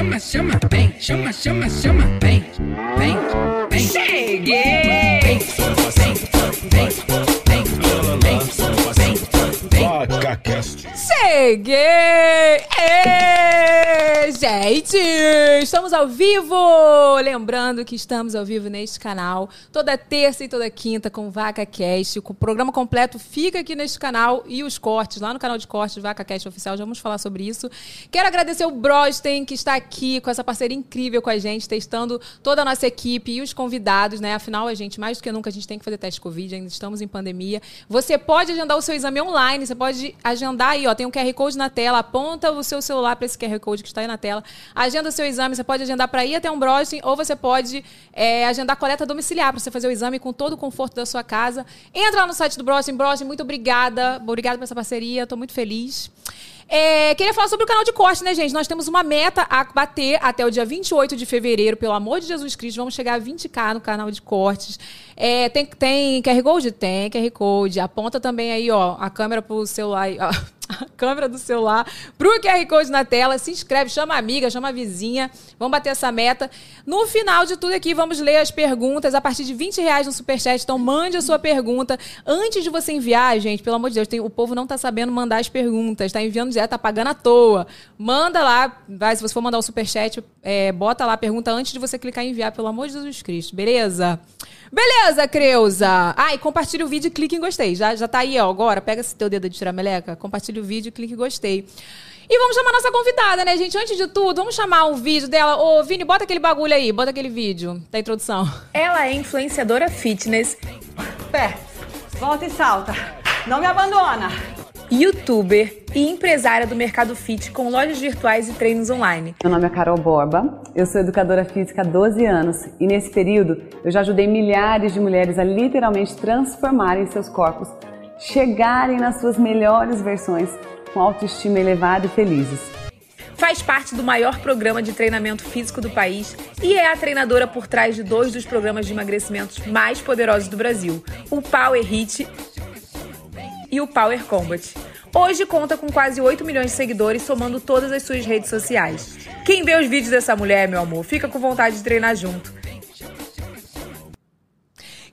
chama, chama, vem, chama, chama, chama, vem, vem, vem. Cheguei! Vem, vem, vem, vem, vem, vem, vem. VacaCast. Cheguei! Ê, gente! Estamos ao vivo! Lembrando que estamos ao vivo neste canal toda terça e toda quinta com Vaca Cast. O programa completo fica aqui neste canal e os cortes lá no canal de cortes Vaca Cast Oficial. Já vamos falar sobre isso. Quero agradecer o Brosten que está aqui com essa parceria incrível com a gente, testando toda a nossa equipe e os convidados, né? Afinal, a gente, mais do que nunca, a gente tem que fazer teste Covid, ainda estamos em pandemia. Você pode agendar o seu exame online, você pode agendar aí, ó, tem um QR Code na tela, aponta o seu celular para esse QR Code que está aí na tela, agenda o seu exame, você pode agendar para ir até um Brosten ou você pode é, agendar coleta domiciliar para você fazer o exame com todo o conforto da sua casa. Entra lá no site do Brosten, Brosten, muito obrigada, obrigada por essa parceria, estou muito feliz. É, queria falar sobre o canal de corte, né, gente? Nós temos uma meta a bater até o dia 28 de fevereiro, pelo amor de Jesus Cristo. Vamos chegar a 20k no canal de cortes. É, tem, tem QR Code? Tem QR Code. Aponta também aí, ó, a câmera pro celular. Ó, a câmera do celular pro QR Code na tela. Se inscreve, chama a amiga, chama a vizinha. Vamos bater essa meta. No final de tudo aqui, vamos ler as perguntas a partir de 20 reais no Superchat. Então, mande a sua pergunta. Antes de você enviar, gente, pelo amor de Deus, tem, o povo não tá sabendo mandar as perguntas. Tá enviando direto, tá pagando à toa. Manda lá, vai, se você for mandar o Superchat, é, bota lá a pergunta antes de você clicar em enviar, pelo amor de Jesus Cristo. Beleza? Beleza, Creuza. Ah, e compartilha o vídeo e clique em gostei. Já, já tá aí, ó, agora. Pega esse teu dedo de tirar meleca, compartilha o vídeo e clique em gostei. E vamos chamar nossa convidada, né, gente? Antes de tudo, vamos chamar um vídeo dela. Ô, Vini, bota aquele bagulho aí, bota aquele vídeo da introdução. Ela é influenciadora fitness, Pé, volta e salta. Não me abandona. Youtuber e empresária do mercado fit com lojas virtuais e treinos online. Meu nome é Carol Borba, eu sou educadora física há 12 anos e nesse período eu já ajudei milhares de mulheres a literalmente transformarem seus corpos, chegarem nas suas melhores versões com autoestima elevada e felizes. Faz parte do maior programa de treinamento físico do país e é a treinadora por trás de dois dos programas de emagrecimento mais poderosos do Brasil, o Power Hit e o Power Combat. Hoje conta com quase 8 milhões de seguidores, somando todas as suas redes sociais. Quem vê os vídeos dessa mulher, meu amor, fica com vontade de treinar junto.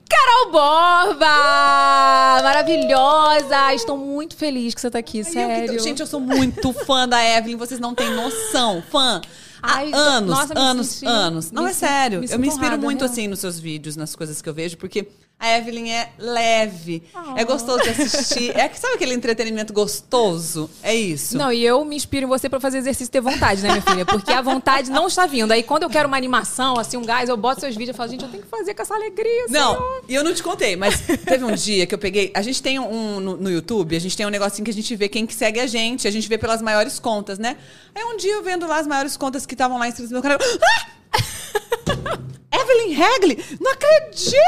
Carol Borba! Maravilhosa! Estou muito feliz que você tá aqui, eu sério. que- gente, eu sou muito fã da Evelyn, vocês não têm noção. Fã. Há Ai, anos, nossa, anos, senti- anos. Não, me é sério. me eu me inspiro honrada, muito real. assim nos seus vídeos, nas coisas que eu vejo, porque a Evelyn é leve, é gostoso de assistir. É que sabe aquele entretenimento gostoso? É isso. Não, e eu me inspiro em você pra fazer exercício e ter vontade, né, minha filha? Porque a vontade não está vindo. Aí quando eu quero uma animação, assim, um gás, eu boto seus vídeos e falo, gente, eu tenho que fazer com essa alegria. Não, Senhor. e eu não te contei, mas teve um dia que eu peguei. A gente tem um no, no YouTube, a gente tem um negocinho que a gente vê quem que segue a gente, a gente vê pelas maiores contas, né? Aí um dia eu vendo lá as maiores contas que estavam lá inscritas no meu canal. Ah! Evelyn Hagley? Não acredito!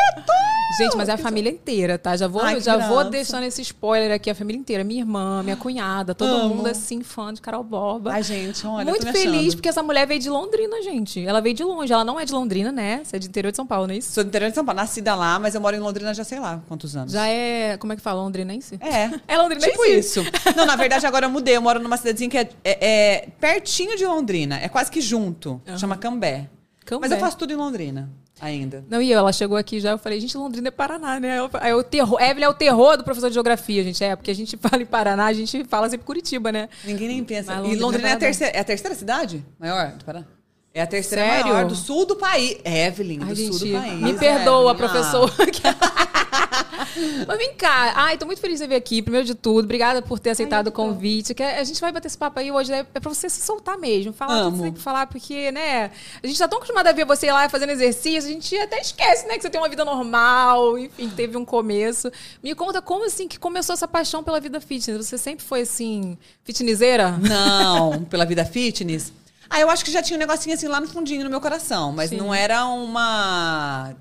Gente, mas é a família inteira, tá? Já vou, Ai, já vou deixando esse spoiler aqui, a família inteira. Minha irmã, minha cunhada, todo Amo. mundo assim, fã de Carol Borba. Ai, gente, olha, Muito feliz, achando. porque essa mulher veio de Londrina, gente. Ela veio de longe. Ela não é de Londrina, né? Você é de interior de São Paulo, não é isso? Sou do interior de São Paulo, nascida lá, mas eu moro em Londrina já sei lá quantos anos. Já é. Como é que fala? Londrinense? É. É londrinense? Tipo isso. Não, na verdade, agora eu mudei. Eu moro numa cidadezinha que é, é- é pertinho de Londrina. É quase que junto. Chama Cambé. Cambé. Mas eu faço tudo em Londrina ainda. Não, e ela chegou aqui já, eu falei, gente, Londrina é Paraná, né? Aí o terror, Evelyn é o terror do professor de geografia, gente. É, porque a gente fala em Paraná, a gente fala sempre Curitiba, né? Ninguém nem pensa. Mas e Londrina Londrina é a, é Paraná. terceira, é a terceira cidade maior do Paraná? É a terceira Sério? maior do sul do país. Evelyn, Ai, do gente, sul do país. me perdoa, Evelyn. professor. Mas vem cá. Ai, tô muito feliz de você vir aqui, primeiro de tudo. Obrigada por ter aceitado o convite. Que a gente vai bater esse papo aí hoje, né? é pra você se soltar mesmo. Falar o que Amo. você tem que falar, porque, né? A gente tá tão acostumado a ver você lá fazendo exercício, a gente até esquece, né? Que você tem uma vida normal, enfim, que teve um começo. Me conta como, assim, que começou essa paixão pela vida fitness? Você sempre foi, assim, fitnesseira? Não, pela vida fitness. Ah, eu acho que já tinha um negocinho assim lá no fundinho no meu coração, mas Sim. não era uma.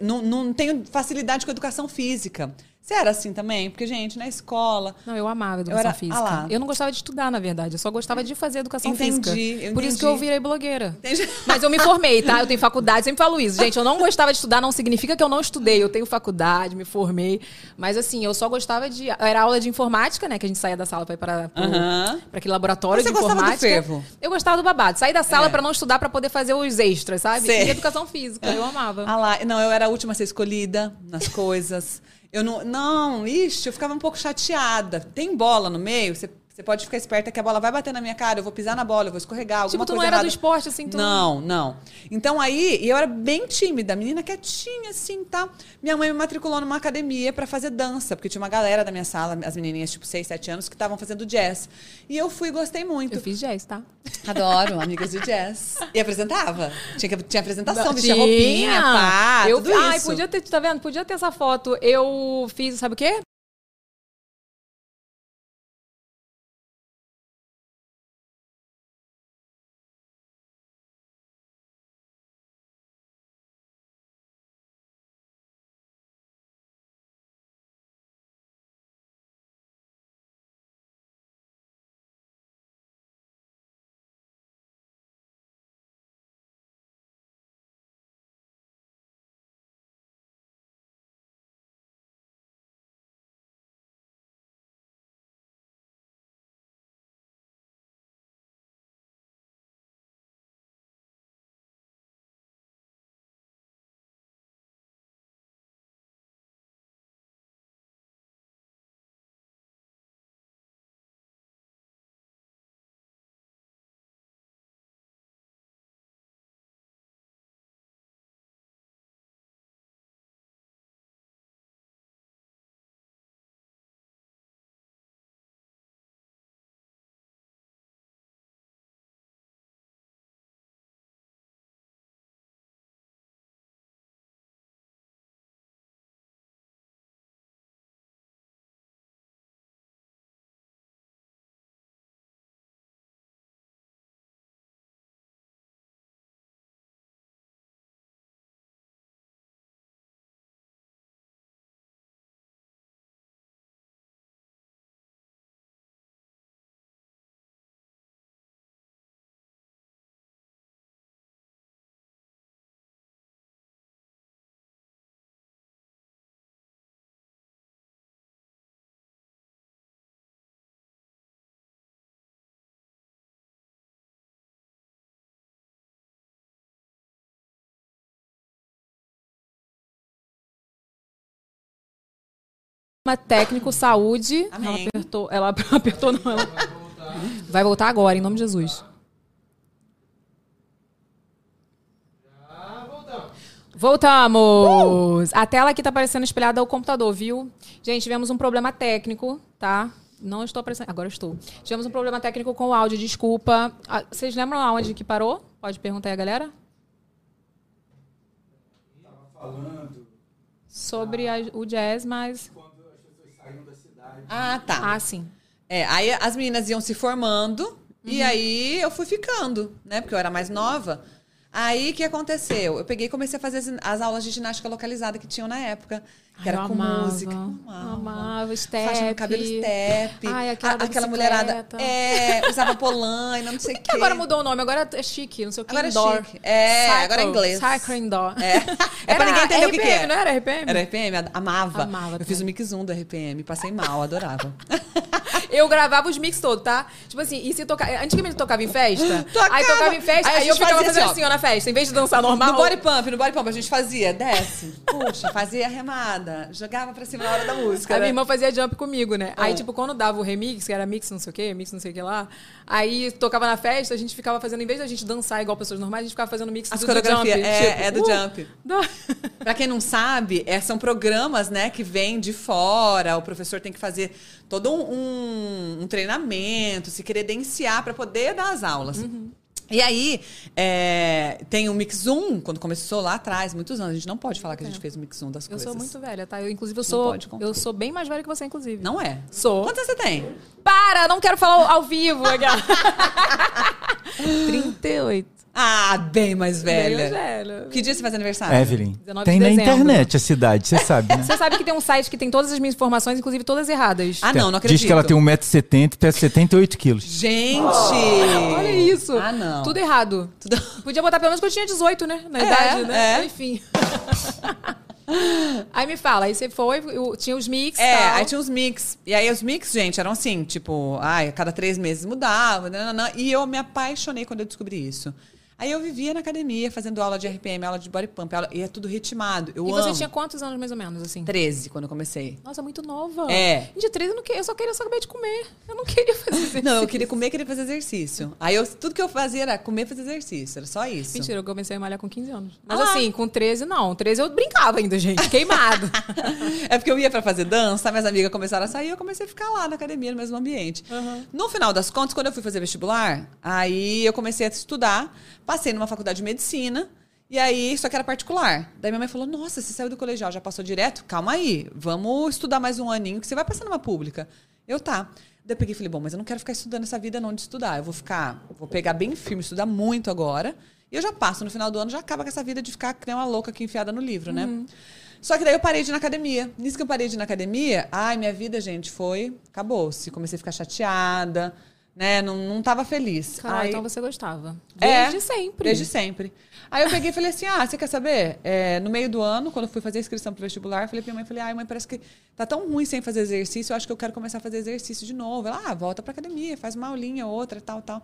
Não, não tenho facilidade com educação física. Você era assim também? Porque, gente, na escola. Não, eu amava educação era- física. ah eu não gostava de estudar, na verdade. Eu só gostava de fazer educação Entendi, física. eu Por isso entendi. que eu virei blogueira. Entendi. Mas eu me formei, tá? Eu tenho faculdade, sempre falo isso. Gente, eu não gostava de estudar, não significa que eu não estudei. Eu tenho faculdade, me formei. Mas assim, eu só gostava de. Era aula de informática, né? Que a gente saía da sala pra ir para, aquele laboratório Mas você de gostava do informática. fervo? Eu gostava do babado. Saí da sala É. pra não estudar, pra poder fazer os extras, sabe? Sei. E educação física, eu amava. Ah lá, não, eu era a última a ser escolhida nas coisas. Eu não. Não, ixi, eu ficava um pouco chateada. Tem bola no meio, você. Você pode ficar esperta que a bola vai bater na minha cara, eu vou pisar na bola, eu vou escorregar, alguma Tipo, tu não coisa era errada. do esporte, assim, tu... Não, não. Então aí, e eu era bem tímida, menina quietinha, assim, tá? Minha mãe me matriculou numa academia pra fazer dança, porque tinha uma galera da minha sala, as menininhas, tipo, 6, 7 anos, que estavam fazendo jazz. E eu fui e gostei muito. Eu fiz jazz, tá? Adoro, amigas de jazz. E apresentava. Tinha, que- tinha apresentação, vestia roupinha, pá, eu, tudo Ai, isso. podia ter, tá vendo? Podia ter essa foto. Eu fiz, sabe o quê? Uma técnico saúde. Ela apertou. Ela apertou, não. Ela... Vai voltar agora, em nome de Jesus. Voltamos! A tela aqui tá aparecendo espelhada ao computador, viu? Gente, tivemos um problema técnico, tá? Não estou aparecendo. Agora estou. Tivemos um problema técnico com o áudio, desculpa. Ah, Vocês lembram aonde que parou? Pode perguntar aí a galera? Sobre a- o jazz, mas. Ah, tá. Ah, sim. É, aí as meninas iam se formando e Uhum. aí eu fui ficando, né? Porque eu era mais nova. Aí o que aconteceu? Eu peguei e comecei a fazer as, as aulas de ginástica localizada que tinham na época. Que Ai, era com amava, música. amava, Faixa step. no cabelo step. Ai, aquela da aquela mulherada. É, usava polaina, não sei o quê. Que agora mudou o nome, agora é chique, não sei o que. Agora é indoor. chique. É, agora é inglês. Cycle indoor. É, é pra ninguém entender o que, que RPM, é. não era RPM? Era RPM, amava. Amava eu fiz o também. mix 1 do RPM, passei mal, adorava. Eu gravava os mix todos, tá? Tipo assim, e se tocar. Antigamente tocava em festa. Tocava. Aí tocava em festa, Aí a aí, eu ficava fazendo assim, assim, ó, na festa. Em vez de dançar normal. No body pump, no body pump, a gente fazia, desce, puxa, fazia remada, jogava pra cima na hora da música. A né? minha irmã fazia jump comigo, né? Aí, Ah. tipo, quando dava o remix, que era mix não sei o quê, mix não sei o que lá, aí tocava na festa, a gente ficava fazendo, em vez da gente dançar igual pessoas normais, a gente ficava fazendo mix As do, do coreografias, jump. é, tipo, é do uh, jump. dá- Pra quem não sabe, é, são programas, né, que vêm de fora. O professor tem que fazer todo um, um- um treinamento, se credenciar para poder dar as aulas. Uhum. E aí, é, tem o Mix 1, quando começou lá atrás, muitos anos. A gente não pode falar que a gente fez o Mix 1 das Eu coisas. sou muito velha, tá? Eu, inclusive, eu sou. Eu sou bem mais velha que você, inclusive. Não é? Sou. Quantos anos você tem? Para! Não quero falar ao, vivo. aquela. 38. Ah, bem mais velha. Bem mais velha. Que dia você faz aniversário? Evelyn. 19 Tem de na dezembro. internet a cidade, você sabe, né? Você sabe que tem um site que tem todas as minhas informações, inclusive todas erradas. Ah, não, não acredito. Diz que ela tem 1,70m e pesa 78 quilos. Gente! Olha isso. Ah, não. Tudo errado. Podia botar pelo menos que eu tinha 18, né? Na É, idade, né? é. Enfim. aí me fala, aí você foi, tinha os mix É, tal. aí tinha os mix. E aí os mix, gente, eram assim, tipo, ai, a cada três meses mudava, nananã, e eu me apaixonei quando eu descobri isso. Aí eu vivia na academia, fazendo aula de RPM, aula de body pump, aula- e é tudo ritmado. Eu E amo. você tinha quantos anos mais ou menos, assim? 13 quando eu comecei. Nossa, muito nova. É. De 13 eu, não queria, eu só queria saber de comer. Eu não queria fazer exercício. Não, eu queria comer, queria fazer exercício. Aí eu, tudo que eu fazia era comer e fazer exercício, era só isso. Mentira, eu comecei a malhar com 15 anos. Mas Ah. assim, com 13 não. 13 eu brincava ainda, gente. Queimado. É porque eu ia pra fazer dança, minhas amigas começaram a sair, eu comecei a ficar lá na academia, no mesmo ambiente. No final das contas, quando eu fui fazer vestibular, aí eu comecei a estudar, passei numa faculdade de medicina, e aí, só que era particular. Daí minha mãe falou: Nossa, você saiu do colegial, já passou direto? Calma aí, vamos estudar mais um aninho, que você vai passar numa pública. Eu tá. Daí eu peguei e falei: Bom, mas eu não quero ficar estudando essa vida não de estudar. Eu vou ficar, vou pegar bem firme, estudar muito agora. E eu já passo no final do ano, já acaba com essa vida de ficar que nem uma louca aqui enfiada no livro, né? Só que daí eu parei de ir na academia. Nisso que eu parei de ir na academia, ai, minha vida, gente, foi. Acabou-se. Comecei a ficar chateada, né? Não, não tava feliz. Caralho, Aí- então você gostava. É, Desde sempre. Desde sempre. Aí eu peguei e falei assim: ah, você quer saber? É, no meio do ano, quando eu fui fazer a inscrição pro vestibular, eu falei pra minha mãe, falei, ai, mãe, parece que tá tão ruim sem fazer exercício, eu acho que eu quero começar a fazer exercício de novo. Ela, ah, volta pra academia, faz uma aulinha, outra, tal, tal.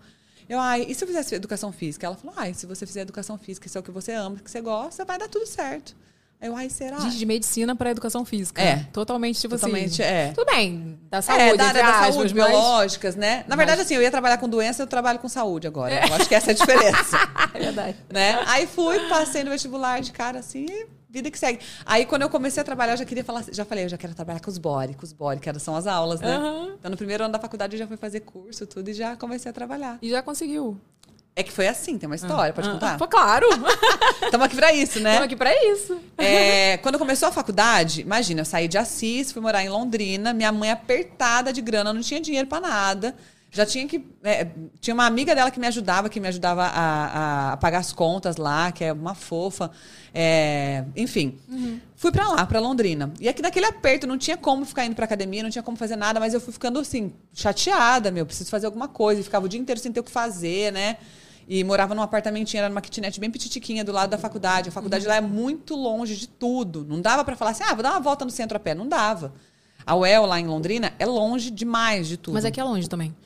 Eu, ai, e se eu fizesse educação física? Ela falou, ai, se você fizer educação física, isso é o que você ama, que você gosta, vai dar tudo certo. Aí eu, ai, será? Gente, de medicina para educação física. É. Totalmente, tipo Totalmente, assim. é. Tudo bem, da saúde, é, da área da aspas, saúde, mas- biológicas, né? Na verdade, assim, eu ia trabalhar com doença, eu trabalho com saúde agora. Eu acho que essa é a diferença. É verdade. né? Aí fui, passei no vestibular de cara assim, vida que segue. Aí quando eu comecei a trabalhar, eu já queria falar, já falei, eu já quero trabalhar com os body, com os body, que são as aulas, né? Aham. Então no primeiro ano da faculdade eu já fui fazer curso, tudo, e já comecei a trabalhar. E já conseguiu. É que foi assim, tem uma história, pode Ah, contar? Pô, claro. Estamos aqui pra isso, né? Estamos aqui pra isso. É, quando começou a faculdade, imagina, eu saí de Assis, fui morar em Londrina, minha mãe apertada de grana, não tinha dinheiro pra nada. Já tinha que. é, tinha uma amiga dela que me ajudava, que me ajudava a, a- pagar as contas lá, que é uma fofa. É, enfim. Fui pra lá, pra Londrina. E aqui naquele aperto, não tinha como ficar indo pra academia, não tinha como fazer nada, mas eu fui ficando assim, chateada, meu, preciso fazer alguma coisa. E ficava o dia inteiro sem ter o que fazer, né? E morava num apartamentinho, era numa kitnet bem petitiquinha do lado da faculdade. A faculdade lá é muito longe de tudo. Não dava pra falar assim, ah, vou dar uma volta no centro a pé. Não dava. A UEL lá em Londrina é longe demais de tudo. Mas aqui é longe também.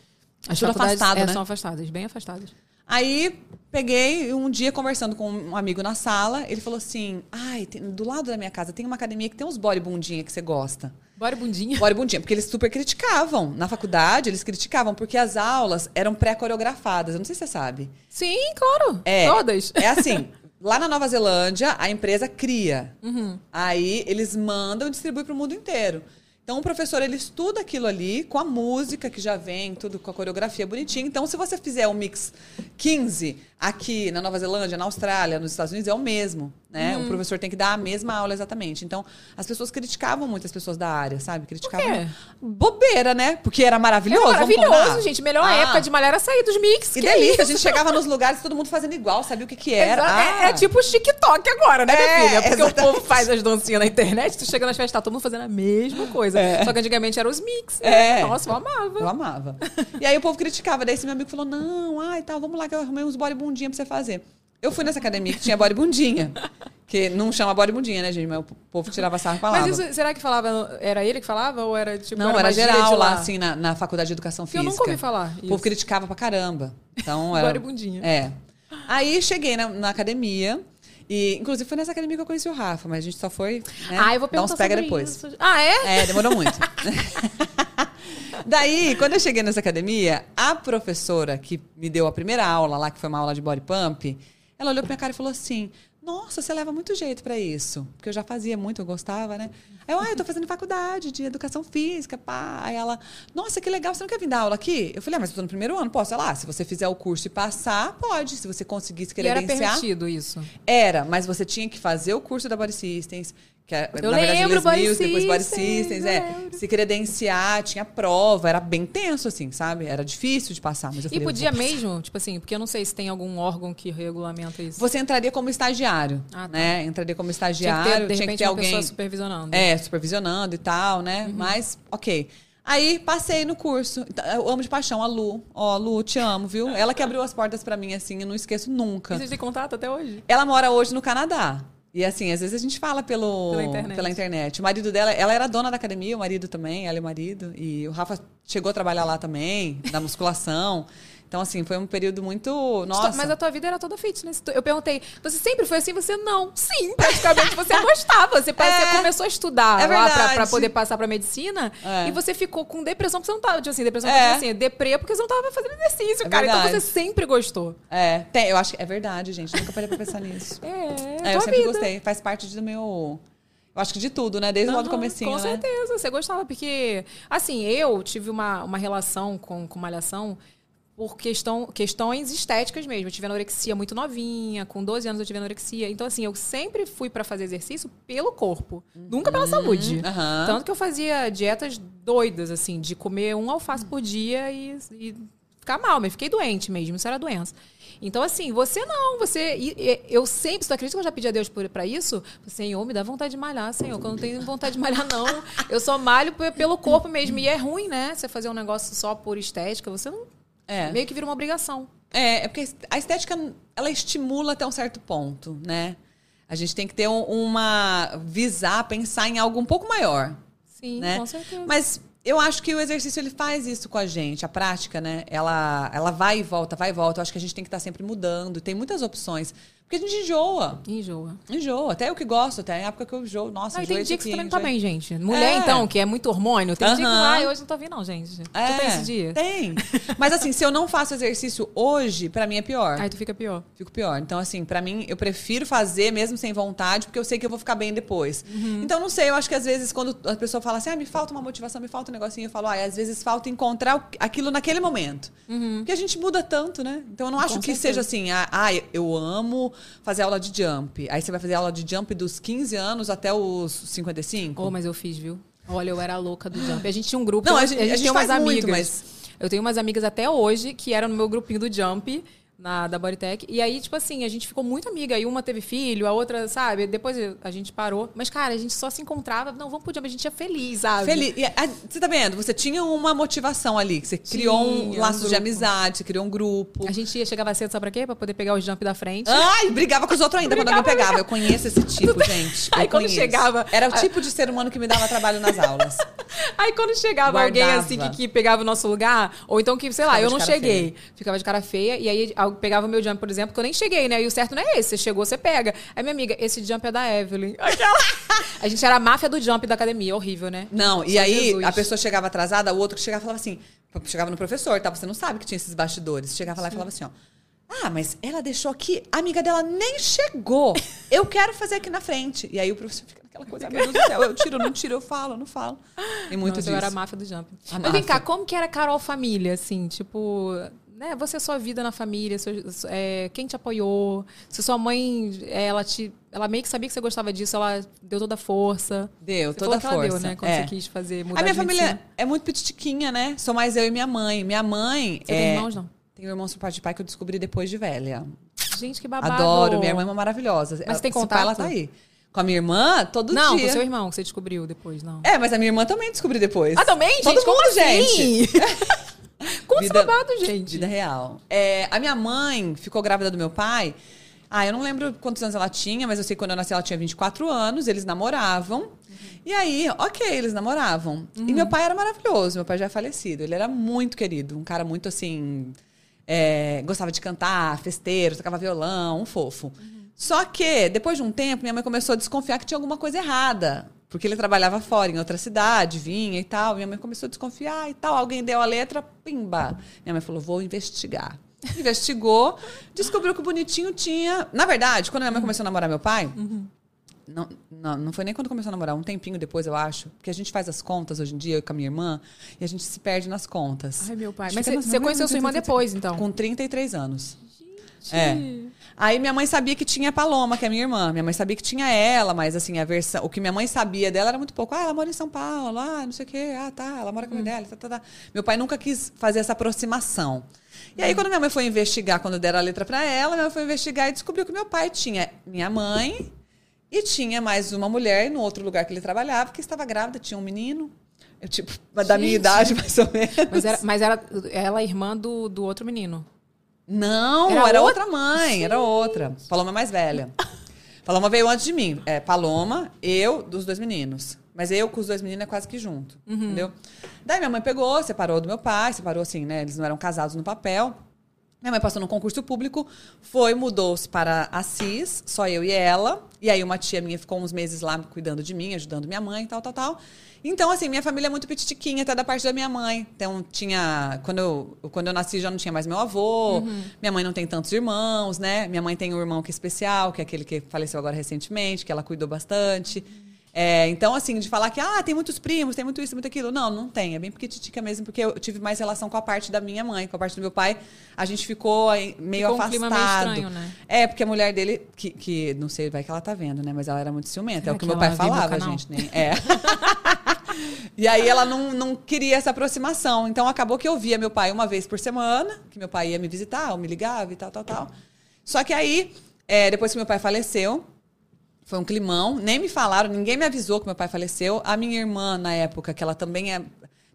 As Tudo afastado, é, né? são afastadas, bem afastadas. Aí peguei um dia conversando com um amigo na sala, ele falou assim: "Ai, tem- do lado da minha casa tem uma academia que tem uns body bundinha que você gosta". Bora bundinha. Body bundinha, porque eles super criticavam. Na faculdade, eles criticavam porque as aulas eram pré-coreografadas. Eu não sei se você sabe. Sim, claro. É. Todas. É assim, lá na Nova Zelândia, a empresa cria. Aí eles mandam e distribuem para o mundo inteiro. Então o professor ele estuda aquilo ali com a música que já vem, tudo com a coreografia bonitinha. Então se você fizer um mix 15 aqui na Nova Zelândia, na Austrália, nos Estados Unidos é o mesmo, né? O professor tem que dar a mesma aula exatamente. Então as pessoas criticavam muito as pessoas da área, sabe? Criticavam. Bobeira, né? Porque era maravilhoso. vamos maravilhoso, gente. Melhor Ah. época de malhar era sair dos mix. Que delícia, a gente chegava nos lugares todo mundo fazendo igual, sabia o que que era. Ah. É, é tipo o TikTok agora, né, minha É, filha? Porque exatamente. o povo faz as dancinhas na internet, tu chega nas festas, tá todo mundo fazendo a mesma coisa. Só que antigamente eram os mix, né? É. Nossa, eu amava. Eu amava. E aí o povo criticava. Daí esse meu amigo falou: não, ai, tal, vamos lá que eu arrumei uns body bundinha pra você fazer. Eu fui nessa academia que tinha body bundinha. Que não chama body bundinha, né, gente? Mas o povo tirava sarro e falava. Mas isso, será que falava, era ele que falava ou era tipo não, era, era geral lá, assim, na, na faculdade de educação Que eu física. nunca ouvi falar O povo criticava pra caramba. Então era. Body bundinha. É. Aí cheguei na, na academia. E, inclusive, foi nessa academia que eu conheci o Rafa, mas a gente só foi. Né, Ah, eu vou dar perguntar uns pega depois. isso. Ah, é? É, demorou muito. Daí, quando eu cheguei nessa academia, a professora que me deu a primeira aula lá, que foi uma aula de body pump, ela olhou pra minha cara e falou assim: Nossa, você leva muito jeito pra isso. Porque eu já fazia muito, eu gostava, né? Aí eu, ah, eu tô fazendo faculdade de educação física, pá. Aí ela, nossa, que legal, você não quer vir dar aula aqui? Eu falei, ah, mas eu tô no primeiro ano, posso? Ela, ah, se você fizer o curso e passar, pode. Se você conseguir se E era credenciar. permitido isso. Era, mas você tinha que fazer o curso da Body Systems, Que é, Eu na verdade, lembro, Les Body Mills, depois Body Systems, é. lembro. Se credenciar, tinha prova, era bem tenso, assim, sabe? Era difícil de passar. Mas eu E falei, podia mesmo, tipo assim, porque eu não sei se tem algum órgão que regulamenta isso. Você entraria como estagiário, Ah, tá. né? Entraria como tinha que ter, estagiário, de tinha repente, que ter uma alguém pessoa supervisionando. é, supervisionando e tal, né? Uhum. Mas, ok. Aí passei no curso. Eu amo de paixão a Lu. Ó, Lu, te amo, viu? Ela que abriu as portas pra mim, assim, eu não esqueço nunca. E Vocês têm contato até hoje? Ela mora hoje no Canadá. E assim, às vezes a gente fala pelo, Pela internet. pela internet. O marido dela, ela era dona da academia, o marido também, ela e o marido. E o Rafa chegou a trabalhar lá também, na musculação. Então, assim, foi um período muito. Nossa. Mas a tua vida era toda fitness. Eu perguntei, você sempre foi assim? Você não. Sim, praticamente você gostava. Você, parece que É. você começou a estudar É lá pra, pra poder passar pra medicina É. e você ficou com depressão porque você não tava, tipo assim, depressão É. tipo assim, deprê porque você não tava fazendo exercício, É cara. Então verdade. você sempre gostou. É, tem, eu acho que é verdade, gente. Nunca parei pra pensar nisso. É, É, eu sempre vida. gostei. Faz parte do meu. Eu acho que de tudo, né? Desde lá do Aham, comecinho, Com né? certeza, você gostava, porque, assim, eu tive uma, uma relação com, com malhação por questão, questões estéticas mesmo. Eu tive anorexia muito novinha, com 12 anos eu tive anorexia. Então, assim, eu sempre fui pra fazer exercício pelo corpo, nunca pela saúde. Uhum. Tanto que eu fazia dietas doidas, assim, de comer um alface por dia e, e ficar mal, mas fiquei doente mesmo, isso era doença. Então, assim, você não, você. e- e- eu sempre, você acredita que eu já pedi a Deus por, pra isso? Senhor, me dá vontade de malhar, Senhor, que eu não tenho vontade de malhar, não. Eu só malho pe- pelo corpo mesmo. E é ruim, né? Você fazer um negócio só por estética, você não. É. Meio que vira uma obrigação. É, é porque a estética, ela estimula até um certo ponto, né? A gente tem que ter um- uma. visar, pensar em algo um pouco maior. Sim, né? com certeza. Mas eu acho que o exercício ele faz isso com a gente, a prática, né? Ela, ela vai e volta, vai e volta. Eu acho que a gente tem que estar sempre mudando. Tem muitas opções. Porque a gente enjoa. Enjoa. Enjoa. Até eu que gosto, até a época que eu enjoo. Nossa, Ah, tem dia que você também não tá bem, gente. Mulher, É. então, que é muito hormônio, tem dia que, ai, hoje não tô vindo, não, gente. Tu tem esse dia? Tem. Mas assim, se eu não faço exercício hoje, pra mim é pior. Aí tu fica pior. Fico pior. Então, assim, pra mim, eu prefiro fazer mesmo sem vontade, porque eu sei que eu vou ficar bem depois. Uhum. Então, não sei, eu acho que às vezes, quando a pessoa fala assim, ah, me falta uma motivação, me falta um negocinho, eu falo, ah, às vezes falta encontrar aquilo naquele momento. Porque a gente muda tanto, né? Então, eu não acho Uhum. Com que certeza. seja assim, ah, ah, eu amo fazer aula de jump. Aí você vai fazer aula de jump dos 15 anos até os 55. Oh, mas eu fiz, viu? Olha, eu era louca do jump. A gente tinha um grupo. Não, eu- a gente- a gente tem umas amigas. muito, mas- Eu tenho umas amigas até hoje que eram no meu grupinho do jump. Na, da Bodytech. E aí, tipo assim, a gente ficou muito amiga. E uma teve filho, a outra, sabe? Depois a gente parou. Mas, cara, a gente só se encontrava. Não, vamos pro jump. A gente ia feliz, sabe? Feliz. E, a- você tá vendo? Você tinha uma motivação ali, você criou um Tinha, um laço de amizade, você criou um grupo. A gente ia, chegava cedo, sabe pra quê? Pra poder pegar os jump da frente. Ai, brigava com os outros ainda quando alguém Brigava, pegava. Eu conheço esse tipo, gente. Eu Aí quando conheço. chegava- Era o tipo de ser humano que me dava trabalho nas aulas. Aí quando chegava alguém Guardava. assim que, que pegava o nosso lugar, ou então que, sei lá, Ficava eu não cheguei, ficava de cara feia, e aí pegava o meu jump, por exemplo, que eu nem cheguei, né? E o certo não é esse, você chegou, você pega. Aí minha amiga, esse jump é da Evelyn. Aquela. a gente era a máfia do jump da academia, horrível, né? Não, e Só aí Jesus. a pessoa chegava atrasada, o outro que chegava e falava assim. Chegava no professor, tá? Você não sabe que tinha esses bastidores. Chegava lá e falava assim, ó. Ah, mas ela deixou aqui, a amiga dela nem chegou. Eu quero fazer aqui na frente. E aí o professor fica naquela coisa, meu Deus do céu, eu tiro, não tiro, eu falo, não falo. E muito Nossa, disso. eu era a máfia do jump. A Mas vem cá, máfia. como que era Carol família, assim? Tipo, né? Você, sua vida na família, seu- é, quem te apoiou? Se sua mãe, é, ela te... Ela meio que sabia que você gostava disso, ela deu toda a força. Deu, Você toda a força. deu, né? Quando é. você quis fazer, mudar A minha família medicina. é muito petitiquinha, né? Sou mais eu e minha mãe. Minha mãe. Você é... tem irmãos, não? Tenho irmãos por parte de pai que eu descobri depois de velha. Gente, que babado. Adoro, minha irmã é uma maravilhosa. Mas Ela- tem contato? Ela tá aí. Com a minha irmã, todo Não, dia. com seu irmão, que você descobriu depois, não. É, mas a minha irmã também descobri depois. Ah, também? Todo gente, como mundo, assim? Conta Vida- gente. Vida real. É, a minha mãe ficou grávida do meu pai. Ah, eu não lembro quantos anos ela tinha, mas eu sei que quando eu nasci ela tinha 24 anos, eles namoravam. E aí, ok, eles namoravam. E meu pai era maravilhoso, meu pai já é falecido. Ele era muito querido, um cara muito assim. é, gostava de cantar, festeiro, tocava violão, um fofo. Só que, depois de um tempo, minha mãe começou a desconfiar que tinha alguma coisa errada. Porque ele trabalhava fora, em outra cidade, vinha e tal. Minha mãe começou a desconfiar e tal. Alguém deu a letra, pimba. Minha mãe falou: vou investigar. Investigou, descobriu que o bonitinho tinha. Na verdade, quando minha mãe começou a namorar meu pai, não, não, não foi nem quando começou a namorar, um tempinho depois, eu acho. Porque a gente faz as contas hoje em dia, eu com a minha irmã, e a gente se perde nas contas. Ai, meu pai. Mas você- você "Não, conheceu sua irmã depois, então? Com 33 anos. É. Aí minha mãe sabia que tinha a Paloma, que é minha irmã. Minha mãe sabia que tinha ela, mas assim, a versão. O que minha mãe sabia dela era muito pouco. Ah, ela mora em São Paulo, ah, não sei o quê. Ah, tá, ela mora com a mãe dela, tá, tá, tá. Meu pai nunca quis fazer essa aproximação. E aí, quando minha mãe foi investigar, quando deram a letra pra ela, minha mãe foi investigar e descobriu que meu pai tinha minha mãe e tinha mais uma mulher no outro lugar que ele trabalhava, que estava grávida, tinha um menino. Eu, tipo, da minha Gente. idade, mais ou menos. Mas era, mas era ela é irmã do, do outro menino. Não, Era era, outra- outra mãe, era outra. Paloma é mais velha. Paloma veio antes de mim. É, Paloma, eu, dos dois meninos. Mas eu com os dois meninos é quase que junto, entendeu? Daí minha mãe pegou, separou do meu pai, separou assim, né? Eles não eram casados no papel. Minha mãe passou num concurso público, foi, mudou-se para Assis, só eu e ela. E aí uma tia minha ficou uns meses lá cuidando de mim, ajudando minha mãe, tal, tal, tal. Então, assim, minha família é muito petitiquinha, até da parte da minha mãe. Então, tinha... Quando eu, quando eu nasci, já não tinha mais meu avô. Minha mãe não tem tantos irmãos, né? Minha mãe tem um irmão que é especial, que é aquele que faleceu agora recentemente, que ela cuidou bastante. É, então, assim, de falar que, ah, tem muitos primos, tem muito isso, muito aquilo. Não, não tem. É bem petitica mesmo, porque eu tive mais relação com a parte da minha mãe, com a parte do meu pai. A gente ficou aí meio Ficou um afastado. clima meio estranho, né? É, porque a mulher dele, que, que não sei, vai que ela tá vendo, né? Mas ela era muito ciumenta. Será é o que que meu pai meu falava, gente. Nem, é. e aí ela não, não queria essa aproximação. Então acabou que eu via meu pai uma vez por semana, que meu pai ia me visitar, ou me ligava e tal, tal, tal. Só que aí, é, depois que meu pai faleceu, foi um climão, nem me falaram, ninguém me avisou que meu pai faleceu. A minha irmã, na época, que ela também é.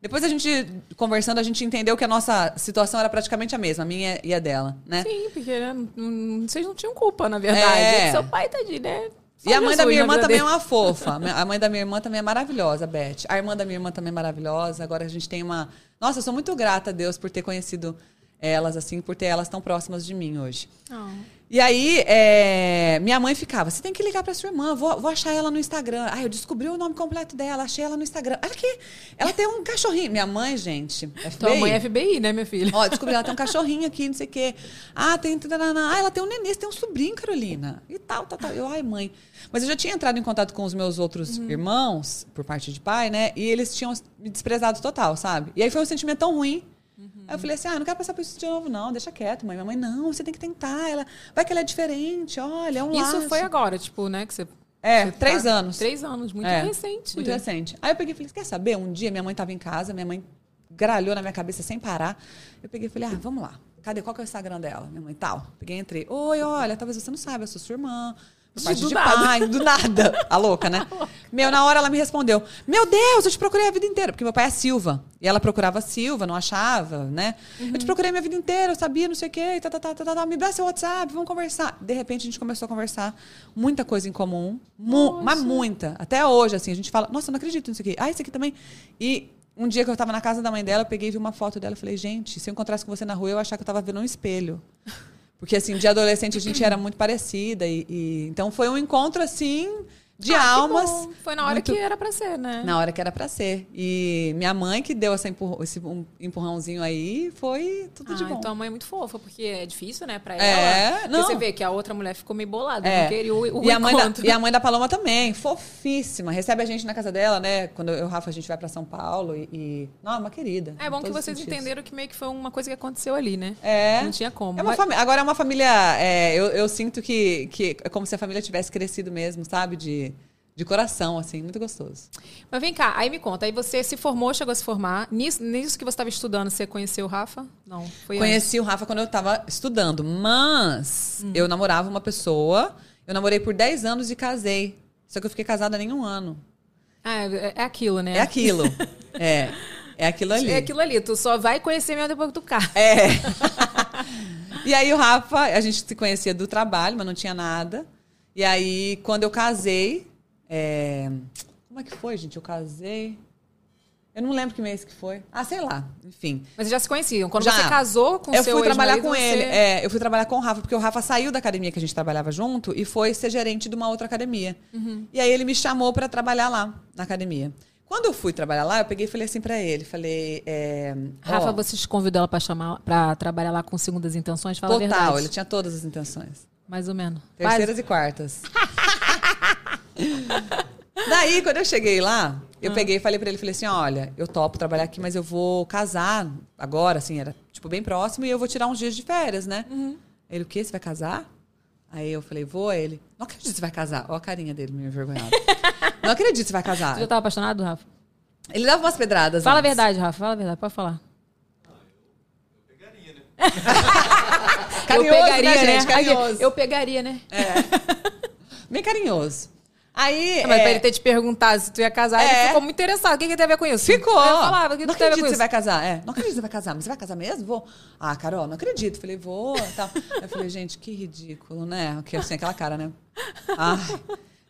Depois a gente, conversando, a gente entendeu que a nossa situação era praticamente a mesma, a minha e a dela, né? Sim, porque né, não- vocês não tinham culpa, na verdade. É. É seu pai tá de, né? Só E a mãe da Jesus minha na irmã também é uma fofa. A mãe da minha irmã também é maravilhosa, Beth. A irmã da minha irmã também é maravilhosa. Agora a gente tem uma. Nossa, eu sou muito grata a Deus por ter conhecido elas, assim, por ter elas tão próximas de mim hoje. Ah. E aí, é, minha mãe ficava, você tem que ligar pra sua irmã, vou, vou achar ela no Instagram. Ah, eu descobri o nome completo dela, achei ela no Instagram. Olha aqui, ela tem um cachorrinho. Minha mãe, gente, FBI. Tua mãe é FBI, né, minha filha? Ó, descobri, ela tem um cachorrinho aqui, não sei o quê. Ah, tem. Ah, ela tem um nenê, tem um sobrinho, Carolina. E tal, tal, tal. Eu, ai, mãe. Mas eu já tinha entrado em contato com os meus outros irmãos, por parte de pai, né? E eles tinham me desprezado total, sabe? E aí foi um sentimento tão ruim. Aí eu falei assim: ah, não quero passar por isso de novo, não. Deixa quieto, mãe. Minha mãe, não, você tem que tentar. Ela, vai que ela é diferente, olha, é um Isso laço. foi agora, tipo, né? Que você. É, você três tá- anos. Três anos, muito É, recente. Muito recente. Aí eu peguei e falei, quer saber? Um dia minha mãe estava em casa, minha mãe gralhou na minha cabeça sem parar. Eu peguei e falei, ah, vamos lá. Cadê? Qual que é o Instagram dela? Minha mãe, tal. Peguei e entrei. Oi, olha, talvez você não saiba, eu sou sua irmã. Do de nada. pai, do nada. A louca, né? Meu, na hora ela me respondeu: Meu Deus, eu te procurei a vida inteira. Porque meu pai é Silva. E ela procurava Silva, não achava, né? Eu te procurei a minha vida inteira, eu sabia, não sei o quê. e Tá, tá, tá, tá, tá, tá. Me dá seu WhatsApp, vamos conversar. De repente a gente começou a conversar. Muita coisa em comum. Mu mas muita. Até hoje, assim, a gente fala: Nossa, eu não acredito nisso aqui. Ah, isso aqui também. E. Um dia que eu tava na casa da mãe dela, eu peguei e vi uma foto dela e falei, gente, se eu encontrasse com você na rua, eu ia achar que eu tava vendo um espelho. Porque, assim, de adolescente a gente era muito parecida. E, e- então foi um encontro, assim, de Ah, almas. Foi na hora muito- que era pra ser, né? Na hora que era pra ser. E minha mãe que deu essa empurr- esse empurrãozinho aí, foi tudo de Ah, bom. então a mãe é muito fofa, porque é difícil, né, pra É, ela. Porque não. você vê que a outra mulher ficou meio bolada, É. não queria o, o e, a mãe da, e a mãe da Paloma também, fofíssima. Recebe a gente na casa dela, né? Quando eu e o Rafa a gente vai pra São Paulo e. e... Não, é uma querida. É bom que vocês entenderam que meio que foi uma coisa que aconteceu ali, né? É. Não tinha como. É uma fami- Agora é uma família. é, eu, eu sinto que, que é como se a família tivesse crescido mesmo, sabe? De, de coração, assim, muito gostoso. Mas vem cá, aí me conta. Aí você se formou, chegou a se formar. Nisso, nisso que você estava estudando, você conheceu o Rafa? Não, foi antes. Conheci o Rafa quando eu tava estudando, mas Hum. eu namorava uma pessoa. Eu namorei por 10 anos e casei. Só que eu fiquei casada nem um ano. Ah, é, é aquilo, né? É aquilo. é. É aquilo ali. É aquilo ali. Tu só vai conhecer mesmo depois que tu casa. É. e aí o Rafa, a gente se conhecia do trabalho, mas não tinha nada. E aí, quando eu casei. É, Como é que foi, gente? Eu casei. Eu não lembro que mês que foi. Ah, sei lá. Enfim. Mas vocês já se conheciam. Quando Já. você casou com eu seu fui trabalhar com você- ele. É, eu fui trabalhar com o Rafa, porque o Rafa saiu da academia que a gente trabalhava junto e foi ser gerente de uma outra academia. Uhum. E aí ele me chamou para trabalhar lá, na academia. Quando eu fui trabalhar lá, eu peguei e falei assim para ele, falei, é, Rafa, ó, você te convidou ela pra chamar para trabalhar lá com segundas intenções? Fala total, ele tinha todas as intenções. Mais ou menos. Terceiras e quartas. Daí, quando eu cheguei lá, Ah. eu peguei e falei pra ele, falei assim, olha, eu topo trabalhar aqui, mas eu vou casar agora, assim, era, tipo, bem próximo, e eu vou tirar uns dias de férias, né? Uhum. Ele, o quê? Você vai casar? Aí eu falei, vou. Aí ele, não acredito que você vai casar. Olha a carinha dele, meio envergonhado. não acredito que você vai casar. Você já tava apaixonado, Rafa? Ele dava umas pedradas. Fala a antes. verdade, Rafa. Fala a verdade. Pode falar. Carinhoso, eu pegaria, né, né? gente? Carinhoso. Eu pegaria, né? Bem carinhoso. Aí. Mas é, pra ele ter te perguntado se tu ia casar, É. ele ficou muito interessado. O que, que tem a ver com isso? Ficou. Eu falava, o que, não que acredito que você vai casar. É, não acredito que você vai casar. Mas você vai casar mesmo? Vou. Ah, Carol, não acredito. Falei, vou. Tal. Eu falei, gente, que ridículo, né? Que assim, aquela cara, né? Ai,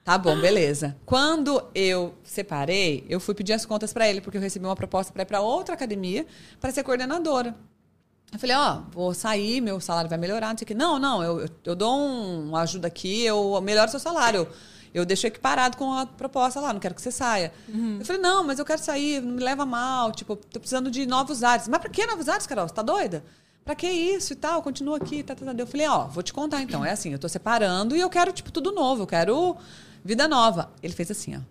tá bom, beleza. Quando eu separei, eu fui pedir as contas pra ele, porque eu recebi uma proposta pra ir pra outra academia pra ser coordenadora. Eu falei, ó, vou sair, meu salário vai melhorar, não sei o quê. Não, não, eu, eu, eu dou um, uma ajuda aqui, eu melhoro seu salário. Eu, eu deixo equiparado com a proposta lá, não quero que você saia. Eu falei, não, mas eu quero sair, não me leva mal, tipo, tô precisando de novos ares. Mas pra que novos ares, Carol? Você tá doida? Pra que isso e tal? Continua aqui, tá, tá, tá. Eu falei, ó, vou te contar então. É assim, eu tô separando e eu quero, tipo, tudo novo, eu quero vida nova. Ele fez assim, ó.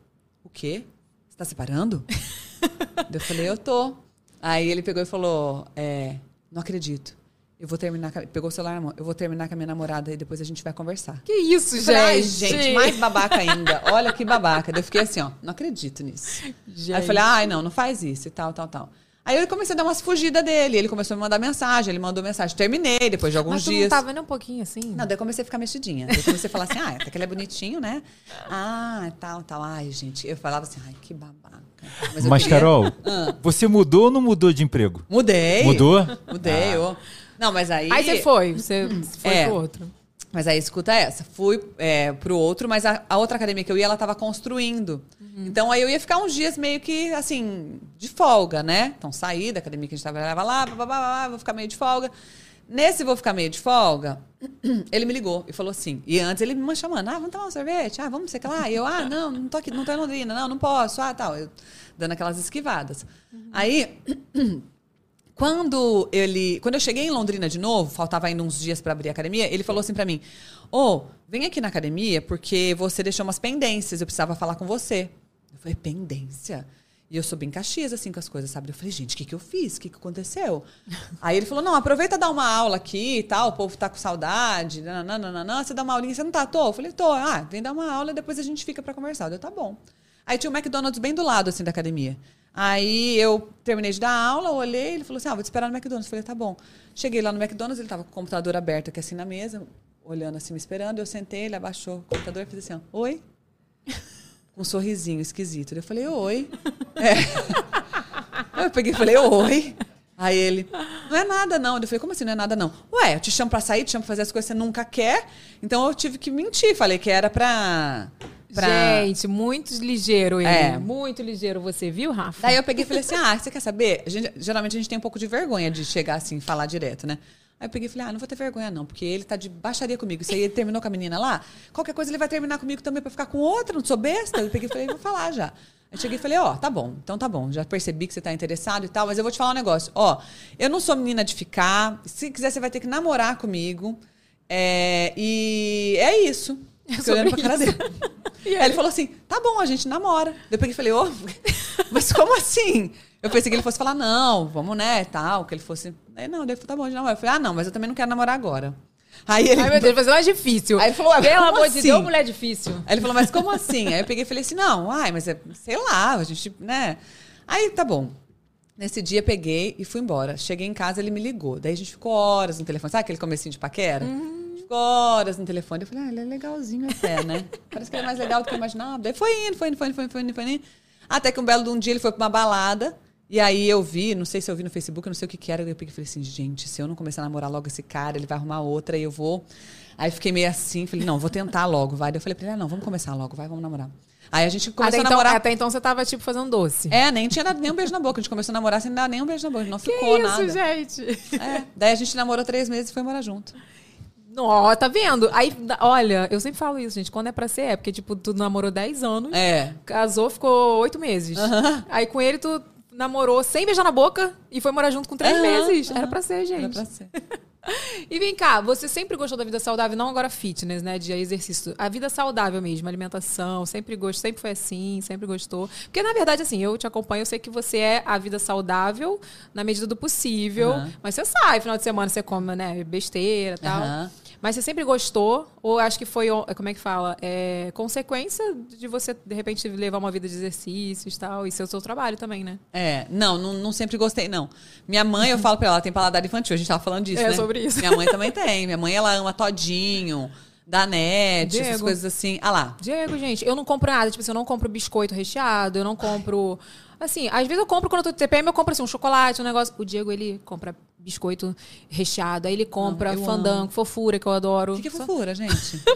O quê? Você tá separando? eu falei, eu tô. Aí ele pegou e falou, é, não acredito. Eu vou terminar, com a- pegou o celular na mão, eu vou terminar com a minha namorada e depois a gente vai conversar. Que isso, gente? Ai, gente, mais babaca ainda. Olha que babaca. Daí eu fiquei assim, ó, não acredito nisso. Aí eu falei, ai, não, não faz isso e tal, tal, tal. Aí eu comecei a dar umas fugidas dele. Ele começou a me mandar mensagem, ele mandou mensagem. Terminei depois de alguns Mas tu dias. não tava nem um pouquinho assim? Não, daí eu comecei a ficar mexidinha. Daí eu comecei a falar assim, ah, até que ele é bonitinho, né? Ah, tal, tal. Ai, gente. Eu falava assim, ai, que babaca. Mas, eu queria- Carol, Ah. você mudou ou não mudou de emprego? Mudei. Mudou? Mudei. eu- Não, mas aí... Aí você foi, você foi É. pro outro. Mas aí, escuta essa. Fui é, pro outro, mas a, a outra academia que eu ia, ela tava construindo. Então, aí eu ia ficar uns dias meio que, assim, de folga, né? Então, saí da academia que a gente trabalhava lá, blá, blá, blá, vou ficar meio de folga. Nesse vou ficar meio de folga, ele me ligou e falou assim. E antes ele me chamando, ah, vamos tomar um sorvete? Ah, vamos, sei lá. E eu, ah, não, não tô aqui, não tô em Londrina, não, não posso. Ah, tal. Eu dando aquelas esquivadas. Aí, quando ele, quando eu cheguei em Londrina de novo, faltava ainda uns dias para abrir a academia, ele falou assim para mim: "Ô, vem aqui na academia porque você deixou umas pendências, eu precisava falar com você". Eu falei: "Pendência?" E eu sou bem caxias, assim, com as coisas, sabe? Eu falei, gente, o que, que eu fiz? O que, que aconteceu? Aí ele falou, não, aproveita dar uma aula aqui e tal, o povo tá com saudade, nananana, você dá uma aulinha, você não tá à toa? Eu falei, tô. Ah, vem dar uma aula depois a gente fica para conversar. Eu, tá bom. Aí tinha o McDonald's bem do lado, assim, da academia. Aí eu terminei de dar aula, olhei, ele falou assim, ah, vou te esperar no McDonald's. Eu falei, tá bom. Cheguei lá no McDonald's, ele tava com o computador aberto aqui assim na mesa, olhando assim, me esperando. Eu sentei, ele abaixou o computador e fez assim, ó, oi? Com um sorrisinho esquisito. Eu falei, oi. É. Eu peguei e falei, oi. Aí ele, não é nada não. Eu falei, como assim não é nada não? Ué, eu te chamo pra sair, te chamo pra fazer as coisas que você nunca quer. Então eu tive que mentir. Falei que era pra... pra... Gente, muito ligeiro ele. É. Muito ligeiro você, viu, Rafa? Daí eu peguei e falei assim: ah, você quer saber? A gente- geralmente a gente tem um pouco de vergonha de chegar assim, falar direto, né? Aí eu peguei e falei, ah, não vou ter vergonha, não, porque ele tá de baixaria comigo. Se aí ele terminou com a menina lá, qualquer coisa ele vai terminar comigo também pra ficar com outra, não sou besta. Eu peguei e falei, vou falar já. Aí cheguei e falei, ó, tá bom, então tá bom, já percebi que você tá interessado e tal, mas eu vou te falar um negócio. Ó, eu não sou menina de ficar, se quiser você vai ter que namorar comigo. É, e é isso. Fiquei olhando pra cara dele. Aí ele falou assim: tá bom, a gente namora. Eu peguei e falei, ô, mas como assim? Eu pensei que ele fosse falar, não, vamos, né, tal, que ele fosse. Aí não, daí tá bom, a gente namora. Eu falei, ah, não, mas eu também não quero namorar agora. Aí ele. Ai, meu Deus, fazer mais difícil. Aí ele falou, ué, Pelo amor de assim? Deus, mulher difícil. Aí ele falou, mas como assim? Aí eu peguei e falei assim, não, ai, mas é, sei lá, a gente, né? Aí tá bom. Nesse dia peguei e fui embora. Cheguei em casa, ele me ligou. Daí a gente ficou horas no telefone. Sabe aquele comecinho de paquera? Ficou horas no telefone. Eu falei, ah, ele é legalzinho até, né? Parece que ele é mais legal do que eu imaginava. Daí foi indo, foi indo, foi indo, foi indo, foi indo, foi indo. Até que um belo de um dia ele foi pra uma balada. E aí eu vi, não sei se eu vi no Facebook, eu não sei o que que era. Eu peguei e falei assim, gente, se eu não começar a namorar logo esse cara, ele vai arrumar outra e eu vou... Aí fiquei meio assim, falei, não, vou tentar logo, vai. Daí eu falei pra ele, ah, não, vamos começar logo, vai, vamos namorar. Aí a gente começou Até a então, namorar... até então você tava, tipo, fazendo doce. É, nem tinha dado nem um beijo na boca. A gente começou a namorar sem dar nem um beijo na boca. Não que ficou isso, nada. gente? É. Daí a gente namorou três meses e foi morar junto. Ó, tá vendo? Aí, olha, eu sempre falo isso, gente. Quando é pra ser, é porque, tipo, tu namorou 10 anos, É. casou, ficou 8 meses. Aí com ele, tu namorou sem beijar na boca e foi morar junto com 3 Aham, meses. Era pra ser, gente. Era pra ser. E vem cá, você sempre gostou da vida saudável, não agora fitness, né? De exercício. A vida saudável mesmo, alimentação, sempre gostou, sempre foi assim, sempre gostou. Porque, na verdade, assim, eu te acompanho, eu sei que você é a vida saudável na medida do possível. Aham. Mas você sai, final de semana você come, né, besteira e tal. Aham. Mas você sempre gostou? Ou acho que foi, como é que fala? É, consequência de você, de repente, levar uma vida de exercícios e tal. E ser o seu trabalho também, né? É, não, não, não sempre gostei, não. Minha mãe, eu falo pra ela, ela tem paladar infantil, a gente tava falando disso, É, né? sobre isso. Minha mãe também tem. Minha mãe, ela ama todinho, danete, essas Diego. coisas assim. Ah lá. Diego, gente, eu não compro nada. Tipo assim, eu não compro biscoito recheado, eu não compro. Assim, às vezes eu compro quando eu tô de TPM, eu compro assim, um chocolate, um negócio. O Diego, ele compra biscoito recheado, aí ele compra eu fandango, fofura, que eu adoro. O que, que é Só- fofura, gente?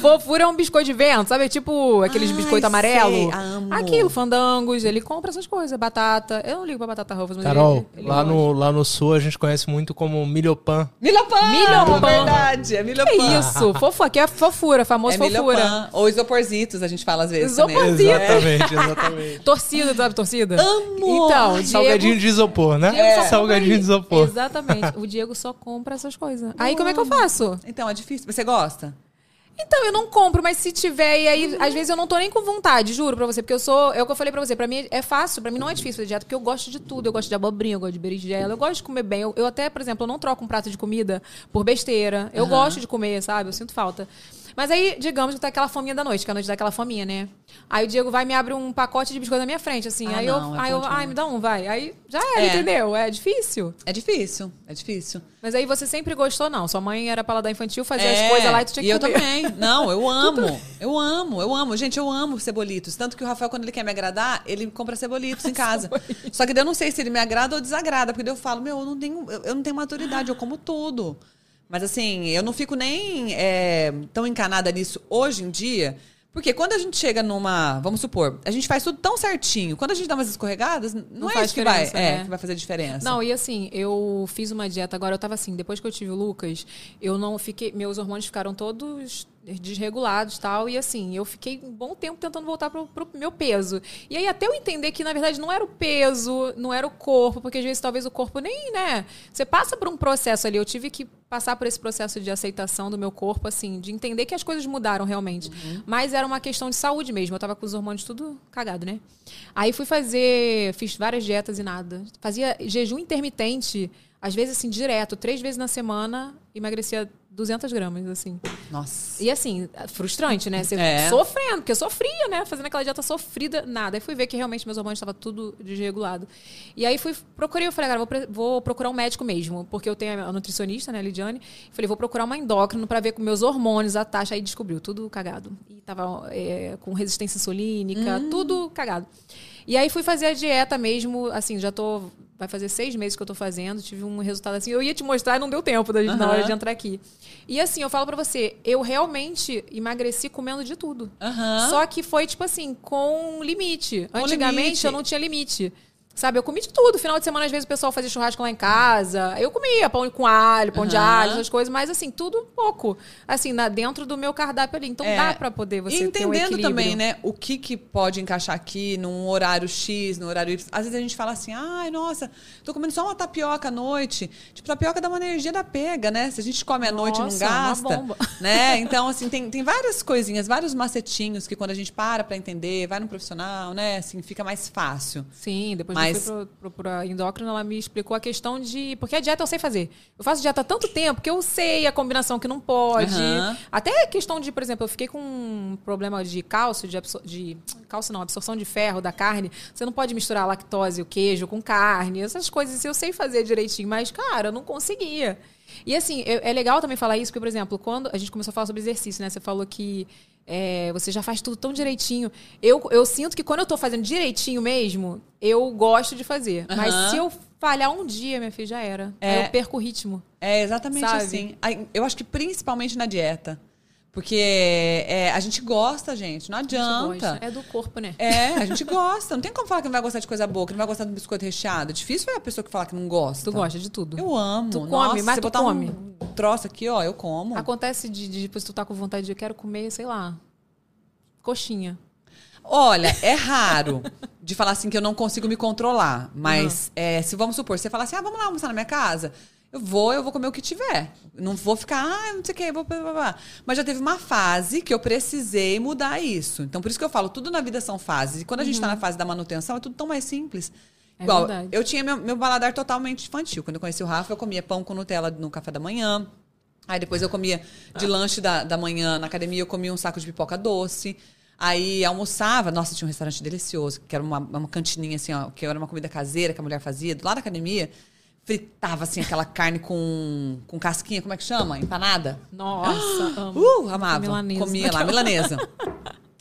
Fofura é um biscoito de vento, sabe? Tipo aqueles Ai, biscoito amarelo. sei, amo. Aquilo, fandangos, ele compra essas coisas, batata. Eu não ligo pra batata rosa, mas Carol, ele, ele lá, no, lá no sul a gente conhece muito como milhopan. Milhopan! Milhopan. Verdade, é milhopan. Que isso? Fofura, aqui é fofura, famoso É fofura. milhopan. Ou isoporzitos, a gente fala às vezes também. Isoporzito. Exatamente, exatamente. Torcida, sabe torcida? Amo! Então, Diego... Salgadinho de isopor, né? Só compra Salgadinho de isopor. Exatamente. O Diego só compra essas coisas. Aí como é que eu faço? Então, é difícil. Você gosta? Então, eu não compro, mas se tiver, e aí, às vezes eu não tô nem com vontade, juro pra você, porque eu sou. É o que eu falei pra você, pra mim é fácil, pra mim não é difícil fazer dieta, porque eu gosto de tudo. Eu gosto de abobrinha, eu gosto de berinjela, eu gosto de comer bem. Eu, eu até, por exemplo, eu não troco um prato de comida por besteira. Eu gosto de comer, sabe? Eu sinto falta. Mas aí, digamos que tá aquela fominha da noite, que a noite dá aquela fominha, né? Aí o Diego vai e me abre um pacote de biscoito na minha frente, assim. Ah, aí não, eu, é aí eu, ai, me dá um, vai. Aí já era, É. entendeu? É difícil. É difícil, é difícil. Mas aí você sempre gostou, não. Sua mãe era paladar infantil, fazia É, as coisas lá e tu tinha que eu comer. também. Não, eu amo. Eu amo, eu amo. Gente, eu amo cebolitos. Tanto que o Rafael, quando ele quer me agradar, ele compra cebolitos em casa. Só que daí eu não sei se ele me agrada ou desagrada. Porque daí eu falo, meu, eu não tenho, eu eu não tenho maturidade, eu como tudo. Mas assim, eu não fico nem é, tão encanada nisso hoje em dia. Porque quando a gente chega numa. Vamos supor, a gente faz tudo tão certinho. Quando a gente dá umas escorregadas, não, Não é isso que vai, é, né? que vai fazer diferença. Não, e assim, eu fiz uma dieta agora, eu tava assim, depois que eu tive o Lucas, eu não fiquei, meus hormônios ficaram todos desregulados e tal, e assim, eu fiquei um bom tempo tentando voltar pro, pro meu peso. E aí até eu entender que, na verdade, não era o peso, não era o corpo, porque às vezes talvez o corpo nem, né, você passa por um processo ali, eu tive que passar por esse processo de aceitação do meu corpo, assim, de entender que as coisas mudaram realmente. Mas era uma questão de saúde mesmo, eu tava com os hormônios tudo cagado, né? Aí fui fazer, fiz várias dietas e nada. Fazia jejum intermitente, às vezes assim, direto, três vezes na semana, emagrecia 200 gramas, assim. Nossa. E assim, frustrante, né? Você É. sofrendo, porque eu sofria, né? Fazendo aquela dieta sofrida, nada. Aí fui ver que realmente meus hormônios estavam tudo desregulado. E aí fui, procurei, eu falei, cara, vou, vou procurar um médico mesmo, porque eu tenho a nutricionista, né, Lidiane. Falei, vou procurar uma endócrino pra ver com meus hormônios, a taxa. Aí descobriu, tudo cagado. E tava é, com resistência insulínica, tudo cagado. E aí fui fazer a dieta mesmo, assim, já tô. Vai fazer seis meses que eu tô fazendo, tive um resultado assim. Eu ia te mostrar e não deu tempo da gente, na Aham. hora de entrar aqui. E assim, eu falo pra você, eu realmente emagreci comendo de tudo. Aham. Só que foi, tipo assim, com limite. Com Antigamente limite. eu não tinha limite. Sabe, eu comi de tudo. Final de semana, às vezes, o pessoal fazia churrasco lá em casa. Eu comia pão com alho, pão de Aham. alho, essas coisas. Mas, assim, tudo um pouco. Assim, na, dentro do meu cardápio ali. Então, É. dá pra poder você E um entendendo equilíbrio. também, né, o que, que pode encaixar aqui num horário X, no horário Y. Às vezes a gente fala assim, ai, nossa, tô comendo só uma tapioca à noite. Tipo, tapioca dá uma energia da pega, né? Se a gente come à noite e não Nossa, uma gasta. bomba. Né? Então, assim, tem, tem várias coisinhas, vários macetinhos que quando a gente para pra entender, vai no profissional, né? Assim, fica mais fácil. Sim, depois Mas- eu fui pro, pro, endócrino, ela me explicou a questão de. Porque a dieta eu sei fazer. Eu faço dieta há tanto tempo que eu sei a combinação que não pode. Aham. Até a questão de, por exemplo, eu fiquei com um problema de cálcio, de, absor de cálcio não, absorção de ferro da carne. Você não pode misturar a lactose, o queijo com carne, essas coisas eu sei fazer direitinho, mas, cara, eu não conseguia. E assim, eu- é legal também falar isso, porque, por exemplo, quando a gente começou a falar sobre exercício, né? Você falou que é, você já faz tudo tão direitinho. Eu, eu sinto que quando eu tô fazendo direitinho mesmo, eu gosto de fazer. Mas Aham. se eu falhar um dia, minha filha, já era. É. Aí eu perco o ritmo. É exatamente Sabe? assim. Eu acho que principalmente na dieta. Porque é, a gente gosta, gente. Não adianta. É do corpo, né? É, a gente gosta. Não tem como falar que não vai gostar de coisa boa, que não vai gostar de biscoito recheado. Difícil é a pessoa que fala que não gosta. Tu gosta de tudo. Eu amo. Tu come, Nossa, mas se tu come. um troço aqui, ó, eu como. Acontece de, de depois tu tá com vontade de eu quero comer, sei lá, coxinha. Olha, é raro de falar assim que eu não consigo me controlar. Mas é, se vamos supor, você fala assim, ah, vamos lá almoçar na minha casa. Eu vou, eu vou comer o que tiver. Não vou ficar, ah, não sei o que, vou. blá, blá, blá. Mas já teve uma fase que eu precisei mudar isso. Então, por isso que eu falo, tudo na vida são fases. E quando a gente tá na fase da manutenção, é tudo tão mais simples. É Igual, verdade. eu tinha meu, meu paladar totalmente infantil. Quando eu conheci o Rafa, eu comia pão com Nutella no café da manhã. Aí depois eu comia de lanche da, da manhã na academia, eu comia um saco de pipoca doce. Aí almoçava, nossa, tinha um restaurante delicioso, que era uma, uma cantininha assim, ó, que era uma comida caseira que a mulher fazia, do lado da academia. Fritava assim aquela carne com, com casquinha, como é que chama? Empanada. Nossa, amo. Uh, amava. Milanesa. Comia lá, milanesa.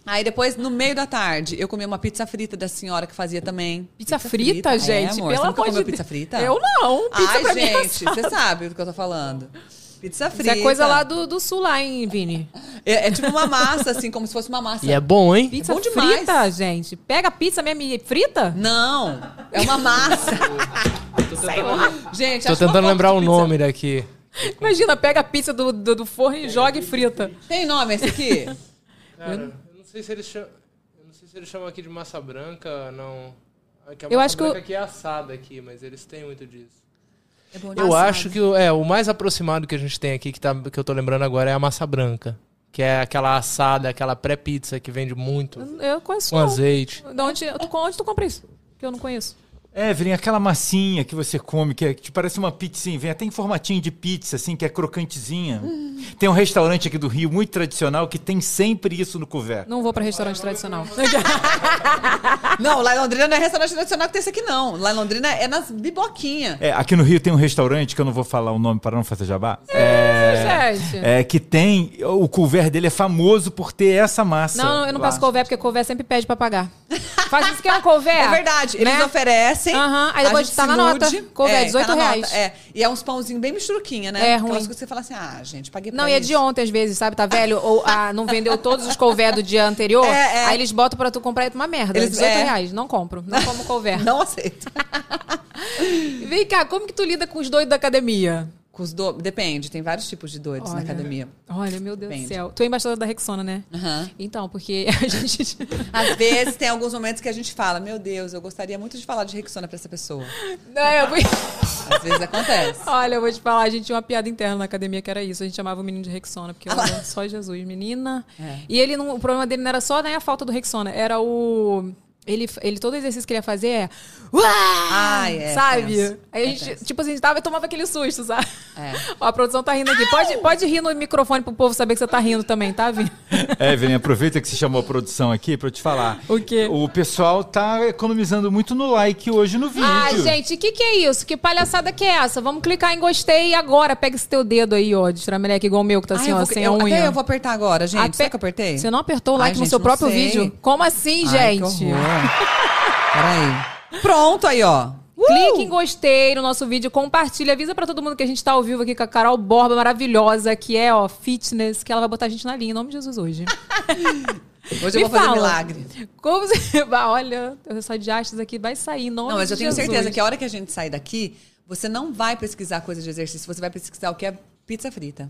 Aí depois, no meio da tarde, eu comia uma pizza frita da senhora que fazia também. Pizza, frita, É, gente? amor, pelo você nunca amor comeu de pizza frita? Eu não. Pizza Ai, é gente, você sabe do que eu tô falando. Pizza Isso frita. é coisa lá do, do sul, lá, hein, Vini? É, é tipo uma massa, assim, como se fosse uma massa. E é bom, hein? Pizza bom demais. frita, gente. Pega a pizza mesmo e frita? Não, é uma massa. Gente, Tô acho uma tentando foto lembrar o nome daqui. Imagina, pega a pizza do, do, do forno e joga e frita. Tem nome esse aqui? Cara, eu não sei se eles chamam. Eu não sei se eles chamam aqui de massa branca, não. Aqui a Eu massa acho que branca o- aqui é assada aqui, mas eles têm muito disso. É bom Eu acho que o- é, o mais aproximado que a gente tem aqui, que, tá, que eu tô lembrando agora, é a massa branca. Que é aquela assada, aquela pré-pizza que vende muito. Eu conheço. Com não. azeite. De onde, tu, onde tu compra isso? Que eu não conheço. Evelyn, aquela massinha que você come, que, é, que parece uma pizzinha, vem até em formatinho de pizza, assim, que é crocantezinha. Tem um restaurante aqui do Rio muito tradicional que tem sempre isso no couvert. Não vou pra restaurante tradicional. Não, lá em Londrina não é restaurante tradicional que tem esse aqui, não. Lá em Londrina é nas biboquinhas. É, aqui no Rio tem um restaurante, que eu não vou falar o nome para não fazer jabá. É, gente. é, que tem. O couvert dele é famoso por ter essa massa. Não, eu não lá. passo couvé, porque couvé sempre pede pra pagar. Faz isso que é um couvé. É verdade, eles né? Oferecem. Aham, aí depois tá se na nota. Couvé, É, 18 tá reais. nota, É, e é uns pãozinhos bem misturuquinha, né? É, ruim. que você fala assim, ah, gente, paguei pra Não, e é de ontem às vezes, sabe? Tá velho? Ou ah, não vendeu todos os couvé do dia anterior. É, é. Aí eles botam pra tu comprar e tu uma merda. Eles- 18 é. reais. Não compro. Não como couvé. Não aceito. Vem cá, como que tu lida com os doidos da academia? Com os do... Depende, tem vários tipos de doidos na Olha. academia. Olha, meu Deus Depende. do céu. Tu é embaixadora da Rexona, né? Aham. Então, porque a gente. Às vezes tem alguns momentos que a gente fala, meu Deus, eu gostaria muito de falar de Rexona pra essa pessoa. Não, eu fui... Às vezes acontece. Olha, eu vou te falar, a gente tinha uma piada interna na academia que era isso. A gente chamava o menino de Rexona, porque Ah olha, só Jesus, menina. É. E ele não, o problema dele não era só né, a falta do Rexona, era o. Ele, ele, todo exercício que ele ia fazer é. Ai, é Sabe? tenso. Aí a É gente, tenso. tipo assim, a gente tava e tomava aquele susto, sabe? É. Ó, a produção tá rindo aqui. Pode, pode rir no microfone pro povo saber que você tá rindo também, tá, Vi? Evelyn, aproveita que você chamou a produção aqui pra eu te falar. O quê? O pessoal tá economizando muito no like hoje no vídeo. Ah, gente, o que, que é isso? Que palhaçada que é essa? Vamos clicar em gostei agora. Pega esse teu dedo aí, ó, de trameleque igual o meu, que tá Ai, assim, eu ó, vou- sem eu- a unha. Até eu vou apertar agora, gente. Ape- Será que eu apertei? Você não apertou o like Ai, no gente, seu não próprio sei. vídeo? Como assim, Ai, que gente? horror. Peraí. Pronto aí, ó. Clique em gostei no nosso vídeo, compartilha, avisa pra todo mundo que a gente tá ao vivo aqui com a Carol Borba, maravilhosa, que é, ó, fitness, que ela vai botar a gente na linha, em nome de Jesus hoje. Hoje eu Me vou fazer fala. milagre. Como você olha, essa de hashtag aqui vai sair, em nome Não, mas eu tenho Jesus. certeza que a hora que a gente sair daqui, você não vai pesquisar coisa de exercício, você vai pesquisar o que é pizza frita.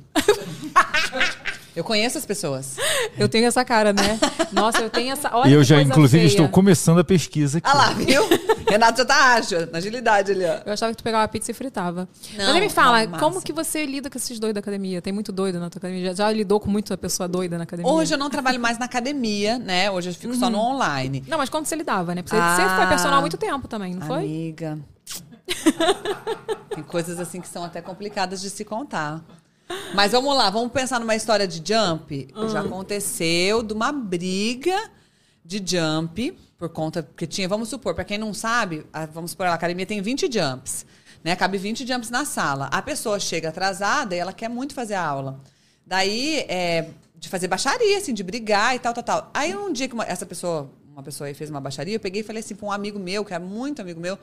Eu conheço as pessoas. Eu tenho essa cara, né? Nossa, eu tenho essa. Olha E eu já, inclusive, feia. estou começando a pesquisa aqui. Ah lá, viu? Renato já tá ágil, na agilidade ali, ó. Eu achava que tu pegava a pizza e fritava. Não, Mas aí me fala, massa. como que você lida com esses doidos da academia? Tem muito doido na tua academia? Já, já lidou com muita pessoa doida na academia? Hoje eu não trabalho mais na academia, né? Hoje eu fico só no online. Não, mas quando você lidava, né? Porque você Ah. sempre foi personal há muito tempo também, não foi? Amiga. Tem coisas assim que são até complicadas de se contar. Mas vamos lá, vamos pensar numa história de jump. Já aconteceu de uma briga de jump por conta porque tinha, vamos supor, para quem não sabe, vamos supor, a academia tem 20 jumps, né? Cabe 20 jumps na sala. A pessoa chega atrasada e ela quer muito fazer a aula. Daí, é, de fazer baixaria, assim, de brigar e tal, tal, tal. Aí um dia que uma- essa pessoa, uma pessoa aí fez uma baixaria, eu peguei e falei assim para um amigo meu, que era muito amigo meu,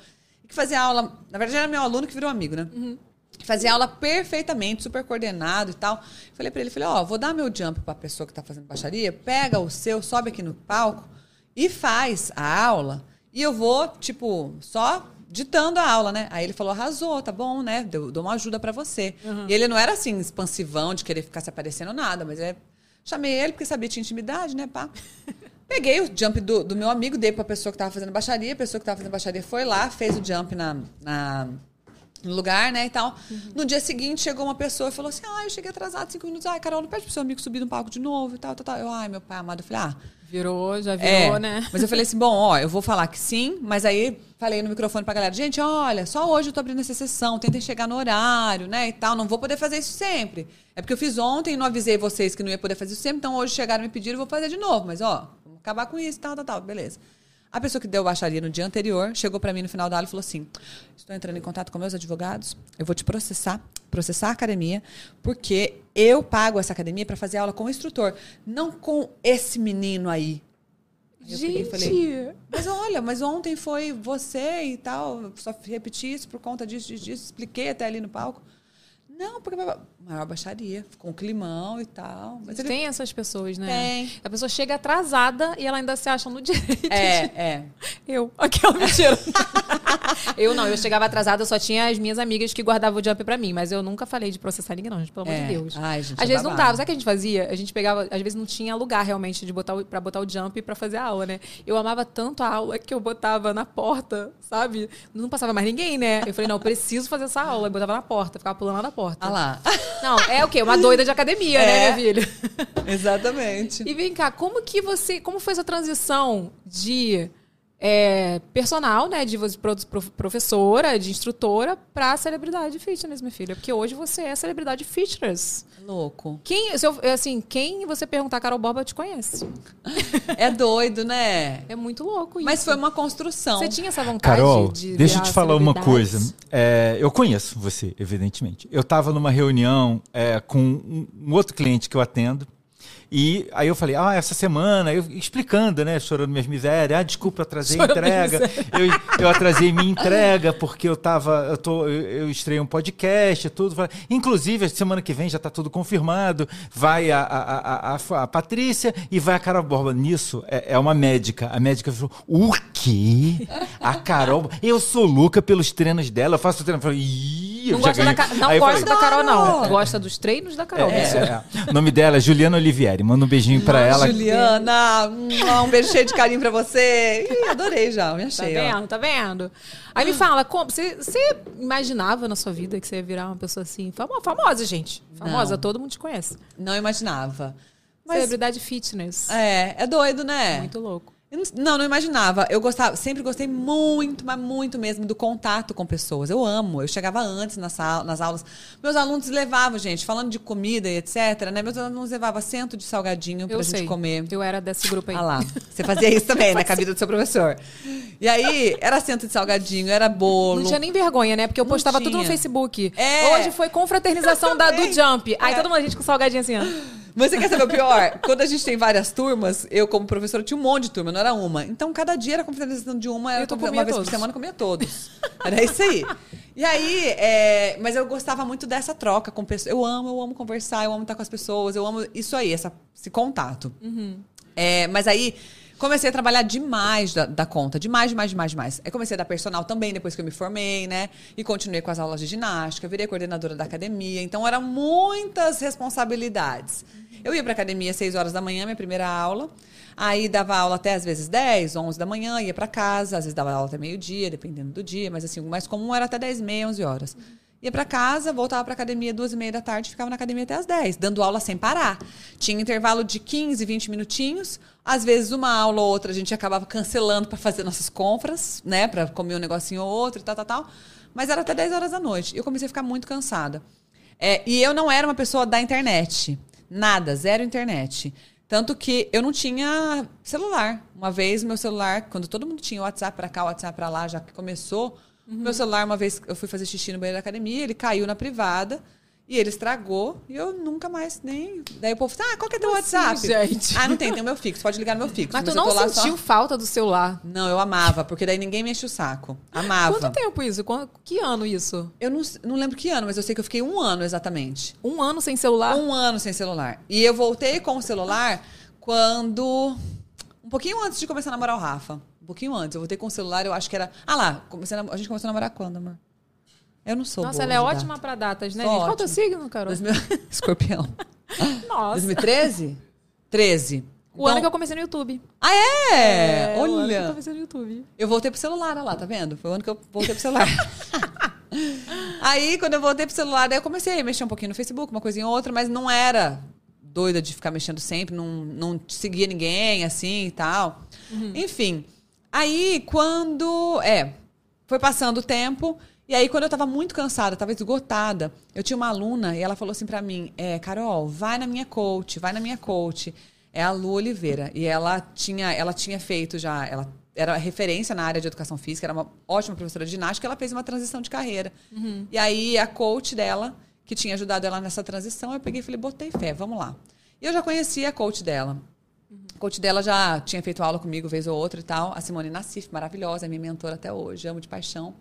que fazia aula, na verdade era meu aluno que virou amigo, né? Que Fazia aula perfeitamente, super coordenado e tal. Falei para ele, falei, ó, vou dar meu jump para a pessoa que tá fazendo baixaria, pega o seu, sobe aqui no palco e faz a aula. E eu vou, tipo, só ditando a aula, né? Aí ele falou, arrasou, tá bom, né? Deu, dou uma ajuda para você. E ele não era assim, expansivão, de querer ficar se aparecendo nada, mas é. Chamei ele porque sabia que tinha intimidade, né, pá? Peguei o jump do, do meu amigo, dei pra pessoa que tava fazendo baixaria, a pessoa que tava fazendo baixaria foi lá, fez o jump na, na, no lugar, né, e tal. No dia seguinte, chegou uma pessoa e falou assim, ah, eu cheguei atrasado cinco minutos. Ai, Carol, não pede pro seu amigo subir no palco de novo e tal, tal, tal. Eu, ai, meu pai amado. Eu falei, ah, Virou, já virou, é. né? Mas eu falei assim, bom, ó, eu vou falar que sim, mas aí falei no microfone pra galera, gente, olha, só hoje eu tô abrindo essa sessão, tentem chegar no horário, né, e tal, não vou poder fazer isso sempre. É porque eu fiz ontem e não avisei vocês que não ia poder fazer isso sempre, então hoje chegaram e me pediram, eu vou fazer de novo, mas ó, vamos acabar com isso, tal, tal, tal, beleza. A pessoa que deu baixaria no dia anterior chegou pra mim no final da aula e falou assim: Estou entrando em contato com meus advogados, eu vou te processar, processar a academia, porque eu pago essa academia pra fazer aula com o instrutor, não com esse menino aí. Eu Gente, falei, mas olha, mas ontem foi você e tal, só repeti isso por conta disso, disso, disso, expliquei até ali no palco. Não, porque maior baixaria, com um climão e tal. Mas ele- tem essas pessoas, né? Tem. A pessoa chega atrasada e ela ainda se acha no direito. É, é. Eu. Aquela mentira. eu não, eu chegava atrasada, eu só tinha as minhas amigas que guardavam o jump pra mim, mas eu nunca falei de processar ninguém, não, gente, pelo amor É. de Deus. Ai, gente, às é vezes não babado. tava. Sabe o que a gente fazia? A gente pegava, às vezes não tinha lugar realmente de botar o, pra botar o jump pra fazer a aula, né? Eu amava tanto a aula que eu botava na porta, sabe? Não passava mais ninguém, né? Eu falei, não, eu preciso fazer essa aula. Eu botava na porta, ficava pulando lá na porta. Ah lá. Não, é o quê? Uma doida de academia, É. né, minha filha? Exatamente. E vem cá, como que você. Como foi essa transição de é, personal, né? De professora, de instrutora, pra celebridade fitness, minha filha? Porque hoje você é celebridade fitness. Louco. Quem, se eu- assim, quem você perguntar Carol Borba te conhece. É doido, né? É muito louco isso. Mas foi uma construção. Você tinha essa vontade Carol, de. deixa eu te falar uma coisa. É, eu conheço você, evidentemente. Eu estava numa reunião é, com um outro cliente que eu atendo. E aí eu falei, ah, essa semana, eu explicando, né, chorando minhas misérias, ah, desculpa, eu atrasei a entrega, eu, eu atrasei minha entrega porque eu tava, eu, tô, eu, eu estrei um podcast e tudo. Inclusive, semana que vem já está tudo confirmado, vai a, a, a, a, a Patrícia e vai a Carol Borba. Nisso, é, é uma médica. A médica falou, o quê? A Carol, eu sou louca pelos treinos dela, eu faço treino. Eu falei, Ih, eu Não gosta, da, não gosta falei, da Carol, não. Gosta dos treinos da Carol. é, é, é. O nome dela é Juliana Olivieri. Manda um beijinho pra ela. Juliana, um beijo cheio de carinho pra você. Ih, adorei já, me Tá achei. ó. vendo? Tá vendo? Aí me fala, como, você, você imaginava na sua vida que você ia virar uma pessoa assim, famo- famosa, gente. Famosa, Não. todo mundo te conhece. Não imaginava. Mas Celebridade fitness. é, é doido, né? Muito louco. Não- Não, não imaginava. Eu gostava, sempre gostei muito, mas muito mesmo do contato com pessoas. Eu amo. Eu chegava antes nas, nas aulas. Meus alunos levavam, gente, falando de comida e etc, né? Meus alunos levavam cento de salgadinho pra Eu gente sei. comer. Eu era desse grupo aí. Ah lá. Você fazia isso também, né? Com a vida do seu professor. E aí, era cento de salgadinho, era bolo. Não tinha nem vergonha, né? Porque eu postava tudo no. Facebook. É. Hoje foi confraternização da, do. Jump. Aí É. todo mundo, a gente com salgadinho assim, ó. Mas você quer saber o pior? Quando a gente tem várias turmas, eu, como professora, tinha um monte de turma, não era uma. Então, cada dia era confraternização de uma, E eu tu uma comia vez todos. por semana comia todos. Era isso aí. E aí, é, mas eu gostava muito dessa troca com pessoas. Eu amo, eu amo conversar, eu amo estar com as pessoas, eu amo isso aí, essa, esse contato. É, mas aí, comecei a trabalhar demais da, da conta. Demais, demais, demais, demais. Aí comecei a dar personal também, depois que eu me formei, né? E continuei com as aulas de ginástica, virei coordenadora da academia. Então, eram muitas responsabilidades. Eu ia pra academia às 6 horas da manhã, minha primeira aula. Aí dava aula até às vezes 10, 11 da manhã, ia pra casa. Às vezes dava aula até meio-dia, dependendo do dia. Mas assim, o mais comum era até 10 e meia, 11 horas. Ia pra casa, voltava pra academia duas e meia da tarde, ficava na academia até as 10, dando aula sem parar. Tinha intervalo de 15, 20 minutinhos. Às vezes, uma aula ou outra, a gente acabava cancelando pra fazer nossas compras, né? Pra comer um negocinho ou outro tal, tal, tal. Mas era até 10 horas da noite. E eu comecei a ficar muito cansada. É, e eu não era uma pessoa da internet. Nada, zero internet. Tanto que eu não tinha celular. Uma vez, meu celular, quando todo mundo tinha WhatsApp pra cá, WhatsApp pra lá, já que começou, meu celular, uma vez eu fui fazer xixi no banheiro da academia, ele caiu na privada e ele estragou e eu nunca mais nem. Daí o povo falou: Ah, qual que é teu Como WhatsApp? assim, gente? Ah, não tem, tem o meu fixo, pode ligar no meu fixo. Mas tu eu não lá só- sentiu falta do celular. Não, eu amava, porque daí ninguém me enche o saco. Amava. Quanto tempo isso? Que ano isso? Eu não, não lembro que ano, mas eu sei que eu fiquei um ano exatamente. Um ano sem celular? Um ano sem celular. E eu voltei com o celular quando. Um pouquinho antes de começar a namorar o Rafa. Um pouquinho antes. Eu voltei com o celular, eu acho que era. Ah lá, comecei a, a gente começou a namorar quando, amor? Eu não sou Nossa, ela é ótima pra datas, né, Sou gente? Qual é o teu signo, Carol? 2000... Escorpião. Nossa. 2013? 13. O ano que eu comecei no YouTube. Ah, é? o ano que eu Olha. comecei no YouTube. Eu voltei pro celular, olha lá, tá vendo? Foi o ano que eu voltei pro celular. Aí, quando eu voltei pro celular, daí eu comecei a mexer um pouquinho no Facebook, uma coisinha ou outra, mas não era doida de ficar mexendo sempre, não, não seguia ninguém, assim e tal. Enfim. Aí, quando. É, foi passando o tempo. E aí, quando eu tava muito cansada, tava esgotada, eu tinha uma aluna e ela falou assim pra mim: é, Carol, vai na minha coach, vai na minha coach. É a Lu Oliveira. E ela tinha, ela tinha feito já. Ela era referência na área de educação física, era uma ótima professora de ginástica, ela fez uma transição de carreira. E aí, a coach dela, que tinha ajudado ela nessa transição, eu peguei e falei: botei fé, vamos lá. E eu já conhecia a coach dela. A coach dela já tinha feito aula comigo vez ou outra e tal. A Simone Nassif, maravilhosa, é minha mentora até hoje, amo de paixão.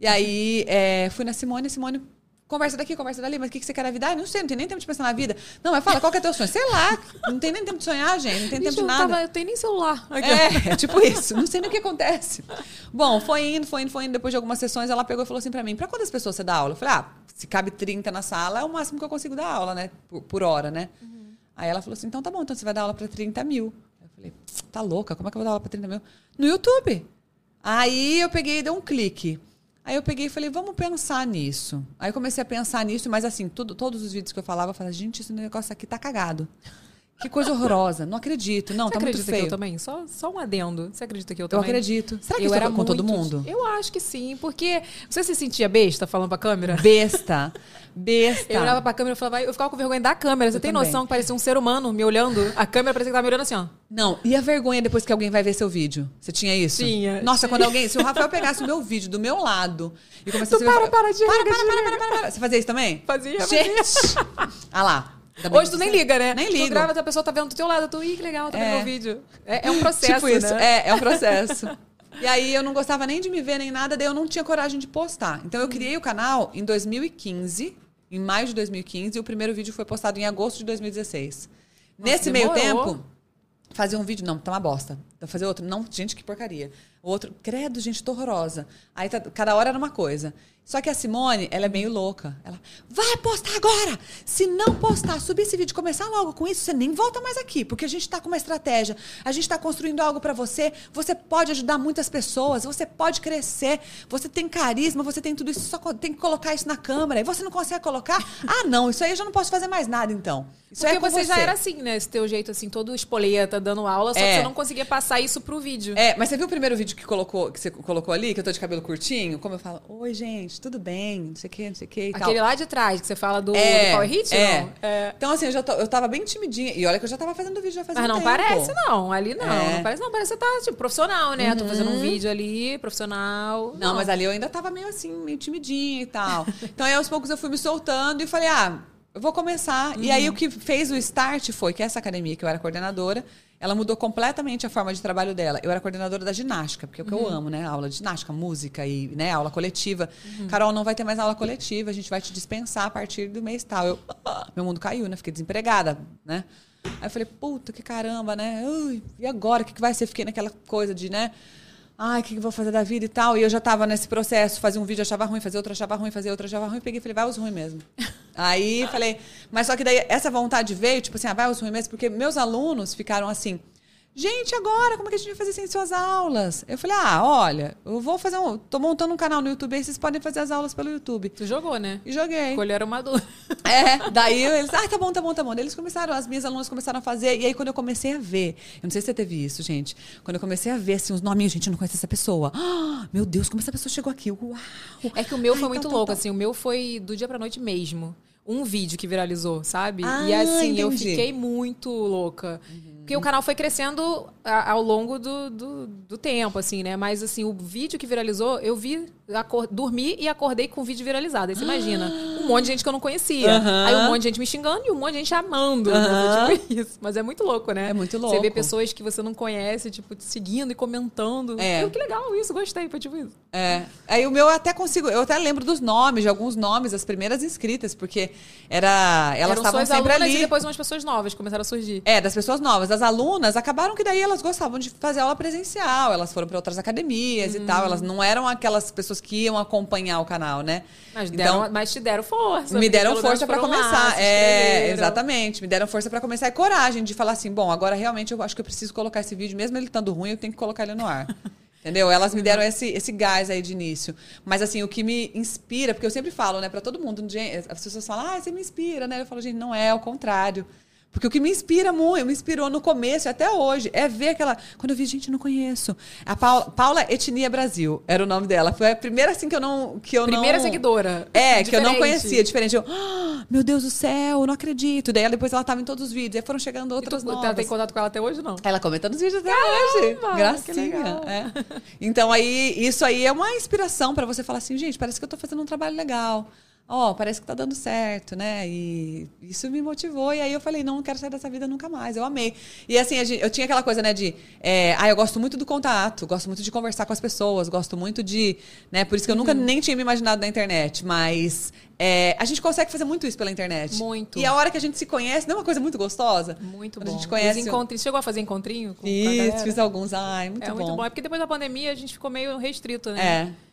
E aí, é, fui na Simone, a Simone, conversa daqui, conversa dali, mas o que, que você quer da vida? Ah, não sei, não tem nem tempo de pensar na vida. Não, mas fala, qual que é teu sonho? Sei lá, não tem nem tempo de sonhar, gente, não tem Bicho, tempo de nada. tava, eu tenho nem celular. É, é tipo isso. Não sei nem o que acontece. Bom, foi indo, foi indo, foi indo. Depois de algumas sessões, ela pegou e falou assim pra mim: pra quantas pessoas você dá aula? Eu falei: ah, se cabe 30 na sala, é o máximo que eu consigo dar aula, né? Por, por hora, né? Aí ela falou assim: então tá bom, então você vai dar aula pra 30 mil. Eu falei: tá louca? Como é que eu vou dar aula pra 30 mil? No YouTube. Aí eu peguei e dei um clique. Aí eu peguei e falei, vamos pensar nisso. Aí comecei a pensar nisso, mas assim, tudo, todos os vídeos que eu falava, eu falava, gente, esse negócio aqui tá cagado. Que coisa horrorosa. Não acredito. Não, Você tá muito acredita que feio. eu também? Só, só um adendo. Você acredita que eu Eu também? acredito. Será que eu isso era com todo muito- mundo? Eu acho que sim, porque você se sentia besta falando pra câmera? Besta. Besta. Eu olhava pra câmera e falava, eu ficava com vergonha da câmera. Você Eu tem também. noção que parecia um ser humano me olhando? A câmera parecia que tava me olhando assim, ó. Não, e a vergonha depois que alguém vai ver seu vídeo? Você tinha isso? Tinha, Nossa, tinha. quando alguém. Se o Rafael pegasse o meu vídeo do meu lado e começasse Tu a ver. para, para, para, para, para, para, para, para. Você fazia isso também? Fazia, Gente. ah lá. Bem Hoje tu nem liga, né? Nem Tu ligo. grava, outra pessoa tá vendo do teu lado. Tu, ih, que legal, tá vendo É. meu vídeo. É, é um processo, tipo isso. né? É, é um processo. E aí eu não gostava nem de me ver nem nada, daí eu não tinha coragem de postar. Então eu criei o canal em 2015, em maio de 2015, e o primeiro vídeo foi postado em agosto de 2016. Nesse meio demorou. tempo, fazia um vídeo, não, tá uma bosta. Então fazer outro, não, gente, que porcaria. O outro, credo, gente, tô horrorosa. Aí tá- cada hora era uma coisa. Só que a Simone, ela é meio louca. Ela, vai postar agora! Se não postar, subir esse vídeo, começar logo com isso, você nem volta mais aqui, porque a gente tá com uma estratégia, a gente tá construindo algo pra você, você pode ajudar muitas pessoas, você pode crescer, você tem carisma, você tem tudo isso, só tem que colocar isso na câmera, e você não consegue colocar? Ah, não, isso aí eu já não posso fazer mais nada, então. Isso Porque aí é com você, já era assim, né? Esse teu jeito, assim, todo espoleta, dando aula, só que É. você não conseguia passar isso pro vídeo. É, mas você viu o primeiro vídeo que, colocou, que você colocou ali, que eu tô de cabelo curtinho? Como eu falo, oi, gente, tudo bem, não sei o que, não sei o que e tal. Aquele lá de trás, que você fala do, É, do Power Hit, é. não? É. Então, assim, eu, já tô- eu tava bem timidinha. E olha que eu já tava fazendo vídeo já fazia Mas não tempo. parece, não. Ali não. É. Não parece, não. Parece que você tá, tipo, profissional, né? Tô fazendo um vídeo ali, profissional. Não, mas ali eu ainda tava meio assim, meio timidinha e tal. então, aí aos poucos eu fui me soltando e falei, ah, eu vou começar. E aí o que fez o start foi que essa academia, que eu era coordenadora, ela mudou completamente a forma de trabalho dela. Eu era coordenadora da ginástica, porque é o que eu amo, né? Aula de ginástica, música e né, aula coletiva. Carol, não vai ter mais aula coletiva, a gente vai te dispensar a partir do mês tal. Eu, ah, meu mundo caiu, né? Fiquei desempregada, né? Aí eu falei, puta, que caramba, né? Ui, e agora? O que, que vai ser? Fiquei naquela coisa de, né? Ai, o que, que eu vou fazer da vida e tal. E eu já tava nesse processo, fazia um vídeo, achava ruim, fazia outro, achava ruim, fazia outro, achava ruim. Peguei e falei, vai os ruins mesmo. Aí falei, mas só que daí essa vontade veio, tipo assim, ah, vai os ruins mesmo, porque meus alunos ficaram assim. Gente, agora, como é que a gente vai fazer sem suas aulas? Eu falei, ah, olha, eu vou fazer um. tô montando um canal no YouTube aí, vocês podem fazer as aulas pelo YouTube. Tu jogou, né? E joguei. Colheram maduro. É, daí eles, ah, tá bom, tá bom, tá bom. Daí eles começaram, as minhas alunas começaram a fazer. E aí, quando eu comecei a ver, eu não sei se você teve isso, gente. Quando eu comecece a ver, assim, os nominhos, gente, eu não conheço essa pessoa. Ah, meu Deus, como essa pessoa chegou aqui? Uau! É que o meu Ai, foi muito tal, tal, louco, tal. assim. O meu foi do dia pra noite mesmo. Um vídeo que viralizou, sabe? Ah, e assim, eu entendi. fiquei muito louca. Porque o canal foi crescendo ao longo do, do, do tempo, assim, né? Mas, assim, o vídeo que viralizou, eu vi, acor- dormi e acordei com o vídeo viralizado. Aí você imagina, um monte de gente que eu não conhecia. Aí um monte de gente me xingando e um monte de gente amando. né? Tipo isso. Mas é muito louco, né? É muito Você vê louco. pessoas que você não conhece, tipo, te seguindo e comentando. É. Eu, que legal isso, gostei, foi tipo isso. É. Aí o meu eu até consigo, eu até lembro dos nomes, de alguns nomes, das primeiras inscritas, porque era. Elas estavam sempre ali. e depois umas pessoas novas começaram a surgir. É, das pessoas novas. Das alunas, acabaram que daí elas gostavam de fazer aula presencial. Elas foram para outras academias e tal. Elas não eram aquelas pessoas que iam acompanhar o canal, né? Mas, deram, Então, mas te deram força. me deram força para lá, começar. se é, exatamente. Me deram força para começar e coragem de falar assim: bom, agora realmente eu acho que eu preciso colocar esse vídeo, mesmo ele estando ruim, eu tenho que colocar ele no ar. Entendeu? Elas me deram esse, esse gás aí de início. Mas, assim, o que me inspira, porque eu sempre falo, né, pra todo mundo, as pessoas falam, ah, você me inspira, né? Eu falo, gente, não é, ao contrário. Porque o que me inspira muito, me inspirou no começo e até hoje, é ver aquela. Quando eu vi, gente, não conheço. A Paula, Paula Etnia Brasil era o nome dela. Foi a primeira, assim, que eu não. Que eu Primeira não... seguidora. É, que eu não Diferente. conhecia, diferente. Eu, "Ah, meu Deus do céu, não acredito. Daí depois ela tava em todos os vídeos. Aí foram chegando E outras tu novas. tem contato com ela até hoje, não? Ela comenta nos vídeos até hoje. Caramba, que Gracinha. é. Então aí, isso aí é uma inspiração pra você falar assim, gente, parece que eu tô fazendo um trabalho legal. Ó, parece que tá dando certo, né? E isso me motivou. E aí eu falei, não, não quero sair dessa vida nunca mais. Eu amei. E assim, eu tinha aquela coisa, né, de. É, ah, eu gosto muito do contato, gosto muito de conversar com as pessoas, gosto muito de. Né, por isso que eu nunca Uhum. nem tinha me imaginado na internet. Mas é, a gente consegue fazer muito isso pela internet. Muito. E a hora que a gente se conhece, não é uma coisa muito gostosa? Muito Quando bom. a gente conhece. Os encontrinhos. Chegou a fazer encontrinho com, com Isso, galera? fiz alguns. Ai, muito é bom. muito bom. É porque depois da pandemia a gente ficou meio restrito, né? É.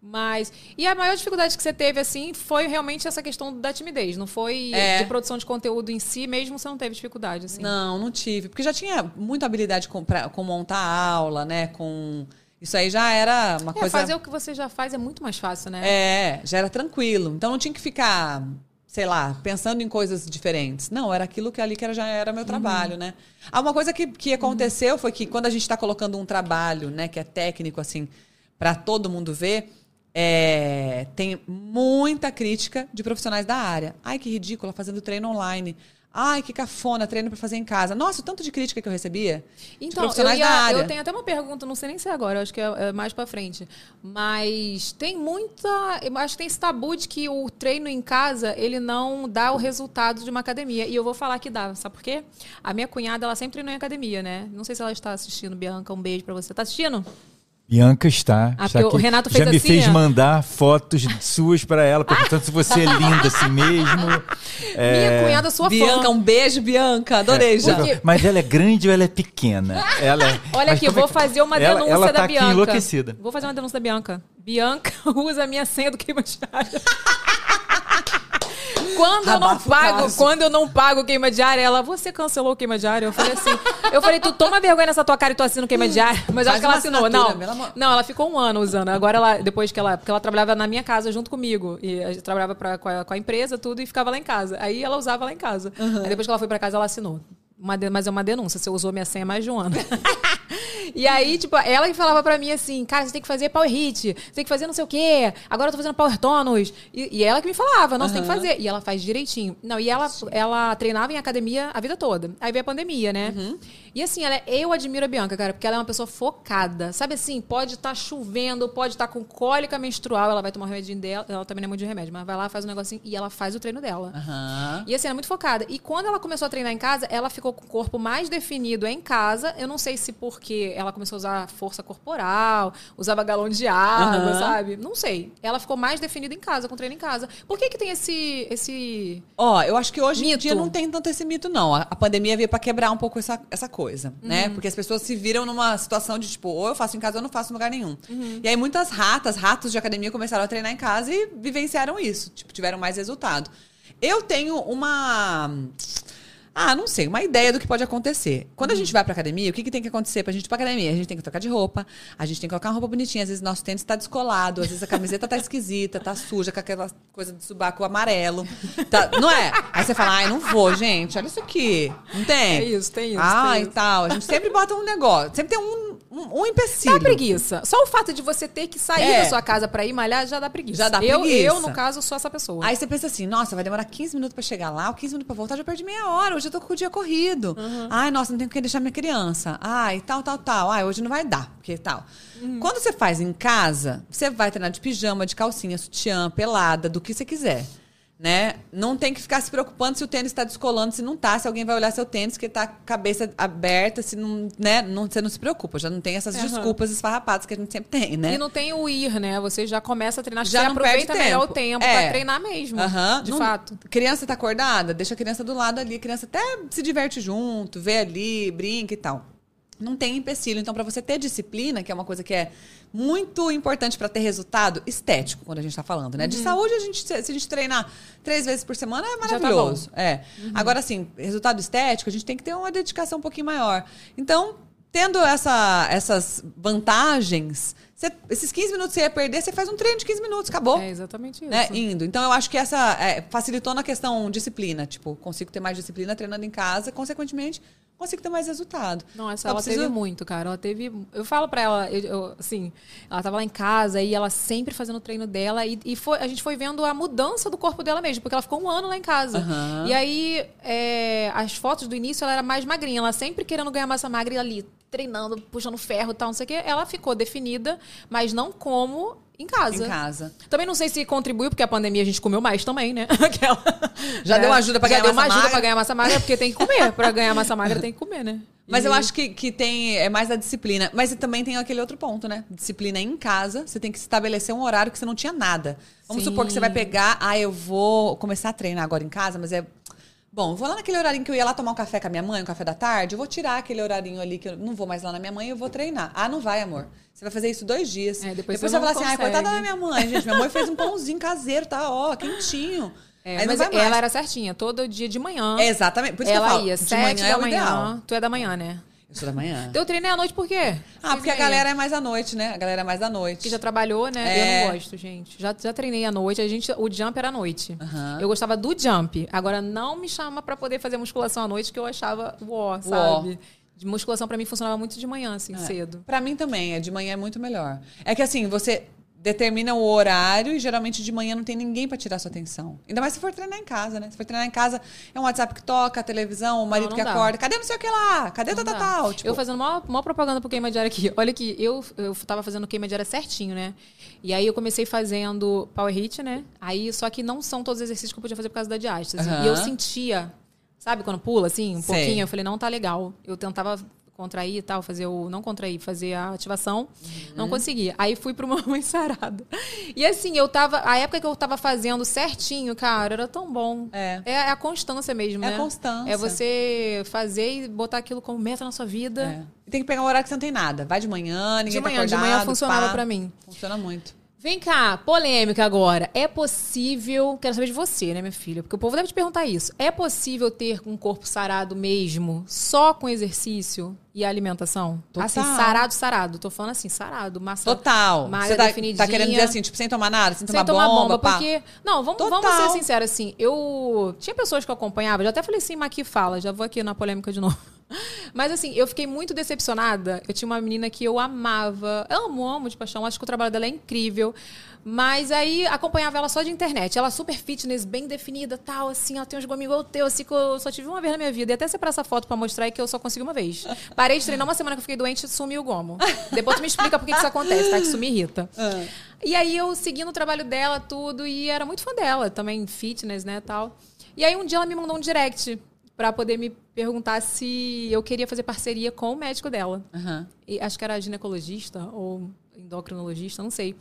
Mas. E a maior dificuldade que você teve, assim, foi realmente essa questão da timidez. Não foi É. de produção de conteúdo em si, mesmo você não teve dificuldade, assim. Não, não tive. Porque já tinha muita habilidade com, pra- com montar aula, né? Com. Isso aí já era uma É, coisa. fazer o que você já faz é muito mais fácil, né? É, já era tranquilo. Então não tinha que ficar, sei lá, pensando em coisas diferentes. Não, era aquilo que ali que era, já era meu trabalho, né? Ah, uma coisa que, que aconteceu foi que quando a gente está colocando um trabalho, né, que é técnico, assim, para todo mundo ver. É, tem muita crítica de profissionais da área. Ai, que ridícula, fazendo treino online. Ai, que cafona, treino para fazer em casa. Nossa, o tanto de crítica que eu recebia Então, eu, profissionais ia- da área. eu tenho até uma pergunta, não sei nem se é agora, acho que é, é mais pra frente. Mas tem muita. Acho que tem esse tabu de que o treino em casa, ele não dá o resultado de uma academia. E eu vou falar que dá, sabe por quê? A minha cunhada, ela sempre treinou em academia, né? Não sei se ela está assistindo, Bianca, um beijo pra você. Tá assistindo? Bianca está. Ah, está o aqui. Renato Já fez me assim, fez ó. mandar fotos suas para ela, perguntando se você é linda assim mesmo. Minha cunhada, sua Bianca, fã. um beijo, Bianca. Adorei já. Porque- Mas ela é grande ou ela é pequena? Ela é- Olha mas aqui, é vou fazer uma ela, denúncia ela da tá aqui Bianca. enlouquecida. Vou fazer uma denúncia da Bianca. Bianca usa a minha senha do queima. Quando eu não pago, quando eu não pago queima diária, ela, você cancelou o queima diária? Eu falei assim, eu falei, tu toma vergonha nessa tua cara e tu assina o queima diária. Mas eu acho que ela assinou. Não, amor- não, ela ficou um ano usando. Agora ela, depois que ela, porque ela trabalhava na minha casa junto comigo. E trabalhava pra, com, a, com a empresa, tudo, e ficava lá em casa. Aí ela usava lá em casa. Aí depois que ela foi pra casa, ela assinou. Uma de- mas é uma denúncia, você usou minha senha mais de um ano. E aí, tipo, ela que falava pra mim assim, cara, você tem que fazer power hit, você tem que fazer não sei o quê, agora eu tô fazendo power tonus. E, e ela que me falava, não, você tem que fazer. E ela faz direitinho. Não, e ela, ela treinava em academia a vida toda. Aí veio a pandemia, né? E assim, ela, eu admiro a Bianca, cara, porque ela é uma pessoa focada. Sabe assim, pode estar chovendo, pode estar com cólica menstrual, ela vai tomar o remedinho dela, ela também não é muito de remédio, mas vai lá, faz um negocinho e ela faz o treino dela. Aham. E assim, ela é muito focada. E quando ela começou a treinar em casa, ela ficou com o corpo mais definido em casa. Eu não sei se porque ela começou a usar força corporal, usava galão de água, Aham. sabe? Não sei. Ela ficou mais definida em casa, com treino em casa. Por que que tem esse... esse... Ó, eu acho que hoje em Mito. dia não tem tanto esse mito, não. A, pandemia veio pra quebrar um pouco essa, essa coisa, né? Porque as pessoas se viram numa situação de, tipo, ou eu faço em casa ou eu não faço em lugar nenhum. E aí muitas ratas, ratos de academia começaram a treinar em casa e vivenciaram isso. Tipo, tiveram mais resultado. Eu tenho uma... Ah, não sei, uma ideia do que pode acontecer. Quando a gente vai pra academia, o que, que tem que acontecer pra gente ir pra academia? A gente tem que trocar de roupa, a gente tem que colocar uma roupa bonitinha, às vezes nosso tênis tá descolado, às vezes a camiseta tá esquisita, tá suja, com aquela coisa de subaco amarelo. Tá- não é? Aí você fala, ai, não vou, gente, olha isso aqui. Não tem? É isso, tem isso, Ah, tem e isso. tal. A gente sempre bota um negócio, sempre tem um, um, um empecilho. Dá preguiça. Só o fato de você ter que sair É. da sua casa pra ir malhar já dá preguiça. Já dá eu, preguiça. Eu, no caso, sou essa pessoa. Aí você pensa assim, nossa, vai demorar 15 minutos pra chegar lá, ou 15 minutos pra voltar, já perdi meia hora, hoje eu tô com o dia corrido. Ai, nossa, não tenho que deixar minha criança. Ai, tal, tal, tal. Ai, hoje não vai dar, porque tal. Quando você faz em casa, você vai treinar de pijama, de calcinha, sutiã, pelada, do que você quiser. Né? Não tem que ficar se preocupando se o tênis está descolando, se não tá, se alguém vai olhar seu tênis que tá com a cabeça aberta, se não, né? Não, você não se preocupa, já não tem essas Aham. desculpas esfarrapadas que a gente sempre tem, né? E não tem o ir, né? Você já começa a treinar, Já aproveita melhor o tempo. É. pra treinar mesmo. Aham. De Não- fato. Criança tá acordada, deixa a criança do lado ali. A criança até se diverte junto, vê ali, brinca e tal. Não tem empecilho. Então, para você ter disciplina, que é uma coisa que é muito importante para ter resultado estético, quando a gente tá falando, né? De saúde, a gente, se a gente treinar três vezes por semana, é Uhum. tá maravilhoso. é. Agora, assim, resultado estético, a gente tem que ter uma dedicação um pouquinho maior. Então, tendo essa, essas vantagens, você- esses 15 minutos que você ia perder, você faz um treino de 15 minutos, acabou. É exatamente isso. né, indo. Então eu acho que essa é, facilitou na questão disciplina. Tipo, consigo ter mais disciplina treinando em casa, consequentemente, consigo ter mais resultado. Não, essa Só ela preciso- teve muito, cara. Ela teve. Eu falo pra ela, eu- eu, assim, ela tava lá em casa e ela sempre fazendo o treino dela e, e foi, a gente foi vendo a mudança do corpo dela mesmo, porque ela ficou um ano lá em casa. Aham. E aí, é, as fotos do início, ela era mais magrinha, ela sempre querendo ganhar massa magra e ali, treinando, puxando ferro e tal, não sei o quê. Ela ficou definida, mas não como em casa. Em casa. Também não sei se contribuiu, porque a pandemia a gente comeu mais também, né? Aquela. Já deu uma ajuda pra Já ganhar deu uma ajuda magra? pra ganhar massa magra, porque tem que comer. Pra ganhar massa magra tem que comer, né? Mas eu E- acho que, que tem é mais a disciplina. Mas também tem aquele outro ponto, né? Disciplina em casa, você tem que estabelecer um horário que você não tinha nada. Vamos Sim. supor que você vai pegar, ah, eu vou começar a treinar agora em casa, mas é. Bom, eu vou lá naquele horarinho que eu ia lá tomar um café com a minha mãe, um café da tarde, eu vou tirar aquele horarinho ali que eu não vou mais lá na minha mãe e eu vou treinar. Ah, não vai, amor. Você vai fazer isso dois dias. É, depois depois você você vai falar assim, ai, consegue. coitada da minha mãe, gente. Minha mãe fez um pãozinho caseiro, tá, ó, quentinho. É, mas mais. ela era certinha, todo dia de manhã. É, exatamente. Por isso ela que eu falo, ia, de sete manhã da é manhã. ideal. Tu é da manhã, né? Eu sou da manhã. Teu treino é à noite por quê? Ah, porque a galera é mais à noite, né? A galera é mais à noite. que já trabalhou, né? É. Eu não gosto, gente. Já, já treinei à noite. A gente, o jump era à noite. Aham. Eu gostava do jump. Agora não me chama pra poder fazer musculação à noite, que eu achava uó, Uó. De musculação pra mim funcionava muito de manhã, assim, É. cedo. Pra mim também, é de manhã é muito melhor. É que assim, você determina o horário e geralmente de manhã não tem ninguém pra tirar sua atenção. Ainda mais se for treinar em casa, né? Se for treinar em casa, é um WhatsApp que toca, a televisão, o marido não que dá. acorda. Cadê não sei o que lá? Cadê Não tal, dá. tal? Tipo, Eu fazendo maior, maior propaganda pro queima diária aqui. Olha aqui, eu, eu tava fazendo queima diária certinho, né? E aí eu comecei fazendo power hit, né? Aí, só que não são todos os exercícios que eu podia fazer por causa da diástase. Aham. E eu sentia, sabe quando pula, assim, um Sei. pouquinho? Eu falei, não tá legal. Eu tentava contrair e tal, fazer o... Não contrair, fazer a ativação. Uhum. Não conseguia. Aí fui pra uma mãe sarada. E assim, eu tava... A época que eu tava fazendo certinho, cara, era tão bom. É. É a constância mesmo, É a né? constância. É você fazer e botar aquilo como meta na sua vida. é. E tem que pegar um horário que você não tem nada. Vai de manhã, ninguém De manhã, tá de acordado. manhã funcionava pá. pra mim. Funciona muito. Vem cá, polêmica agora. É possível. Quero saber de você, né, minha filha? Porque o povo deve te perguntar isso. É possível ter um corpo sarado mesmo só com exercício e alimentação? Total. Assim, sarado, sarado. Tô falando assim, sarado. Massa Total. Você tá, definidinha. tá querendo dizer assim, tipo, sem tomar nada, sem, Sem tomar, bomba, pá. porque. Não, vamos, Total. vamos ser sinceros, assim. Eu. Tinha pessoas que eu acompanhava, já até falei assim, Maqui fala, já vou aqui na polêmica de novo. Mas assim, eu fiquei muito decepcionada. Eu tinha uma menina que eu amava. Eu amo, amo de paixão. Acho que o trabalho dela é incrível. Mas aí acompanhava ela só de internet. Ela super fitness, bem definida, tal, assim, ela tem uns gominhos igual o teu, assim, que eu só tive uma vez na minha vida. E até separar essa foto pra mostrar que eu só consegui uma vez. Parei de treinar uma semana que eu fiquei doente e sumiu o gomo. Depois tu me explica por que isso acontece, tá? Que isso me irrita. E aí eu seguindo o trabalho dela, tudo, e era muito fã dela, também fitness, né, tal. E aí um dia ela me mandou um direct pra poder me perguntar se eu queria fazer parceria com o médico dela. Aham. E acho que era ginecologista ou endocrinologista, não sei,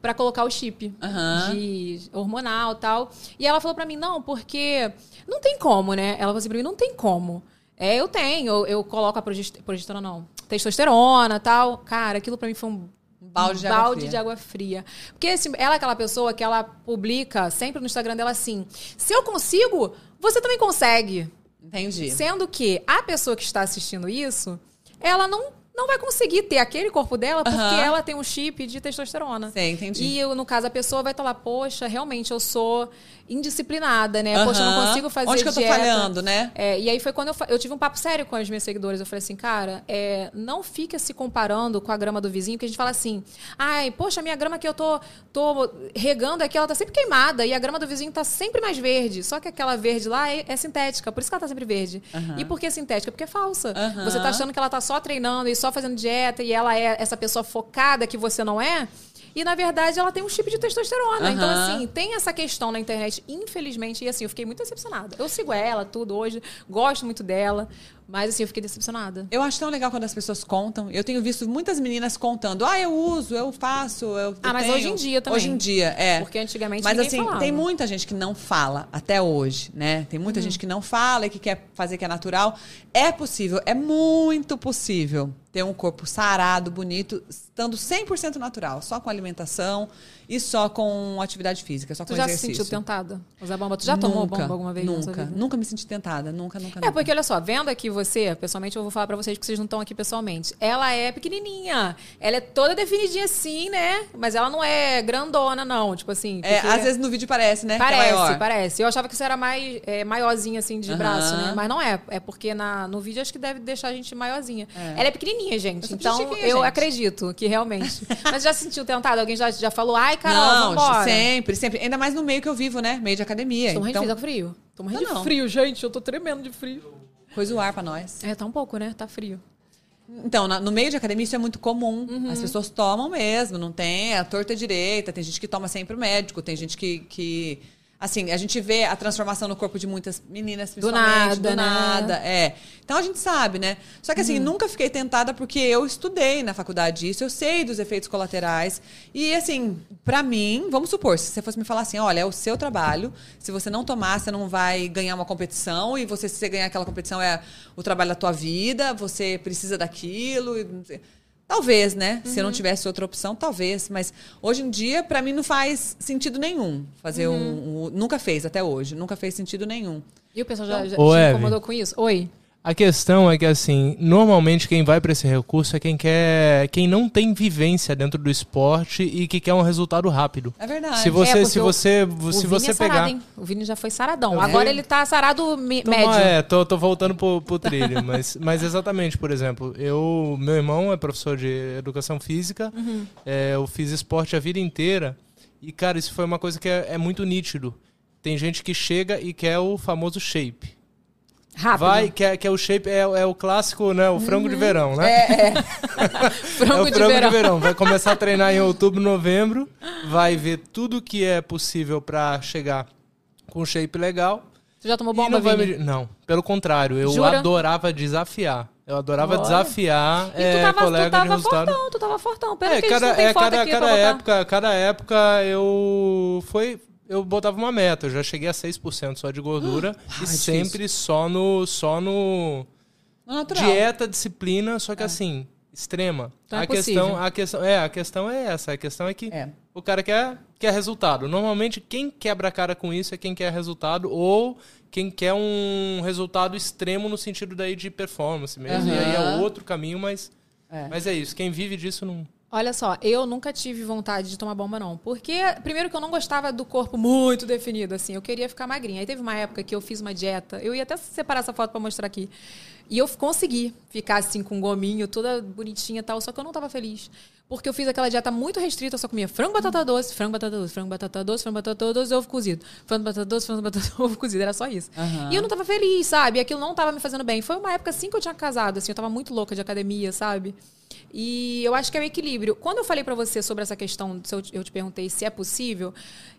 Pra colocar o chip Aham. de hormonal, tal. E ela falou pra mim: "Não, porque não tem como, né?" Ela falou assim pra mim: "Não tem como". É, eu tenho, eu, eu coloco a progest- progesterona não, testosterona, tal. Cara, aquilo pra mim foi um balde de água balde fria. de água fria. Porque assim, ela é aquela pessoa que ela publica sempre no Instagram dela assim: "Se eu consigo, você também consegue". Entendi. Sendo que a pessoa que está assistindo isso, ela não, não vai conseguir ter aquele corpo dela porque Aham. ela tem um chip de testosterona. Sei, entendi. E no caso, a pessoa vai estar lá, poxa, realmente eu sou indisciplinada, né? Poxa, eu não consigo fazer Onde que eu tô dieta. falhando, né? É, e aí foi quando eu, eu tive um papo sério com as minhas seguidoras. Eu falei assim, cara, é, não fica se comparando com a grama do vizinho, que a gente fala assim, ai, poxa, minha grama que eu tô, tô regando aqui, ela tá sempre queimada, e a grama do vizinho tá sempre mais verde. Só que aquela verde lá é, é sintética, por isso que ela tá sempre verde. E por que sintética? Porque é falsa. Você tá achando que ela tá só treinando e só fazendo dieta, e ela é essa pessoa focada que você não é. E, na verdade, ela tem um chip de testosterona. Então, Aham. assim, tem essa questão na internet, infelizmente, e assim, eu fiquei muito decepcionada. Eu sigo ela, tudo hoje, gosto muito dela, mas assim, eu fiquei decepcionada. Eu acho tão legal quando as pessoas contam. Eu tenho visto muitas meninas contando. Ah, eu uso, eu faço, eu Ah, mas tenho." hoje em dia também. Hoje em dia, é. Porque antigamente Mas assim, falava. tem muita gente que não fala até hoje, né? Tem Uhum. muita gente que não fala e que quer fazer que é natural. É possível, é muito possível ter um corpo sarado, bonito, estando 100% natural, só com alimentação e só com atividade física, só com Tu já se exercício. sentiu tentada? Usar bomba? Tu já tomou Nunca, bomba alguma vez Nunca, nunca me senti tentada, nunca, nunca. É, porque olha só, vendo aqui você, pessoalmente eu vou falar pra vocês que vocês não estão aqui pessoalmente. Ela é pequenininha. Ela é toda definidinha assim, né? Mas ela não é grandona, não. Tipo assim. É, às vezes no vídeo parece, né? é Parece, maior. parece. Eu achava que isso era mais é, maiorzinha, assim, de Aham. braço, né? Mas não é. É porque na, no vídeo acho que deve deixar a gente maiorzinha. Ela é pequenininha, gente. Eu Então eu gente. acredito que realmente. Mas já se sentiu tentado? Alguém já, já falou, ai, Carol, Não, sempre, sempre. Ainda mais no meio que eu vivo, né? Meio de academia. Tô morrendo então, de frio, frio. Tô morrendo de frio, gente. Eu tô tremendo de frio. coisa o ar pra nós. É, tá um pouco, né? Tá frio. Então, no meio de academia isso é muito comum. Uhum. As pessoas tomam mesmo, não tem a torta direita. Tem gente que toma sempre o médico, tem gente que, que. Assim, a gente vê a transformação no corpo de muitas meninas, principalmente. nada, do né? nada. É. Então a gente sabe, né? Só que assim, Uhum. nunca fiquei tentada porque eu estudei na faculdade isso, eu sei dos efeitos colaterais. E assim, pra mim, vamos supor, se você fosse me falar assim, olha, é o seu trabalho, se você não tomar, você não vai ganhar uma competição, e você, se você ganhar aquela competição, é o trabalho da tua vida, você precisa daquilo. e. Talvez, né? Se eu não tivesse outra opção, talvez. Mas hoje em dia, pra mim, não faz sentido nenhum fazer um, um- Nunca fez até hoje. Nunca fez sentido nenhum. E o pessoal já, já Ô, te Eve. incomodou com isso? Oi. A questão é que, assim, normalmente quem vai para esse recurso é quem quer. quem não tem vivência dentro do esporte e que quer um resultado rápido. É verdade. Se É, você, porque se o- você, o se Vini você é sarado, pegar. hein? O Vini já foi saradão. Agora ele tá sarado médio. É, tô, tô voltando pro, pro trilho, mas, mas exatamente, por exemplo, eu, meu irmão é professor de educação física, Uhum. é, eu fiz esporte a vida inteira e, cara, isso foi uma coisa que é, é muito nítido. Tem gente que chega e quer o famoso shape. Rápido. Vai, quer, quer o shape, é, é o clássico, né? O frango de verão, né? É, é. É Frango, o de, frango verão. Vai começar a treinar em outubro, novembro. Vai ver tudo que é possível pra chegar com shape legal. Tu já tomou bomba, não, medir- não, pelo contrário, eu Jura? adorava desafiar. Eu adorava Olha. desafiar E tu é, tava, colega tu tava de resultado. fortão, tu tava fortão. Pera É, que cada, é, cada, cada época, cada época eu foi eu botava uma meta, eu já cheguei a 6% só de gordura Ah, e é sempre só no só no natural. dieta, disciplina, só que assim, extrema. Então é a questão, possível. a questão, é, a questão é essa, a questão é que É. o cara quer quer resultado. Normalmente quem quebra a cara com isso é quem quer resultado ou quem quer um resultado extremo no sentido daí de performance mesmo. E aí é outro caminho, mas É. mas é isso, quem vive disso não Olha só, eu nunca tive vontade de tomar bomba, não. Porque, primeiro, que eu não gostava do corpo muito definido, assim. Eu queria ficar magrinha. Aí teve uma época que eu fiz uma dieta. Eu ia até separar essa foto pra mostrar aqui. E eu consegui ficar, assim, com um gominho, toda bonitinha e tal. Só que eu não tava feliz. Porque eu fiz aquela dieta muito restrita. Eu só comia frango, batata doce, frango, batata doce, frango, batata doce, frango, batata doce, ovo cozido. Frango, batata doce, frango, batata doce, ovo cozido. Era só isso. Aham. E eu não tava feliz, sabe? Aquilo não tava me fazendo bem. Foi uma época, assim, que eu tinha casado. Assim, eu tava muito louca de academia, sabe? E eu acho que é o equilíbrio. Quando eu falei pra você sobre essa questão, se eu, te- perguntei se é possível,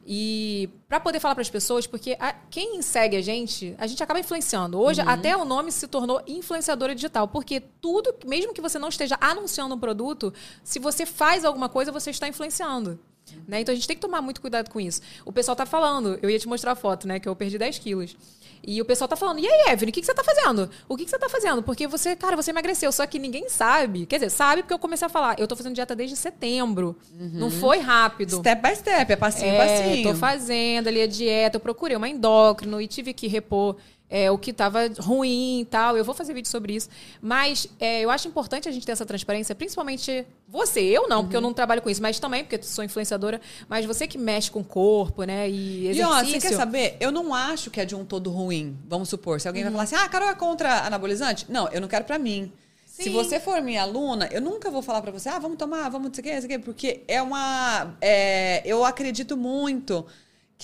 e pra poder falar pras pessoas, porque a- quem segue a gente, a gente acaba influenciando. Hoje, até o nome se tornou influenciadora digital, porque tudo, mesmo que você não esteja anunciando um produto, se você faz alguma coisa, você está influenciando. Né? Então a gente tem que tomar muito cuidado com isso. O pessoal tá falando, eu ia te mostrar a foto, né? Que eu perdi 10 quilos. E o pessoal tá falando, e aí, Evelyn, o que, que você tá fazendo? O que, que você tá fazendo? Porque você, cara, você emagreceu, só que ninguém sabe. Quer dizer, sabe porque eu comecei a falar. Eu tô fazendo dieta desde setembro. Não foi rápido. Step by step, é passinho É, passinho. tô fazendo ali a dieta, eu procurei uma endócrino e tive que repor é, o que tava ruim e tal. Eu vou fazer vídeo sobre isso. Mas é, eu acho importante a gente ter essa transparência, principalmente você. Eu não, porque eu não trabalho com isso, mas também porque sou influenciadora. Mas você que mexe com o corpo, né? E E ó, exercício. você quer saber? Eu não acho que é de um todo ruim. Vamos supor, se alguém vai falar assim, ah, Carol é contra anabolizante? Não, eu não quero pra mim. Se Sim. você for minha aluna, eu nunca vou falar pra você, ah, vamos tomar, vamos não sei o quê, não sei o quê, porque é uma. é, eu acredito muito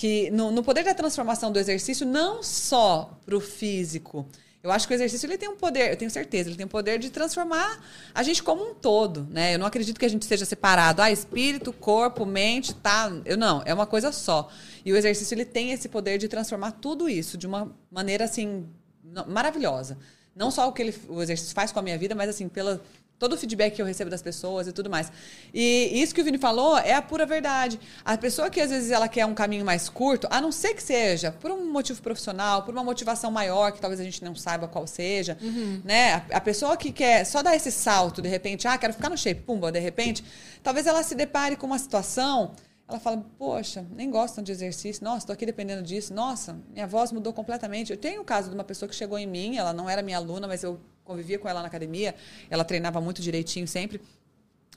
que no, no poder da transformação do exercício, não só pro físico. Eu acho que o exercício ele tem um poder, eu tenho certeza, ele tem um poder de transformar a gente como um todo, né? Eu não acredito que a gente seja separado, ah, espírito, corpo, mente, tá? Eu não, é uma coisa só. E o exercício ele tem esse poder de transformar tudo isso de uma maneira assim maravilhosa. Não só o que ele, o exercício faz com a minha vida, mas assim, pela todo o feedback que eu recebo das pessoas e tudo mais. E isso que o Vini falou é a pura verdade. A pessoa que às vezes ela quer um caminho mais curto, a não ser que seja por um motivo profissional, por uma motivação maior que talvez a gente não saiba qual seja, né? A, a pessoa que quer só dar esse salto de repente, ah, quero ficar no shape, pumba, de repente, talvez ela se depare com uma situação ela fala, poxa, nem gostam de exercício, nossa, estou aqui dependendo disso, nossa, minha voz mudou completamente. Eu tenho o caso de uma pessoa que chegou em mim, ela não era minha aluna, mas eu convivia com ela na academia, ela treinava muito direitinho sempre.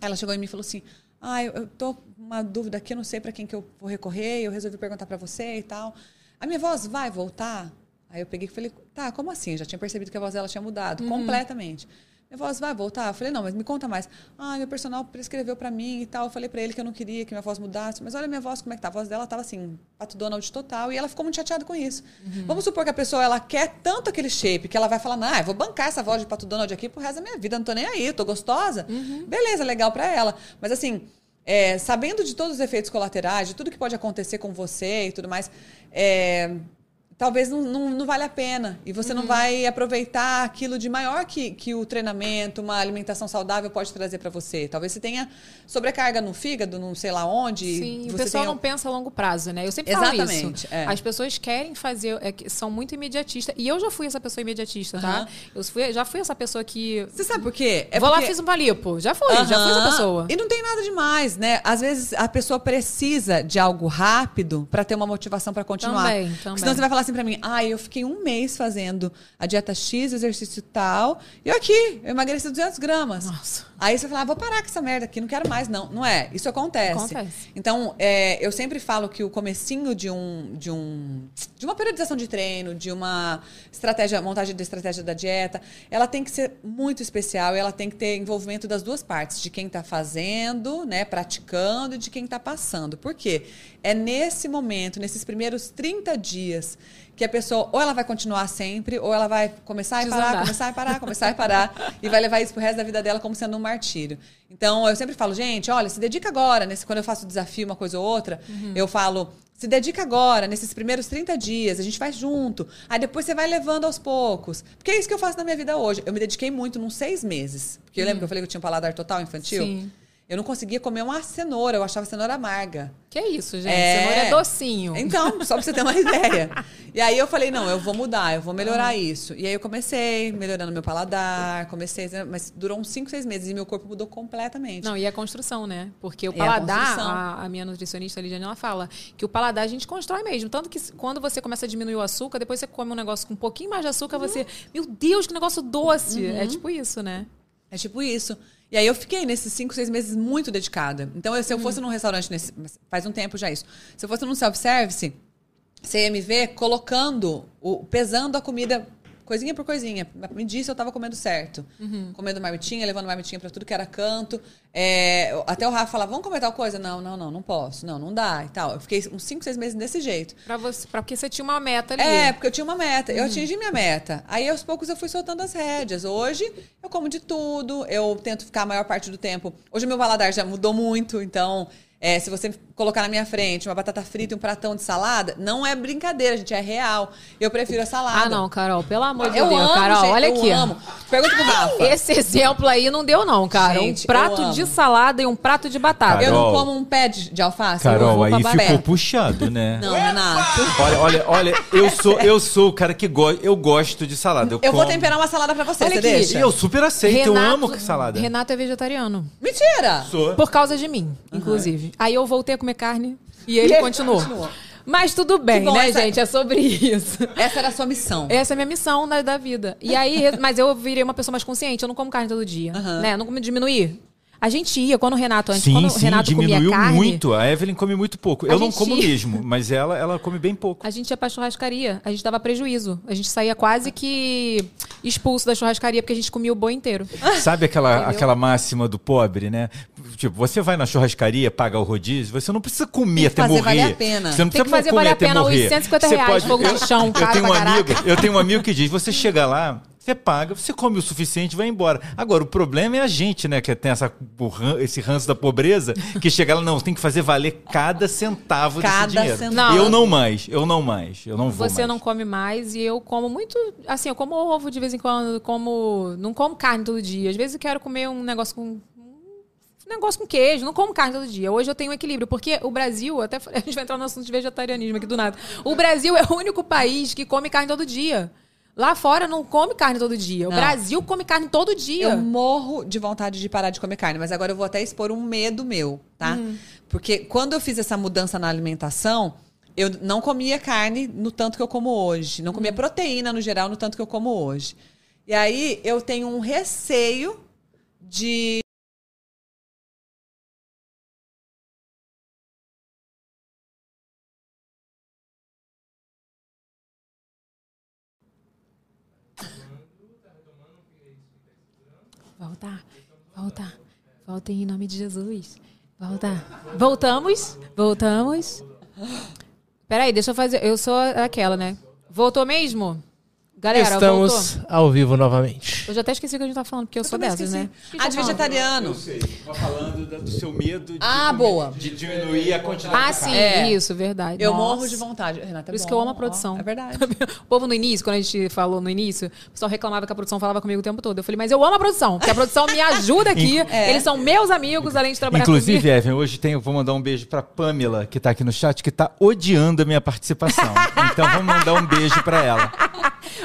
Ela chegou em mim e falou assim, ah, eu, eu tô com uma dúvida aqui, eu não sei para quem que eu vou recorrer, eu resolvi perguntar para você e tal. A minha voz vai voltar? Aí eu peguei e falei, tá, como assim? Eu já tinha percebido que a voz dela tinha mudado completamente. Minha voz vai voltar? Eu falei, não, mas me conta mais. Ah, meu personal prescreveu para mim e tal. Eu falei para ele que eu não queria que minha voz mudasse. Mas olha a minha voz, como é que tá? A voz dela tava assim, pato Donald total. E ela ficou muito chateada com isso. Vamos supor que a pessoa, ela quer tanto aquele shape que ela vai falar, ah, eu vou bancar essa voz de pato Donald aqui pro resto da minha vida. Não tô nem aí, tô gostosa. Beleza, legal para ela. Mas assim, é, sabendo de todos os efeitos colaterais, de tudo que pode acontecer com você e tudo mais, é, talvez não, não, não vale a pena. E você Uhum. não vai aproveitar aquilo de maior que, que o treinamento, uma alimentação saudável pode trazer para você. Talvez você tenha sobrecarga no fígado, não sei lá onde. Sim, o pessoal tenha- não pensa a longo prazo, né? Eu sempre falo Exatamente, isso. é. As pessoas querem fazer, é são muito imediatistas. E eu já fui essa pessoa imediatista, tá? Aham. Eu fui, já fui essa pessoa que. Você sabe por quê? É Vou lá, porque- fiz um palipo. Já fui, já fui essa pessoa. E não tem nada demais, né? Às vezes a pessoa precisa de algo rápido para ter uma motivação para continuar. Também, Porque também. Senão você vai falar assim para mim: "Ah, eu fiquei um mês fazendo a dieta X, exercício tal, e eu aqui, eu emagreci 200 gramas". Nossa. Aí você fala: ah, "Vou parar com essa merda aqui, não quero mais não". Não é? Isso acontece. Acontece. Então, é, eu sempre falo que o comecinho de um, de um de uma periodização de treino, de uma estratégia, montagem da estratégia da dieta, ela tem que ser muito especial e ela tem que ter envolvimento das duas partes, de quem está fazendo, né, praticando e de quem está passando. Por quê? É nesse momento, nesses primeiros 30 dias, que a pessoa ou ela vai continuar sempre, ou ela vai começar e parar, começar e parar, começar e parar, e vai levar isso pro resto da vida dela como sendo um martírio. Então, eu sempre falo, gente, olha, se dedica agora, nesse, quando eu faço desafio, uma coisa ou outra, eu falo, se dedica agora, nesses primeiros 30 dias, a gente faz junto. Aí depois você vai levando aos poucos. Porque é isso que eu faço na minha vida hoje. Eu me dediquei muito, nos seis meses. Porque eu lembro que eu falei que eu tinha um paladar total infantil? Sim. Eu não conseguia comer uma cenoura, eu achava cenoura amarga. Que isso, gente? É. Cenoura é docinho. Então, só pra você ter uma ideia. E aí eu falei, não, eu vou mudar, eu vou melhorar isso. E aí eu comecei, melhorando meu paladar, comecei, mas durou uns 5, 6 meses e meu corpo mudou completamente. Não, e a construção, né? Porque o É a paladar, construção. a, a minha nutricionista Lidiane, ela fala que o paladar a gente constrói mesmo. Tanto que quando você começa a diminuir o açúcar, depois você come um negócio com um pouquinho mais de açúcar, você. Meu Deus, que negócio doce! É tipo isso, né? É tipo isso. E aí eu fiquei nesses 5, 6 meses muito dedicada. Então, eu- se eu fosse num restaurante, nesse, faz um tempo já isso. Se eu fosse num self-service, você ia me ver colocando, o, pesando a comida coisinha por coisinha. Me disse eu tava comendo certo. Comendo marmitinha, levando marmitinha pra tudo que era canto. É, até o Rafa falava, vamos comer tal coisa? Não, não, não, não posso. Não, não dá e tal. Eu fiquei uns 5, 6 meses desse jeito. Pra você, pra, porque você tinha uma meta ali. É, porque eu tinha uma meta. Eu atingi minha meta. Aí, aos poucos, eu fui soltando as rédeas. Hoje, eu como de tudo. Eu tento ficar a maior parte do tempo. Hoje, meu paladar já mudou muito. Então, é, se você colocar na minha frente uma batata frita e um pratão de salada, não é brincadeira, gente. É real. Eu prefiro a salada. Ah, não, Carol, pelo amor de Eu Deus, amo, Carol, gente, olha eu aqui. amo. Pergunta pro Rafa. Esse exemplo aí não deu, não, cara. Gente, um prato de salada e um prato de batata. Eu não Carol. como um pé de, de alface. eu Carol, aí babé. ficou puxado, né? Não, Renato. Olha, olha, olha, eu sou, eu sou o cara que gosta, eu gosto de salada. Eu, Eu vou temperar uma salada pra você, Olha você aqui, deixa? Eu super aceito, eu amo salada. Renato é vegetariano. Mentira! Sou. Por causa de mim, inclusive. Aí eu voltei a comer carne e ele E ele continuou. continuou. Mas tudo bem, bom, né, essa- gente? É sobre isso. Essa era a sua missão. Essa é a minha missão da, da vida. E aí, mas eu virei uma pessoa mais consciente. Eu não como carne todo dia. Aham. Né? Eu não como diminuir. A gente ia, quando o Renato, antes, Sim, quando o sim, Renato comia diminuiu carne. muito. A Evelyn come muito pouco. Eu não gente- como mesmo, mas ela, ela come bem pouco. A gente ia pra churrascaria, a gente dava prejuízo. A gente saía quase que expulso da churrascaria porque a gente comia o boi inteiro. Sabe aquela, Entendeu? aquela máxima do pobre, né? Tipo, você vai na churrascaria, paga o rodízio, você não precisa comer Tem que até fazer morrer. valer a pena. Você não Tem precisa que fazer comer valer a até pena os morrer. 150 Você reais, fogo de chão, eu tenho um amigo. Eu tenho um amigo que diz, você chega lá, você paga, você come o suficiente e vai embora. Agora, o problema é a gente, né? Que tem essa, esse ranço da pobreza, que chega lá, não, tem que fazer valer cada centavo Cada desse dinheiro. centavo. Eu não mais, eu não mais, eu não vou Você mais. não come mais e eu como muito. Assim, eu como ovo de vez em quando, como. Não como carne todo dia. Às vezes eu quero comer um negócio com. Um negócio com queijo, não como carne todo dia. Hoje eu tenho um equilíbrio, porque o Brasil, até a gente vai entrar no assunto de vegetarianismo aqui do nada. O Brasil é o único país que come carne todo dia. Lá fora não come carne todo dia. O Não. Brasil come carne todo dia. Eu morro de vontade de parar de comer carne, mas agora eu vou até expor um medo meu, tá? Hum. Porque quando eu fiz essa mudança na alimentação, eu não comia carne no tanto que eu como hoje. Não Hum. comia proteína no geral no tanto que eu como hoje. E aí eu tenho um receio de. Volta, volta, volta em nome de Jesus. Volta. Voltamos, voltamos. Peraí, deixa eu fazer. Eu sou aquela, né? Voltou mesmo? Galera, Estamos voltou. ao vivo novamente. Eu já até esqueci o que a gente tá falando, porque eu, sou também dessas, esqueci. né? Que Ah, de vegetariano. sei. Tô falando do seu medo de, Ah, comer- boa. de diminuir a quantidade Ah, de sim. É. isso, verdade. Eu Nossa. morro de vontade. Renata, é Por isso bom, que eu amo a ó, produção. É verdade. O povo no início, quando a gente falou no início, o pessoal reclamava que a produção falava comigo o tempo todo. Eu falei, mas eu amo a produção, porque a produção me ajuda aqui. Eles são meus amigos, além de trabalhar Inclusive, comigo. Evan, hoje tem, eu vou mandar um beijo pra Pamela, que tá aqui no chat, que tá odiando a minha participação. então vamos mandar um beijo pra ela.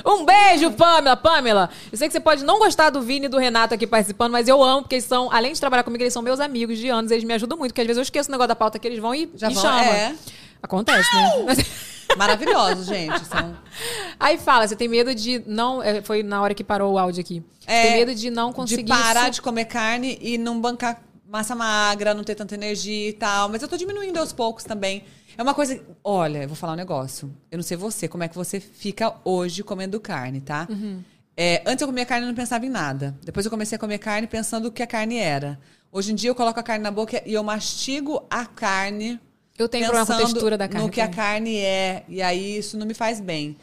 Um beijo, Pamela. Pamela, eu sei que você pode não gostar do Vini e do Renato aqui participando, mas eu amo, porque eles são, além de trabalhar comigo, eles são meus amigos de anos, eles me ajudam muito, porque às vezes eu esqueço o negócio da pauta que eles vão e Já me vão, chamam. é. Acontece, né? Mas- Maravilhosos, gente. São... Aí fala, você tem medo de não. é, Foi na hora que parou o áudio aqui. É, tem medo de não conseguir. de parar su- de comer carne e não bancar massa magra, não ter tanta energia e tal. Mas eu tô diminuindo aos poucos também. É uma coisa. Olha, eu vou falar um negócio. Eu não sei você, como é que você fica hoje comendo carne, tá? Uhum. É, antes eu comia carne e não pensava em nada. Depois eu comecei a comer carne pensando o que a carne era. Hoje em dia eu coloco a carne na boca e eu mastigo a carne. Eu tenho problema com a pensando textura da carne. No que a carne é. E aí isso não me faz bem.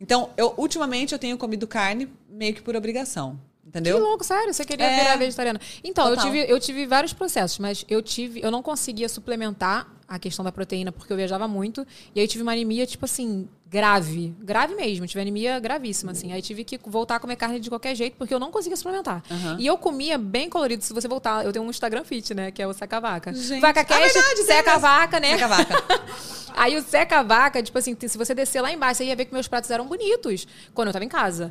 Então, eu ultimamente eu tenho comido carne meio que por obrigação. Entendeu? Que louco, sério, você queria É. virar vegetariana. Então, eu tive, eu tive vários processos, mas eu tive, eu não conseguia suplementar a questão da proteína porque eu viajava muito, e aí tive uma anemia tipo assim, grave, grave mesmo, tive anemia gravíssima assim. Aí tive que voltar a comer carne de qualquer jeito porque eu não conseguia suplementar. E eu comia bem colorido, se você voltar, eu tenho um Instagram fit, né, que é o Seca Vaca. Gente. Vaca Ah, Cash, verdade, tem Seca. Vaca, né? Seca vaca. Aí o Seca Vaca, tipo assim, se você descer lá embaixo, você ia ver que meus pratos eram bonitos quando eu tava em casa.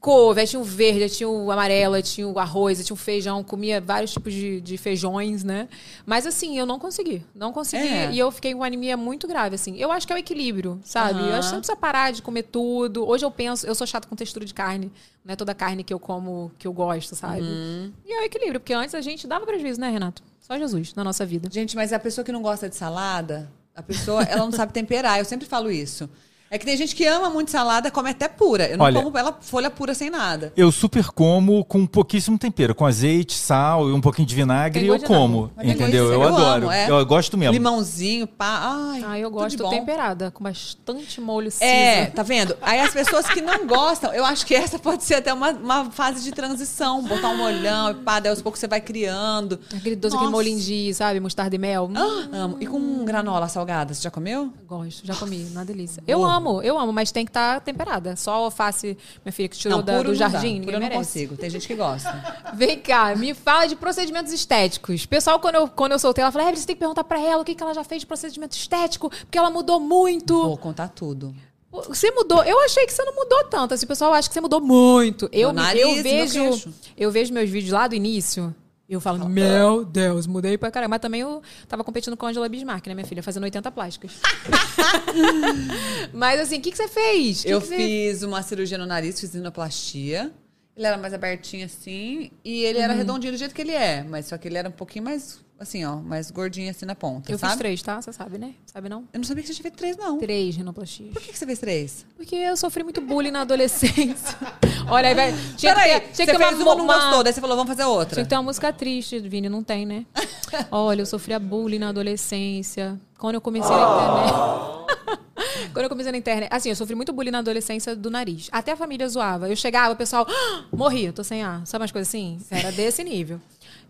Couve, aí tinha o verde, aí tinha o amarelo, aí tinha o arroz, aí tinha o feijão, comia vários tipos de, de feijões, né? Mas assim, eu não consegui. Não consegui. É. E eu fiquei com anemia muito grave, assim. Eu acho que é o equilíbrio, sabe? Eu acho que você não precisa parar de comer tudo. Hoje eu penso, eu sou chata com textura de carne. Não é toda carne que eu como que eu gosto, sabe? Uhum. E é o equilíbrio, porque antes a gente dava prejuízo, né, Renato? Só Jesus na nossa vida. Gente, mas a pessoa que não gosta de salada, a pessoa, ela não sabe temperar. Eu sempre falo isso. É que tem gente que ama muito salada, come até pura. Eu não Olha- como ela folha pura sem nada. Eu super como com pouquíssimo tempero, com azeite, sal e um pouquinho de vinagre, eu de como, entendeu? Eu, eu adoro. amo, é. Eu gosto mesmo. Limãozinho, pá. Ai, Ah, eu tudo gosto de temperada, com bastante molho cinza. É, tá vendo? Aí as pessoas que não gostam, eu acho que essa pode ser até uma, uma fase de transição. Botar um molhão e pá, daí aos poucos você vai criando. Aquele doce, aquele Nossa. molinho de, sabe, mostarda e mel. Hum, Ah, amo. E com granola salgada, você já comeu? Gosto, já comi, uma delícia. Eu amo, eu amo, mas tem que estar temperada. Só alface, minha filha, que tirou da- puro do não dá. jardim, ninguém eu não merece. consigo. Tem gente que gosta. Vem cá, me fala de procedimentos estéticos. Pessoal, quando eu, quando eu soltei, ela falou: Evelyn, você tem que perguntar pra ela o que, que ela já fez de procedimento estético, porque ela mudou muito. Vou contar tudo. Você mudou. Eu achei que você não mudou tanto. Assim, o pessoal acha que você mudou muito. Eu, nariz, eu vejo. Eu vejo meus vídeos lá do início. Eu falo, meu Deus, mudei pra caramba. Mas também eu tava competindo com a Angela Bismarck, né, minha filha? Fazendo 80 plásticas. Mas assim, o que, que você fez? Que eu que você- fiz uma cirurgia no nariz, fiz rinoplastia. Ele era mais abertinho assim e ele era redondinho do jeito que ele é, mas só que ele era um pouquinho mais assim, ó, mais gordinho assim na ponta, Eu sabe? fiz três, tá? Você sabe, né? Sabe não? Eu não sabia que você tinha feito três, não. Três rinoplastias. Por que, que você fez três? Porque eu sofri muito bullying na adolescência. Olha, aí vai. Tinha que Peraí, ter, tinha você que fez uma, uma, não gostou, daí você falou, vamos fazer outra. Tinha que ter uma música triste, Vini, não tem, né? Olha, eu sofria bullying na adolescência. Quando eu comecei na internet. Quando eu comecei na internet. Assim, eu sofri muito bullying na adolescência do nariz. Até a família zoava. Eu chegava, o pessoal. "Ah, morria, tô sem ar. Sabe umas coisas assim? Era desse nível.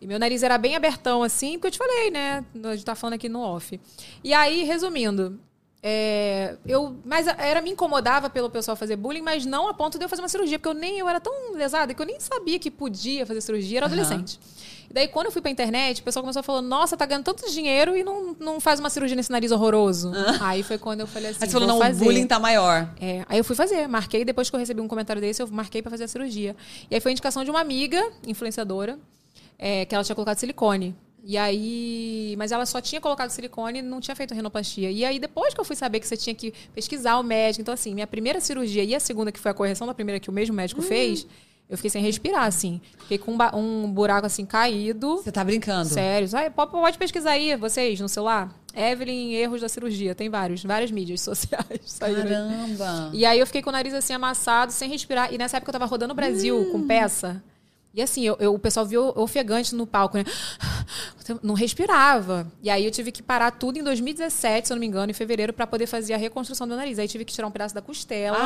E meu nariz era bem abertão, assim, porque eu te falei, né? A gente tá falando aqui no off. E aí, resumindo. é, eu, mas era me incomodava pelo pessoal fazer bullying, mas não a ponto de eu fazer uma cirurgia, porque eu nem eu era tão lesada que eu nem sabia que podia fazer cirurgia, era adolescente. E daí, quando eu fui pra internet, o pessoal começou a falar, nossa, tá ganhando tanto dinheiro e não, não faz uma cirurgia nesse nariz horroroso. Aí foi quando eu falei assim, Aí você falou, não, fazer. o bullying tá maior. É, aí eu fui fazer, marquei, depois que eu recebi um comentário desse, eu marquei pra fazer a cirurgia. E aí foi indicação de uma amiga, influenciadora, é, que ela tinha colocado silicone. E aí. Mas ela só tinha colocado silicone e não tinha feito renoplastia. E aí, depois que eu fui saber que você tinha que pesquisar o médico. Então, assim, minha primeira cirurgia e a segunda, que foi a correção da primeira que o mesmo médico fez, eu fiquei sem respirar, assim. Fiquei com um, um buraco assim caído. Você tá brincando. Sério. Ai, pode, pesquisar aí, vocês, no celular. Evelyn, erros da cirurgia. Tem vários, várias mídias sociais. saíram. Caramba. E aí eu fiquei com o nariz assim amassado, sem respirar. E nessa época eu tava rodando o Brasil com peça. E assim, eu, eu- o pessoal viu ofegante no palco, né? Não respirava. E aí eu tive que parar tudo em 2017, se eu não me engano, em fevereiro, pra poder fazer a reconstrução do nariz. Aí tive que tirar um pedaço da costela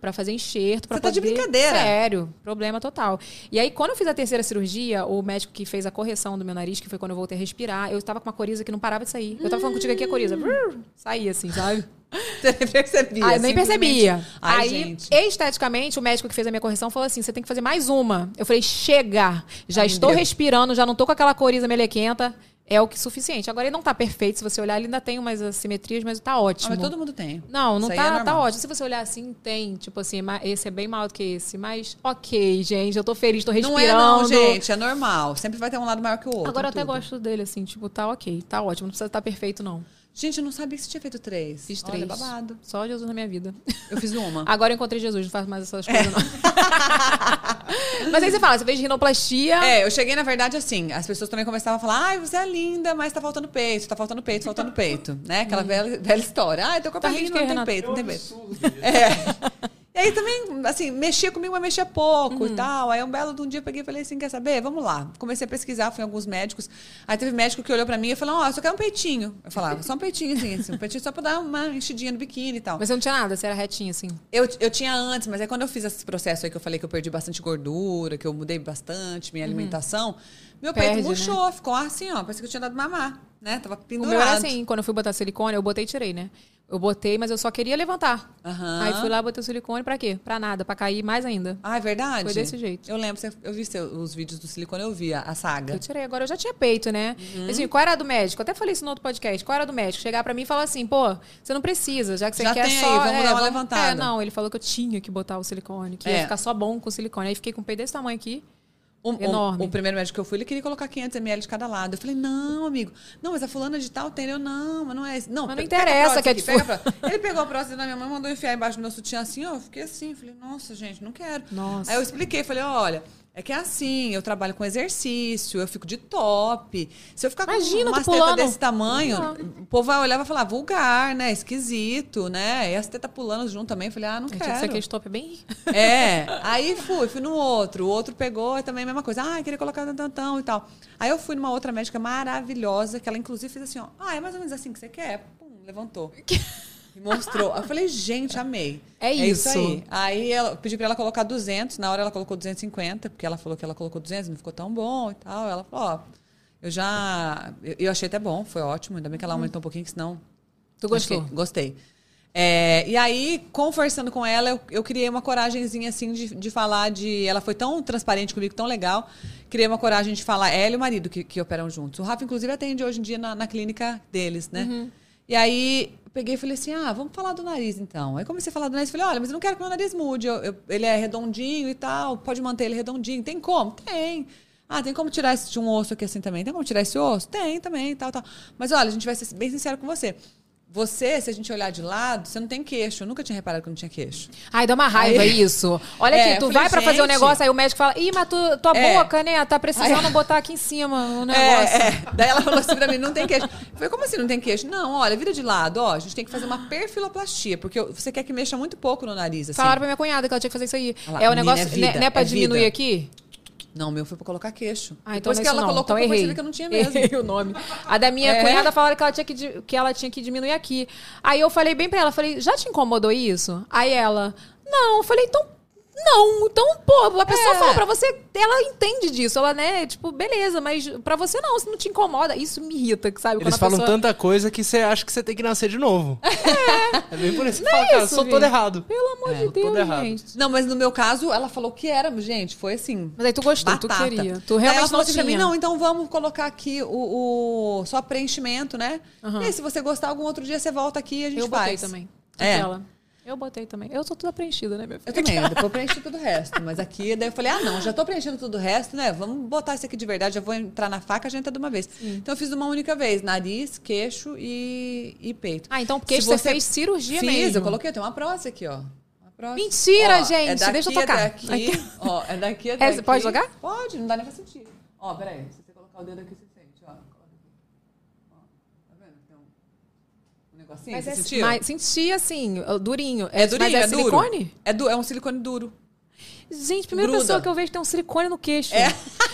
pra fazer enxerto. Pra Você tá de poder... brincadeira. Sério, problema total. E aí, quando eu fiz a terceira cirurgia, o médico que fez a correção do meu nariz, que foi quando eu voltei a respirar, eu tava com uma coriza que não parava de sair. Eu tava falando contigo aqui a coriza. brrr, Saía assim, sabe? Você nem percebia. Ah, eu nem percebia. Ai, Aí, gente. esteticamente, o médico que fez a minha correção falou assim: você tem que fazer mais uma. Eu falei, chega! Já Ai, estou meu. respirando, já não tô com aquela coriza melequenta. É o que suficiente. Agora ele não tá perfeito. Se você olhar, ele ainda tem umas assimetrias, mas tá Ah, ótimo. mas todo mundo tem. Não, não Isso aí tá, é tá ótimo. Se você olhar assim, tem, tipo assim, esse é bem maior do que esse. Mas, ok, gente, eu tô feliz, tô respirando. Não é não, gente. É normal. Sempre vai ter um lado maior que o outro. Agora eu até gosto dele, assim, tipo, tá ok, tá ótimo. Não precisa estar perfeito, não. Gente, eu não sabia que você tinha feito três. Fiz Olha, três. babado. Só Jesus na minha vida. Eu fiz uma. Agora eu encontrei Jesus, não faço mais essas coisas, não. Mas aí você fala, você fez rinoplastia. É, eu cheguei, na verdade, assim, as pessoas também começavam a falar, ai, você é linda, mas tá faltando peito, tá faltando peito, faltando peito, né? Aquela velha, velha história. Ai, teu corpo Tá é rindo lindo, de não tem peito, não tem peito. É. E aí também, assim, mexia comigo, mas mexia pouco Uhum. e tal. Aí um belo de um dia eu peguei e falei assim, quer saber? Vamos lá. Comecei a pesquisar, fui em alguns médicos. Aí teve médico que olhou pra mim e falou, ó, eu só quero um peitinho. Eu falava, só um peitinho, assim, assim, um peitinho só pra dar uma enchidinha no biquíni e tal. Mas você não tinha nada, você era retinho, assim. Eu, eu tinha antes, mas aí quando eu fiz esse processo aí que eu falei que eu perdi bastante gordura, que eu mudei bastante minha alimentação, meu Uhum. Perde, peito né? murchou, ficou assim, ó, parecia que eu tinha dado mamar, né? Tava O pendurado. meu era assim, quando eu fui botar silicone, eu botei e tirei, né? Eu botei, mas eu só queria levantar. Aham. Aí fui lá, botei o silicone pra quê? Pra nada, pra cair mais ainda. Ah, é verdade? Foi desse jeito. Eu lembro, eu vi os vídeos do silicone, eu vi a, saga. Eu tirei. Agora eu já tinha peito, né? Uhum. Assim, qual era do médico? Eu até falei isso no outro podcast. Qual era a do médico? Chegar pra mim e falar assim, pô, você não precisa, já que você Já quer tem aí, só. vamos dar uma levantada. É, não, ele falou que eu tinha que botar o silicone, que É. ia ficar só bom com silicone. Aí fiquei com um peito desse tamanho aqui. O, o- Enorme. O, primeiro médico que eu fui, ele queria colocar 500 ml de cada lado. Eu falei, não, amigo. Não, mas a fulana de tal tem. Eu, não, mas não é. Não, Mas não interessa que é de. Ele pegou a prótese da minha mãe, mandou enfiar embaixo do meu sutiã assim, ó. Eu fiquei assim. Falei, nossa, gente, não quero. Nossa. Aí eu expliquei, falei, olha... É que é assim, eu trabalho com exercício, eu fico de top. Se eu ficar Imagina, com uma teta desse tamanho, Não. o povo vai olhar e vai falar, vulgar, né? Esquisito, né? E as tetas pulando junto também. Falei, ah, não Tinha quero. que ser aquele top bem. É, aí fui, fui no outro. O outro pegou e também a mesma coisa. Ah, queria colocar tantão e tal. Aí eu fui numa outra médica maravilhosa, que ela inclusive fez assim, ó. Ah, é mais ou menos assim que você quer? Pum, levantou. E mostrou. Eu falei, gente, amei. É isso. aí. Aí eu pedi pra ela colocar 200. Na hora ela colocou 250, porque ela falou que ela colocou 200, não ficou tão bom e tal. Ela falou, ó, eu já... Eu, achei até bom, foi ótimo. Ainda bem que ela aumentou um pouquinho, que senão... Tu gostou? Achei- gostei. É, e aí, conversando com ela, eu, eu criei uma coragenzinha, assim, de, de falar de... Ela foi tão transparente comigo, tão legal. Criei uma coragem de falar... Ela e o marido que, que operam juntos. O Rafa, inclusive, atende hoje em dia na, na clínica deles, né? Uhum. E aí, peguei e falei assim, ah, vamos falar do nariz, então. Aí comecei a falar do nariz. Falei, olha, mas eu não quero que meu nariz mude. Eu- eu- ele é redondinho e tal. Pode manter ele redondinho. Tem como? Tem. Ah, tem como tirar esse, de um osso aqui assim também? Tem como tirar esse osso? Tem também, tal, tal. Mas olha, a gente vai ser bem sincero com você. Você, se a gente olhar de lado, você não tem queixo. Eu nunca tinha reparado que não tinha queixo. Ai, dá uma raiva Aí- isso. Olha É, aqui, tu falei, vai pra fazer um negócio, aí o médico fala, ih, mas tu, tua É. boca, né, tá precisando botar aqui em cima o negócio. É, é. Daí ela falou assim pra mim, não tem queixo. Eu falei, como assim não tem queixo? Não, olha, vira de lado, ó. A gente tem que fazer uma perfiloplastia, porque você quer que mexa muito pouco no nariz, assim. Falaram pra minha cunhada que ela tinha que fazer isso aí. Lá, é o negócio, é vida, né, não é pra é diminuir vida. aqui? Não, o meu foi pra colocar queixo. Ah, então Depois é que ela não. colocou, então eu percebi que eu não tinha mesmo. Errei o nome. A da minha É? cunhada falaram que ela, tinha que, que ela tinha que diminuir aqui. Aí eu falei bem pra ela, falei, já te incomodou isso? Aí ela, não. Eu falei, então Não, então, pô, a pessoa É. fala pra você, ela entende disso, ela, né, tipo, beleza, mas pra você não, se não te incomoda, isso me irrita, sabe? Eles falam pessoa- tanta coisa que você acha que você tem que nascer de novo. É. É bem por isso. Você fala, é cara, isso, sou gente. todo errado. Pelo amor de todo Deus, errado. gente. Não, mas no meu caso, ela falou que era, gente, foi assim. Mas aí tu gostou, tu batata. queria. Tu Aí realmente ela falou não assim pra mim, não, então vamos colocar aqui o, o- só preenchimento, né? Aham. E aí, se você gostar, algum outro dia você volta aqui e a gente Eu faz. também. É. Aquela. Eu botei também. Eu sou toda preenchida, né, meu Eu filho? também, depois eu preenchi tudo o resto. Mas aqui, daí eu falei, ah, não, já tô preenchendo tudo o resto, né? Vamos botar isso aqui de verdade, já vou entrar na faca, a gente entra de uma vez. Então eu fiz de uma única vez, nariz, queixo e, e peito. Ah, então porque Se você fez cirurgia Fiz, mesmo. eu coloquei, tem uma prótese aqui, ó. Prótese. Mentira, Ó, gente, é daqui, deixa eu é tocar. daqui, Aqui. ó, é daqui, é É, daqui. pode jogar? Pode, não dá nem pra sentir. Ó, peraí, se você colocar o dedo aqui, você sente, ó. Coloca aqui. Ó, tá vendo? Tem um, um negocinho, Mas você é, sentiu? mas senti assim, durinho. É durinho, mas é, é duro. silicone? É, du- é um silicone duro. Gente, primeira Gruda. pessoa que eu vejo tem um silicone no queixo. É.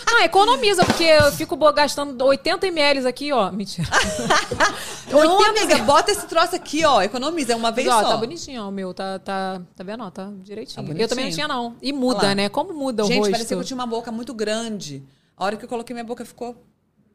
Não, economiza, porque eu fico gastando 80 ml aqui, ó. Mentira. Não, amiga, bota esse troço aqui, ó. Economiza, é uma vez Mas, ó, só. tá bonitinho, ó, o meu. Tá, tá, tá vendo? ó? Tá direitinho. Tá eu também não tinha, não. E muda, né? Como muda o Gente, rosto. parecia que eu tinha uma boca muito grande. A hora que eu coloquei minha boca ficou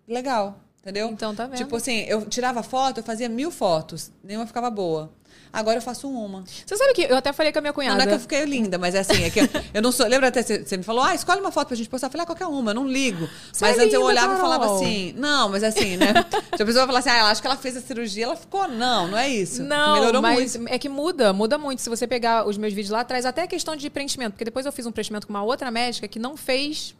legal, entendeu? Então, tá vendo? Tipo assim, eu tirava foto, eu fazia mil fotos, nenhuma ficava boa. Agora eu faço uma. Você sabe que eu até falei com a minha Não, cunhada. não é que eu fiquei linda, mas é assim, é que eu não sou. Lembra até você me falou, ah, escolhe uma foto pra gente postar. Eu falei, ah, qualquer uma, eu não ligo. Você mas é antes eu linda, olhava e falava Carol. assim, não, mas assim, né? Se a pessoa falar assim, ah, ela acha que ela fez a cirurgia, ela ficou. Não, não é isso. Não, Melhorou mas muito. é que muda, muda muito. Se você pegar os meus vídeos lá atrás, até a questão de preenchimento, porque depois eu fiz um preenchimento com uma outra médica que não fez.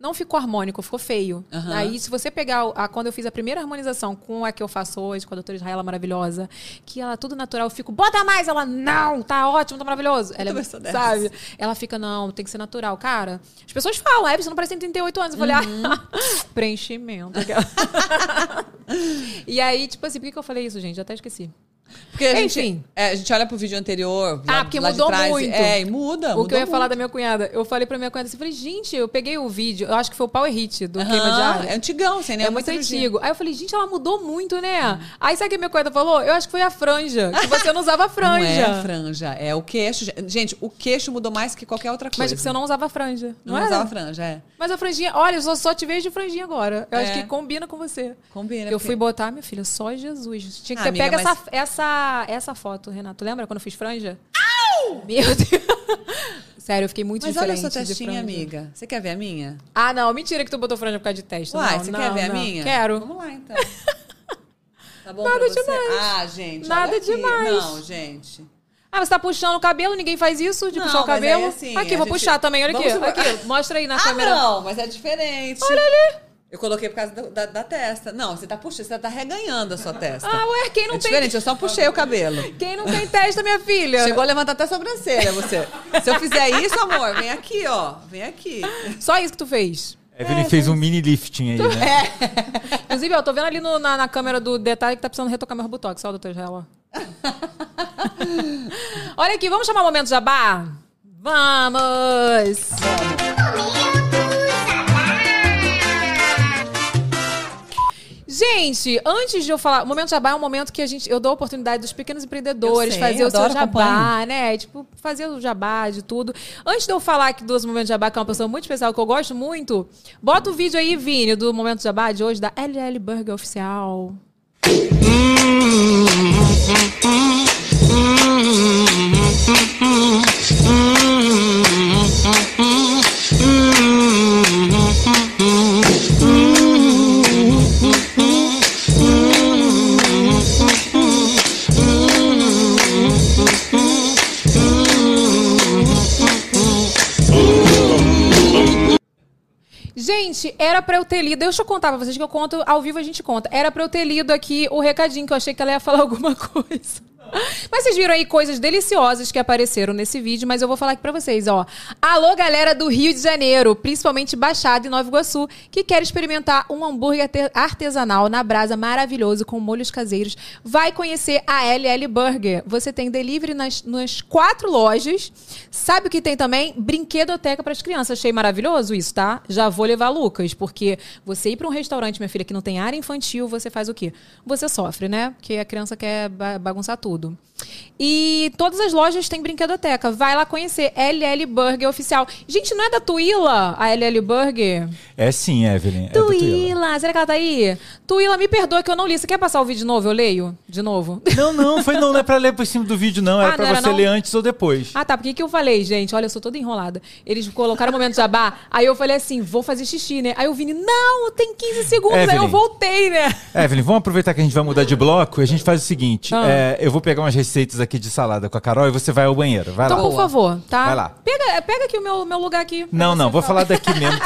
Não ficou harmônico, ficou feio. Aham. Aí, se você pegar a, quando eu fiz a primeira harmonização com a que eu faço hoje, com a doutora Israela maravilhosa, que ela tudo natural, eu fico, bota mais! Ela, não, tá ótimo, tá maravilhoso. Ela é, sabe? Ela fica, não, tem que ser natural. Cara, as pessoas falam, é, você não parece que tem 38 anos. Eu falei, Uhum. ah, preenchimento. e aí, tipo assim, por que, que eu falei isso, gente? Eu até esqueci. Porque a gente, Enfim. é, a gente olha pro vídeo anterior. Ah, lá- porque lá de mudou trás, muito. É, e muda. O que eu ia mudou falar muito. da minha cunhada, eu falei pra minha cunhada assim, falei, gente, eu peguei o vídeo, eu acho que foi o Power Hit do Queima de Área. É antigão, sem É nenhuma muito cirurgia. antigo. Aí eu falei, gente, ela mudou muito, né? Aí sabe o que a minha cunhada falou? Eu acho que foi a franja. Que você não usava franja. Não é franja, é o queixo. Gente, o queixo mudou mais que qualquer outra coisa. Mas que você não usava franja. Não, não usava franja, é. Mas a franjinha, olha, eu só, só te vejo de franjinha agora. Eu acho É. que combina com você. Combina. eu porque- fui botar, minha filha, só Jesus. Tinha que Ah, ter amiga, pega mas- essa, essa, essa foto, Renato. Lembra quando eu fiz franja? Meu Deus. Sério, eu fiquei muito Mas olha a diferente sua testinha, amiga. Você quer ver a minha? Ah, não, mentira que tu botou franja por causa de teste. Uai, não, você não, quer ver a não. minha? Quero. Vamos lá, então. Tá bom Nada demais. Ah, gente, Nada olha demais. Não, gente. Ah, você tá puxando o cabelo? Ninguém faz isso de Não, puxar o mas cabelo? aí, assim, aqui, a vou gente- puxar também. Olha aqui, Vamos aqui. Mostra aí na ah, câmera. não, mas é diferente. Olha ali. Eu coloquei por causa do- da, da testa. Não, você tá puxando, você tá reganhando a sua testa. Ah, ué, quem não é tem... diferente, eu só puxei o cabelo. Quem não tem testa, minha filha? Chegou a levantar até a sobrancelha, você. Se eu fizer isso, amor, vem aqui, ó. Vem aqui. Só isso que tu fez. Evelyn fez um mini lifting aí, né? Inclusive, eu tô vendo ali no- na, na câmera do detalhe que tá precisando retocar meu botox. Ó, doutor Israel. ó. Olha aqui, vamos chamar o momento jabá? Vamos! Gente, antes de eu falar, o momento jabá é um momento que a gente, eu dou a oportunidade dos pequenos empreendedores sei, fazer o seu jabá, né? Tipo, fazer o jabá de tudo. Antes de eu falar aqui dos momentos jabá, que é uma pessoa muito especial que eu gosto muito, bota o vídeo aí, Vini, do momento jabá de hoje da LL Burger Oficial. Gente, era pra eu ter lido. Deixa eu contar pra vocês que eu conto ao vivo, a gente conta. Era pra eu ter lido aqui o recadinho, que eu achei que ela ia falar alguma coisa. Mas vocês viram aí coisas deliciosas que apareceram nesse vídeo, mas eu vou falar aqui pra vocês, ó. Alô, galera do Rio de Janeiro, principalmente Baixada e Nova Iguaçu, que quer experimentar um hambúrguer arte- artesanal na brasa maravilhoso com molhos caseiros, vai conhecer a LL Burger. Você tem delivery nas, nas quatro lojas. Sabe o que tem também? Brinquedoteca para as crianças. Achei maravilhoso isso, tá? Já vou levar Lucas, porque você ir para um restaurante, minha filha, que não tem área infantil, você faz o quê? Você sofre, né? Porque a criança quer ba- bagunçar tudo. Tudo. E todas as lojas têm brinquedoteca. Vai lá conhecer. LL Burger Oficial. Gente, não é da Tuila a LL Burger? É sim, Evelyn. É Tuila. Tuila, será que ela tá aí? Tuila, me perdoa que eu não li. Você quer passar o vídeo de novo? Eu leio de novo. Não, não, foi não, não é pra ler por cima do vídeo, não. Era Ah, pra não era você não? ler antes ou depois. Ah, tá. Por que, que eu falei, gente? Olha, eu sou toda enrolada. Eles colocaram o momento jabá. Aí eu falei assim: vou fazer xixi, né? Aí o Vini, não, tem 15 segundos. Aí eu Evelyn. voltei, né? Evelyn, vamos aproveitar que a gente vai mudar de bloco e a gente faz o seguinte: Ah. é, eu vou pegar umas receitas aqui de salada com a Carol e você vai ao banheiro. Vai Então, lá. por favor, tá? Vai lá. Pega, pega aqui o meu, meu lugar aqui. Não, não, vou falar. daqui mesmo.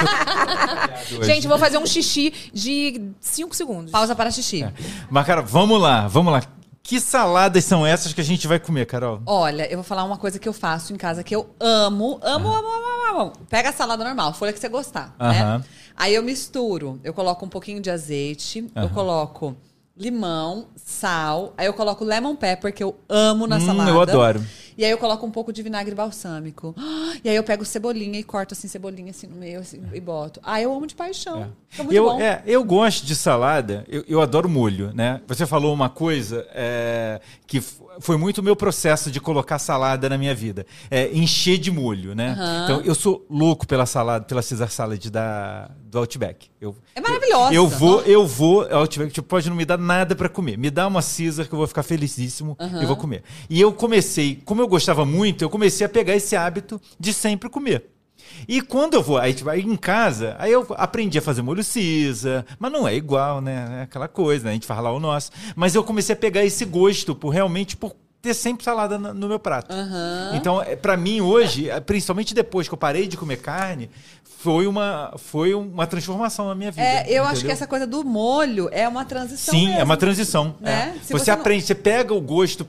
Que eu Gente, vou fazer um xixi de 5 segundos. Pausa para xixi. Mas, Carol, vamos lá, vamos lá. Que saladas são essas que a gente vai comer, Carol? Olha, eu vou falar uma coisa que eu faço em casa que eu amo, amo, amo, amo, amo, amo. Pega a salada normal, folha que você gostar, Aham. né? Aí eu misturo, eu coloco um pouquinho de azeite, eu coloco limão, sal, aí eu coloco lemon pepper, que eu amo na Hum, salada. eu adoro. E aí eu coloco um pouco de vinagre balsâmico. E aí eu pego cebolinha e corto assim, cebolinha assim no meio assim, e boto. Ah, eu amo de paixão. Muito Eu, é, eu gosto de salada, eu, eu adoro molho, né? Você falou uma coisa é, que foi muito o meu processo de colocar salada na minha vida. É encher de molho, né? Então, eu sou louco pela salada, pela Caesar Salad da, do Outback. Eu, É maravilhosa. Eu vou, eu vou, ao Outback, tipo, pode não me dar nada pra comer. Me dá uma Caesar que eu vou ficar felicíssimo e vou comer. E eu comecei, como eu gostava muito, eu comecei a pegar esse hábito de sempre comer. E quando eu vou, aí, tipo, aí em casa, aí eu aprendi a fazer molho Caesar, mas não é igual, né? É aquela coisa, né? A gente faz lá o nosso. Mas eu comecei a pegar esse gosto por realmente por ter sempre salada no meu prato. Então, é, pra mim hoje, é, principalmente depois que eu parei de comer carne, foi uma, foi uma transformação na minha vida. É, eu acho entendeu? que essa coisa do molho é uma transição. Sim, mesmo. é uma transição. Né? é. Você, você não- aprende, você pega o gosto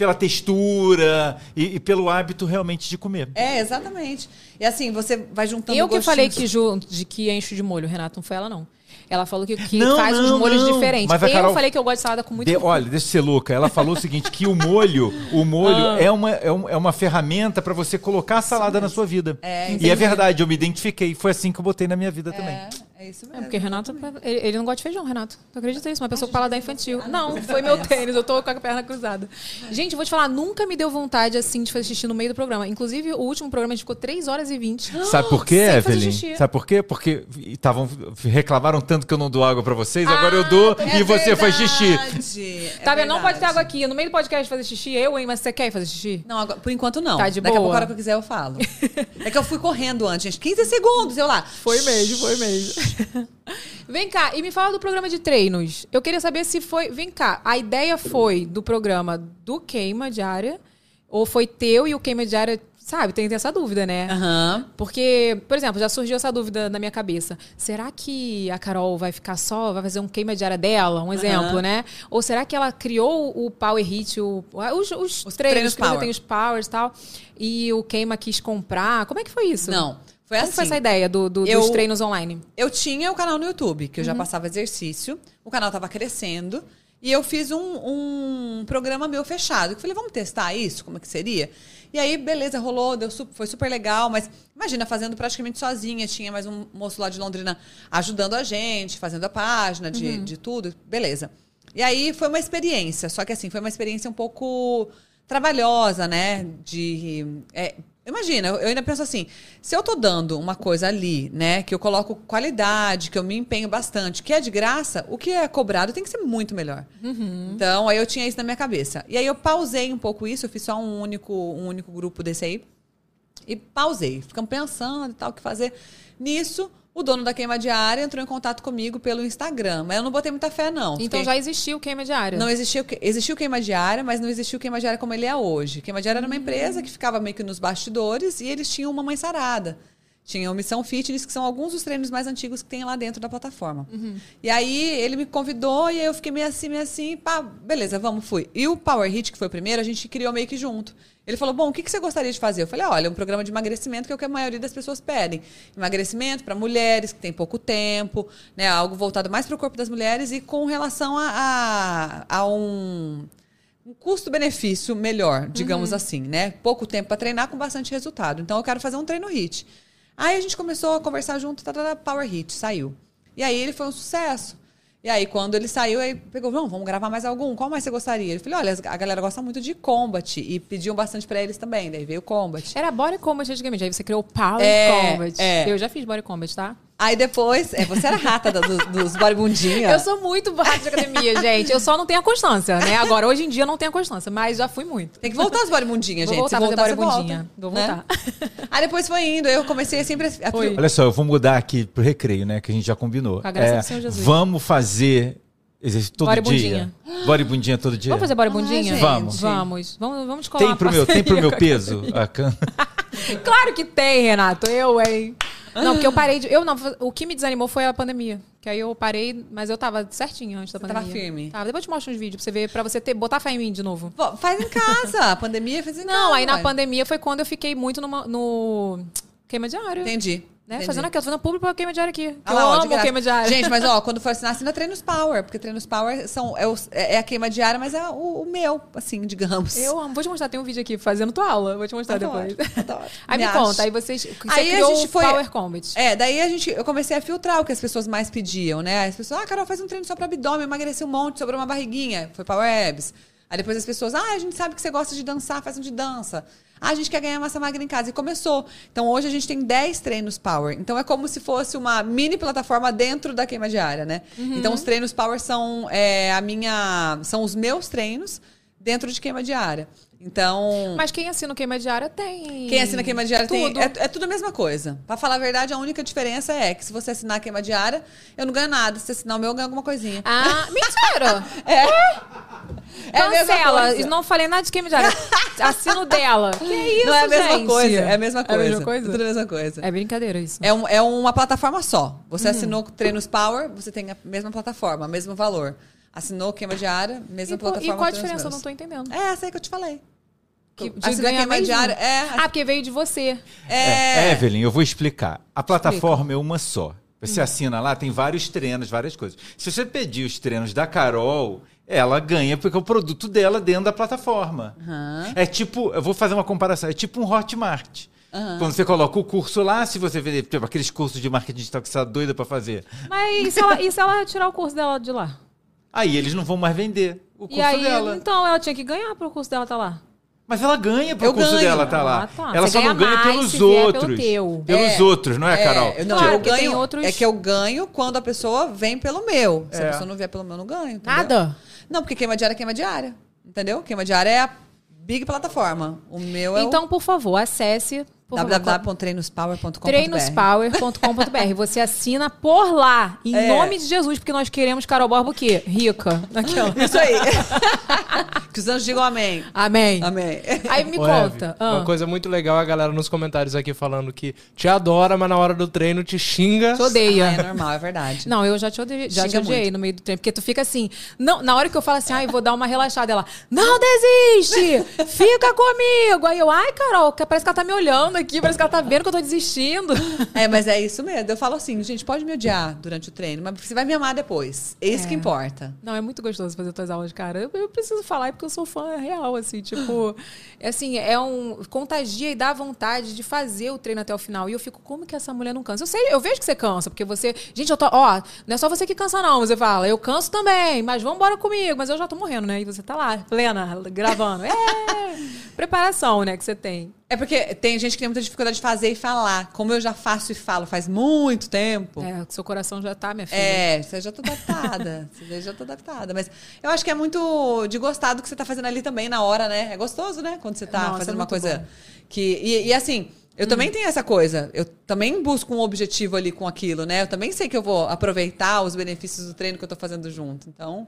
pela textura e, e pelo hábito realmente de comer. É, exatamente. E assim, você vai juntando Eu que gostinhos. falei que, ju, de que encho de molho, Renato, não foi ela, não. Ela falou que, que Não, faz não, uns molhos não. diferentes. Mas eu Carol- falei que eu gosto de salada com muito De- olha, deixa eu ser louca. Ela falou o seguinte: que o molho, o molho Ah. é, uma, é, um- é uma ferramenta para você colocar a salada na sua vida. É, e é verdade, eu me identifiquei. Foi assim que eu botei na minha vida também. É, é isso mesmo. É porque Renato, ele, ele não gosta de feijão, Renato. Tu acredita nisso? Uma pessoa com paladar infantil. Não, foi meu tênis, eu tô com a perna cruzada. Gente, vou te falar, nunca me deu vontade assim de fazer xixi no meio do programa. Inclusive, o último programa a gente ficou 3 horas e 20. Sabe por quê, Sem fazer Evelyn? xixi. Sabe por quê? Porque estavam reclamaram tanto que eu não dou água pra vocês, agora eu dou É e você faz xixi. é tá vendo? Não pode ter água aqui. No meio do podcast fazer xixi, eu, hein? Mas você quer fazer xixi? Não, agora- por enquanto não. Tá de Daqui a boa. pouco, a hora que eu quiser, eu falo. é que eu fui correndo antes, gente. 15 segundos, eu lá. Foi mesmo, foi mesmo. Vem cá, e me fala do programa de treinos. Eu queria saber se foi. Vem cá, a ideia foi do programa do Queima Diária? Ou foi teu e o Queima Diária. Sabe, tem essa dúvida, né? Aham. Porque, por exemplo, já surgiu essa dúvida na minha cabeça. Será que a Carol vai ficar só, vai fazer um queima diária dela, um exemplo, né? Ou será que ela criou o Power Hit, o, os, os, Os treinos, treinos que você power. tem os powers e tal, e o queima quis comprar? Como é que foi isso? Não. Foi Como assim. foi essa ideia do, do- Eu- dos treinos online? Eu tinha o canal no YouTube, que eu Uhum. já passava exercício. O canal tava crescendo. E eu fiz um, um programa meu fechado. Eu falei, vamos testar isso? Como é que seria? E aí, beleza, rolou, deu foi super legal. Mas imagina, fazendo praticamente sozinha. Tinha mais um moço lá de Londrina ajudando a gente, fazendo a página de, Uhum. de tudo. Beleza. E aí foi uma experiência. Só que assim, foi uma experiência um pouco trabalhosa, né? De. é, imagina, eu ainda penso assim: se eu tô dando uma coisa ali, né, que eu coloco qualidade, que eu me empenho bastante, que é de graça, o que é cobrado tem que ser muito melhor. Então, aí eu tinha isso na minha cabeça. E aí eu pausei um pouco isso, eu fiz só um único, um único grupo desse aí. E pausei. Ficamos pensando e tal, o que fazer. Nisso, o dono da queima diária entrou em contato comigo pelo Instagram. Mas eu não botei muita fé, não. Então já existiu o queima diária. não existiu, existiu queima diária, mas não existiu queima diária como ele é hoje. Queima diária era uma empresa que ficava meio que nos bastidores e eles tinham uma mãe sarada. Tinha o Missão Fitness, que são alguns dos treinos mais antigos que tem lá dentro da plataforma. E aí ele me convidou e aí eu fiquei meio assim, meio assim, pá, beleza, vamos, fui. E o Power Hit, que foi o primeiro, a gente criou meio que junto. Ele falou: Bom, o que que você gostaria de fazer? Eu falei: Olha, é um programa de emagrecimento que é o que a maioria das pessoas pedem. Emagrecimento para mulheres que têm pouco tempo, né? Algo voltado mais para o corpo das mulheres e com relação a, a, a um, um custo-benefício melhor, digamos assim, né? Pouco tempo para treinar com bastante resultado. Então eu quero fazer um treino HIT. Aí a gente começou a conversar junto, tá, tá, tá, Power HIT, saiu. E aí ele foi um sucesso. E aí, quando ele saiu, aí pegou, não, vamos gravar mais algum. Qual mais você gostaria? Eu falei, olha, a galera gosta muito de Combat. E pediam bastante pra eles também. Daí veio o Combat. Era Body Combat antigamente, aí você criou o Power É, Combat. é. Eu já fiz Body Combat, tá? Aí depois, é, você era rata do- do- dos bodybundinha. Eu sou muito rato de academia, gente. Eu só não tenho a constância, né? Agora, hoje em dia, eu não tenho a constância, mas já fui muito. Tem que voltar as bodybundinhas, Vou gente. voltar Se a fazer voltar, você bodybundinha. volta, Vou né? voltar. Aí depois foi indo, eu comecei sempre a... Oi. Olha só, eu vou mudar aqui pro recreio, né? Que a gente já combinou. Com a graça É, do Senhor Jesus. Vamos fazer exercício todo Body dia. Body bundinha todo dia. Vamos fazer body bundinha? gente. Vamos. Vamos. Vamos, vamos colar Tem pro meu, tem pro meu peso? a can- Claro que tem, Renato. Eu, hein? Não, porque eu parei de. Eu não, o que me desanimou foi a pandemia. Que aí eu parei, mas eu tava certinho antes da Você tava pandemia. firme? Tava. Depois eu te mostro uns vídeos pra você ver, pra você ter, botar fé em mim de novo. Pô, Faz em casa. A pandemia fez em casa. Não, aí na pandemia foi quando eu fiquei muito numa- no queima diário. Entendi. Né? entendi. Fazendo aqui, eu tô fazendo público pra queima diário aqui. Ah eu lá, ó, de amo graça. queima diária. Gente, mas ó, quando for assinar, assina Treinos Power. Porque Treinos Power são, é, o- é a queima diária, mas é o, o meu, assim, digamos. Eu amo. Vou te mostrar, tem um vídeo aqui fazendo tua aula. Vou te mostrar Adoro, depois. adoro. Aí me, Me conta, aí vocês. Você Aí a criou gente o foi- Power Combat. É, daí a gente, eu comecei a filtrar o que as pessoas mais pediam, né? As pessoas, ah, Carol, faz um treino só para abdômen, emagreci um monte, sobrou uma barriguinha. Foi Power Abs. Aí depois as pessoas, ah, a gente sabe que você gosta de dançar, faz um de dança. Ah, a gente quer ganhar massa magra em casa. E começou. Então hoje a gente tem 10 treinos Power. Então é como se fosse uma mini plataforma dentro da queima diária, né? Então os treinos Power são é, a minha. São os meus treinos dentro de queima diária. Então. Mas quem assina o queima diária tem. Quem assina queima diária tem. Tudo. É, é tudo a mesma coisa. Pra falar a verdade, a única diferença é que se você assinar a queima diária, eu não ganho nada. Se você assinar o meu, eu ganho alguma coisinha. Ah, mentira! É Cancela. coisa. Não falei nada de queima diária. Assino dela. Que isso, não é a mesma gente? coisa. É a mesma É a coisa. mesma coisa? É tudo a mesma coisa. É brincadeira isso. É, um- é uma plataforma só. Você assinou Treinos Power, você tem a mesma plataforma, mesmo valor. Assinou queima diária, mesma E, plataforma. e qual a diferença? Eu não tô entendendo. É essa aí que eu te falei. Que, de ganhar queima mesmo? diária. É, Ah, porque veio de você. É, Evelyn, eu vou explicar. A plataforma é uma só. Você assina lá, tem vários treinos, várias coisas. Se você pedir os treinos da Carol, ela ganha porque é o produto dela dentro da plataforma. É tipo, eu vou fazer uma comparação, é tipo um Hotmart. Quando você coloca o curso lá, se você vender tipo, aqueles cursos de marketing digital que você tá doida pra fazer, Mas e se, ela, e se ela tirar o curso dela de lá? aí eles não vão mais vender o curso e aí, dela. então, ela tinha que ganhar pro curso dela tá lá. Mas ela ganha pro Eu curso ganho. dela tá lá. Ah, tá. Ela Você só não ganha ganha mais pelos pelo outros. teu. Pelos É. outros, não é, Carol? eu- não, Claro, eu ganho. outros- É que eu ganho quando a pessoa vem pelo meu. Se É. a pessoa não vier pelo meu, eu não ganho. entendeu? Nada? Não, porque queima diária é queima diária. Entendeu? Queima diária é a big plataforma. O meu é Então, por favor, acesse. Www.treinospower.com.br treinospower.com.br. Você assina por lá, em É. nome de Jesus, porque nós queremos Carol Borba o quê? Rica. Aquela. Isso aí. que os anjos digam amém. Amém. Amém. Aí me Ô, conta. Eve, ah. Uma coisa muito legal é a galera nos comentários aqui falando que te adora, mas na hora do treino te xinga. Te odeia. Ah, é normal, é verdade. Não, eu já te odiei, já te odiei muito. no meio do treino. Porque tu fica assim. Não, na hora que eu falo assim, ai, vou dar uma relaxada, ela, não desiste! Fica comigo! Aí eu, ai, Carol, que parece que ela tá me olhando aqui, parece que ela tá vendo que eu tô desistindo. É, mas é isso mesmo. Eu falo assim, gente, pode me odiar durante o treino, mas você vai me amar depois. É isso que importa. Não, é muito gostoso fazer tuas aulas, cara. Eu, eu preciso falar é porque eu sou fã real, assim, tipo, é assim, é um contagia e dá vontade de fazer o treino até o final. E eu fico, como que essa mulher não cansa? Eu sei, eu vejo que você cansa, porque você, gente, eu tô, ó, não é só você que cansa não, você fala, eu canso também, mas vamos embora comigo, mas eu já tô morrendo, né? E você tá lá, plena, gravando. É, preparação, né, que você tem. É porque tem gente que tem muita dificuldade de fazer e falar. Como eu já faço e falo faz muito tempo. É, seu coração já tá, minha filha. É, você já tá adaptada. você já tá adaptada. Mas eu acho que é muito de gostar do que você tá fazendo ali também na hora, né? É gostoso, né? Quando você tá Nossa, é fazendo uma muito coisa bom. que. E, e assim, eu Hum. também tenho essa coisa. Eu também busco um objetivo ali com aquilo, né? Eu também sei que eu vou aproveitar os benefícios do treino que eu tô fazendo junto. Então.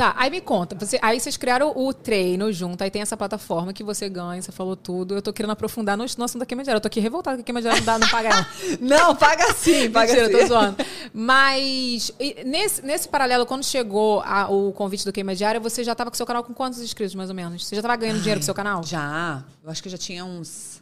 Tá, aí me conta. Você, aí vocês criaram o treino junto, aí tem essa plataforma que você ganha, você falou tudo. Eu tô querendo aprofundar no, no assunto da queima diária. Eu tô aqui revoltada que a queima diária não, dá, não paga ela. Não, paga sim, paga Mentira, sim. tô zoando. Mas nesse, nesse paralelo, quando chegou a- o convite do Queima Diária, você já tava com seu canal com quantos inscritos, mais ou menos? Você já tava ganhando dinheiro com seu canal? Já. Eu acho que eu já tinha uns.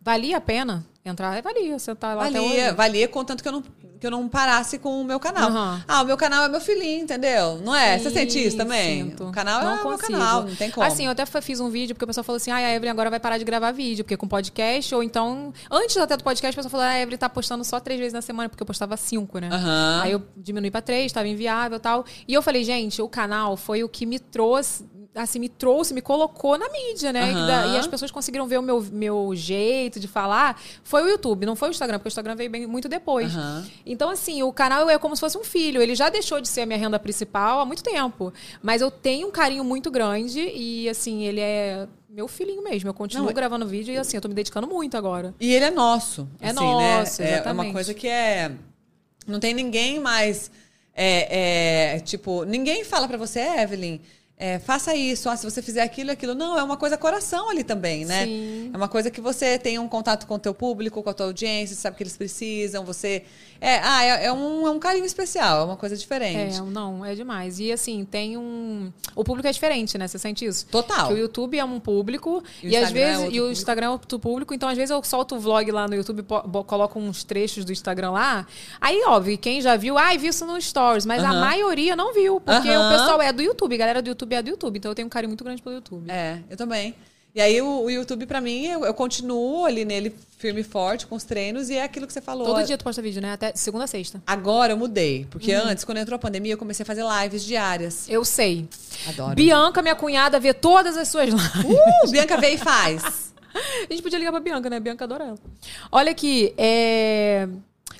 Valia a pena entrar? É, valia, você tá lá Valia, valia, contanto que eu não que eu não parasse com o meu canal. Aham. Ah, o meu canal é meu filhinho, entendeu? Não é? Você Sim, sente isso também? sinto. O canal Não é o meu consigo. canal, não tem como. Assim, eu até fiz um vídeo porque o pessoal falou assim: ah, a Evelyn agora vai parar de gravar vídeo, porque com podcast, ou então. Antes até do podcast, o pessoal falou: ah, a Evelyn tá postando só três vezes na semana, porque eu postava cinco, né? Aham. Aí eu diminui pra três, tava inviável e tal. E eu falei, gente, o canal foi o que me trouxe. Assim, me trouxe, me colocou na mídia, né? Aham. E, da- e as pessoas conseguiram ver o meu, meu jeito de falar. Foi o YouTube, não foi o Instagram, porque o Instagram veio bem, muito depois. Aham. Então, assim, o canal é como se fosse um filho. Ele já deixou de ser a minha renda principal há muito tempo. Mas eu tenho um carinho muito grande e, assim, ele é meu filhinho mesmo. Eu continuo Não, é- gravando vídeo e, assim, eu tô me dedicando muito agora. E ele é nosso. É assim, nosso, né? É uma coisa que é. Não tem ninguém mais. É, é, tipo, ninguém fala pra você, Evelyn. É, faça isso, ah, se você fizer aquilo, aquilo. Não, é uma coisa coração ali também, né? Sim. É uma coisa que você tem um contato com o teu público, com a tua audiência, sabe que eles precisam, você. É, ah, é, é um, é um carinho especial, é uma coisa diferente. É, não, é demais. E assim, tem um. O público é diferente, né? Você sente isso? Total. Que o YouTube é um público E e, às é vezes. outro e o público. Instagram é outro público. Então, às vezes, eu solto o vlog lá no YouTube, coloco uns trechos do Instagram lá. Aí, óbvio, quem já viu, ai, vi isso no Stories. Mas a Aham. maioria não viu. Porque Aham. o pessoal é do YouTube, a galera do YouTube é do YouTube. Então eu tenho um carinho muito grande pelo YouTube. É, eu também. E aí o, o YouTube, pra mim, eu, eu continuo ali nele firme e forte com os treinos e é aquilo que você falou. Todo dia tu posta vídeo, né? Até segunda a sexta. Agora eu mudei, porque Uhum. antes, quando entrou a pandemia, eu comecei a fazer lives diárias. Eu sei. Adoro. Bianca, minha cunhada, vê todas as suas lives. Uh, Bianca veio e faz. A gente podia ligar pra Bianca, né? A Bianca adora ela. Olha aqui, é...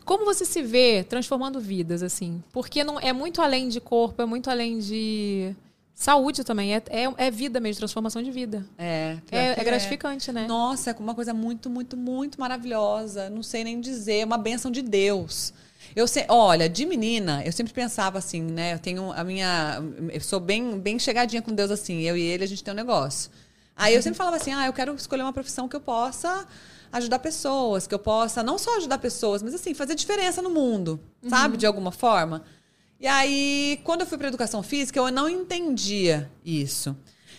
como você se vê transformando vidas, assim? Porque não é muito além de corpo, é muito além de saúde também. É, é, é vida mesmo, transformação de vida. É, É, que é gratificante, né? Nossa, é uma coisa muito, muito, muito maravilhosa. Não sei nem dizer, é uma bênção de Deus. Eu sei, olha, de menina, eu sempre pensava assim, né? Eu tenho a minha. Eu sou bem, bem chegadinha com Deus, assim. Eu e ele, a gente tem um negócio. Aí eu sempre falava assim: ah, eu quero escolher uma profissão que eu possa ajudar pessoas, que eu possa não só ajudar pessoas, mas assim, fazer diferença no mundo, sabe? De alguma forma. E aí, quando eu fui para educação física, eu não entendia isso.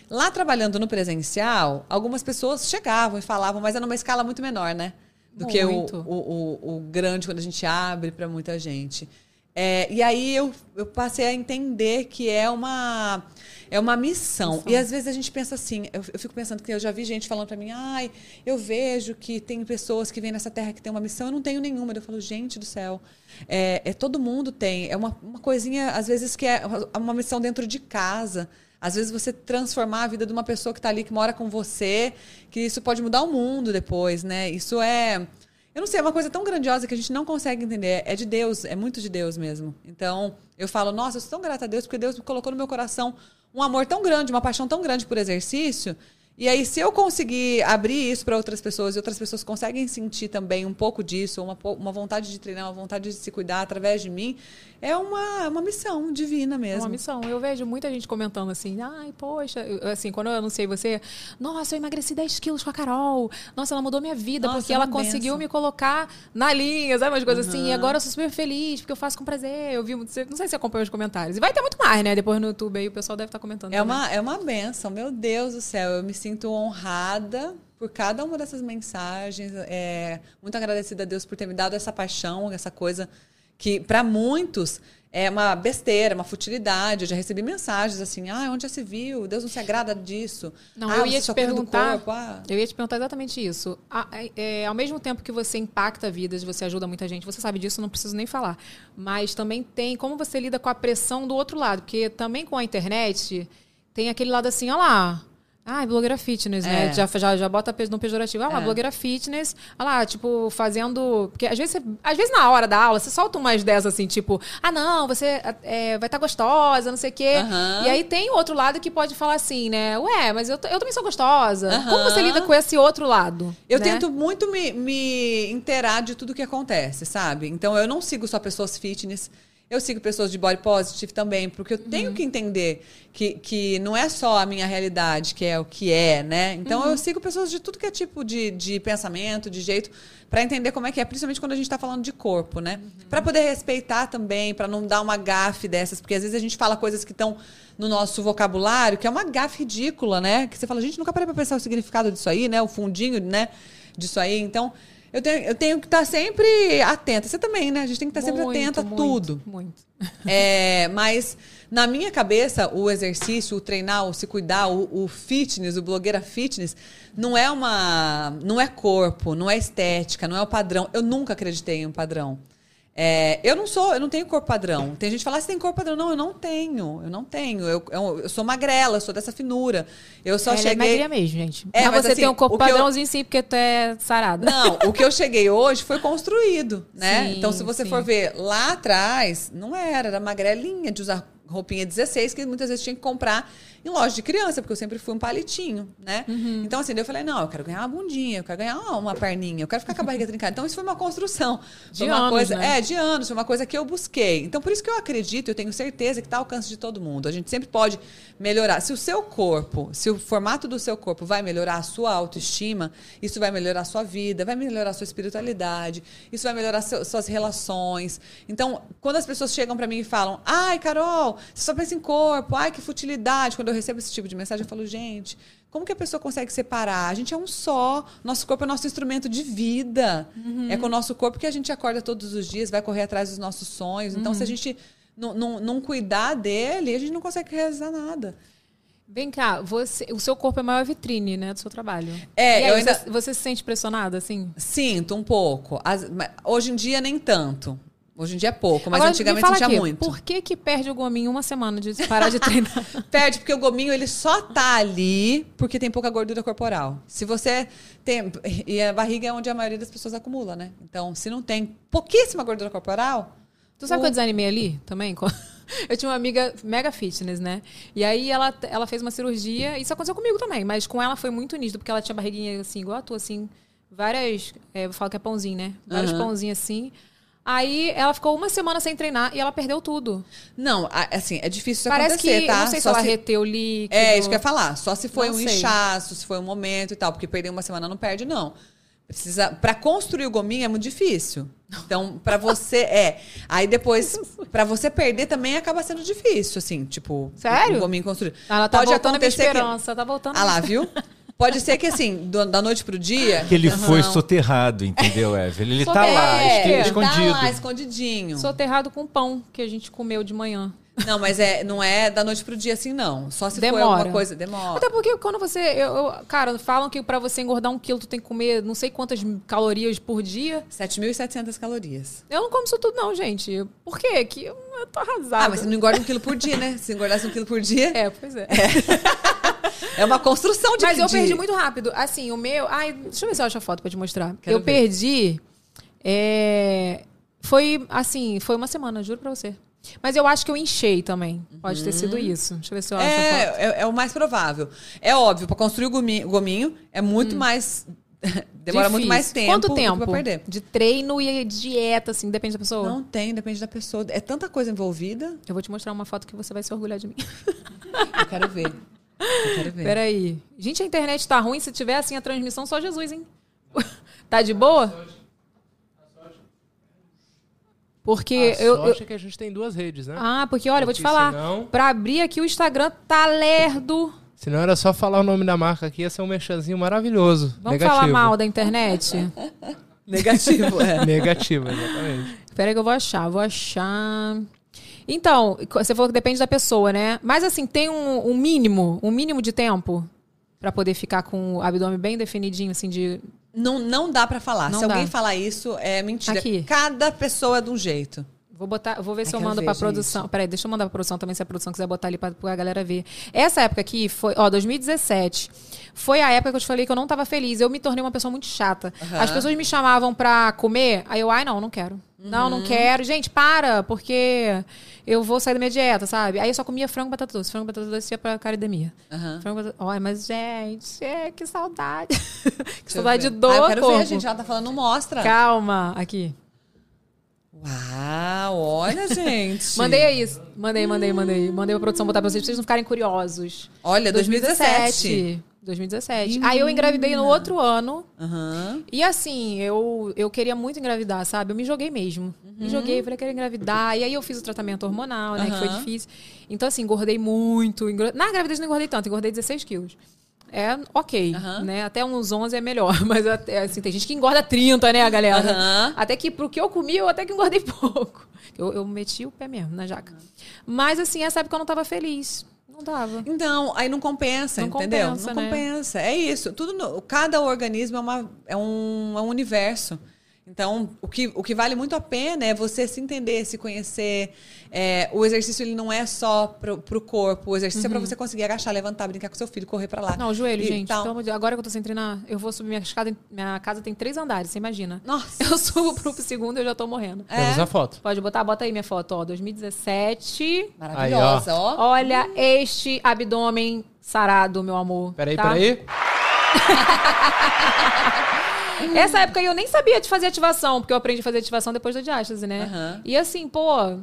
Lá trabalhando no presencial, algumas pessoas chegavam e falavam, mas é numa escala muito menor, né? Do que o, Muito. o, o, o grande quando a gente abre para muita gente. É, e aí eu, eu passei a entender que é uma é uma missão. E às vezes a gente pensa assim, eu, eu fico pensando que eu já vi gente falando para mim, ai, eu vejo que tem pessoas que vêm nessa terra que tem uma missão, eu não tenho nenhuma. Eu falo, gente do céu, é, é todo mundo tem. É uma, uma coisinha, às vezes, que é uma missão dentro de casa. Às vezes você transformar a vida de uma pessoa que está ali, que mora com você, que isso pode mudar o mundo depois, né? Isso é. Eu não sei, é uma coisa tão grandiosa que a gente não consegue entender. É de Deus, é muito de Deus mesmo. Então, eu falo, nossa, eu sou tão grata a Deus, porque Deus me colocou no meu coração um amor tão grande, uma paixão tão grande por exercício. E aí, se eu conseguir abrir isso para outras pessoas e outras pessoas conseguem sentir também um pouco disso, uma, uma vontade de treinar, uma vontade de se cuidar através de mim, é uma, uma missão divina É mesmo. uma missão. Eu vejo muita gente comentando assim, ai, poxa, assim, quando eu anunciei você, nossa, eu emagreci 10 quilos com a Carol. Nossa, ela mudou minha vida, Nossa, porque é ela uma conseguiu benção. me colocar na linha, sabe? Umas coisas assim. E Uhum. agora eu sou super feliz, porque eu faço com prazer. Eu vi muito. Não sei se você acompanha os comentários. E vai ter muito mais, né? Depois no YouTube aí o pessoal deve estar comentando. É também. uma, é uma benção, meu Deus do céu. Eu me sinto honrada por cada uma dessas mensagens. É, muito agradecida a Deus por ter me dado essa paixão, essa coisa que, para muitos, é uma besteira, uma futilidade. Eu já recebi mensagens assim: ah, onde já se viu? Deus não se agrada disso. Não, ah, eu ia te perguntar. corpo, ah." Eu ia te perguntar exatamente isso. A- é, ao mesmo tempo que você impacta vidas, você ajuda muita gente, você sabe disso, não preciso nem falar. Mas também tem como você lida com a pressão do outro lado, porque também com a internet tem aquele lado assim, olha lá. Ah, blogueira fitness, né? É. Já, já, já bota pe- no pejorativo. Ah lá, É. blogueira fitness. Olha lá, tipo, fazendo. Porque às vezes, você- às vezes na hora da aula, você solta umas dessas assim, tipo, ah, não, você é, vai estar gostosa, não sei o quê. Aham. E aí tem outro lado que pode falar assim, né? Ué, mas eu, eu também sou gostosa. Aham. Como você lida com esse outro lado? Eu né? tento muito me, me inteirar de tudo que acontece, sabe? Então eu não sigo só pessoas fitness. Eu sigo pessoas de body positive também, porque eu tenho que entender que, que não é só a minha realidade que é o que é, né? Então eu sigo pessoas de tudo que é tipo de, de pensamento, de jeito, para entender como é que é, principalmente quando a gente tá falando de corpo, né? Pra poder respeitar também, pra não dar uma gafe dessas, porque às vezes a gente fala coisas que estão no nosso vocabulário, que é uma gafe ridícula, né? Que você fala, gente, nunca parei pra pensar o significado disso aí, né? O fundinho, né? Disso aí. Então, Eu tenho, eu tenho que estar sempre atenta. Você também, né? A gente tem que estar sempre Muito, atenta a muito, tudo. Muito. É, mas na minha cabeça, o exercício, o treinar, o se cuidar, o, o fitness, o blogueira fitness, não é uma. não é corpo, não é estética, não é o padrão. Eu nunca acreditei em um padrão. É, eu não sou, eu não tenho corpo padrão. Tem gente que fala, ah, você tem corpo padrão. Não, eu não tenho. Eu não tenho. Eu, eu, eu sou magrela, eu sou dessa finura. Eu só Ela é cheguei. magrinha mesmo, gente. É, mas, mas você assim, tem um corpo o que eu- padrãozinho sim, porque tu é sarada. Não, o que eu cheguei hoje foi construído, né? Sim, então, se você sim. for ver lá atrás, não era, era magrelinha de usar roupinha 16, que muitas vezes tinha que comprar em loja de criança, porque eu sempre fui um palitinho, né? Uhum. Então, assim, daí eu falei, não, eu quero ganhar uma bundinha, eu quero ganhar uma, uma perninha, eu quero ficar com a barriga trincada. Então, isso foi uma construção. De foi uma anos, coisa, né? É, de anos, foi uma coisa que eu busquei. Então, por isso que eu acredito, eu tenho certeza que está ao alcance de todo mundo. A gente sempre pode melhorar. Se o seu corpo, se o formato do seu corpo vai melhorar a sua autoestima, isso vai melhorar a sua vida, vai melhorar a sua espiritualidade, isso vai melhorar seu- suas relações. Então, quando as pessoas chegam para mim e falam, ai, Carol, você só pensa em corpo, ai, que futilidade. Quando eu recebo esse tipo de mensagem, eu falo, gente, como que a pessoa consegue separar? A gente é um só. Nosso corpo é nosso instrumento de vida. É com o nosso corpo que a gente acorda todos os dias, vai correr atrás dos nossos sonhos. Então, se a gente não, não, não cuidar dele, a gente não consegue realizar nada. Vem cá, você, o seu corpo é a maior vitrine, né, do seu trabalho. É, aí, eu ainda- você, você se sente pressionada, assim? Sinto um pouco. As- hoje em dia, nem tanto. Hoje em dia é pouco, mas Agora, me antigamente fala sentia aqui, muito. Por que que perde o gominho uma semana de parar de treinar? Perde, porque o gominho ele só tá ali porque tem pouca gordura corporal. Se você tem. E a barriga é onde a maioria das pessoas acumula, né? Então, se não tem pouquíssima gordura corporal. Tu sabe o- que eu desanimei ali também? Eu tinha uma amiga mega fitness, né? E aí ela, ela fez uma cirurgia, isso aconteceu comigo também, mas com ela foi muito nítido, porque ela tinha barriguinha assim, igual a tua, assim, várias. É, eu falo que é pãozinho, né? Vários Aham. pãozinhos assim. Aí ela ficou uma semana sem treinar e ela perdeu tudo. Não, assim, é difícil isso Parece acontecer, que. tá? Não sei se Só ela reteu líquido. É, isso que eu ia falar. Só se foi Não um sei. inchaço, se foi um momento e tal. Porque perder uma semana não perde, não. Precisa, para construir o gominho é muito difícil. Então, pra você é. Aí depois, pra você perder também acaba sendo difícil, assim, tipo, Sério? o gominho construído. Ela tá Pode voltando a minha acontecer que- esperança, tá voltando. Ah lá, viu? Pode ser que assim, do- da noite pro dia. Que ele foi Aham. soterrado, entendeu, Evelyn? Ele tá lá, É, tá escondido. Tá lá, escondidinho. Soterrado com pão que a gente comeu de manhã. Não, mas é, não é da noite pro dia assim, não. Só se for Demora. alguma coisa. Demora. Até porque quando você. Eu, eu- cara, falam que pra você engordar um quilo, tu tem que comer não sei quantas calorias por dia. 7.700 calorias. Eu não como isso tudo, não, gente. Por quê? Que eu, eu tô arrasada. Ah, mas você não engorda um quilo por dia, né? Se engordasse um quilo por dia, É, pois é. é uma construção de Mas eu perdi muito rápido. Assim, o meu. Ai, deixa eu ver se eu acho a foto pra te mostrar. Quero eu ver. perdi. é, Foi assim, foi uma semana, juro pra você. Mas eu acho que eu enchei também. Pode ter sido isso. Deixa eu ver se eu acho a foto. É, é, é o mais provável. É óbvio, pra construir o gominho, gominho é muito mais. Demora muito Hum. Difícil. mais tempo. Quanto tempo? Pra perder. De treino e dieta, assim, depende da pessoa. Não tem, depende da pessoa. É tanta coisa envolvida. Eu vou te mostrar uma foto que você vai se orgulhar de mim. Eu quero ver. Eu quero ver. Peraí. Gente, a internet tá ruim. Se tiver assim a transmissão, só Jesus, hein? tá de boa? Porque a eu, sorte eu- é que a gente tem duas redes, né? Ah, porque olha, eu vou te Porque falar. senão- Pra abrir aqui o Instagram, tá lerdo. Se não era só falar o nome da marca aqui, ia ser um merchanzinho maravilhoso. Vamos Negativo. falar mal da internet? Negativo, é. Negativo, exatamente. Espera aí que eu vou achar, vou achar. Então, você falou que depende da pessoa, né? Mas assim, tem um, um mínimo, um mínimo de tempo pra poder ficar com o abdômen bem definidinho, assim, de. Não, não dá pra falar. Não Se dá. alguém falar isso, é mentira. Aqui. Cada pessoa é de um jeito. Vou botar, vou ver se Ai, eu mando gente. produção. Peraí, deixa eu mandar pra produção também, se a produção quiser botar ali pra, pra galera ver. Essa época aqui foi, ó, 2017. Foi a época que eu te falei que eu não tava feliz. Eu me tornei uma pessoa muito chata. As pessoas me chamavam pra comer, aí eu, ai, não, não quero. Não, Uhum. não quero. Gente, para, porque eu vou sair da minha dieta, sabe? Aí eu só comia frango e batata doce. Frango e batata doce ia pra academia. Aham. Frango e batata... Olha, mas, gente, é, que saudade. que Deixa saudade ver. do Ah, eu quero corpo. ver, gente. Ela tá falando, mostra. Calma, aqui. Uau, olha, gente. Mandei aí. Mandei, mandei, mandei. Mandei pra produção botar pra vocês, pra vocês não ficarem curiosos. Olha, 2017. 2017. Aí eu engravidei no outro ano. Aham. E assim, eu, eu queria muito engravidar, sabe? Eu me joguei mesmo. Me joguei, falei que quero engravidar. E aí eu fiz o tratamento hormonal, né? Que foi difícil. Então, assim, engordei muito. Na gravidez não engordei tanto, engordei 16 quilos. é ok, né? Até uns 11 é melhor, mas até, assim, tem gente que engorda 30, né, galera? Até que pro que eu comi, eu até que engordei pouco. Eu, eu meti o pé mesmo na jaca. Mas, assim, essa época eu não tava feliz. Não. Então, aí não compensa, Não entendeu? compensa, não né? compensa. É isso. Tudo no- cada organismo é, uma, é, um, é um universo. Então, o que, o que vale muito a pena é você se entender, se conhecer. É, o exercício ele não é só pro, pro corpo. O exercício é pra você conseguir agachar, levantar, brincar com seu filho, correr pra lá. Uhum. Não, o joelho, E gente. tal. Deus, agora que eu tô sem treinar, eu vou subir minha escada. Minha casa tem três andares, você imagina. Nossa. Eu subo pro segundo e eu já tô morrendo. Temos a foto. Pode botar, bota aí minha foto, ó. 2017. Maravilhosa, ó. Olha este abdômen sarado, meu amor. Peraí, tá? peraí. Essa época aí eu nem sabia de fazer ativação, porque eu aprendi a fazer ativação depois da diástase, né? Aham. E assim, pô,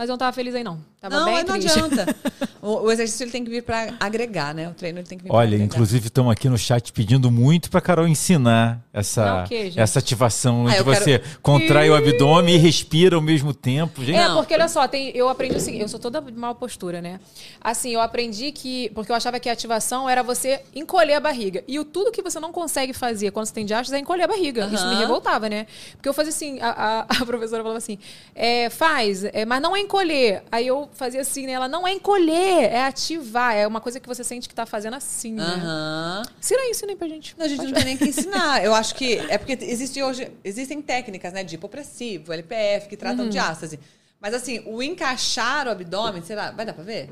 mas eu não tava feliz aí não. Tava não, bem não triste. adianta. O, o exercício ele tem que vir pra agregar, né? O treino ele tem que vir Olha, inclusive estão aqui no chat pedindo muito pra Carol ensinar essa, Não, o essa ativação onde Ah, eu você contrai o abdômen e respira ao mesmo tempo. Gente, É, porque olha só, tem, eu aprendi assim, eu sou toda de mal postura, né? Assim, eu aprendi que. Porque eu achava que a ativação era você encolher a barriga. E o tudo que você não consegue fazer quando você tem diástase é encolher a barriga. Isso me revoltava, né? Porque eu fazia assim, a, a- a professora falava assim: é, faz, é, mas não é encolher. Aí eu fazia assim, né? Ela não é encolher, é ativar. É uma coisa que você sente que tá fazendo assim, né? Aham. Ensina aí, ensina aí pra gente. Não, a gente não tem nem que ensinar. Eu acho que é porque existe hoje, existem técnicas, né, de hipopressivo, LPF, que tratam Uhum. de ástase. Mas assim, o encaixar o abdômen, será? Vai dar pra ver?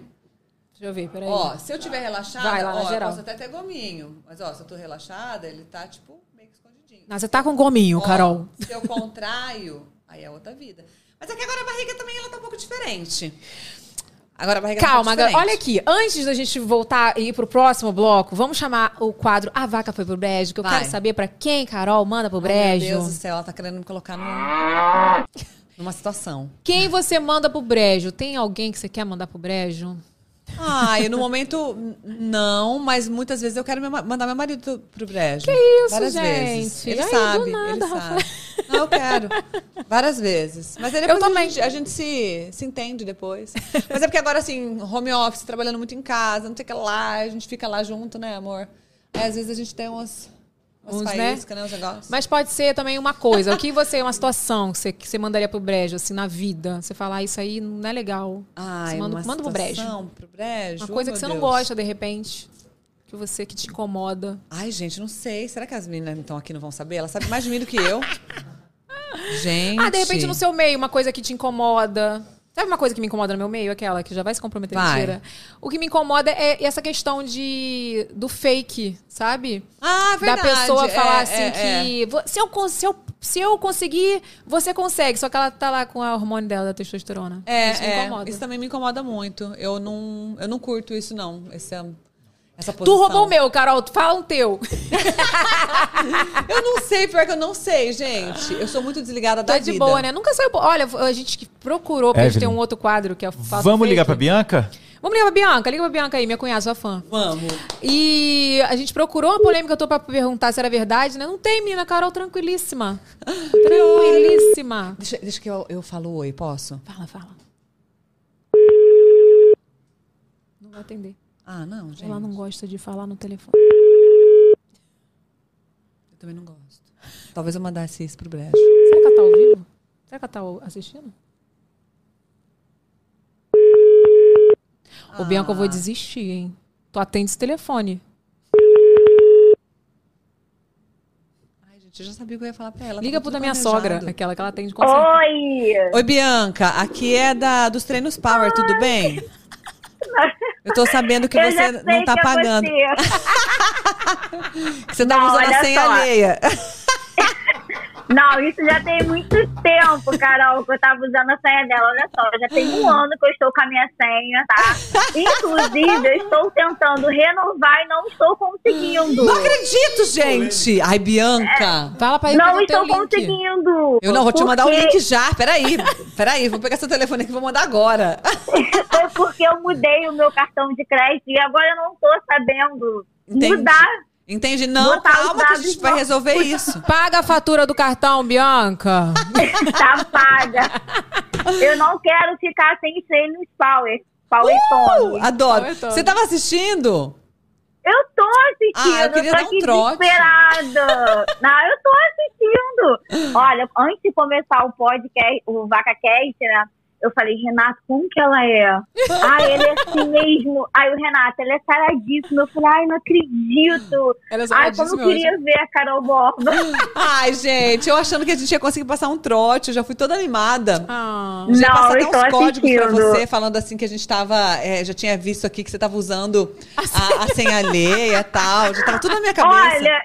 Deixa eu ver, peraí. Ó, se eu tiver relaxada, Vai lá ó, eu geral. posso até ter gominho. Mas ó, se eu tô relaxada, ele tá tipo meio que escondidinho. Ah, você tá com gominho, Ó, Carol. Se eu contraio, aí é outra vida. Mas aqui agora a barriga também ela tá um pouco diferente. Agora a barriga Calma, tá um pouco agora, olha aqui. Antes da gente voltar e ir pro próximo bloco, vamos chamar o quadro A Vaca Foi pro Brejo, que eu Vai. quero saber pra quem, Carol, manda pro Ai, Meu brejo. Deus do céu, ela tá querendo me colocar numa, numa situação. Quem você manda pro brejo? Tem alguém que você quer mandar pro brejo? Ah, eu no momento não, mas muitas vezes eu quero meu ma- mandar meu marido pro brejo. Que isso, Várias gente? vezes. Ele Ai, sabe, nada, ele Rafael. sabe. Não, eu quero. Várias vezes. Mas aí depois Eu também. A, gente, a gente se, se entende depois. Mas é porque agora, assim, home office, trabalhando muito em casa, não sei o que lá, a gente fica lá junto, né, amor? Aí, às vezes a gente tem umas Uns, né? né, negócios. Mas pode ser também uma coisa. O que você, uma situação que você, que você mandaria pro brejo, assim, na vida? Você falar, ah, isso aí não é legal. Ai, você manda, uma manda pro brejo. Pro brejo. Uma coisa oh, que você meu não Deus. gosta, de repente. Que você, que te incomoda. Ai, gente, não sei. Será que as meninas então aqui não vão saber? Elas sabem mais de mim do que eu. Gente. Ah, de repente no seu meio, uma coisa que te incomoda. Sabe uma coisa que me incomoda no meu meio? Aquela que já vai se comprometer, Vai. mentira. O que me incomoda é essa questão de do fake, sabe? Ah, verdade. Da pessoa falar É, assim é, que vo- Se, eu, se, eu, se eu conseguir, você consegue. Só que ela tá lá com a hormônio dela, da testosterona. É, isso me é, incomoda. isso também me incomoda muito. Eu não, eu não curto isso, não. Esse, essa Tu posição. roubou o meu, Carol. Tu fala um teu. Eu não sei, pior que eu não sei, gente. Eu sou muito desligada da Tá de vida. boa, né? Nunca saiu. Olha, a gente que procurou pra gente ter Evelyn, um outro quadro que é o Vamos Fake. ligar pra Bianca? Vamos ligar pra Bianca. Liga pra Bianca aí, minha cunhada, sua fã. Vamos. E a gente procurou uma polêmica, eu tô pra perguntar se era verdade, né? Não tem, menina. Carol, tranquilíssima. tranquilíssima. Deixa, deixa que eu, eu falo oi, posso? Fala, fala. Não vai atender. Ah, não, gente. Ela não gosta de falar no telefone. Eu também não gosto. Talvez eu mandasse isso pro brejo. Será que ela tá ao vivo? Será que ela tá assistindo? Ô, Bianca, eu vou desistir, hein? Tu atende esse telefone. Ai, gente, eu já sabia o que eu ia falar pra ela. Liga pro da minha planejado. sogra, aquela que ela atende com certeza. Oi! Oi, Bianca. Aqui é da, dos treinos Power, tudo bem? Eu tô sabendo que Eu você não tá é pagando. você. Tá Não, usando a senha só. alheia. Não, isso já tem muito tempo, Carol, que eu tava usando a senha dela. Olha só, já tem um ano que eu estou com a minha senha, tá? Inclusive, eu estou tentando renovar e não estou conseguindo. Não acredito, gente. Ai, Bianca. Fala pra ele Não estou conseguindo. Eu não, vou te mandar o Porque- link já. Peraí. Peraí, vou pegar seu telefone aqui e vou mandar agora. Foi porque eu mudei o meu cartão de crédito e agora eu não tô sabendo Entendi. mudar. Entende? Não, Botar os calma que a gente vai resolver isso. Paga a fatura do cartão, Bianca. Tá paga. Eu não quero ficar sem treinos power. Power Uh, adoro. Power. Você tava assistindo? Eu tô assistindo, Ah, eu queria tô dar um trote. desesperada. Não, eu tô assistindo. Olha, antes de começar o podcast, o Vaca Cast, né? Eu falei, Renato, como que ela é? Ai, ele é assim mesmo. Aí o Renato, ela é saradíssima. Eu falei, ai, não acredito. Ela é Ai, como eu saradíssima hoje. queria ver a Carol Borba. Ai, gente, eu achando que a gente ia conseguir passar um trote, eu já fui toda animada. Ah. Já Não, eu até tô uns códigos pra assistindo. você, falando assim que a gente tava. é, já tinha visto aqui que você tava usando a, a senha alheia e tal. Já tava tudo na minha cabeça. Olha,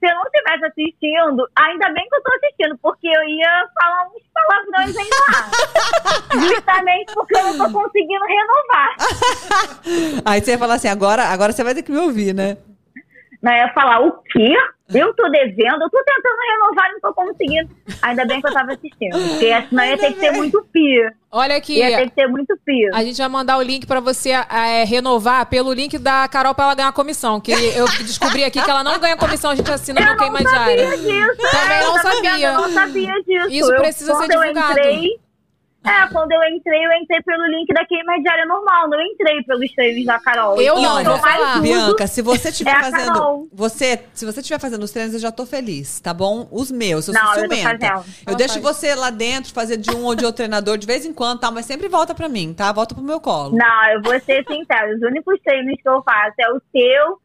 se eu não estivesse assistindo, ainda bem que eu tô assistindo, porque eu ia falar uns palavrões aí lá. Justamente porque eu não tô conseguindo renovar. Aí você ia falar assim: agora, agora você vai ter que me ouvir, né? Não, eu ia falar, o quê? Eu tô devendo, eu tô tentando renovar e não tô conseguindo. Ainda bem que eu tava assistindo, porque senão ia ter que ser muito pia. Olha aqui, Ia ter que ser muito pia. a gente vai mandar o link pra você é, renovar pelo link da Carol pra ela ganhar comissão. Que eu descobri aqui que ela não ganha comissão, a gente assina Eu no não Queima sabia Diária. disso. Também não sabia. Eu não sabia disso. Isso Eu- precisa ser quando eu divulgado. entrei- é, quando eu entrei, eu entrei pelo link da Queima Diária normal. Não entrei pelos treinos da Carol. Eu Quem não, falar. tudo Bianca, se você é estiver a fazendo. Você, se você estiver fazendo os treinos, eu já tô feliz, tá bom? Os meus, eu sou Não, eu tô ciumenta. fazendo. Eu Ela deixo faz. você lá dentro fazer de um ou de outro treinador de vez em quando, tá? Mas sempre volta pra mim, tá? Volta pro meu colo. Não, eu vou ser sincera. Os únicos treinos que eu faço é o seu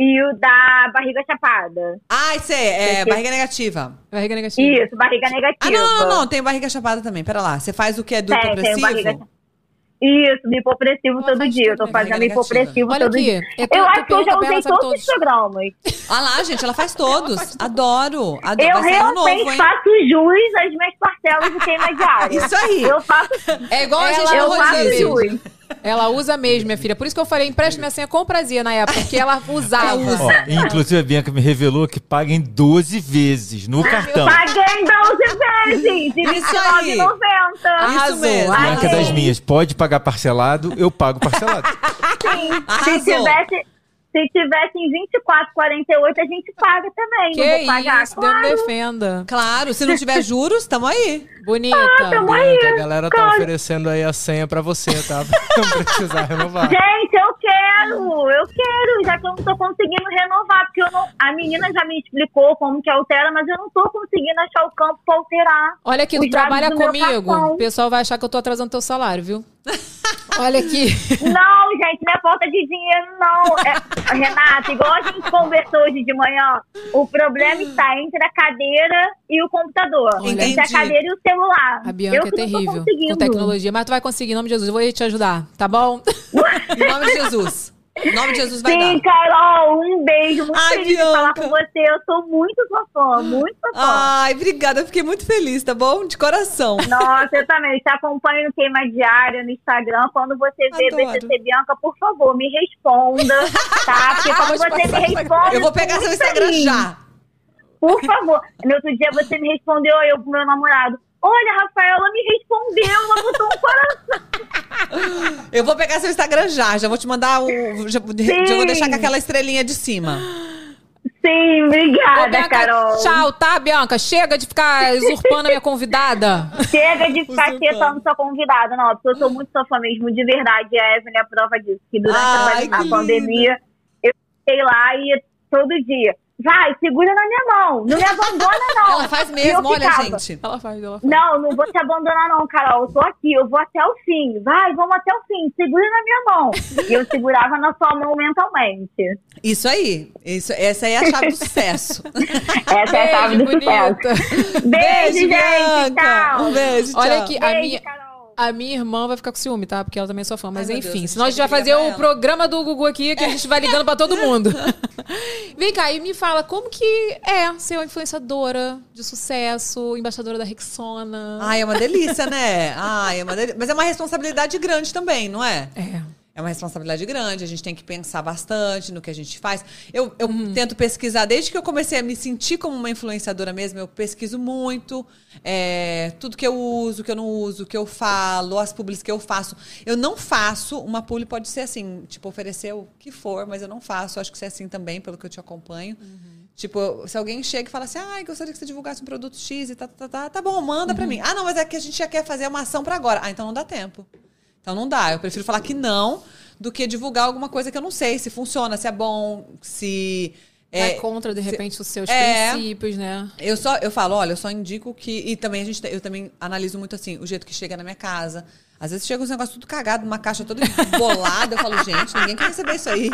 e o da barriga chapada. Ah, isso é, é barriga negativa. Barriga negativa. Isso, barriga negativa. Ah, não, não, não, tem barriga chapada também. Pera lá. Você faz o que é do hipopressivo? barriga Isso, bipopressivo Ela todo faz dia. Eu tô né? fazendo Barriga hipopressivo todo aqui, dia. é eu acho que eu já ela, usei sabe todos os todos. programas. Ah lá, gente, ela faz todos. Adoro. Adoro. Eu um novo, realmente faço jus às minhas parcelas de queima diária. Isso aí. Eu faço, É igual a Ela- gente eu faço rodízio. jus. Ela usa mesmo, minha filha. Por isso que eu falei, empresta minha senha com prazer na época, porque ela usava. Ó, inclusive a Bianca me revelou que paga em 12 vezes no cartão. Paguei 12 vezes de Isso aí. R$29,90. Arrasou. Isso mesmo. Ai, Bianca é das minhas. Pode pagar parcelado, eu pago parcelado. Sim. Se Arrasou. tivesse, se tivesse em 24,48, a gente paga também. Que não vou pagar, isso, Deus me claro. defenda. Claro, se não tiver juros, tamo aí. Bonita. Tamo aí, a galera tá cara. oferecendo aí a senha pra você, tá? Pra não precisar renovar. Gente, eu quero, eu quero, já que eu não tô conseguindo renovar, porque eu não, a menina já me explicou como que altera, mas eu não tô conseguindo achar o campo pra alterar. Olha aqui, tu trabalha comigo. O pessoal vai achar que eu tô atrasando teu salário, viu? Olha aqui. Não, gente, não é falta de dinheiro, não. É, Renata, igual a gente conversou hoje de manhã, o problema está entre a cadeira e o computador. Olha. Entre a cadeira e o celular. A Bianca eu é que não tô terrível conseguindo. com tecnologia. Mas tu vai conseguir, em nome de Jesus. Eu vou te ajudar, tá bom? Em nome de Jesus. Em nome de Jesus vai Sim, dar. Carol, um beijo. Muito Ai, feliz de falar Bianca. com você. Eu sou muito sua fã, muito sua fã. Ai, obrigada. Eu fiquei muito feliz, tá bom? De coração. Nossa, eu também. Te acompanho no Queima Diária, no Instagram. Quando você vê. BCC Bianca, por favor, me responda, tá? Porque quando você me responde... Eu vou pegar seu Instagram feliz. já. Por favor. No outro dia você me respondeu, eu pro meu namorado. Olha, Rafaela me respondeu, ela botou um coração. Eu vou pegar seu Instagram já. Já vou te mandar o. Já, já vou deixar com aquela estrelinha de cima. Sim, Ô, obrigada, Bianca, Carol. tchau, tá, Bianca? Chega de ficar usurpando a minha convidada. Chega de ficar Usurpando. tietando sua convidada, não, porque eu sou muito sua fã mesmo, de verdade. A Evelyn é a prova disso, que durante Ai, a, a que pandemia eu fiquei lá e ia todo dia. Vai, segura na minha mão, não me abandona, não. Ela faz mesmo, olha, ficava, gente. Ela faz, ela faz. Não, não vou te abandonar, não, Carol. Eu tô aqui, eu vou até o fim. Vai, vamos até o fim. Segura na minha mão. E eu segurava na sua mão mentalmente. Isso aí. Isso, essa aí é a chave do sucesso. Essa é a chave do Beijo, bonita. sucesso. Beijo, gente. Bianca. Tchau. Um beijo, Olha tchau. aqui, a Beijo, minha, Carol. A minha irmã vai ficar com ciúme, tá? Porque ela também é sua fã. Mas Ai, enfim, Deus, senão a gente vai fazer o programa do Gugu aqui, que a gente vai ligando pra todo mundo. Vem cá, e me fala, como que é ser uma influenciadora de sucesso, embaixadora da Rexona? Ai, é uma delícia, né? Ai, é uma delícia. Mas é uma responsabilidade grande também, não é? É. É uma responsabilidade grande, a gente tem que pensar bastante no que a gente faz. Eu, eu tento pesquisar, desde que eu comecei a me sentir como uma influenciadora mesmo, eu pesquiso muito é, tudo que eu uso, que eu não uso, que eu falo, as publis que eu faço. Eu não faço, uma publi pode ser assim, tipo, oferecer o que for, mas eu não faço. Acho que você é assim também, pelo que eu te acompanho. Tipo, se alguém chega e fala assim, ai, gostaria que você divulgasse um produto X e tá, tá, tá, tá bom, manda pra mim. Ah, não, mas é que a gente já quer fazer uma ação pra agora. Ah, então não dá tempo. Então não dá. Eu prefiro falar que não do que divulgar alguma coisa que eu não sei se funciona, se é bom, se. Vai É, contra, de repente, os seus É. princípios, né? eu só eu falo, olha, eu só indico que e também a gente eu também analiso muito assim, o jeito que chega na minha casa. Às vezes chega uns negócios tudo cagado, uma caixa toda embolada, eu falo, gente, ninguém quer receber isso aí.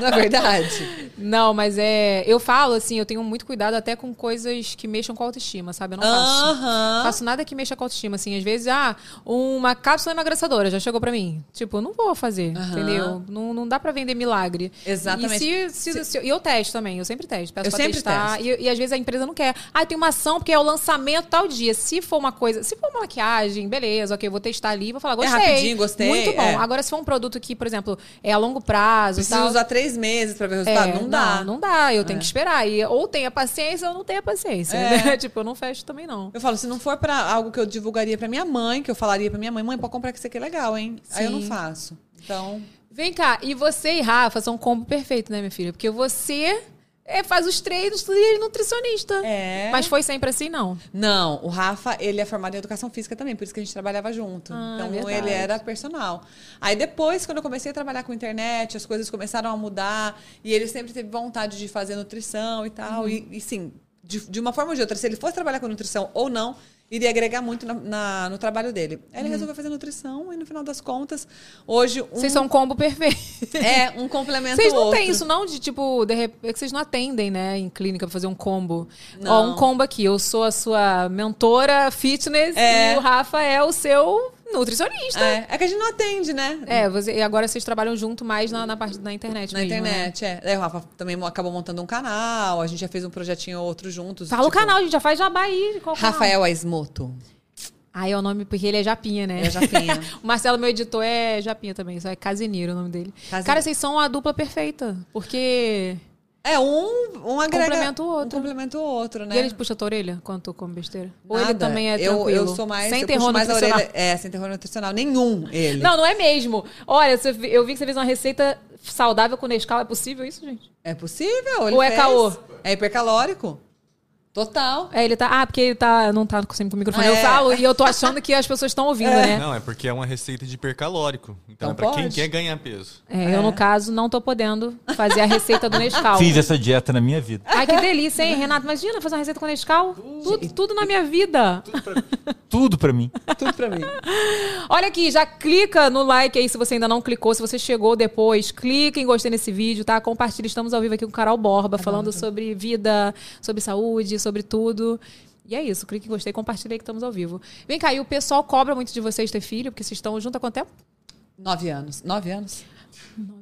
Não é verdade? Não, mas é. Eu falo assim, eu tenho muito cuidado até com coisas que mexam com a autoestima, sabe? Eu não faço. Aham. Faço nada que mexa com a autoestima. Assim, às vezes, ah, uma cápsula emagrecedora já chegou pra mim. Tipo, eu não vou fazer, entendeu? Não, não dá pra vender milagre. Exatamente. E, se, se- se- eu testo também, eu sempre testo. Peço Eu pra sempre testar. testo. E, e às vezes a empresa não quer. Ah, tem uma ação porque é o lançamento tal dia. Se for uma coisa, se for uma maquiagem, beleza, ok, eu vou testar ali, vou falar, gostei. É rapidinho, gostei, Muito bom. é. Agora, se for um produto que, por exemplo, é a longo prazo, Precisa tal, usar três meses pra ver o resultado? é, não dá. Não, não dá. Eu tenho que esperar. E ou tenha paciência ou não tenha paciência. É. né? tipo, eu não fecho também, não. Eu falo, se não for pra algo que eu divulgaria pra minha mãe, que eu falaria pra minha mãe, mãe, pode comprar que isso aqui é legal, hein? Aí eu não Sim. faço. Então, Vem cá, e você e Rafa são um combo perfeito, né, minha filha? Porque você é, faz os treinos e é nutricionista. É. Mas foi sempre assim, não. Não, o Rafa, ele é formado em educação física também, por isso que a gente trabalhava junto. Ah, então verdade. ele era personal. Aí depois, quando eu comecei a trabalhar com internet, as coisas começaram a mudar e ele sempre teve vontade de fazer nutrição e tal. Uhum. E, e sim, de, de uma forma ou de outra, se ele fosse trabalhar com nutrição ou não, iria agregar muito na- na- no trabalho dele. Aí ele resolveu fazer nutrição e no final das contas, hoje um, Uhum. Vocês são um combo perfeito. é um complemento Vocês não outro. têm isso, não? De tipo, de repente, é que vocês não atendem, né, em clínica pra fazer um combo. Ó, Não. um combo aqui. Eu sou a sua mentora fitness É. e o Rafa é o seu nutricionista. É, é que a gente não atende, né? É, você, e agora vocês trabalham junto mais na, na parte da internet Na mesmo, né? internet, é. Daí o Rafa também acabou montando um canal, a gente já fez um projetinho ou outro juntos. Fala o tipo, canal, a gente já faz jabá aí. Qual? Rafael Aismoto. Ah, é o nome porque ele é Japinha, né? É Japinha. o Marcelo, meu editor, é Japinha também, só é Casimiro o nome dele. Casimiro. Cara, vocês são a dupla perfeita, porque... É, um, um agrega... Complementa o outro. Um complementa o outro, né? E ele puxa a tua orelha quando tu come besteira? Ou ele também é eu, tranquilo? Eu sou mais... Sem eu terror nutricional. orelha. É, sem terror nutricional. Nenhum, ele. Não, não é mesmo. Olha, eu vi que você fez uma receita saudável com Nescau. É possível isso, gente? É possível. Ou é caô? É hipercalórico. Total. É, ele tá... Ah, porque ele tá, não tá sempre com o microfone. Eu É. falo e eu tô achando que as pessoas estão ouvindo, né? Não, é porque é uma receita de hipercalórico. Então, Então é pra quem pode. quer ganhar peso. É, eu, no caso, não tô podendo fazer a receita do Nescau. Fiz essa dieta na minha vida. Ai, que delícia, hein, Renato? Imagina fazer uma receita com Nescau. Tudo, tudo na minha vida. Tudo pra mim. Tudo pra mim. Olha aqui, já clica no like aí se você ainda não clicou. Se você chegou depois, clica em gostei nesse vídeo, tá? Compartilha. Estamos ao vivo aqui com o Carol Borba, falando sobre vida, sobre saúde, sobre tudo. E é isso, clique em gostei, compartilha aí que estamos ao vivo. Vem cá, e o pessoal cobra muito de vocês ter filho, porque vocês estão juntos há quanto tempo? Nove anos. Nove anos.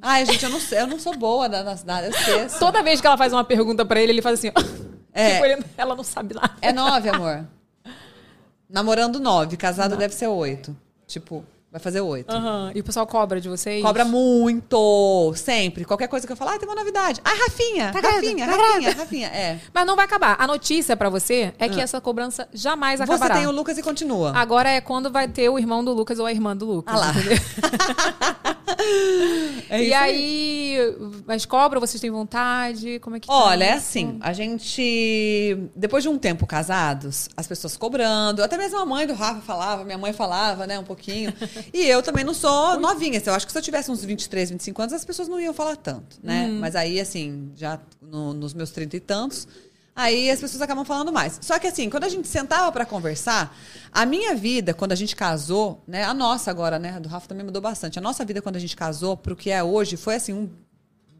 Ai, gente, eu não, sei- eu não sou boa na, na, na eu esqueço. Toda vez que ela faz uma pergunta pra ele, ele faz assim, ó. É. Tipo, ele- ela não sabe nada. É nove, amor. Namorando nove, casado deve ser oito. Tipo, vai fazer oito. Aham. E o pessoal cobra de vocês? Cobra muito, sempre. Qualquer coisa que eu falar, ah, tem uma novidade. Ai, Rafinha, Tá grávida, Rafinha, tá Rafinha, Rafinha. É. Mas não vai acabar. A notícia pra você é que essa cobrança jamais Você acabará. tem o Lucas e continua. Agora é quando vai ter o irmão do Lucas ou a irmã do Lucas. Ah lá. É e isso aí, mas cobra, vocês têm vontade? Como é que tá Olha, é isso? assim, a gente, depois de um tempo casados, as pessoas cobrando, até mesmo a mãe do Rafa falava, minha mãe falava, né, um pouquinho. e eu também não sou novinha, eu acho que se eu tivesse uns 23, 25 anos, as pessoas não iam falar tanto, né? Uhum. Mas aí, assim, já no- nos meus 30 e tantos, aí as pessoas acabam falando mais. Só que assim, quando a gente sentava pra conversar, a minha vida, quando a gente casou, né, a nossa agora, né, a do Rafa também mudou bastante. A nossa vida quando a gente casou pro que é hoje foi assim, um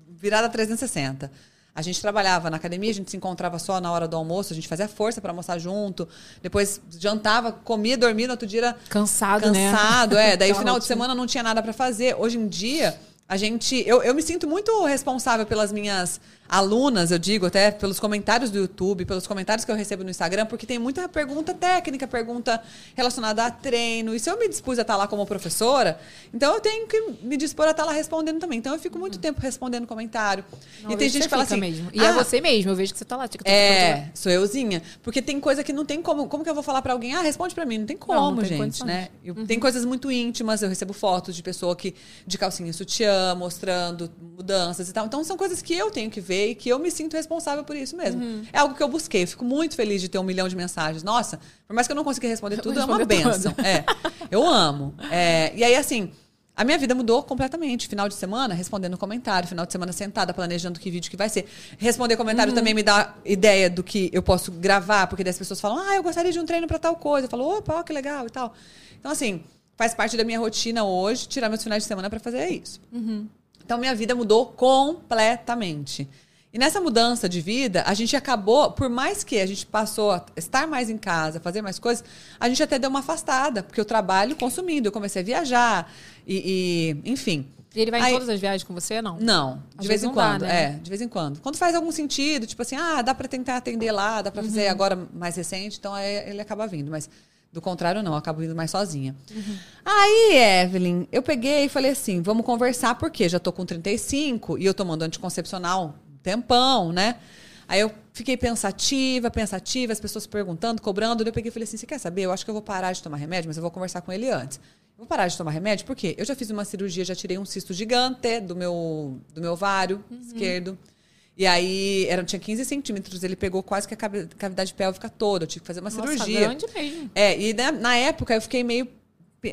virada 360. A gente trabalhava na academia, a gente se encontrava só na hora do almoço, a gente fazia força para almoçar junto, depois jantava, comia, dormia, no outro dia era Cansado, né? cansado, é. Daí final de semana não tinha nada para fazer. Hoje em dia, a gente. Eu, eu me sinto muito responsável pelas minhas alunas, eu digo, até pelos comentários do YouTube, pelos comentários que eu recebo no Instagram, porque tem muita pergunta técnica, pergunta relacionada a treino. E se eu me dispus a estar lá como professora, então eu tenho que me dispor a estar lá respondendo também. Então eu fico muito tempo respondendo comentário. Não, e tem gente que fala assim. mesmo. E é "Ah, você mesmo, eu vejo que você tá lá. tic, é, sou euzinha. Porque tem coisa que não tem como. Como que eu vou falar pra alguém? Ah, responde pra mim. Não tem como, Não, não tem gente, condições. né? Eu- Tem coisas muito íntimas. Eu recebo fotos de pessoa que de calcinha e sutiã, mostrando mudanças e tal. Então são coisas que eu tenho que ver e que eu me sinto responsável por isso mesmo. Uhum. É algo que eu busquei. Eu fico muito feliz de ter um milhão de mensagens. Nossa, por mais que eu não consiga responder tudo, é uma benção. É, eu amo. É, e aí, assim. A minha vida mudou completamente. Final de semana, respondendo comentário. Final de semana, sentada, planejando que vídeo que vai ser. Responder comentário Uhum. também me dá ideia do que eu posso gravar, porque daí as pessoas falam, ah, eu gostaria de um treino pra tal coisa. Eu falo, opa, ó, que legal e tal. Então, assim, faz parte da minha rotina hoje, tirar meus finais de semana pra fazer isso. Então, minha vida mudou completamente. E nessa mudança de vida, a gente acabou, por mais que a gente passou a estar mais em casa, fazer mais coisas, a gente até deu uma afastada, porque eu trabalho consumindo, eu comecei a viajar, e, e, enfim. E ele vai em Aí- todas as viagens com você, não? Não, Às de vez em não dá, quando. né? É, de vez em quando. Quando faz algum sentido, tipo assim, ah, dá pra tentar atender lá, dá pra fazer agora mais recente, então aí ele acaba vindo. Mas do contrário, não, eu acabo vindo mais sozinha. Aí, Evelyn, eu peguei e falei assim: vamos conversar, porque já tô com 35 e eu tomando anticoncepcional tempão, né? Aí eu fiquei pensativa, pensativa, as pessoas perguntando, cobrando. daí Eu peguei e falei assim: você quer saber? Eu acho que eu vou parar de tomar remédio, mas eu vou conversar com ele antes. Eu vou parar de tomar remédio porque eu já fiz uma cirurgia, já tirei um cisto gigante do meu, do meu ovário esquerdo. E aí, era, tinha 15 centímetros, ele pegou quase que a cavi- cavidade pélvica toda. Eu tive que fazer uma Nossa, cirurgia. grande mesmo. É, e na, na época eu fiquei meio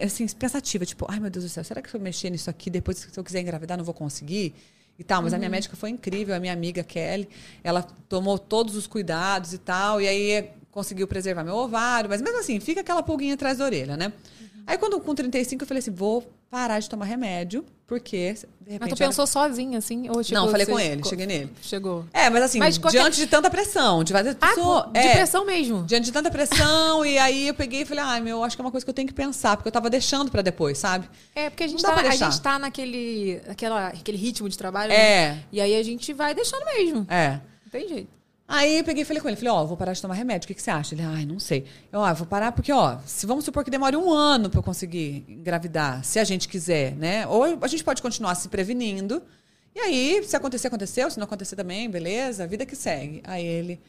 assim, pensativa, tipo, ai meu Deus do céu, será que se eu mexer nisso aqui, depois se eu quiser engravidar, não vou conseguir? E tal, mas a minha médica foi incrível, a minha amiga Kelly, ela tomou todos os cuidados e tal, e aí conseguiu preservar meu ovário, mas mesmo assim, fica aquela pulguinha atrás da orelha, né? Aí quando com 35 eu falei assim, vou parar de tomar remédio, porque de repente Mas tu era- pensou sozinha, assim? Ou chegou, Não, falei com ele, cheguei nele. Chegou. É, mas assim, Mas qualquer- diante de tanta pressão, de fazer Ah, pessoa- de é, pressão mesmo. Diante de tanta pressão, e aí eu peguei e falei, ai, meu, acho que é uma coisa que eu tenho que pensar, porque eu tava deixando pra depois, sabe? É, porque a gente, Não tá, a gente tá naquele aquela, aquele ritmo de trabalho. É. né? E aí a gente vai deixando mesmo. É. Não tem jeito. Aí eu peguei e falei com ele, falei, ó, vou parar de tomar remédio, o que, que você acha? Ele, ai, não sei. Eu, ó, vou parar porque, ó, se vamos supor que demore um ano pra eu conseguir engravidar, se a gente quiser, né? Ou a gente pode continuar se prevenindo, e aí, se acontecer, aconteceu, se não acontecer também, beleza, vida que segue. Aí ele,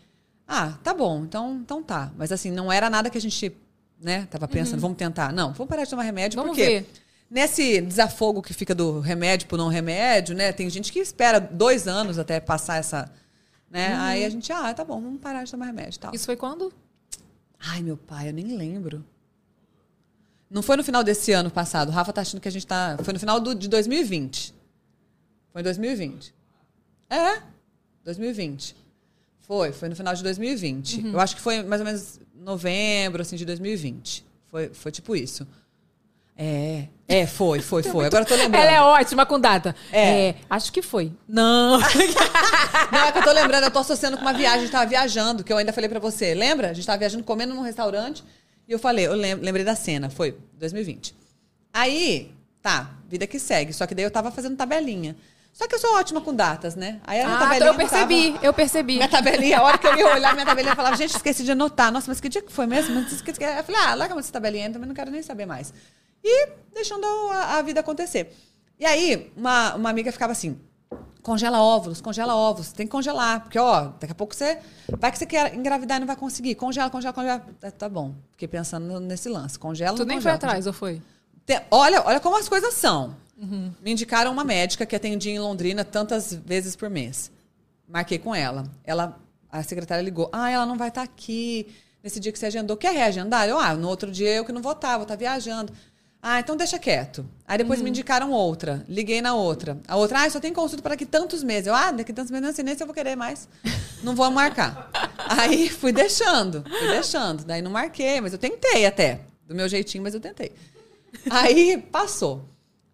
ah, tá bom, então, então tá. Mas assim, não era nada que a gente, né, tava pensando, vamos tentar. Não, vamos parar de tomar remédio, Vamos porque ver. nesse desafogo que fica do remédio pro não remédio, né? Tem gente que espera dois anos até passar essa. Né? Aí a gente, ah, tá bom, vamos parar de tomar remédio tal. Isso foi quando? Ai, meu pai, eu nem lembro. Não foi no final desse ano passado. O Rafa tá achando que a gente tá. Foi no final do, de 2020. Foi em 2020. É, 2020. Foi, foi no final de 2020. Eu acho que foi mais ou menos novembro, assim, de 2020. Foi, foi tipo isso. É, é, foi, foi, foi. Agora eu tô lembrando. Ela é ótima com data. É. É, acho que foi. Não. Não, é que eu tô lembrando, eu tô associando com uma viagem, a gente tava viajando, que eu ainda falei pra você. Lembra? A gente tava viajando, comendo num restaurante, e eu falei, eu lem- lembrei da cena, foi 2020. Aí, tá, vida que segue. Só que daí eu tava fazendo tabelinha. Só que eu sou ótima com datas, né? Aí a minha Ah, tabelinha eu não percebi, tava- eu percebi. Minha tabelinha, a hora que eu ia olhar minha tabelinha, eu falava, gente, esqueci de anotar. Nossa, mas que dia que foi mesmo? Eu falei, ah, larga essa tabelinha, eu também não quero nem saber mais. E deixando a, a vida acontecer. E aí, uma, uma amiga ficava assim, congela óvulos, congela óvulos, tem que congelar, porque, ó, daqui a pouco você, vai que você quer engravidar e não vai conseguir, congela, congela, congela. Tá, tá bom, fiquei pensando nesse lance, congela, Tu nem foi congela, atrás, ou foi? te- Olha, olha como as coisas são. Me indicaram uma médica que atendia em Londrina tantas vezes por mês. Marquei com ela. Ela, a secretária ligou. Ah, ela não vai estar aqui nesse dia que você agendou. Quer reagendar? Eu, ah, no outro dia eu que não vou estar, vou estar viajando. Ah, então deixa quieto. Aí depois me indicaram outra. Liguei na outra. A outra, ah, só tem consulta para daqui tantos meses. Eu, ah, daqui tantos meses, não sei nem se eu vou querer mais. Não vou marcar. Aí fui deixando, fui deixando. Daí não marquei, mas eu tentei até. Do meu jeitinho, mas eu tentei. Aí passou.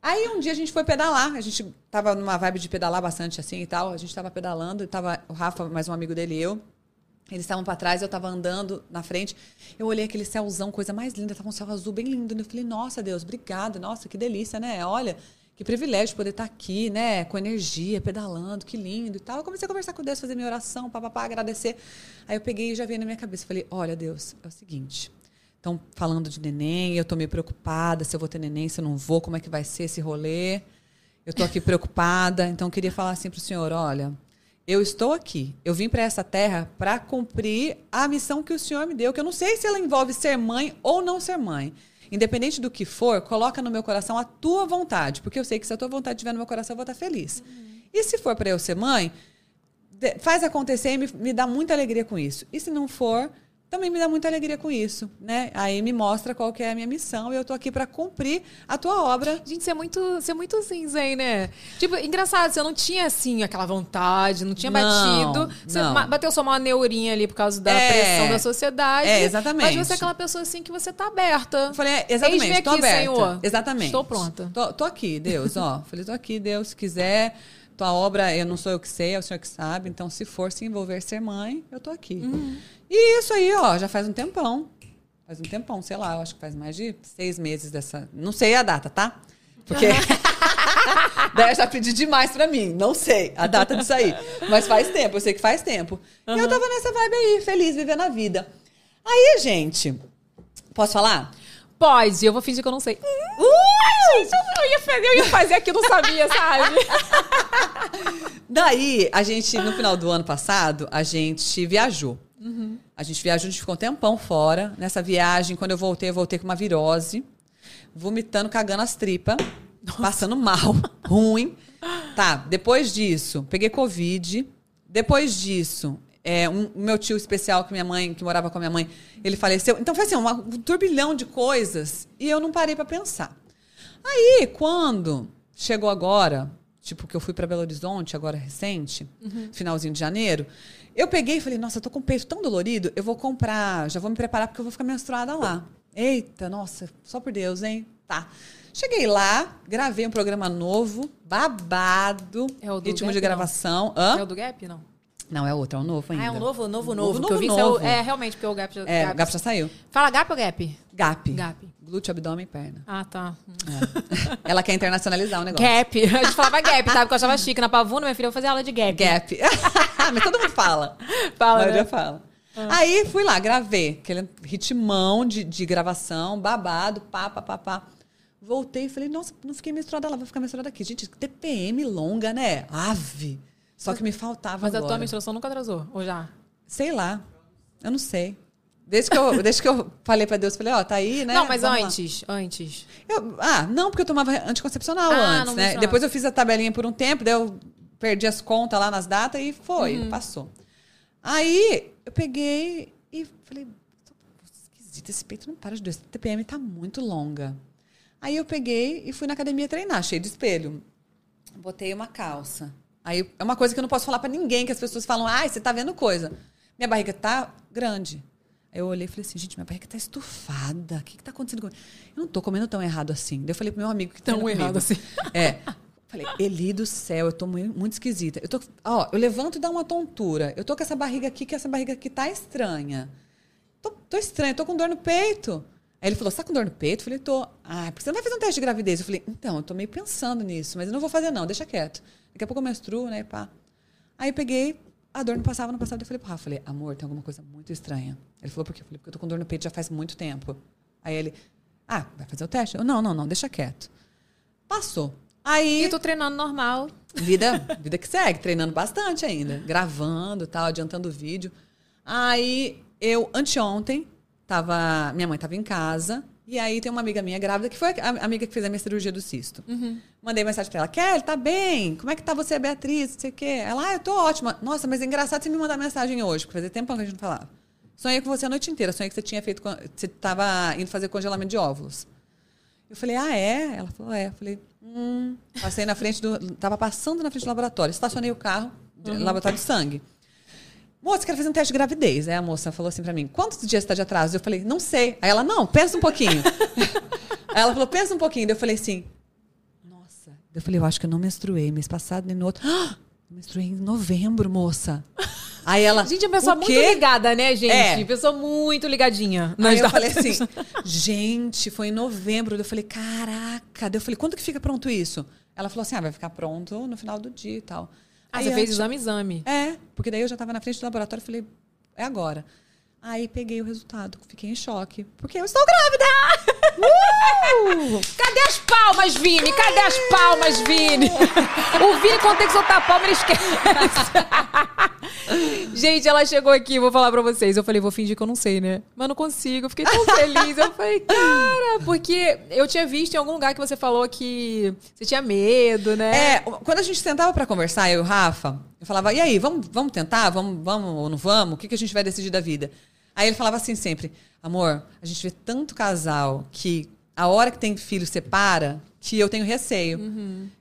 Aí um dia a gente foi pedalar. A gente tava numa vibe de pedalar bastante assim e tal. A gente tava pedalando e tava o Rafa, mais um amigo dele e eu. Eles estavam pra trás, eu tava andando na frente. Eu olhei aquele céuzão, coisa mais linda, tava um céu azul bem lindo. Eu falei, nossa, Deus, obrigada. Nossa, que delícia, né? Olha, que privilégio poder estar aqui, né? Com energia, pedalando, que lindo e tal. Eu comecei a conversar com Deus, fazer minha oração, papapá, agradecer. Aí eu peguei e já veio na minha cabeça. Falei, olha, Deus, é o seguinte. Estão falando de neném, eu tô meio preocupada se eu vou ter neném, se eu não vou, como é que vai ser esse rolê. Eu tô aqui preocupada, então eu queria falar assim pro senhor, olha, eu estou aqui. Eu vim para essa terra para cumprir a missão que o senhor me deu, que eu não sei se ela envolve ser mãe ou não ser mãe. Independente do que for, coloca no meu coração a tua vontade, porque eu sei que se a tua vontade estiver no meu coração, eu vou estar feliz. E se for para eu ser mãe, faz acontecer e me, me dá muita alegria com isso. E se não for, também me dá muita alegria com isso, né? Aí me mostra qual que é a minha missão e eu tô aqui para cumprir a tua obra. Gente, você é muito, você é muito zen, né? Tipo, engraçado, você não tinha, assim, aquela vontade, não tinha Não, batido. Você não. bateu só uma neurinha ali por causa da É. pressão da sociedade. É, exatamente. Mas você é aquela pessoa, assim, que você tá aberta. Eu falei, é, exatamente, Eis-me tô aqui, aberta. Senhor. Exatamente. Estou pronta. Tô, tô aqui, Deus, ó. Falei, tô aqui, Deus, se quiser. Tua obra, eu não sou eu que sei, é o Senhor que sabe. Então, se for se envolver ser mãe, eu tô aqui. Uhum. E isso aí, ó, já faz um tempão. Faz um tempão, sei lá, eu acho que faz mais de seis meses dessa. Não sei a data, tá? Porque. Daí eu já pedi demais pra mim. Não sei a data disso aí. Mas faz tempo, eu sei que faz tempo. E eu tava nessa vibe aí, feliz, vivendo a vida. Aí, gente. Posso falar? Pode, eu vou fingir que eu não sei. Ai, gente, eu, ia fazer, eu ia fazer aqui, eu não sabia, sabe? Daí, a gente, no final do ano passado, a gente viajou. A gente viajou, a gente ficou um tempão fora. Nessa viagem, quando eu voltei, eu voltei com uma virose. Vomitando, cagando as tripas. Passando mal. ruim. Tá, depois disso, peguei Covid. Depois disso, é, um, o meu tio especial, que minha mãe, que morava com a minha mãe, ele faleceu. Então foi assim, uma- um turbilhão de coisas. E eu não parei pra pensar. Aí, quando chegou agora, tipo, que eu fui pra Belo Horizonte, agora recente, finalzinho de janeiro, eu peguei e falei, nossa, eu tô com o peito tão dolorido, eu vou comprar, já vou me preparar porque eu vou ficar menstruada lá. Eita, nossa, só por Deus, hein? Tá. Cheguei lá, gravei um programa novo, babado, É o do ritmo Gap, de não? gravação. Hã? É o do Gap, não? Não, é outro, é um novo ainda. Ah, é um novo, novo, Novo, novo. que eu vi novo, é novo. é, realmente, porque o Gap já... É, o Gap já saiu. Fala Gap ou Gap? Gap. Gap. Glúteo, abdômen e perna. Ah, tá. Ela quer internacionalizar o negócio. Gap. A gente falava Gap, tá? Porque eu achava chique. Na Pavuna, minha filha, eu fazia aula de Gap. Gap. Mas todo mundo fala. Fala, né? fala. Aí fui lá, gravei. Aquele ritmão de, de gravação, babado, pá, pá, pá, pá. Voltei e falei, nossa, não fiquei menstruada lá, vou ficar menstruada aqui. Gente, TPM longa, né? Ave. Só que me faltava Mas a agora. tua menstruação nunca atrasou, ou já? Sei lá. Eu não sei. Desde que eu, desde que eu falei pra Deus, falei, ó, tá aí, né? Não, mas Vamos lá. antes, antes. Eu- ah, não, porque eu tomava anticoncepcional Ah, antes, não né? Depois eu fiz a tabelinha por um tempo, daí eu perdi as contas lá nas datas e foi, Uhum. passou. Aí eu peguei e falei, esquisito, esse peito não para de doer, essa TPM tá muito longa. Aí eu peguei e fui na academia treinar, cheio de espelho. Botei uma calça. Aí é uma coisa que eu não posso falar pra ninguém, que as pessoas falam, ai, você tá vendo coisa. Minha barriga tá grande. Aí eu olhei e falei assim, gente, minha barriga tá estufada. O que que tá acontecendo comigo? Eu não tô comendo tão errado assim. Daí eu falei pro meu amigo que Tão treina errado comigo. assim. É. Falei, Eli do céu, eu tô muito, esquisita. Eu tô, ó, eu levanto e dá uma tontura. Eu tô com essa barriga aqui, que essa barriga aqui tá estranha. Tô, tô estranha, tô com dor no peito. Aí ele falou, você tá com dor no peito? Eu falei, tô. Ah, por que você não vai fazer um teste de gravidez? Eu falei, então, eu tô meio pensando nisso, mas eu não vou fazer não, deixa quieto. Daqui a pouco eu menstruo, né, pá. Aí eu peguei, a dor não passava, não passava. Eu falei pro Rafa, falei, amor, tem alguma coisa muito estranha. Ele falou, por quê? Eu falei, porque eu tô com dor no peito já faz muito tempo. Aí ele, ah, vai fazer o teste? Eu, não, não, não, deixa quieto. Passou. Aí... E tô treinando normal. Vida, vida que segue, treinando bastante ainda, gravando, tal, adiantando o vídeo. Aí eu anteontem tava, minha mãe tava em casa e aí tem uma amiga minha grávida que foi a amiga que fez a minha cirurgia do cisto. Mandei mensagem pra ela, Kelly, tá bem? Como é que tá você, Beatriz? Não sei o quê. Ela, ah, eu tô ótima. Nossa, mas é engraçado você me mandar mensagem hoje, porque fazia tempo que a gente não falava. Sonhei com você a noite inteira. Sonhei que você tinha feito, você tava indo fazer congelamento de óvulos. Eu falei, ah, é? Ela falou, é. Eu falei, hum. Passei na frente do. Tava passando na frente do laboratório. Estacionei o carro, de- laboratório de sangue. Moça, quero fazer um teste de gravidez. Aí a moça falou assim pra mim: quantos dias você tá de atraso? Eu falei, não sei. Aí ela, não, pensa um pouquinho. Aí ela falou, pensa um pouquinho. Daí eu falei assim, nossa. Daí eu falei, eu acho que eu não menstruei mês passado nem no outro. Ah, menstruei em novembro, moça. Aí ela. Gente, é uma pessoa "O muito quê?" ligada, né, gente? É. Pessoa muito ligadinha. Aí nas eu falei assim, gente, foi em novembro. Daí Eu falei, caraca. Daí eu falei, quando que fica pronto isso? Ela falou assim, ah, vai ficar pronto no final do dia e tal. Ah, Aí você fez antes- exame, exame. É, porque daí eu já tava na frente do laboratório e falei, é agora. Aí peguei o resultado, fiquei em choque. Porque eu estou grávida! Uh! Cadê as palmas, Vini? Cadê as palmas, Vini? O Vini, quando tem que soltar a palma, ele esquece. Gente, ela chegou aqui, vou falar pra vocês. Eu falei, vou fingir que eu não sei, né? Mas não consigo, eu fiquei tão feliz. Eu falei, cara, porque eu tinha visto em algum lugar que você falou que você tinha medo, né? É, quando a gente sentava pra conversar, eu e o Rafa, eu falava, e aí, vamos, vamos tentar? Vamos, vamos ou não vamos? O que, que a gente vai decidir da vida? Aí ele falava assim sempre: amor, a gente vê tanto casal que a hora que tem filho separa, que eu tenho receio.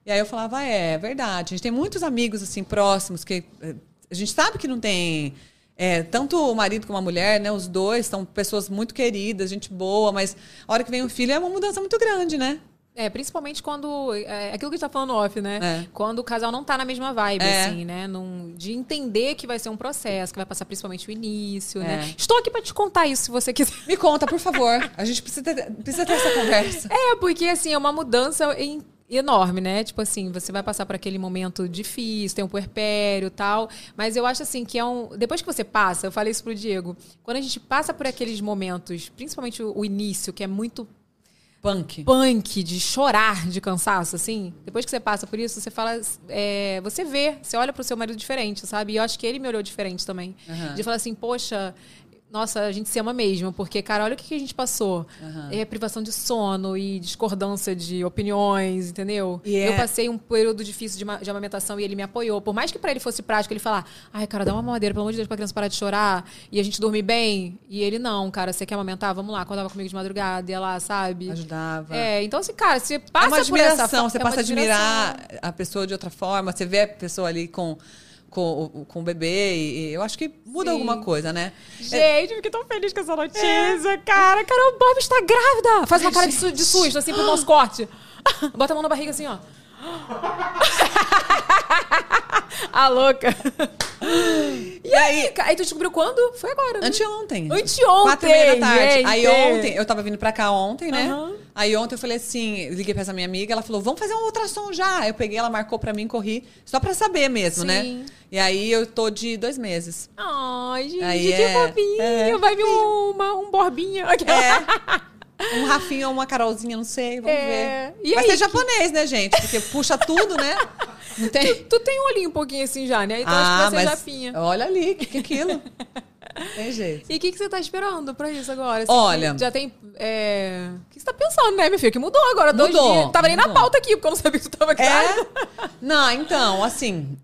E aí eu falava: é, é verdade. A gente tem muitos amigos assim próximos que eh, a gente sabe que não tem. é, tanto o marido como a mulher, né? Os dois são pessoas muito queridas, gente boa, mas a hora que vem o filho é uma mudança muito grande, né? É, principalmente quando. É aquilo que a gente tá falando off, né? É. Quando o casal não tá na mesma vibe, É. assim, né? Num- de entender que vai ser um processo, que vai passar principalmente o início, É. né? Estou aqui pra te contar isso, se você quiser. Me conta, por favor. A gente precisa ter, precisa ter essa conversa. É, porque assim, é uma mudança em- enorme, né? Tipo assim, você vai passar por aquele momento difícil, tem um puerpério e tal. Mas eu acho assim que é um. Depois que você passa, eu falei isso pro Diego, quando a gente passa por aqueles momentos, principalmente o início, que é muito Punk. punk, de chorar de cansaço, assim, depois que você passa por isso, você fala. é, você vê, você olha pro seu marido diferente, sabe? E eu acho que ele me olhou diferente também. Aham. De falar assim, poxa. Nossa, a gente se ama mesmo, porque, cara, olha o que a gente passou. Aham. É privação de sono e discordância de opiniões, entendeu? E é- Eu passei um período difícil de, de amamentação e ele me apoiou. Por mais que pra ele fosse prático, ele falar, ai, cara, dá uma mamadeira, pelo amor de Deus, pra criança parar de chorar e a gente dormir bem. E ele, não, cara, você quer amamentar? Vamos lá, acordava comigo de madrugada, ia lá, sabe? Ajudava. É, então assim, cara, você É passa uma por essa admiração, você é passa a admirar admiração. a pessoa de outra forma, você vê a pessoa ali com, com, o- com o bebê e, eu acho que muda Sim. alguma coisa, né? Gente, eu fiquei tão feliz com essa notícia, cara. Carol Bob está grávida. Faz uma cara de, su- de susto, assim, pro nosso corte. Bota a mão na barriga, assim, ó. a louca. E aí, aí tu descobriu quando? Foi agora, né? Anteontem. Anteontem, Quatro e meia da tarde. gente. Aí ontem, eu tava vindo pra cá ontem, né? Aham. Aí ontem eu falei assim, liguei pra essa minha amiga, ela falou, vamos fazer um ultrassom já. Eu peguei, ela marcou pra mim, corri, só pra saber mesmo, Sim. né? E aí eu tô de dois meses. Ai, gente, Aí que é- fofinho. é. Vai vir uma, um borbinha. É. Um Rafinha ou uma Carolzinha, não sei, vamos É. ver. E Vai aí, ser japonês, né, gente? Porque puxa tudo, né? Não tem... Tu, tu tem um olhinho um pouquinho assim já, né? Então ah, acho que vai mas ser japinha. olha ali, que, que é aquilo? tem jeito. E o que, que você tá esperando pra isso agora? Assim, Olha- Já tem. é, O que você tá pensando, né, minha filha? Que mudou agora, dois Mudou, dias. Tava nem na pauta aqui, porque eu não sabia que tu tava grávida. É? Não, então, assim.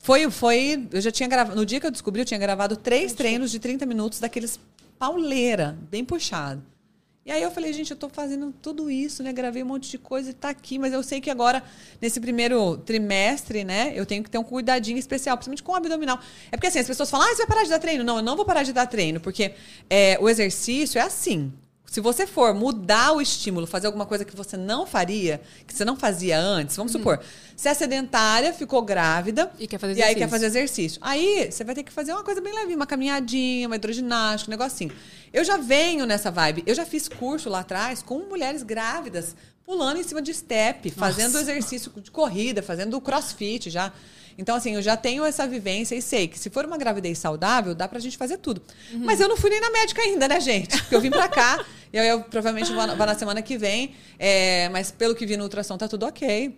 Foi, foi. Eu já tinha gravado. No dia que eu descobri, eu tinha gravado três treinos de 30 minutos daqueles pauleira, bem puxado. E aí eu falei, gente, eu tô fazendo tudo isso, né? Gravei um monte de coisa e tá aqui, mas eu sei que agora, nesse primeiro trimestre, né, eu tenho que ter um cuidadinho especial, principalmente com o abdominal. É porque assim, as pessoas falam, ah, você vai parar de dar treino? Não, eu não vou parar de dar treino, porque é, o exercício é assim. Se você for mudar o estímulo, fazer alguma coisa que você não faria, que você não fazia antes, vamos supor, você é sedentária, ficou grávida E quer fazer e aí quer fazer exercício. Aí você vai ter que fazer uma coisa bem leve, uma caminhadinha, uma hidroginástica, um negocinho. Eu já venho nessa vibe. Eu já fiz curso lá atrás com mulheres grávidas, pulando em cima de step, fazendo exercício de corrida, fazendo crossfit já. Então, assim, eu já tenho essa vivência e sei que se for uma gravidez saudável, dá pra gente fazer tudo. Uhum. Mas eu não fui nem na médica ainda, né, gente? Porque eu vim pra cá, e aí eu provavelmente vou, na- vou na semana que vem. é, mas pelo que vi no ultrassom, tá tudo ok.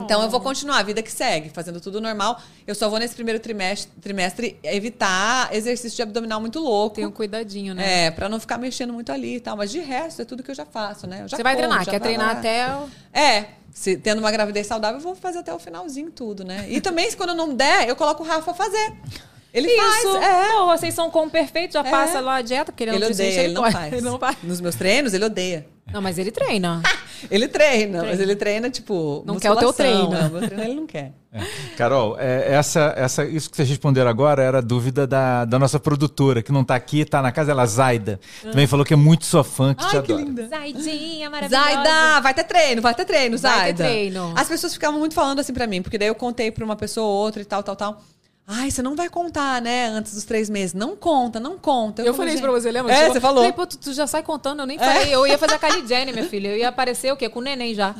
Então eu vou continuar a vida que segue, fazendo tudo normal. Eu só vou nesse primeiro trimestre, trimestre evitar exercício de abdominal muito louco. Tem um cuidadinho, né? É, pra não ficar mexendo muito ali e tal. Mas de resto, é tudo que eu já faço, né? Eu já Você vai como, treinar, quer treinar lá. até. o- É, se tendo uma gravidez saudável, eu vou fazer até o finalzinho tudo, né? E também, se quando não der, eu coloco o Rafa a fazer. Ele faz, Isso. é. Pô, vocês são como perfeito, já É. passa lá a dieta, porque ele Ele nutricionista, odeia, ele não pode. faz. Ele não faz. Nos meus treinos, ele odeia. Não, mas ele treina. Ele treina, mas ele treina, tipo. Não quer o teu treino. É, o meu treino ele não quer. Carol, é, essa, essa, isso que vocês responderam agora era a dúvida da, da nossa produtora, que não tá aqui, tá na casa, ela Zaida. Também falou que é muito sua fã, que te Ai, que adora. linda. Zaidinha, maravilhosa. Zaida, vai ter treino, vai ter treino, Vai ter Zaida. treino. As pessoas ficavam muito falando assim pra mim, porque daí eu contei pra uma pessoa ou outra e tal, tal, tal. Ai, você não vai contar, né, antes dos três meses. Não conta, não conta. Eu falei isso pra você, lembra? É, você falou. Falei, pô, tu, tu já sai contando, eu nem falei. Eu ia fazer a Kylie Jenner, minha filha. Eu ia aparecer o quê? Com o neném já.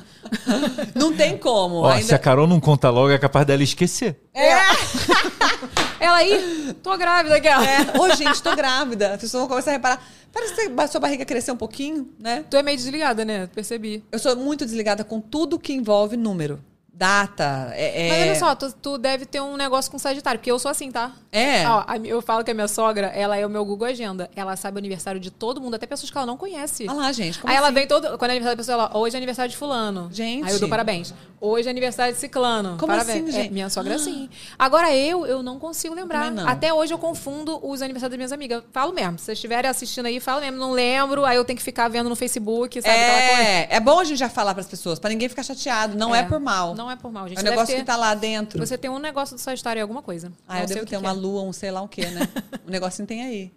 Não tem como. Ó, ainda... Se a Carol não conta logo, é capaz dela esquecer. Ela aí, tô grávida aqui, ó. É, ô, gente, tô grávida. As pessoas vão começar a reparar. Parece que a sua barriga cresceu um pouquinho, né? Tu é meio desligada, né? Percebi. Eu sou muito desligada com tudo que envolve número. Data. É, Mas é- olha só, tu, tu deve ter um negócio com Sagitário, porque eu sou assim, tá? É. Ó, eu falo que a minha sogra, ela é o meu Google Agenda. Ela sabe o aniversário de todo mundo, até pessoas que ela não conhece. Olha lá, gente. Aí ela assim? vem todo. Quando é aniversário da pessoa, ela, hoje é aniversário de fulano. Gente. Aí eu dou parabéns. Hoje é aniversário de ciclano. Como parabéns. assim, É, gente? minha sogra é assim. Agora eu, eu não consigo lembrar. Não. Até hoje eu confundo os aniversários das minhas amigas. Falo mesmo. Se vocês estiverem assistindo aí, falo mesmo. Não lembro. Aí eu tenho que ficar vendo no Facebook, sabe? É, é bom a gente já falar pras pessoas, pra ninguém ficar chateado. Não é, por mal. Não é por mal, gente. É um negócio ter- que tá lá dentro. Você tem um negócio do Sagitário em alguma coisa. Ah, Não eu devo ter uma é. lua, um sei lá o quê, né? o negocinho tem aí.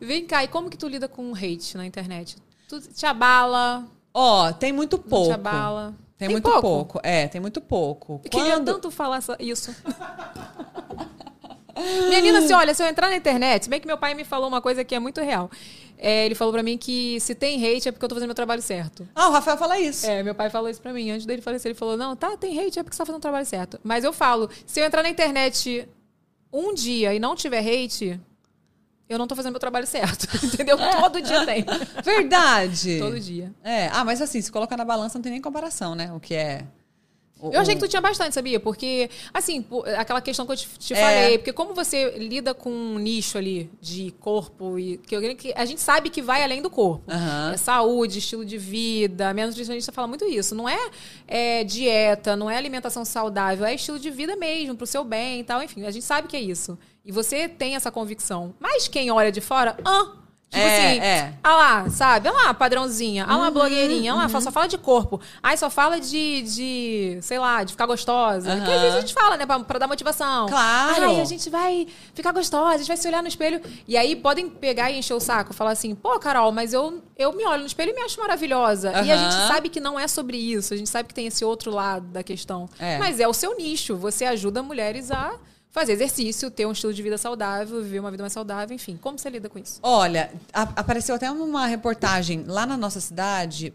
Vem cá, e como que tu lida com hate na internet? Tu te abala, Ó, tem muito não te pouco. abala. Tem, muito pouco? É, tem muito pouco. Eu queria Quando- tanto falar isso. Menina, assim, olha, se eu entrar na internet, se bem que meu pai me falou uma coisa que é muito real. É, ele falou pra mim que se tem hate é porque eu tô fazendo meu trabalho certo. Ah, o Rafael fala isso. É, meu pai falou isso pra mim. Antes dele falecer, ele falou: Não, tá, tem hate é porque você tá fazendo o trabalho certo. Mas eu falo: se eu entrar na internet um dia e não tiver hate, eu não tô fazendo meu trabalho certo. Entendeu? Todo dia tem. Verdade. Todo dia. É. Ah, mas assim, se colocar na balança não tem nem comparação, né? O que é. Eu achei que tu tinha bastante, sabia? Porque, assim, aquela questão que eu te, te É. falei, porque como você lida com um nicho ali de corpo e que, a gente sabe que vai além do corpo. Aham. É saúde, estilo de vida. Minha nutricionista fala muito isso. Não é, é, dieta, não é alimentação saudável, é estilo de vida mesmo, pro seu bem e tal. Enfim, a gente sabe que é isso. E você tem essa convicção. Mas quem olha de fora, ah, Tipo É, assim, é. ah lá, sabe? Ah lá, padrãozinha. Ah Uhum, lá, blogueirinha. Ah lá, só fala de corpo. Aí só fala de, de, sei lá, de ficar gostosa. Que às vezes a gente fala, né? Pra, pra dar motivação. Claro. Ai, a gente vai ficar gostosa, a gente vai se olhar no espelho. E aí podem pegar e encher o saco. Falar assim, pô, Carol, mas eu, eu me olho no espelho e me acho maravilhosa. E a gente sabe que não é sobre isso. A gente sabe que tem esse outro lado da questão. É. Mas é o seu nicho. Você ajuda mulheres a fazer exercício, ter um estilo de vida saudável, viver uma vida mais saudável, enfim. Como você lida com isso? Olha, apareceu até uma reportagem lá na nossa cidade,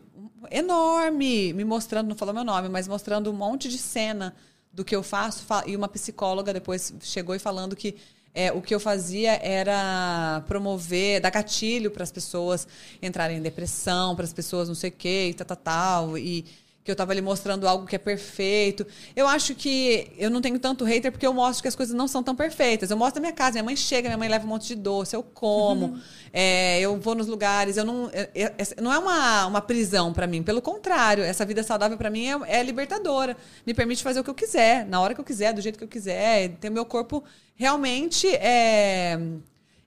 enorme, me mostrando, não falou meu nome, mas mostrando um monte de cena do que eu faço. fa- E uma psicóloga depois chegou e falando que é, o que eu fazia era promover, dar gatilho para as pessoas entrarem em depressão, para as pessoas não sei o quê, e tal, tal, tal. E que eu tava ali mostrando algo que é perfeito. Eu acho que eu não tenho tanto hater porque eu mostro que as coisas não são tão perfeitas. Eu mostro a minha casa, minha mãe chega, minha mãe leva um monte de doce, eu como, é, eu vou nos lugares, eu não. é- é- não é uma, uma prisão pra mim, pelo contrário, essa vida saudável pra mim é, é libertadora. Me permite fazer o que eu quiser, na hora que eu quiser, do jeito que eu quiser, ter meu corpo realmente é,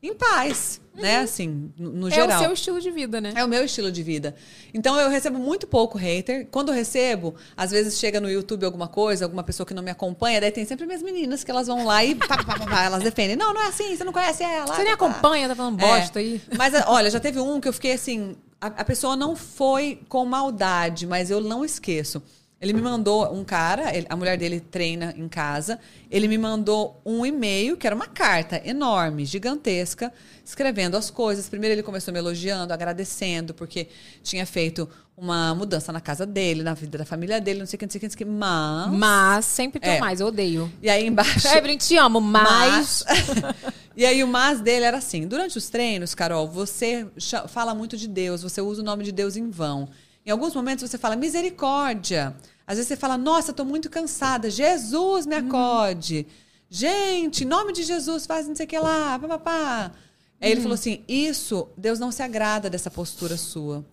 em paz, né? Assim, no, no é geral. o seu estilo de vida, né? É o meu estilo de vida. Então eu recebo muito pouco hater. Quando eu recebo, às vezes chega no YouTube alguma coisa, alguma pessoa que não me acompanha, daí tem sempre minhas meninas que elas vão lá e pá, pá, pá, pá, elas defendem. Não, não é assim, você não conhece ela. Você nem acompanha, tá falando bosta É. aí. Mas olha, já teve um que eu fiquei assim, a, a pessoa não foi com maldade, mas eu não esqueço. Ele me mandou um cara, ele- a mulher dele treina em casa. Ele me mandou um e-mail, que era uma carta enorme, gigantesca, escrevendo as coisas. Primeiro ele começou me elogiando, agradecendo, porque tinha feito uma mudança na casa dele, na vida da família dele, não sei o que, não sei o que, não sei o que. Mas. Mas sempre tem É. mais, eu odeio. E aí embaixo. Evelyn, te amo, mas. e aí o mas dele era assim: durante os treinos, Carol, você fala muito de Deus, você usa o nome de Deus em vão. Em alguns momentos você fala misericórdia. Às vezes você fala, nossa, tô muito cansada. Jesus me acode. Gente, em nome de Jesus, faz não sei o que lá, papapá. Aí ele falou assim: isso, Deus não se agrada dessa postura sua.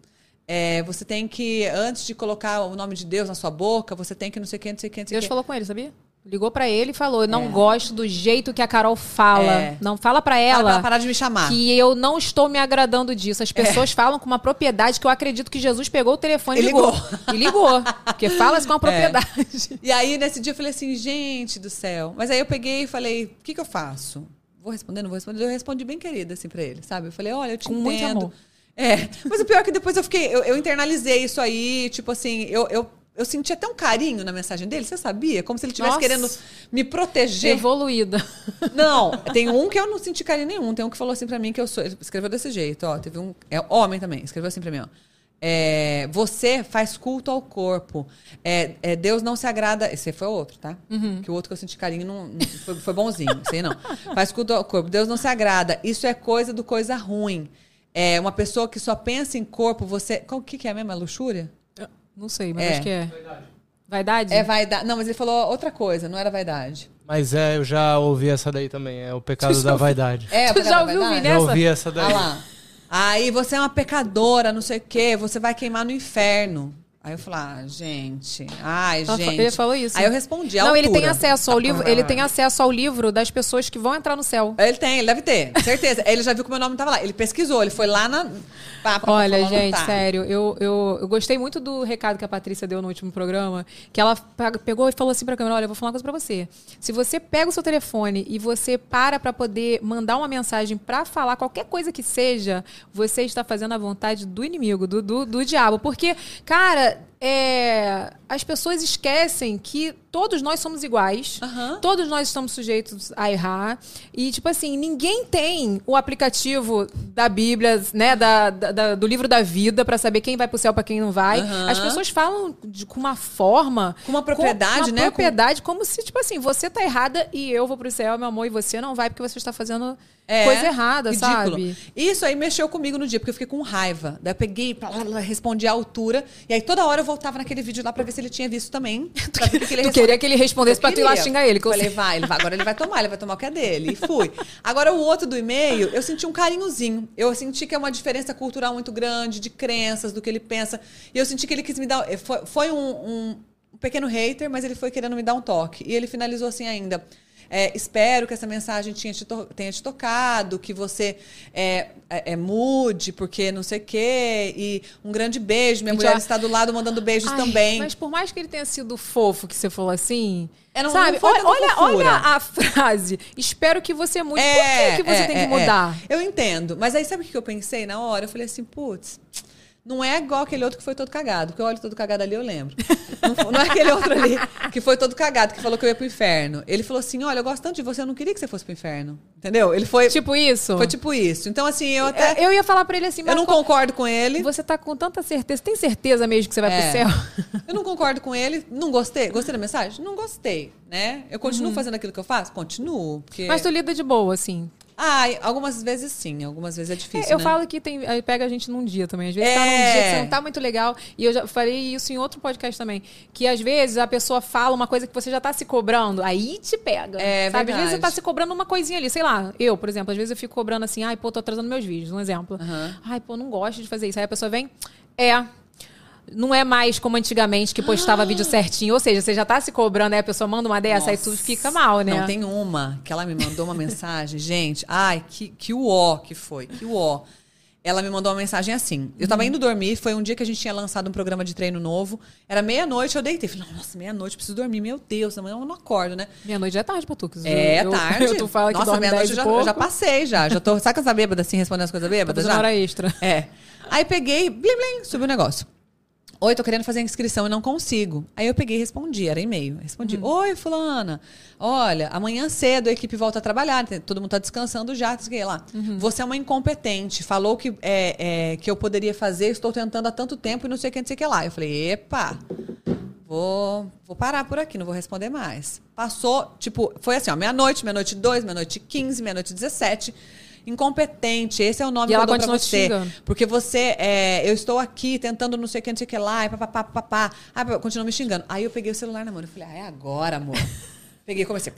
É, você tem que, antes de colocar o nome de Deus na sua boca, você tem que não sei o que, não sei o que, não sei Deus que. falou com ele, sabia? Ligou pra ele e falou: não É. gosto do jeito que a Carol fala. É. Não fala pra Fala ela. pra ela parar de me chamar. Que eu não estou me agradando disso. As pessoas falam com uma propriedade que eu acredito que Jesus pegou o telefone e ligou. ligou. E ligou. Porque fala-se com uma propriedade. E aí, nesse dia, eu falei assim, gente do céu. Mas aí eu peguei e falei, o que, que eu faço? Vou responder, não vou responder? Eu respondi bem querida, assim, pra ele, sabe? Eu falei, olha, eu te Com entendo. muito amor. É. Mas o pior é que depois eu fiquei, eu, eu internalizei isso aí, tipo assim, eu, eu, eu senti até um carinho na mensagem dele, você sabia? Como se ele estivesse querendo me proteger. Evoluída. Não, tem um que eu não senti carinho nenhum. Tem um que falou assim pra mim que eu sou. Ele escreveu desse jeito, ó. Teve um. É homem também, escreveu assim pra mim, ó. É, você faz culto ao corpo. É, é, Deus não se agrada. Esse foi outro, tá? Que o outro que eu senti carinho não, não- foi, foi bonzinho. Sei não. Faz culto ao corpo. Deus não se agrada. Isso é coisa do coisa ruim. É uma pessoa que só pensa em corpo, você. qual- O que, que é mesmo? É luxúria? Não sei, mas É. acho que é. Vaidade? É vaidade. Não, mas ele falou outra coisa, não era vaidade. Mas é, eu já ouvi essa daí também. É o pecado Tu da vaidade. É, Tu já ouviu vaidade? Vini, Já essa? ouvi essa daí. Olha lá. Aí você é uma pecadora, não sei o quê, você vai queimar no inferno. Aí eu falei, ah, gente, ai, Ela gente. ele falou isso. Aí eu respondi, Não, ele altura. tem acesso ao livro, ele tem acesso ao livro das pessoas que vão entrar no céu. Ele tem, ele deve ter, certeza. ele já viu que o meu nome tava lá. Ele pesquisou, ele foi lá na. Pá, Olha, gente, tá. sério, eu, eu, eu gostei muito do recado que a Patrícia deu no último programa, que ela pegou e falou assim pra câmera, olha, eu vou falar uma coisa pra você. Se você pega o seu telefone e você para pra poder mandar uma mensagem pra falar qualquer coisa que seja, você está fazendo a vontade do inimigo, do, do, do diabo. Porque, cara, that é, as pessoas esquecem que todos nós somos iguais, Aham. todos nós estamos sujeitos a errar. E, tipo assim, ninguém tem o aplicativo da Bíblia, né? Da, da- do livro da vida pra saber quem vai pro céu pra quem não vai. Aham. As pessoas falam de- com uma forma. Com uma propriedade, com uma né? propriedade, como se, tipo assim, você tá errada e eu vou pro céu, meu amor, e você não vai porque você está fazendo É, coisa errada, ridículo. sabe? Isso aí mexeu comigo no dia, porque eu fiquei com raiva. Daí eu peguei, blá, blá, blá, respondi à altura. E aí toda hora eu voltava naquele vídeo lá pra ver se ele tinha visto também. O que que ele Tu queria que ele respondesse Eu pra tu ir lá queria. xingar ele. Que eu Falei, vai, ele vai, agora ele vai tomar, ele vai tomar o que é dele. E fui. Agora, o outro do e-mail, eu senti um carinhozinho. Eu senti que é uma diferença cultural muito grande, de crenças, do que ele pensa. E eu senti que ele quis me dar. Foi, foi um- um pequeno hater, mas ele foi querendo me dar um toque. E ele finalizou assim ainda. É, espero que essa mensagem tinha te tenha te tocado, que você é, é, é mude, porque não sei o quê. E um grande beijo. Minha Gente, mulher ó- está do lado mandando beijos Ai, também. Mas por mais que ele tenha sido fofo que você falou assim. É, não- sabe? não olha, olha, olha a frase. Espero que você mude. por que, que você é, tem que é, mudar? é. Eu entendo. Mas aí sabe o que eu pensei na hora? Eu falei assim, putz, não é igual aquele outro que foi todo cagado. Porque eu olho todo cagado ali, eu lembro. Não, não é aquele outro ali que foi todo cagado, que falou que eu ia pro inferno. Ele falou assim: olha, eu gosto tanto de você, eu não queria que você fosse pro inferno. Entendeu? Ele foi. Tipo isso? Foi tipo isso. Então, assim, eu até. Eu ia falar pra ele assim, Eu mas não qual- concordo com ele. Você tá com tanta certeza. Tem certeza mesmo que você vai É. pro céu? Eu não concordo com ele. Não gostei. Gostei da mensagem? Não gostei, né? Eu continuo fazendo aquilo que eu faço? Continuo. Porque... Uhum. Mas tu lida de boa, assim. Ai, algumas vezes sim, algumas vezes é difícil. eu né? falo que tem, aí pega a gente num dia também. Às vezes tá num É. dia que você não tá muito legal. E eu já falei isso em outro podcast também. Que às vezes a pessoa fala uma coisa que você já tá se cobrando, aí te pega. É sabe? Às vezes você tá verdade. se cobrando uma coisinha ali. Sei lá, eu, por exemplo, às vezes eu fico cobrando assim, ai, pô, tô atrasando meus vídeos, um exemplo. Aham. Ai, pô, não gosto de fazer isso. Aí a pessoa vem, é. Não é mais como antigamente que postava vídeo certinho. Ou seja, você já tá se cobrando, aí a pessoa manda uma dessa, aí tudo fica mal, né? Não, tem uma que ela me mandou uma mensagem, gente. Ai, que, que uó que foi, que uó. Ela me mandou uma mensagem assim. Eu tava indo dormir, foi um dia que a gente tinha lançado um programa de treino novo. Era meia-noite, eu deitei. Falei, nossa, meia-noite, preciso dormir. Meu Deus, amanhã eu não acordo, né? Meia-noite já é tarde pra tu. que É, eu, tarde. Eu, tu fala que nossa, meia-noite 10 eu já, eu já passei, já. Já tô, sabe essa bêbada assim, respondendo as coisas Tá bêbadas fazendo já? hora extra. É. Aí peguei, blim, blim, subiu o negócio. Oi, tô querendo fazer a inscrição e não consigo. Aí eu peguei e respondi, era e-mail. Respondi, Hum. oi, fulana. Olha, amanhã cedo a equipe volta a trabalhar, todo mundo tá descansando já, sei lá. Uhum. Você é uma incompetente, falou que, é, é, que eu poderia fazer, estou tentando há tanto tempo e não sei o que, não sei o que lá. Eu falei, epa, vou, vou parar por aqui, não vou responder mais. Passou, tipo, foi assim, ó, meia-noite, meia-noite 2, meia-noite 15, meia-noite 17. Incompetente, esse é o nome E que ela eu dou pra você. xingando. Porque você, é, eu estou aqui tentando não sei o que, não sei o que lá, e papapá, papapá. Aí continua me xingando. Aí eu peguei o celular na mão e falei, ah, é agora, amor. peguei e comecei.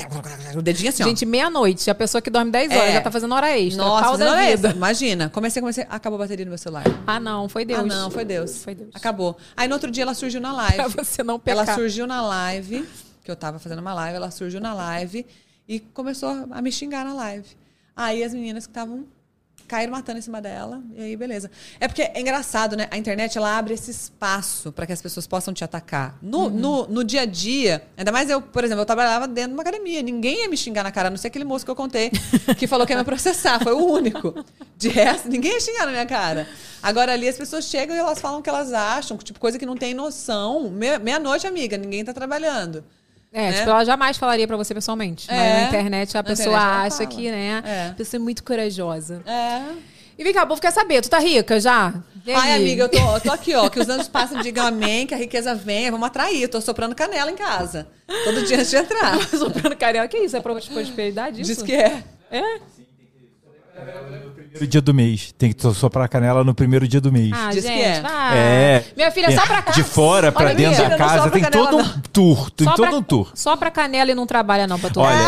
O dedinho assim, ó. Gente, meia-noite. A pessoa que dorme 10 horas É. já tá fazendo hora extra. Nossa, fazendo hora vida. extra. Imagina. Comecei, comecei. Acabou a bateria no meu celular. Ah, não, foi Deus. Ah, não, foi Deus. Foi Deus. Acabou. Aí no outro dia ela surgiu na live. Pra você não pecar. Ela surgiu na live, que eu tava fazendo uma live, ela surgiu na live e começou a me xingar na live. Aí as meninas que estavam caíram matando em cima dela, e aí beleza. É porque é engraçado, né? A internet ela abre esse espaço para que as pessoas possam te atacar. No, no, no dia a dia, ainda mais eu, por exemplo, eu trabalhava dentro de uma academia, ninguém ia me xingar na cara, a não ser aquele moço que eu contei, que falou que ia me processar, foi o único. De resto, ninguém ia xingar na minha cara. Agora ali as pessoas chegam e elas falam o que elas acham, tipo coisa que não tem noção. Me- Meia-noite, amiga, ninguém tá trabalhando. É, né? tipo, ela jamais falaria pra você pessoalmente. Mas É. na internet a Na pessoa internet acha que, né? É. A pessoa é muito corajosa. É. E vem cá, o povo quer saber, tu tá rica já? Ai, amiga, eu tô, eu tô aqui, ó. Que os anos passam, digam amém, que a riqueza venha. Vamos atrair. Eu tô soprando canela em casa. Todo dia antes de entrar. Soprando carioca, que isso? É pra prosperidade isso? Diz que é. É? No Primeiro dia do mês. Tem que soprar a canela no primeiro dia do mês. Ah, Diz que gente, é. vai. É. Minha filha, só pra cá. De fora pra Olha, dentro da não casa sopra tem canela, todo um não. tour. Tem Só todo pra, um tour. Só pra canela e não trabalha, não, pra tu. Olha,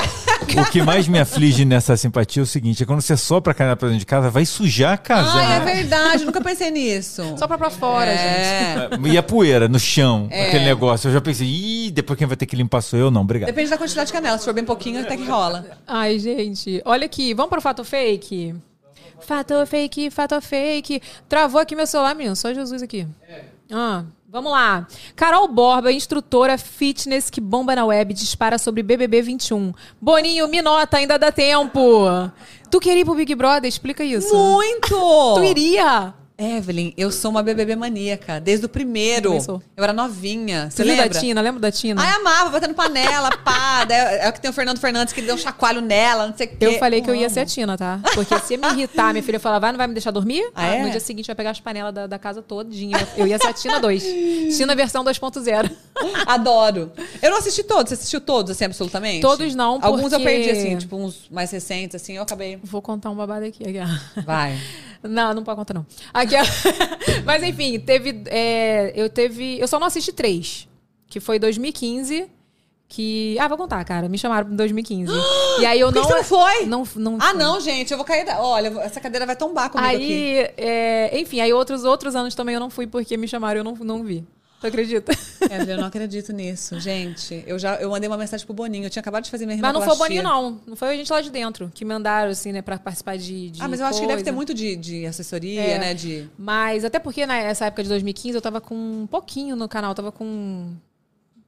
o que mais me aflige nessa simpatia é o seguinte: é quando você sopra a canela pra dentro de casa, vai sujar a casa. Ai, é né? verdade, nunca pensei nisso. Só pra, pra fora, gente. é. E a poeira no chão, aquele negócio. Eu já pensei, ih, depois quem vai ter que limpar sou eu? Não, obrigado. Depende da quantidade de canela. Se for bem pouquinho, até que rola. Ai, gente. Olha aqui, vamos pro fato fake? Fato fake, fato fake. Travou aqui meu celular, menino. Só Jesus aqui. Ah, vamos lá. Carol Borba, instrutora fitness que bomba na web, dispara sobre BBB 21. Boninho, me nota, ainda dá tempo. Tu queria ir pro Big Brother? Explica isso. Muito! Tu iria? Evelyn, eu sou uma BBB maníaca. Desde o primeiro. Sou. Eu era novinha. Você lembra? da Tina? Lembra da Tina? Ai, amava, batendo panela, pá. Daí É o que tem o Fernando Fernandes que deu um chacoalho nela, não sei o quê. Eu falei que eu ia ser a Tina, tá? Porque se me irritar, minha filha falar, vai, não vai me deixar dormir? Ah, é? No dia seguinte vai pegar as panelas da, da casa todinha. Eu ia ser a Tina 2. Tina versão 2.0. Adoro. Eu não assisti todos. Você assistiu todos, assim, absolutamente? Todos não, Alguns eu porque- perdi, assim, tipo uns mais recentes, assim, eu acabei. Vou contar um babado aqui. aqui. Vai. Não, não pode contar, não. Aqui. Mas enfim, teve. é, eu teve. Eu só não assisti três. Que foi 2015. Que. Ah, vou contar, cara. Me chamaram em 2015. e aí eu Por que não. você não foi? Não, não Ah, não, gente, eu vou cair. Da... Olha, essa cadeira vai tombar comigo aqui. Aí, é, enfim, aí outros, outros anos também eu não fui porque me chamaram e eu não, não vi. Tu acredita? Evelyn, eu não acredito nisso, gente. Eu já eu mandei uma mensagem pro Boninho. Eu tinha acabado de fazer minha Mas não foi o. Boninho, não. Não foi a gente lá de dentro que mandaram, assim, né, pra participar de. de Ah, mas eu acho que deve coisa. ter muito de, de assessoria, É. né? De... Mas até porque nessa época de 2015 eu tava com um pouquinho no canal, eu tava com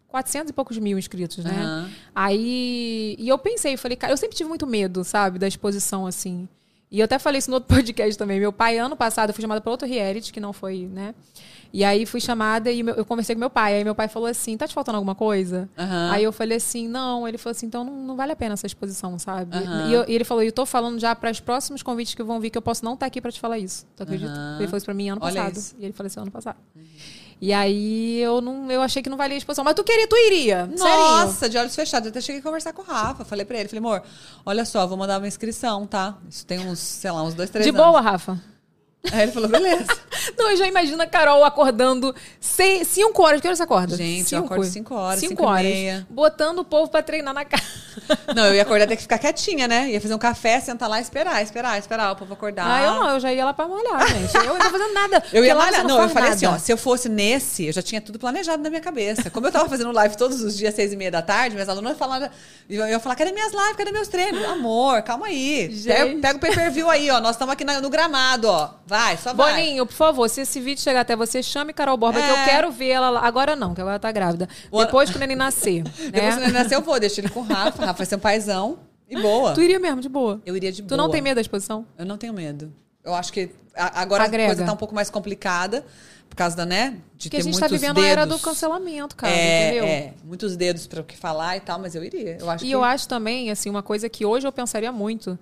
400 e poucos mil inscritos, né? Aham. Aí. E eu pensei, eu falei, cara, eu sempre tive muito medo, sabe, da exposição, assim. E eu até falei isso no outro podcast também. Meu pai, ano passado, eu fui chamada para outro reality, que não foi, né? E aí fui chamada e eu conversei com meu pai. Aí meu pai falou assim: tá te faltando alguma coisa? Aham. Aí eu falei assim: não. Ele falou assim: então não, não vale a pena essa exposição, sabe? Aham. E, eu- e ele falou: eu tô falando já para os próximos convites que vão vir, que eu posso não estar aqui para te falar isso. Tu acredita? Aham. Ele falou isso pra mim ano passado. E ele faleceu ano passado. E aí eu não, eu achei que não valia a exposição. Mas tu queria, tu iria. Sério. Nossa, de olhos fechados. Eu até cheguei a conversar com o Rafa. Falei pra ele, falei, amor, olha só, vou mandar uma inscrição, tá? Isso tem uns, sei lá, uns dois, três De anos. boa, Rafa. Aí ele falou, beleza. Não, eu já imagino a Carol acordando 5 horas. Que horas você acorda? Gente, eu acordo cinco horas, Cinco cinco e horas. meia. Botando o povo pra treinar na casa. Não, eu ia acordar, ter que ficar quietinha, né? Ia fazer um café, sentar lá e esperar, esperar, esperar o povo acordar. Ah, eu não, eu já ia lá pra molhar, gente. Eu não tô fazendo nada. Eu ia lá malhar. você Não, eu falei assim, nada. ó, se eu fosse nesse, eu já tinha tudo planejado na minha cabeça. Como eu tava fazendo live todos os dias, seis e meia da tarde, minhas alunas falavam, eu ia falar, cadê minhas lives, cadê meus treinos? Amor, calma aí. Gente. Pega, pega o pay-per-view aí, ó, nós estamos aqui no gramado, ó. Vai, só vai. Boninho, por favor, se esse vídeo chegar até você, chame Carol Borba, que eu É. quero ver ela lá. Agora não, que agora tá grávida. O- Depois que o neném nascer. Depois né? que ele nascer, eu vou, deixa ele com o Rafa. Rafa vai ser um paizão e boa. Tu iria mesmo, de boa. Eu iria de Tu boa. não tem medo da exposição? Eu não tenho medo. Eu acho que agora Agrega. a coisa tá um pouco mais complicada, por causa da, né? De Porque ter a gente muitos tá vivendo dedos. a era do cancelamento, cara, é, entendeu? É, muitos dedos para o que falar e tal, mas eu iria. Eu acho E que... eu acho também, assim, uma coisa que hoje eu pensaria muito.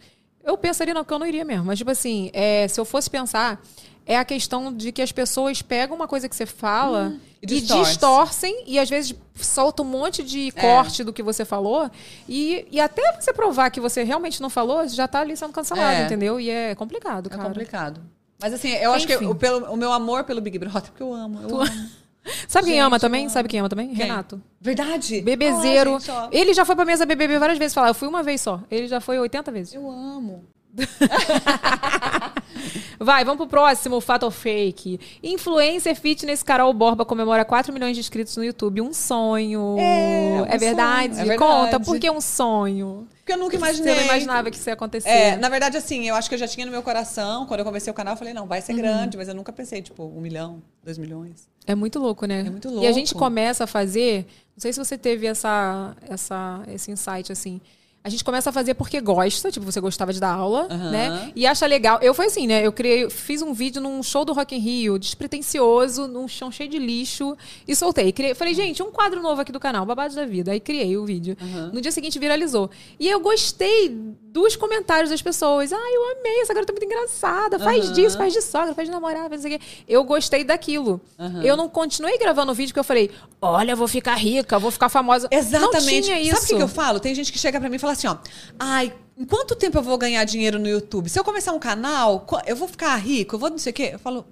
Eu pensaria, não, que eu não iria mesmo. Mas, tipo assim, é, se eu fosse pensar, é a questão de que as pessoas pegam uma coisa que você fala Hum, e e, distorce. distorcem e às vezes soltam um monte de É. corte do que você falou. E, e até você provar que você realmente não falou, já tá ali sendo cancelado, É. entendeu? E é complicado, É cara. complicado. Mas assim, eu acho que Enfim. o, pelo- o meu amor pelo Big Brother, porque eu amo. Eu amo. Sabe quem Gente, ama eu também? amo. Sabe quem ama também? Quem? Renato. Verdade? Bebezeiro. Ai, gente, ele já foi pra mesa BBB várias vezes falar. Eu fui uma vez só. Ele já foi 80 vezes. Eu amo. Vai, vamos pro próximo fato ou fake. Influencer fitness Carol Borba comemora 4 milhões de inscritos no YouTube. Um sonho. É, um verdade? sonho, é Conta, verdade. por que um sonho? Porque eu nunca Você imaginei. não imaginava que isso ia acontecer. É, na verdade, assim, eu acho que eu já tinha no meu coração, quando eu comecei o canal, eu falei, não, vai ser Uhum. grande, mas eu nunca pensei, tipo, um milhão, dois milhões. É muito louco, né? É muito E a gente louco. começa a fazer. Não sei se você teve essa, essa, esse insight assim. A gente começa a fazer porque gosta, tipo, você gostava de dar aula, Aham. né? E acha legal. Eu foi assim, né? Eu criei, fiz um vídeo num show do Rock in Rio, despretensioso, num chão cheio de lixo, e soltei. Criei, falei, gente, um quadro novo aqui do canal, Babados da Vida. Aí criei o vídeo. No dia seguinte viralizou. E eu gostei dos comentários das pessoas. Ah, eu amei, essa garota é muito engraçada. Faz Aham. disso, faz de sogra, faz de namorada, faz não sei o quê. Eu gostei daquilo. Eu não continuei gravando o vídeo porque eu falei, olha, eu vou ficar rica, vou ficar famosa. Exatamente. Não tinha isso. Sabe o que, que eu falo? Tem gente que chega pra mim e fala assim, ó. Ai, em quanto tempo eu vou ganhar dinheiro no YouTube? Se eu começar um canal, eu vou ficar rico, eu vou não sei o quê. Eu falo,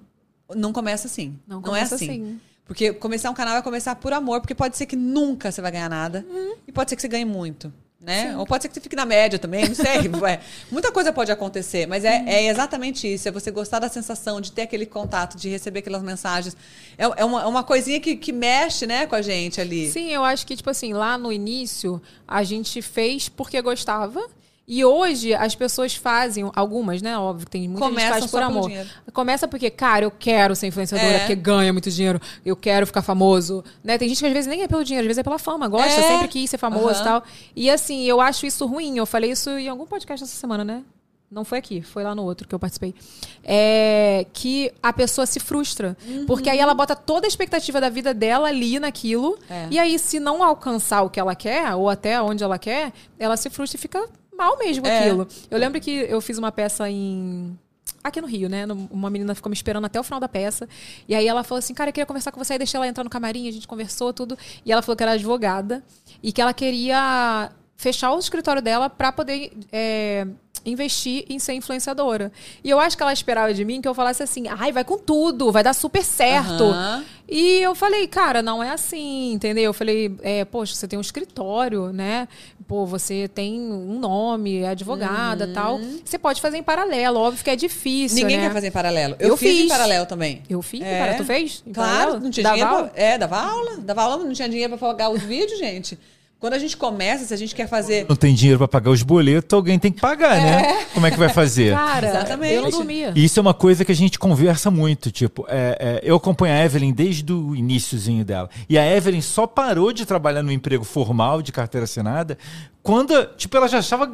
não começa assim. Não é começa assim. assim. Porque começar um canal é começar por amor, porque pode ser que nunca você vai ganhar nada. E pode ser que você ganhe muito. Né? Ou pode ser que você fique na média também, não sei. Ué, muita coisa pode acontecer, mas é, é exatamente isso. É você gostar da sensação de ter aquele contato, de receber aquelas mensagens. É, é uma, é uma coisinha que, que mexe né, com a gente ali. Sim, eu acho que, tipo assim, lá no início, a gente fez porque gostava. E hoje as pessoas fazem, algumas, né? Óbvio, tem muita gente que faz por amor. dinheiro. Começa porque, cara, eu quero ser influenciadora, É. porque ganha muito dinheiro, eu quero ficar famoso. Né? Tem gente que às vezes nem é pelo dinheiro, às vezes é pela fama, gosta, É. sempre quis ser famoso e tal. E assim, eu acho isso ruim. Eu falei isso em algum podcast essa semana, né? Não foi aqui, foi lá no outro que eu participei. É que a pessoa se frustra. Uhum. Porque aí ela bota toda a expectativa da vida dela ali naquilo. É. E aí, se não alcançar o que ela quer, ou até onde ela quer, ela se frustra e fica mal mesmo É. aquilo. Eu lembro que eu fiz uma peça em. Aqui no Rio, né? Uma menina ficou me esperando até o final da peça. E aí ela falou assim: Cara, eu queria conversar com você. Aí deixei ela entrar no camarim, a gente conversou tudo. E ela falou que era advogada e que ela queria fechar o escritório dela para poder é, investir em ser influenciadora. E eu acho que ela esperava de mim que eu falasse assim: ai, vai com tudo, vai dar super certo. Aham. E eu falei, cara, não é assim, entendeu? Eu falei, é, poxa, você tem um escritório, né? Pô, você tem um nome, é advogada tal. Você pode fazer em paralelo, óbvio que é difícil. Ninguém né? quer fazer em paralelo. Eu, Eu fiz, em fiz. paralelo também. Eu fiz, É. Tu fez? em Claro, paralelo? não tinha Dava dinheiro. aula? Pra, é, dava aula. Dava aula, não tinha dinheiro pra pagar os vídeos, gente. Quando a gente começa, se a gente quer fazer. Não tem dinheiro pra pagar os boletos, alguém tem que pagar, né? Como é que vai fazer? Cara, Exatamente. eu não dormia. E isso é uma coisa que a gente conversa muito. Tipo, é, é, eu acompanho a Evelyn desde o iníciozinho dela. E a Evelyn só parou de trabalhar no emprego formal de carteira assinada quando, tipo, ela já estava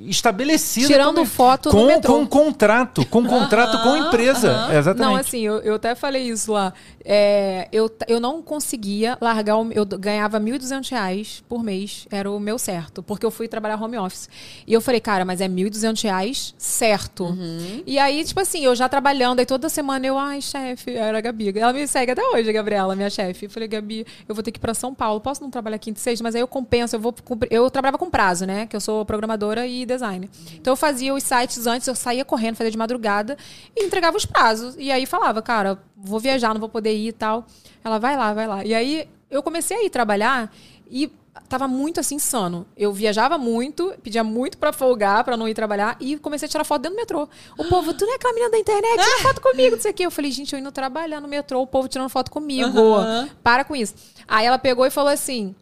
estabelecida. Tirando como- foto no com, metrô. com um contrato, com um contrato com a empresa. aham. Exatamente. Não, assim, eu, eu até falei isso lá. É, eu, eu não conseguia largar. O, eu ganhava 1.200 reais por mês. Era o meu certo. Porque eu fui trabalhar home office. E eu falei, cara, mas é 1.200 reais certo. Uhum. E aí, tipo assim, eu já trabalhando. Aí toda semana eu, ai, chefe, era a Gabi. Ela me segue até hoje, a Gabriela, minha chefe. Eu falei, Gabi, eu vou ter que ir pra São Paulo. Posso não trabalhar quinta e sexta? Mas aí eu compenso. Eu, vou cumprir- eu trabalhava com prazo, né? Que eu sou programadora e designer. Então eu fazia os sites antes, eu saía correndo, fazia de madrugada e entregava os prazos. E aí falava, cara, vou viajar, não vou poder ir e tal. Ela, vai lá, vai lá. E aí eu comecei a ir trabalhar e tava muito assim insano. Eu viajava muito, pedia muito pra folgar, pra não ir trabalhar e comecei a tirar foto dentro do metrô. O povo, tu não é aquela menina da internet, tira foto comigo, não sei o quê. Eu falei, gente, eu indo trabalhar no metrô, o povo tirando foto comigo. Aham. Para com isso. Aí ela pegou e falou assim: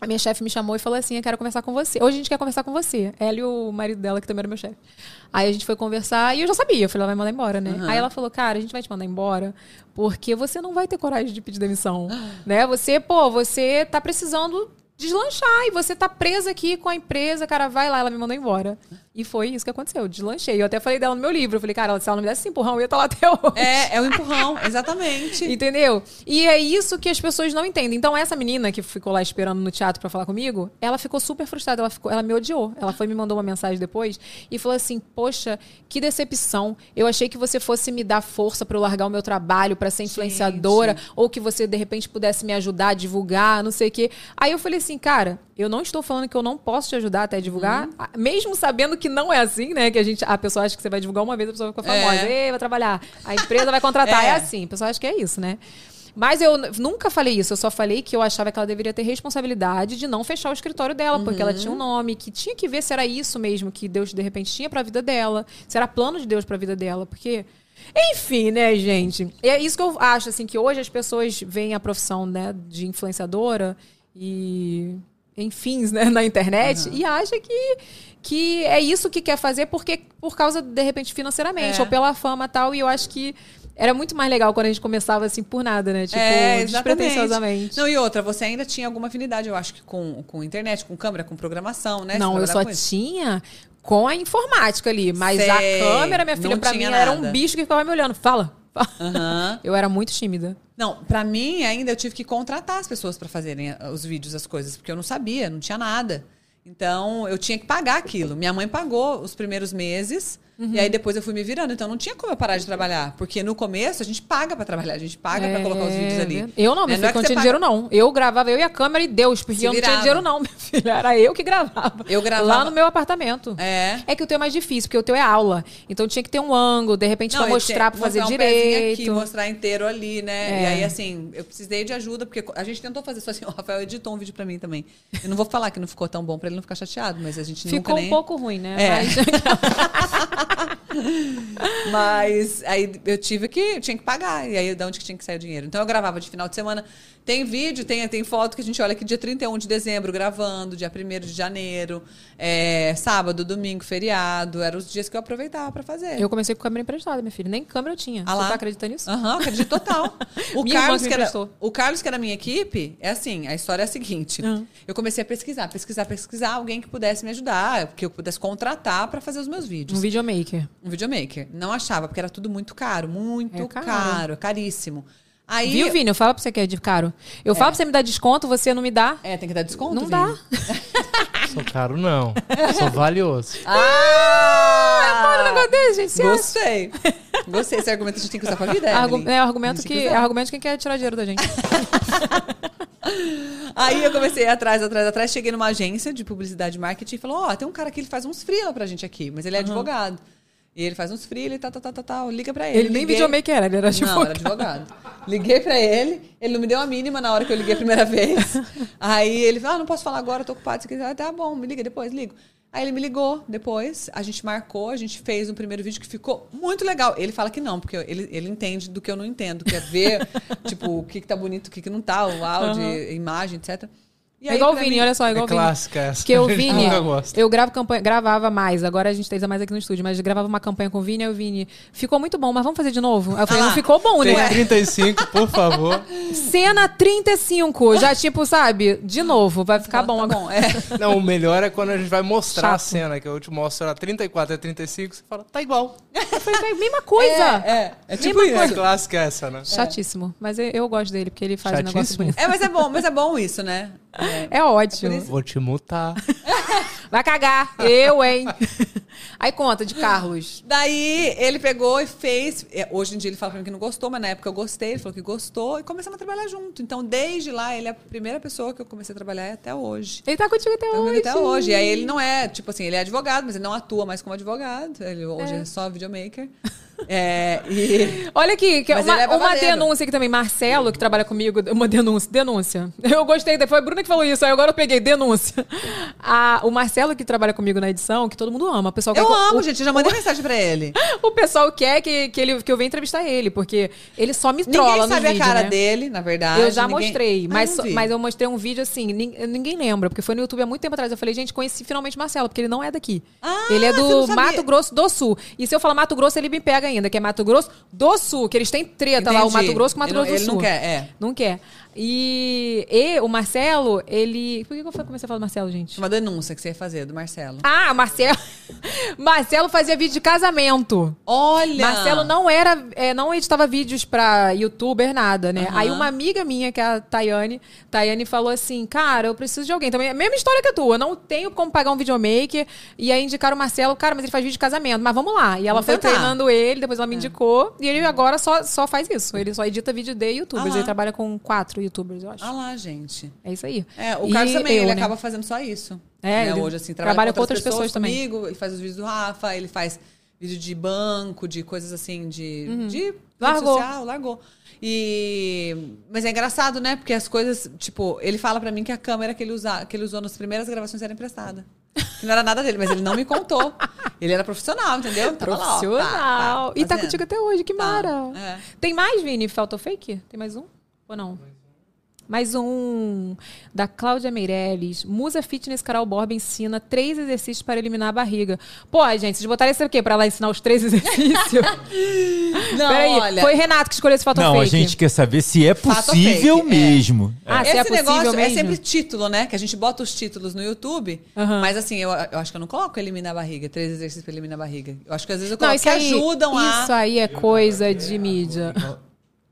a minha chefe me chamou e falou assim: Eu quero conversar com você. Hoje a gente quer conversar com você. Ela e o marido dela, que também era meu chefe. Aí a gente foi conversar e eu já sabia. Eu falei: Ela vai me mandar embora, né? Aí ela falou: Cara, a gente vai te mandar embora porque você não vai ter coragem de pedir demissão. né? Você, pô, você tá precisando deslanchar e você tá presa aqui com a empresa. Cara, vai lá. Ela me mandou embora. E foi isso que aconteceu. Eu deslanchei. Eu até falei dela no meu livro. Eu falei: Cara, se ela não me desse esse empurrão, eu ia estar lá até hoje. É, é o empurrão, exatamente. Entendeu? E é isso que as pessoas não entendem. Então, essa menina que ficou lá esperando no teatro pra falar comigo, ela ficou super frustrada. Ela, ficou, ela me odiou. Ela foi me mandou uma mensagem depois e falou assim: Poxa, que decepção. Eu achei que você fosse me dar força pra eu largar o meu trabalho, pra ser influenciadora, ou que você, de repente, pudesse me ajudar a divulgar, não sei o quê. Aí eu falei assim, cara. Eu não estou falando que eu não posso te ajudar até a divulgar, Uhum. a- mesmo sabendo que não é assim, né? Que a gente, a pessoa acha que você vai divulgar uma vez, a pessoa fica É. famosa, Ei, vai trabalhar, a empresa vai contratar, É. é assim. A pessoa acha que é isso, né? Mas eu nunca falei isso, eu só falei que eu achava que ela deveria ter responsabilidade de não fechar o escritório dela, porque ela tinha um nome, que tinha que ver se era isso mesmo que Deus de repente tinha pra vida dela, se era plano de Deus pra vida dela, porque. Enfim, né, gente? E é isso que eu acho, assim, que hoje as pessoas veem a profissão né, de influenciadora e. Enfim, né, na internet e acha que, que é isso que quer fazer porque por causa, de repente, financeiramente, É. ou pela fama e tal. E eu acho que era muito mais legal quando a gente começava assim por nada, né? Tipo, é, despretensiosamente. Não, e outra, você ainda tinha alguma afinidade, eu acho que com, com internet, com câmera, com programação, né? Não, eu só com tinha com a informática ali. Mas Sei, a câmera, minha filha, pra mim, ela era um nada. bicho que ficava me olhando. Fala. fala. Aham. Eu era muito tímida. Não, pra mim ainda eu tive que contratar as pessoas pra fazerem ah, os vídeos, as coisas, porque eu não sabia, não tinha nada. Então eu tinha que pagar aquilo. Minha mãe pagou os primeiros meses. E aí depois eu fui me virando. Então não tinha como eu parar de trabalhar. Porque no começo a gente paga pra trabalhar, a gente paga pra colocar os vídeos ali. É, Eu não, meu filho, é que eu não você tinha paga- dinheiro, não. Eu gravava, eu e a câmera e Deus, porque eu não tinha dinheiro, não, meu filho. Era eu que gravava. Eu gravava- Lá no meu apartamento. É. É que o teu é mais difícil, porque o teu é aula. Então tinha que ter um ângulo, de repente, pra eu mostrar, pra fazer um direito. Aqui, mostrar inteiro ali, né? É. E aí, assim, eu precisei de ajuda, porque a gente tentou fazer só assim. O Rafael editou um vídeo pra mim também. Eu não vou falar que não ficou tão bom pra ele não ficar chateado, mas a gente nunca Ficou nem... um pouco ruim, né? É. Mas- Mas aí eu tive que, eu tinha que pagar. E aí, de onde que tinha que sair o dinheiro? Então eu gravava de final de semana. Tem vídeo, tem, tem foto que a gente olha aqui dia 31 de dezembro gravando, dia 1 de janeiro, é, sábado, domingo, feriado. Eram os dias que eu aproveitava pra fazer. Eu comecei com câmera emprestada, minha filha. Nem câmera eu tinha. Ah Você lá. tá acreditando nisso? Aham, acredito total. O Minha Carlos, que era, o Carlos, que era minha equipe, é assim, a história é a seguinte. Ah. Eu comecei a pesquisar, pesquisar, pesquisar alguém que pudesse me ajudar, que eu pudesse contratar pra fazer os meus vídeos. Um videomaker. Um videomaker. Não achava, porque era tudo muito caro, muito É caro. caro. caríssimo. Aí, Viu, Vini? Eu falo pra você que é de caro. Eu falo pra você me dar desconto, você não me dá. É, tem que dar desconto, Não Vini? dá. Sou caro, não. Sou valioso. Ah! Para um negócio desse, gente. Você acha? Gostei. Gostei. Esse argumento a gente tem que usar pra vida, Argu- Evelyn. é o argumento que é o argumento de quem quer tirar dinheiro da gente. Aí eu comecei atrás, atrás, atrás. Cheguei numa agência de publicidade e marketing e falou: Ó, tem um cara que ele faz uns freela pra gente aqui, mas ele é advogado. E ele faz uns freela e tal, tal, tal, tal, tal. Liga pra ele. Ele nem Liguei- videomaker era, ele era advogado. Não, era advogado. Liguei pra ele, ele não me deu a mínima na hora que eu liguei a primeira vez. Aí ele falou: Ah, não posso falar agora, tô ocupado. Ah, tá bom, me liga depois, ligo. Aí ele me ligou depois, a gente marcou, a gente fez um primeiro vídeo que ficou muito legal. Ele fala que não, porque ele, ele entende do que eu não entendo, quer ver, tipo, o que, que tá bonito, o que, que não tá, o áudio, a imagem, etc. E É igual o Vini, mim- olha só, é igual É o Vini. clássica essa. Porque o A Vini, eu gravo campanha, gravava mais, agora a gente fez mais aqui no estúdio, mas gravava uma campanha com o Vini, aí o Vini, ficou muito bom, mas vamos fazer de novo? Eu falei, Ah não ficou bom, Tem né? 35, por favor. Cena 35, já tipo, sabe, de novo, vai ficar bom Tá agora. bom, é. Não, o melhor é quando a gente vai mostrar a Chato. cena, que eu te mostro a 34 e a 35, você fala, tá igual. Eu falei, mesma coisa. É, é, é tipo Mesma isso. É clássica essa, né? Chatíssimo. Mas eu, eu gosto dele, porque ele faz um negócio bonito. É, mas é bom, mas é bom isso, né? É. É ótimo. Vou te mutar. Vai cagar. Eu, hein? Aí conta de Carlos. Daí ele pegou e fez. é, Hoje em dia ele fala pra mim que não gostou, mas na época eu gostei. Ele falou que gostou e começamos a trabalhar junto. Então, desde lá, ele é a primeira pessoa que eu comecei a trabalhar até hoje. Ele tá contigo até Tá hoje. até hoje. E aí ele não é, tipo assim, ele é advogado, mas ele não atua mais como advogado. Ele hoje é, só videomaker. É, e. Olha aqui, que uma, é uma denúncia aqui também. Marcelo, que trabalha comigo, uma denúncia. Denúncia. Eu gostei, foi a Bruna que falou isso, aí agora eu peguei denúncia. A- o Marcelo, que trabalha comigo na edição, que todo mundo ama. O pessoal Eu amo, o, gente. Eu já mandei mensagem pra ele. O pessoal quer que, que, ele, que eu venha entrevistar ele, porque ele só me trola Ninguém sabe vídeo, a cara né? dele, na verdade. Eu já ninguém- mostrei, Ah, mas, vi. mas eu mostrei um vídeo assim, nin- ninguém lembra, porque foi no YouTube há muito tempo atrás. Eu falei, gente, conheci finalmente Marcelo, porque ele não é daqui. Ah, ele é do. Mato Grosso do Sul. E se eu falar Mato Grosso, ele me pega ainda, que é Mato Grosso do Sul, que eles têm treta lá, o Entendi. Mato Grosso com o Mato Ele Grosso do ele Sul. não quer, é. Não quer. E, e o Marcelo, ele. Por que que eu comecei a falar do Marcelo, gente? Uma denúncia que você ia fazer do Marcelo. Ah, Marcelo. Marcelo fazia vídeo de casamento. Olha! Marcelo não era, é, não editava vídeos pra youtuber, nada, né? Aham. Aí uma amiga minha, que é a Tayane, Tayane falou assim, cara, eu preciso de alguém. Também, a mesma história que a tua, não tenho como pagar um videomaker. E aí indicaram o Marcelo, cara, mas ele faz vídeo de casamento, mas vamos lá. E ela Vamos foi tentar. treinando ele, depois ela me indicou. E ele agora só, só faz isso. Ele só edita vídeo de youtubers. Lá. ele trabalha com quatro youtubers, eu acho. Ah lá, gente. É isso aí. É, o E Carlos também, eu, ele né? acaba fazendo só isso. É, Né, Hoje, assim, trabalha, trabalha com outras pessoas, também. comigo, ele faz os vídeos do Rafa, ele faz vídeo de banco, de coisas assim, de, de Uhum. Largou. social, largou. E... Mas é engraçado, né? Porque as coisas, tipo, ele fala pra mim que a câmera que ele, usa, que ele usou nas primeiras gravações era emprestada. Que não era nada dele, mas ele não me contou. Ele era profissional, entendeu? Tava lá, ó, Profissional. pá, e tá contigo até hoje, que Tá, mara. é. Tem mais, Vini? Faltou fake? Tem mais um? Ou não? Mais um da Cláudia Meirelles. Musa Fitness Carol Borba ensina três exercícios para eliminar a barriga. Pô, gente, vocês botaram isso aqui pra ela ensinar os três exercícios? Não, Peraí, olha... foi Renato que escolheu esse fato Não, fake. a gente quer saber se é possível fake, é. mesmo. Ah, se Esse é possível negócio mesmo? é sempre título, né? Que a gente bota os títulos no YouTube. Aham. Mas assim, eu, eu acho que eu não coloco eliminar a barriga. Três exercícios pra eliminar a barriga. Eu acho que às vezes eu Não, coloco isso que aí, ajudam a. isso aí é coisa de mídia.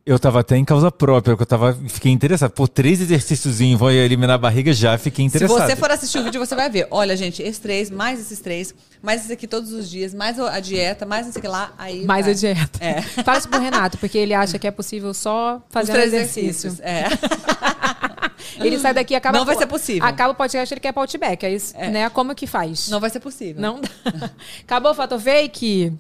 Eu tava até em causa própria, porque eu tava, fiquei interessado. Por três exercícios vou eliminar a barriga, já fiquei Se interessado. você for assistir o vídeo, você vai ver. Olha, gente, esses três, mais esses três, mais esse aqui todos os dias, mais a dieta, mais não sei o que lá, aí. Mais vai. a dieta. É. Fala isso pro Renato, porque ele acha que é possível só Os fazer três exercício. exercícios. É. Ele sai daqui e acaba. Não vai ser possível. Acaba o podcast, ele quer Outback. É isso, né? Como que faz? Não vai ser possível. Não dá. Acabou o Fato Fake?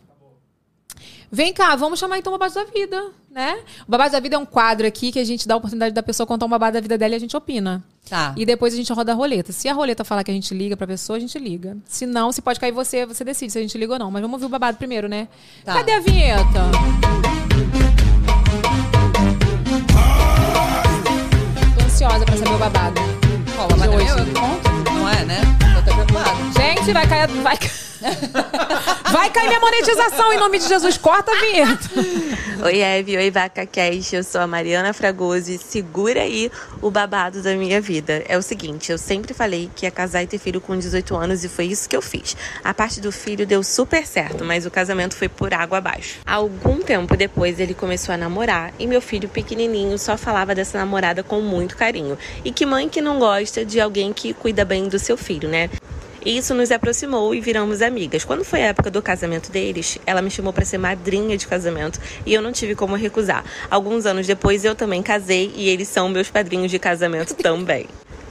Vem cá, vamos chamar então o Babado da Vida, né? O Babado da Vida é um quadro aqui que a gente dá a oportunidade da pessoa contar um babado da vida dela e a gente opina. Tá. E depois a gente roda a roleta. Se a roleta falar que a gente liga pra pessoa, a gente liga. Se não, se pode cair você, você decide se a gente liga ou não. Mas vamos ouvir o babado primeiro, né? Tá. Cadê a vinheta? Tô ansiosa pra saber o babado. Qual, babado de é meu? Eu conto? Não é, né? Gente, vai cair. Vai, vai cair minha monetização em nome de Jesus. Corta a vinheta. Oi, Eve. Oi, Vaca Cash. Eu sou a Mariana Fragoso e segura aí o babado da minha vida. É o seguinte, eu sempre falei que ia casar e ter filho com 18 anos e foi isso que eu fiz. A parte do filho deu super certo, mas o casamento foi por água abaixo. Algum tempo depois ele começou a namorar e meu filho pequenininho só falava dessa namorada com muito carinho. E que mãe que não gosta de alguém que cuida bem do seu filho, né? E Isso nos aproximou e viramos amigas. Quando foi a época do casamento deles, ela me chamou para ser madrinha de casamento e eu não tive como recusar. Alguns anos depois eu também casei e eles são meus padrinhos de casamento também.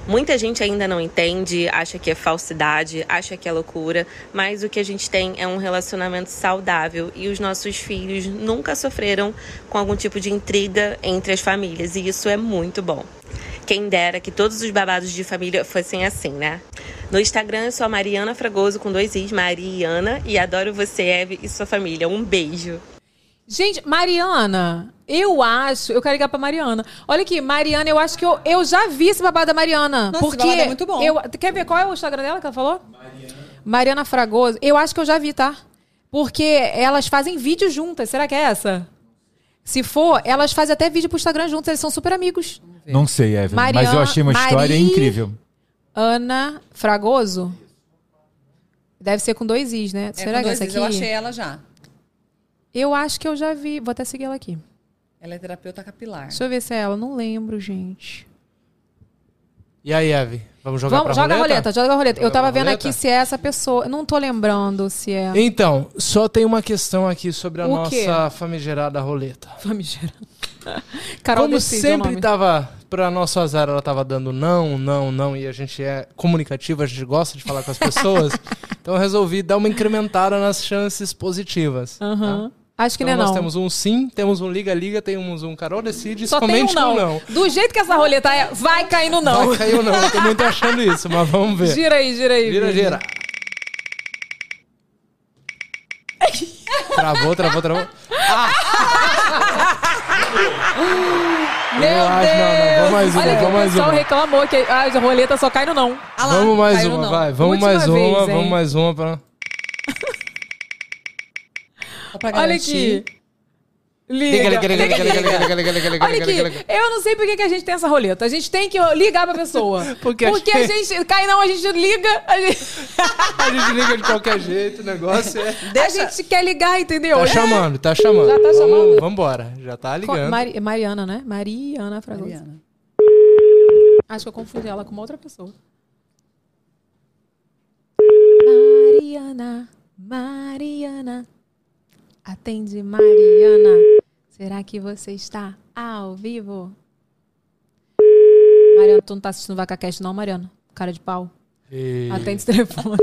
Muita gente ainda não entende, acha que é falsidade, acha que é loucura, mas o que a gente tem é um relacionamento saudável e os nossos filhos nunca sofreram com algum tipo de intriga entre as famílias e isso é muito bom. Quem dera que todos os babados de família fossem assim, né? No Instagram eu sou a Mariana Fragoso com dois Is, Mariana, e adoro você, Eve, e sua família. Um beijo. Gente, Mariana, eu acho. Eu quero ligar pra Mariana. Olha aqui, Mariana, eu acho que eu, eu já vi esse babado da Mariana. Nossa, esse porque babado é muito bom. Eu, quer ver qual é o Instagram dela que ela falou? Mariana. Mariana Fragoso. Eu acho que eu já vi, tá? Porque elas fazem vídeo juntas. Será que é essa? Se for, elas fazem até vídeo pro Instagram juntas. Eles são super amigos. Não sei, Evelyn, mas eu achei uma história Mari- incrível. Ana Fragoso. Deve ser com dois Is, né? É, Será que é essa Is, aqui? Eu achei ela já. Eu acho que eu já vi. Vou até seguir ela aqui. Ela é terapeuta capilar. Deixa eu ver se é ela. Não lembro, gente. E aí, Eve? Vamos jogar Vamos, pra joga a roleta, joga a roleta. Eu Joga tava pra vendo roleta? aqui se é essa pessoa. Eu não tô lembrando se é. Então, só tem uma questão aqui sobre a O nossa quê? famigerada roleta. Famigerada. Carol Como decide sempre tava, pra nosso azar, ela tava dando não, não, não, e a gente é comunicativo, a gente gosta de falar com as pessoas. então eu resolvi dar uma incrementada nas chances positivas. Aham. tá? Acho que Então não é nós não. temos um sim, temos um liga-liga, temos um Carol decide, Só tem um somente não. um não. Do jeito que essa roleta é, vai cair no não. Vai cair ou não, eu tô muito achando isso, mas vamos ver. Gira aí, gira aí. Gira, gira. Travou, travou, travou. Meu Eu acho- Deus! não, não, vamos mais uma, Olha vamos o mais pessoal uma. reclamou que a roleta só cai no não. Ah lá, vamos mais uma, não. vai. Vamos Última mais vez, uma, hein? vamos mais uma pra... Só pra Olha garantir. aqui. Liga. Liga, liga, liga, liga, liga, liga, liga, liga, liga, Olha liga, liga, aqui, liga. eu não sei por que a gente tem essa roleta. A gente tem que ligar pra pessoa. Porque Porque a gente-. Cai não, a gente liga. A gente, A gente liga de qualquer jeito, o negócio é... a gente quer ligar, entendeu? Tá chamando, tá chamando. Já tá Vamos- chamando. Vambora, já tá ligando. Mari- Mariana, né? Mariana Fragoso. Mariana. Acho que eu confundi ela com uma outra pessoa. Mariana, Mariana. Atende, Mariana. Será que você está ao vivo? Mariana, tu não tá assistindo VacaCast não, Mariana? Cara de pau. E- Atende esse telefone.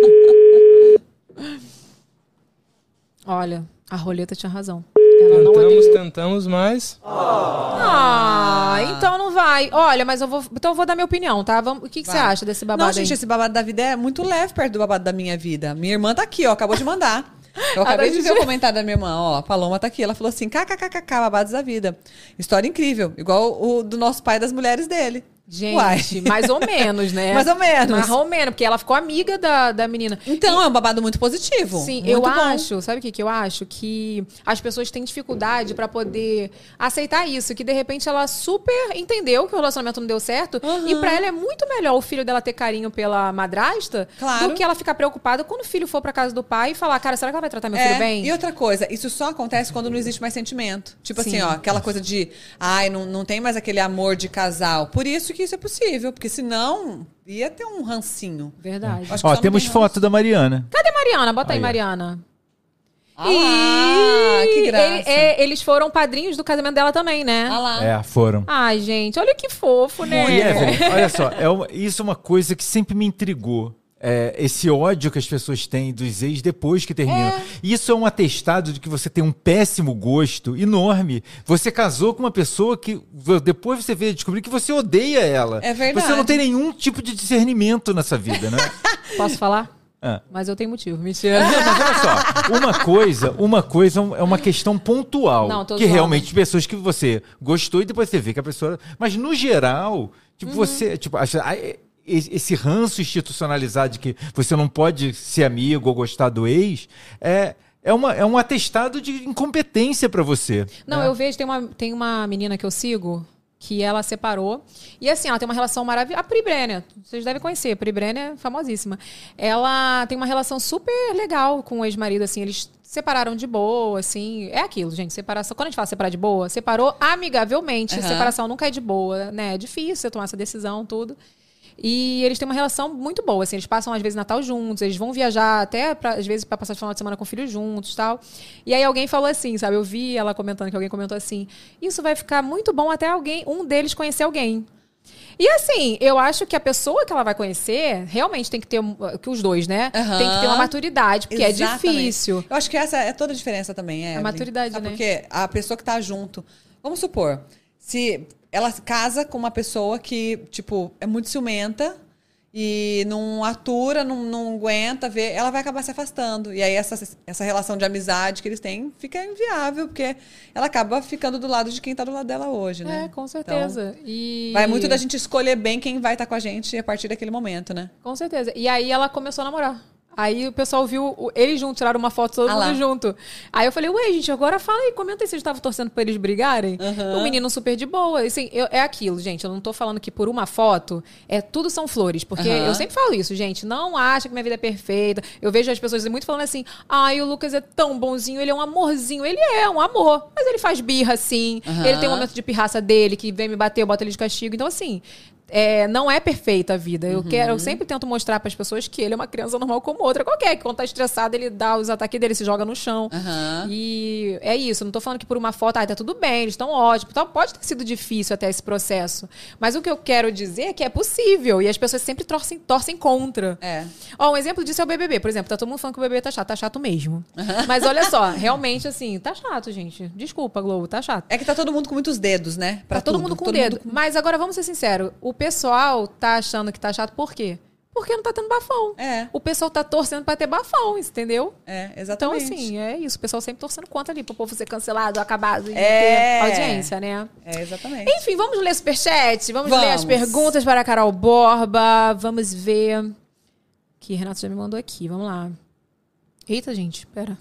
Olha, a roleta tinha razão. Ela Tentamos, tentamos, mas... Ah, então não vai. Olha, mas eu vou. Então eu vou dar minha opinião, tá? Vamos, o que, que você Vai. acha desse babado Não, gente, aí? esse babado da vida é muito leve perto do babado da minha vida. Minha irmã tá aqui, ó, acabou de mandar. Eu acabei de ver o comentário da minha irmã, ó, a Paloma tá aqui. Ela falou assim: kkkk, babados da vida. História incrível, igual o do nosso pai das mulheres dele. Gente, Uai. mais ou menos, né? Mais ou menos. Mais ou menos, porque ela ficou amiga da, da menina. Então, é um babado muito positivo. Sim, Muito eu bom. acho, sabe o que, que eu acho? Que as pessoas têm dificuldade pra poder aceitar isso, que de repente ela super entendeu que o relacionamento não deu certo e pra ela é muito melhor o filho dela ter carinho pela madrasta Claro. do que ela ficar preocupada quando o filho for pra casa do pai e falar, cara, será que ela vai tratar meu É, filho bem? E outra coisa, isso só acontece quando não existe mais sentimento. Tipo Sim. assim, ó, aquela coisa de, ai, não, não tem mais aquele amor de casal. Por isso que isso é possível, porque senão ia ter um rancinho. Verdade. Acho que Ó, temos tem foto da Mariana. Cadê Mariana? Bota aí, Aí. Mariana. Ah lá, que graça. ele- é, eles foram padrinhos do casamento dela também, né? Ah lá. É, foram. Ai, gente, olha que fofo, né? E Evelyn, olha só, é uma- isso é uma coisa que sempre me intrigou. É, esse ódio que as pessoas têm dos ex depois que terminam. Isso é um atestado de que você tem um péssimo gosto enorme. Você casou com uma pessoa que depois você veio descobrir que você odeia ela. É verdade. Você não tem nenhum tipo de discernimento nessa vida, né? Posso falar? Ah. Mas eu tenho motivo, mentira. Mas olha só, uma coisa, uma coisa é uma questão pontual. Não, tô que realmente pessoas que você gostou e depois você vê que a pessoa. Mas no geral, tipo, Uhum. você. Tipo, acha- é- esse ranço institucionalizado de que você não pode ser amigo ou gostar do ex é. É, uma, é um atestado de incompetência pra você. Não, né? eu vejo, tem uma, tem uma menina que eu sigo que ela separou. E assim, ela tem uma relação maravilhosa. A Pri Brenner, vocês devem conhecer. A Pri Brenner é famosíssima. Ela tem uma relação super legal com o ex-marido, assim. Eles separaram de boa, assim. É aquilo, gente. Separação. Quando a gente fala separar de boa, separou amigavelmente. Aham. Separação nunca é de boa, né? É difícil você tomar essa decisão, tudo. E eles têm uma relação muito boa, assim, eles passam às vezes Natal juntos, eles vão viajar até pra, às vezes para passar o final de semana com o filho juntos, tal. E aí alguém falou assim, sabe? Eu vi ela comentando que alguém comentou assim: "Isso vai ficar muito bom até alguém, um deles conhecer alguém". E assim, eu acho que a pessoa que ela vai conhecer realmente tem que ter que os dois, né? Aham. Tem que ter uma maturidade, porque é Exatamente. difícil. Eu acho que essa é toda a diferença também, é. maturidade, Sabe né? Porque a pessoa que tá junto. Vamos supor, se ela casa com uma pessoa que, tipo, é muito ciumenta e não atura, não, não aguenta ver, ela vai acabar se afastando. E aí essa, essa relação de amizade que eles têm fica inviável, porque ela acaba ficando do lado de quem tá do lado dela hoje, né? É, com certeza. e Vai muito da gente escolher bem quem vai estar com a gente a partir daquele momento, né? Com certeza. E aí ela começou a namorar. Aí o pessoal viu eles juntos, tiraram uma foto todo Ah mundo lá. junto. Aí eu falei, ué, gente, agora fala aí, comenta aí se estavam torcendo pra eles brigarem. O menino super de boa. Assim, eu- é aquilo, gente. Eu não tô falando que por uma foto é tudo são flores. Porque Aham. eu sempre falo isso, gente. Não acha que minha vida é perfeita. Eu vejo as pessoas muito falando assim: ai, o Lucas é tão bonzinho, ele é um amorzinho. Ele é um amor. Mas ele faz birra, assim. Aham. Ele tem um momento de pirraça dele, que vem me bater, eu boto ele de castigo. Então, assim. É, não é perfeita a vida. Eu, quero, eu sempre tento mostrar para as pessoas que ele é uma criança normal como outra qualquer. Que quando tá estressado, ele dá os ataques dele, se joga no chão. Aham. E é isso. Não tô falando que por uma foto, ai, tá tudo bem, eles estão ótimos. Então, pode ter sido difícil até esse processo. Mas o que eu quero dizer é que é possível. E as pessoas sempre torcem, torcem contra. É. Ó, um exemplo disso é o BBB, por exemplo. Tá todo mundo falando que o BBB tá chato. Tá chato mesmo. Mas olha só, realmente, assim, tá chato, gente. Desculpa, Globo, tá chato. É que tá todo mundo com muitos dedos, né? Pra Tá todo tudo. mundo com o dedo. com- Mas agora vamos ser sinceros. O pessoal tá achando que tá chato por quê? Porque não tá tendo bafão. É. O pessoal tá torcendo pra ter bafão, entendeu? É, Então, exatamente. assim, é isso. O pessoal sempre torcendo contra ali pro povo ser cancelado, acabado e É. ter audiência, né? É, exatamente. Enfim, vamos ler superchat? Vamos, Vamos. ler as perguntas para a Carol Borba. Vamos ver. Que Renato já me mandou aqui. Vamos lá. Eita, gente, pera.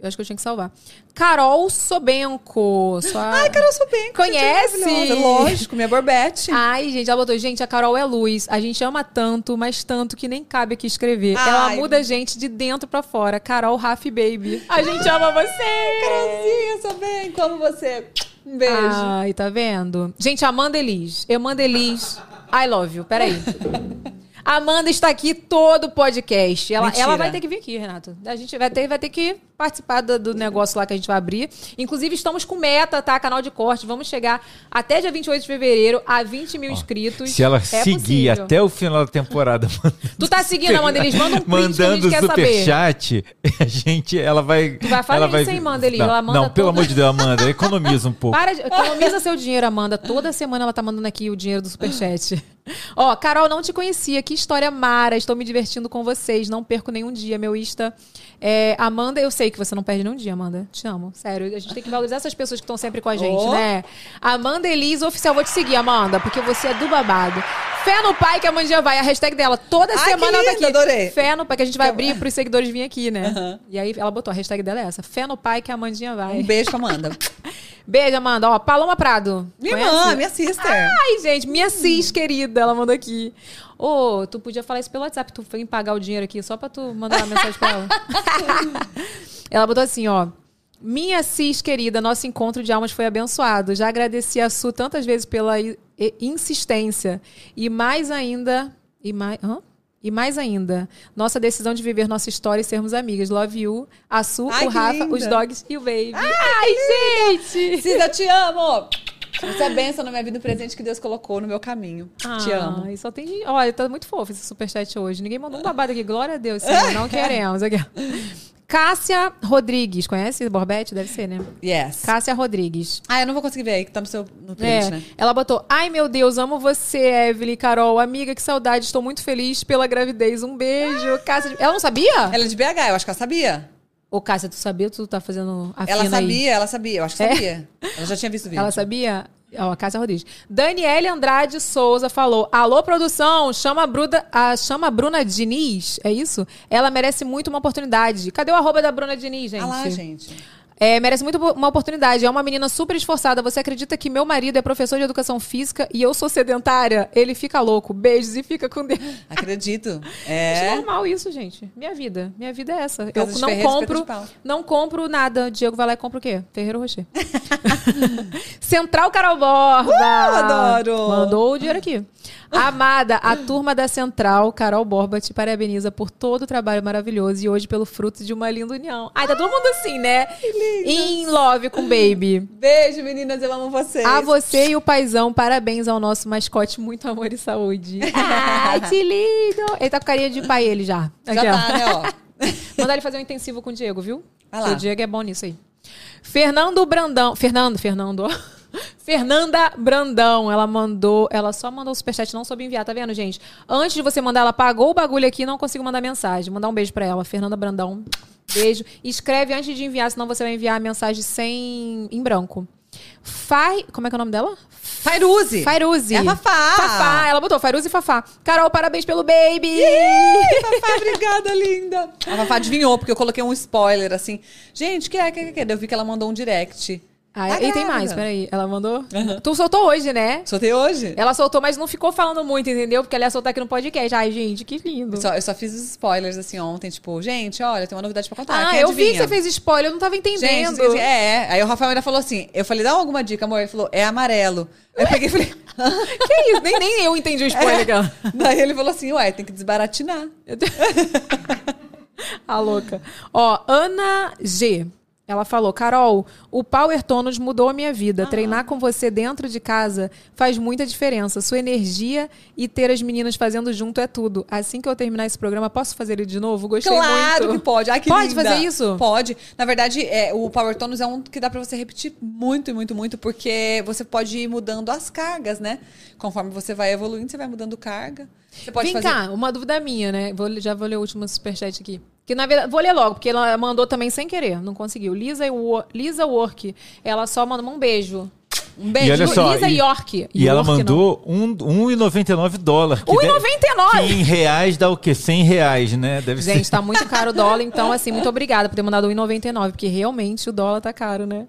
Eu acho que eu tinha que salvar. Carol Sobenco. Sua... Ai, Carol Sobenco. Conhece? gente maravilhosa. Lógico, minha Borbete. Ai, gente, ela botou, gente, a Carol é luz. A gente ama tanto, mas tanto que nem cabe aqui escrever. Ela Ai. muda a gente de dentro pra fora. Carol Raf Baby. A gente ama você! Carolzinha, Sobenco, amo você. Um beijo. Ai, tá vendo? Gente, Amanda Elis. Amanda Elis. I love you. Peraí. Amanda está aqui todo o podcast. Ela, Mentira. ela vai ter que vir aqui, Renato. A gente vai ter, vai ter que participar do, do negócio lá que a gente vai abrir. Inclusive, estamos com meta, tá? Canal de corte. Vamos chegar até dia 28 de fevereiro a 20 mil inscritos. Se ela É seguir possível. até o final da temporada Tu tá seguindo, Amanda Elis? Manda um print que a mandando gente quer superchat, a gente, ela vai. Tu vai falar ela vai isso, hein, Amanda Elis? Não, Ela manda não pelo amor de Deus, Amanda, economiza um pouco. Para de, economiza seu dinheiro, Amanda. Toda semana ela tá mandando aqui o dinheiro do superchat. Ó, Carol, não te conhecia. Que história mara. Estou me divertindo com vocês. Não perco nenhum dia. Meu Insta é Amanda. Eu sei que você não perde nenhum dia, Amanda. Te amo. Sério. A gente tem que valorizar essas pessoas que estão sempre com a gente, Oh. né? Amanda Elisa Oficial. Vou te seguir, Amanda, porque você é do babado. Fé no pai que a Mandinha vai. A hashtag dela. Toda Ai, semana que ela tá aqui. adorei. Fé no pai que a gente vai abrir pros seguidores virem aqui, né? E aí ela botou. A hashtag dela é essa. Fé no pai que a Mandinha vai. Um beijo Amanda. Beijo, Amanda. Ó, Paloma Prado. Minha Conhece? irmã, minha sister. Ai, gente, minha cis querida, ela mandou aqui. Ô, tu podia falar isso pelo WhatsApp, tu foi pagar o dinheiro aqui só pra tu mandar uma mensagem pra ela. ela botou assim, ó. Minha cis querida, nosso encontro de almas foi abençoado. Já agradeci a Su tantas vezes pela insistência. E mais ainda. E mais. Hã? E mais ainda, nossa decisão de viver nossa história e sermos amigas. Love you, a Su, Ai, o Rafa, linda. os dogs e o Baby. Ai, gente! Cida, te amo! Você é bênção na minha vida, o presente que Deus colocou no meu caminho. te amo. Ai, só tem. Olha, tá muito fofo esse superchat hoje. Ninguém mandou um babado aqui. Glória a Deus, Senhor. Não queremos. Aqui. Cássia Rodrigues. Conhece Borbete? Deve ser, né? Yes. Cássia Rodrigues. Ah, eu não vou conseguir ver aí, que tá no seu no É, print, né? Ela botou: Ai meu Deus, amo você, Evelyn, Carol. Amiga, que saudade. Estou muito feliz pela gravidez. Um beijo. Cássia. Ela não sabia? Ela é de BH, eu acho que ela sabia. Ô, Cássia, tu sabia? Tu tá fazendo a Ela fina aí? sabia, ela sabia, eu acho que É? sabia. Ela já tinha visto o vídeo. Ela sabia? Ó, a Cássia Rodrigues. Daniele Andrade Souza falou: Alô, produção, chama a, Bruna, a, chama a Bruna Diniz. É isso? Ela merece muito uma oportunidade. Cadê o arroba da Bruna Diniz, gente? Ah lá, gente. É, merece muito uma oportunidade. É uma menina super esforçada. Você acredita que meu marido é professor de educação física e eu sou sedentária? Ele fica louco. Beijos e fica com Deus. Acredito. É normal isso, gente. Minha vida. Minha vida é essa. Eu não compro, não compro nada. Diego vai lá e compra o quê? Ferreiro Rocher. Central Carol Borba. Uh, adoro. Mandou o dinheiro aqui. Amada, a turma da Central, Carol Borba, te parabeniza por todo o trabalho maravilhoso e hoje pelo fruto de uma linda união. Ai, tá todo mundo assim, né? In love com Baby. Beijo, meninas, eu amo vocês. A você e o paizão, parabéns ao nosso mascote, muito amor e saúde. Ai, que lindo! Ele tá com carinha de pai, ele já. Já Aqui, ó. tá, né, ó. Mandar ele fazer um intensivo com o Diego, viu? Vai lá. O Diego é bom nisso aí. Fernando Brandão. Fernando, Fernando, ó. Fernanda Brandão, ela mandou, ela só mandou o superchat, não soube enviar, tá vendo, gente? Antes de você mandar, ela pagou o bagulho aqui e não consigo mandar mensagem. Mandar um beijo pra ela, Fernanda Brandão. Beijo. Escreve antes de enviar, senão você vai enviar a mensagem sem em branco. Fai, como é que é o nome dela? Fairuze. Fairuze. É Fafá. Fafá, ela botou Fairuze e Fafá. Carol, parabéns pelo baby. Fafá, obrigada, linda. A Fafá adivinhou, porque eu coloquei um spoiler assim. Gente, que é, que é, que é? Eu vi que ela mandou um direct. Ah, Tá e tem mais, peraí. Ela mandou? Tu soltou hoje, né? Soltei hoje. Ela soltou, mas não ficou falando muito, entendeu? Porque ela ia soltar aqui no podcast. Ai, gente, que lindo. Eu só, eu só fiz os spoilers assim ontem, tipo, gente, olha, tem uma novidade pra contar. ah, Quem eu vi que adivinha? você fez spoiler, eu não tava entendendo. Gente, é, é. Aí o Rafael ainda falou assim: eu falei, dá alguma dica, amor. Ele falou, é amarelo. Aí eu peguei e falei. que isso? Nem, nem eu entendi o spoiler, cara. Daí ele falou assim: ué, tem que desbaratinar. A louca. Ó, Ana G. Ela falou, Carol, o Power Tonus mudou a minha vida. Treinar com você dentro de casa faz muita diferença. Sua energia e ter as meninas fazendo junto é tudo. Assim que eu terminar esse programa, posso fazer ele de novo? Gostei claro muito. que pode. Ai, que Pode linda. fazer isso? Pode. Na verdade, é, o Power Tonus é um que dá pra você repetir muito muito, muito, porque você pode ir mudando as cargas, né? Conforme você vai evoluindo, você vai mudando carga. Você pode Vem fazer. cá, uma dúvida minha, né? Vou, já vou ler o último superchat aqui. Que na verdade, vou ler logo, porque ela mandou também sem querer, não conseguiu. Lisa, Lisa Work, ela só mandou um beijo. Um E beijo. olha só, Lisa e, York. e ela York, mandou um, 1,99 dólar. que de- 1,99? Que em reais dá o quê? 100 reais, né? Deve Gente, ser. tá muito caro o dólar, então, assim, muito obrigada por ter mandado 1,99, porque realmente o dólar tá caro, né?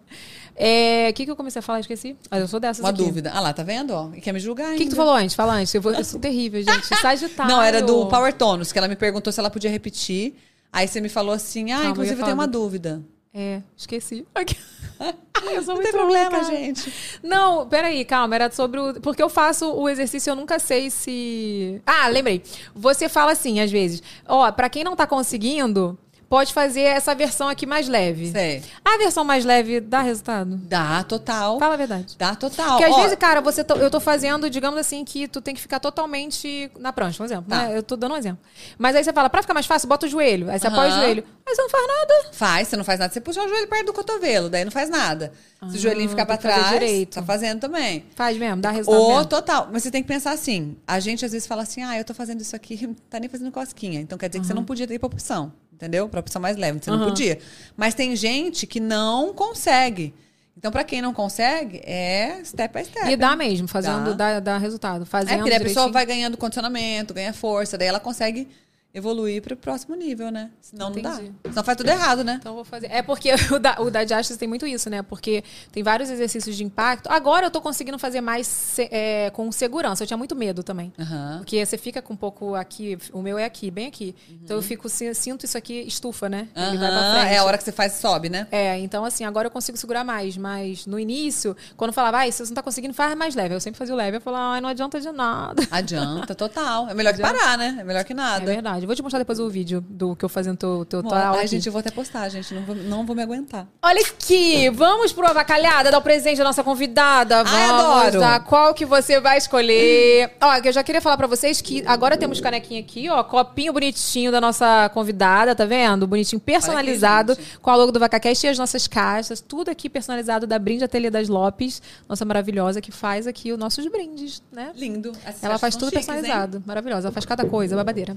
É, O que, que eu comecei a falar? Esqueci. Ah, eu sou dessas Uma aqui. dúvida. Ah lá, tá vendo? ó? E quer me julgar O que, que tu falou antes? Fala antes. Eu, vou, eu sou terrível, gente. Sagitário. Não, era do Power Tonus, que ela me perguntou se ela podia repetir. Aí você me falou assim: ah, Calma, eu inclusive eu falar tenho uma dúvida. É, esqueci. Eu sou Não tem problema, cara. gente. Não, peraí, calma, era sobre o. Porque eu faço o exercício, eu nunca sei se. Ah, lembrei. Você fala assim, às vezes, ó, pra quem não tá conseguindo, pode fazer essa versão aqui mais leve. Sei. A versão mais leve dá resultado? Dá, total. Fala a verdade. Dá total. Porque às Ó, vezes, cara, você to- eu tô fazendo, digamos assim, que tu tem que ficar totalmente na prancha, um exemplo. Tá. Né? Eu tô dando um exemplo. Mas aí você fala, pra ficar mais fácil, bota o joelho. Aí você apoia o joelho. Aí você não faz nada. Faz, você não faz nada. Você puxa o joelho perto do cotovelo, daí não faz nada. Se o joelhinho ficar pra Ah, trás, direito. tá fazendo também. Faz mesmo, dá resultado Ou mesmo. total. Mas você tem que pensar assim. A gente às vezes fala assim: ah, eu tô fazendo isso aqui, não tá nem fazendo cosquinha. Então quer dizer que você não podia pra opção. Entendeu? Pra opção mais leve. Você não Aham. podia. Mas tem gente que não consegue. Então, pra quem não consegue, é step by step. E dá mesmo, fazendo, dá, dá resultado. É, Fazendo porque daí a pessoa vai ganhando condicionamento, ganha força, daí ela consegue evoluir pro próximo nível, né? Senão não Entendi. dá. Senão faz tudo errado, né? Então vou fazer. É porque o da, o da Diastas tem muito isso, né? Porque tem vários exercícios de impacto. Agora eu tô conseguindo fazer mais é, com segurança. Eu tinha muito medo também. Aham. Porque você fica com um pouco aqui, o meu é aqui, bem aqui. Então eu fico, si- sinto isso aqui, estufa, né? Frente. É a hora que você faz sobe, né? É, então assim, agora eu consigo segurar mais. Mas no início, quando eu falava, ai, se você não tá conseguindo, faz mais leve. Eu sempre fazia o leve. Eu falava, ai, não adianta de nada. Adianta, total. É melhor que parar, né? É melhor que É nada. Eu vou te mostrar depois o vídeo do que eu fazendo teu, teu Bom, tal Ai, aqui. gente, eu vou até postar, gente. Não vou, não vou me aguentar. Olha aqui, vamos pro avacalhada, dar o presente da nossa convidada. Vamos Ai, adoro. dar qual que você vai escolher. Ó, eu já queria falar pra vocês que agora temos canequinha aqui, ó, copinho bonitinho da nossa convidada, tá vendo? Bonitinho, personalizado, com a logo do VacaCast e as nossas caixas, tudo aqui personalizado da Brinde Ateliê das Lopes, nossa maravilhosa que faz aqui os nossos brindes, né? Lindo. Essas Ela faz tudo chiques, hein? personalizado, maravilhosa. Ela faz cada coisa, babadeira.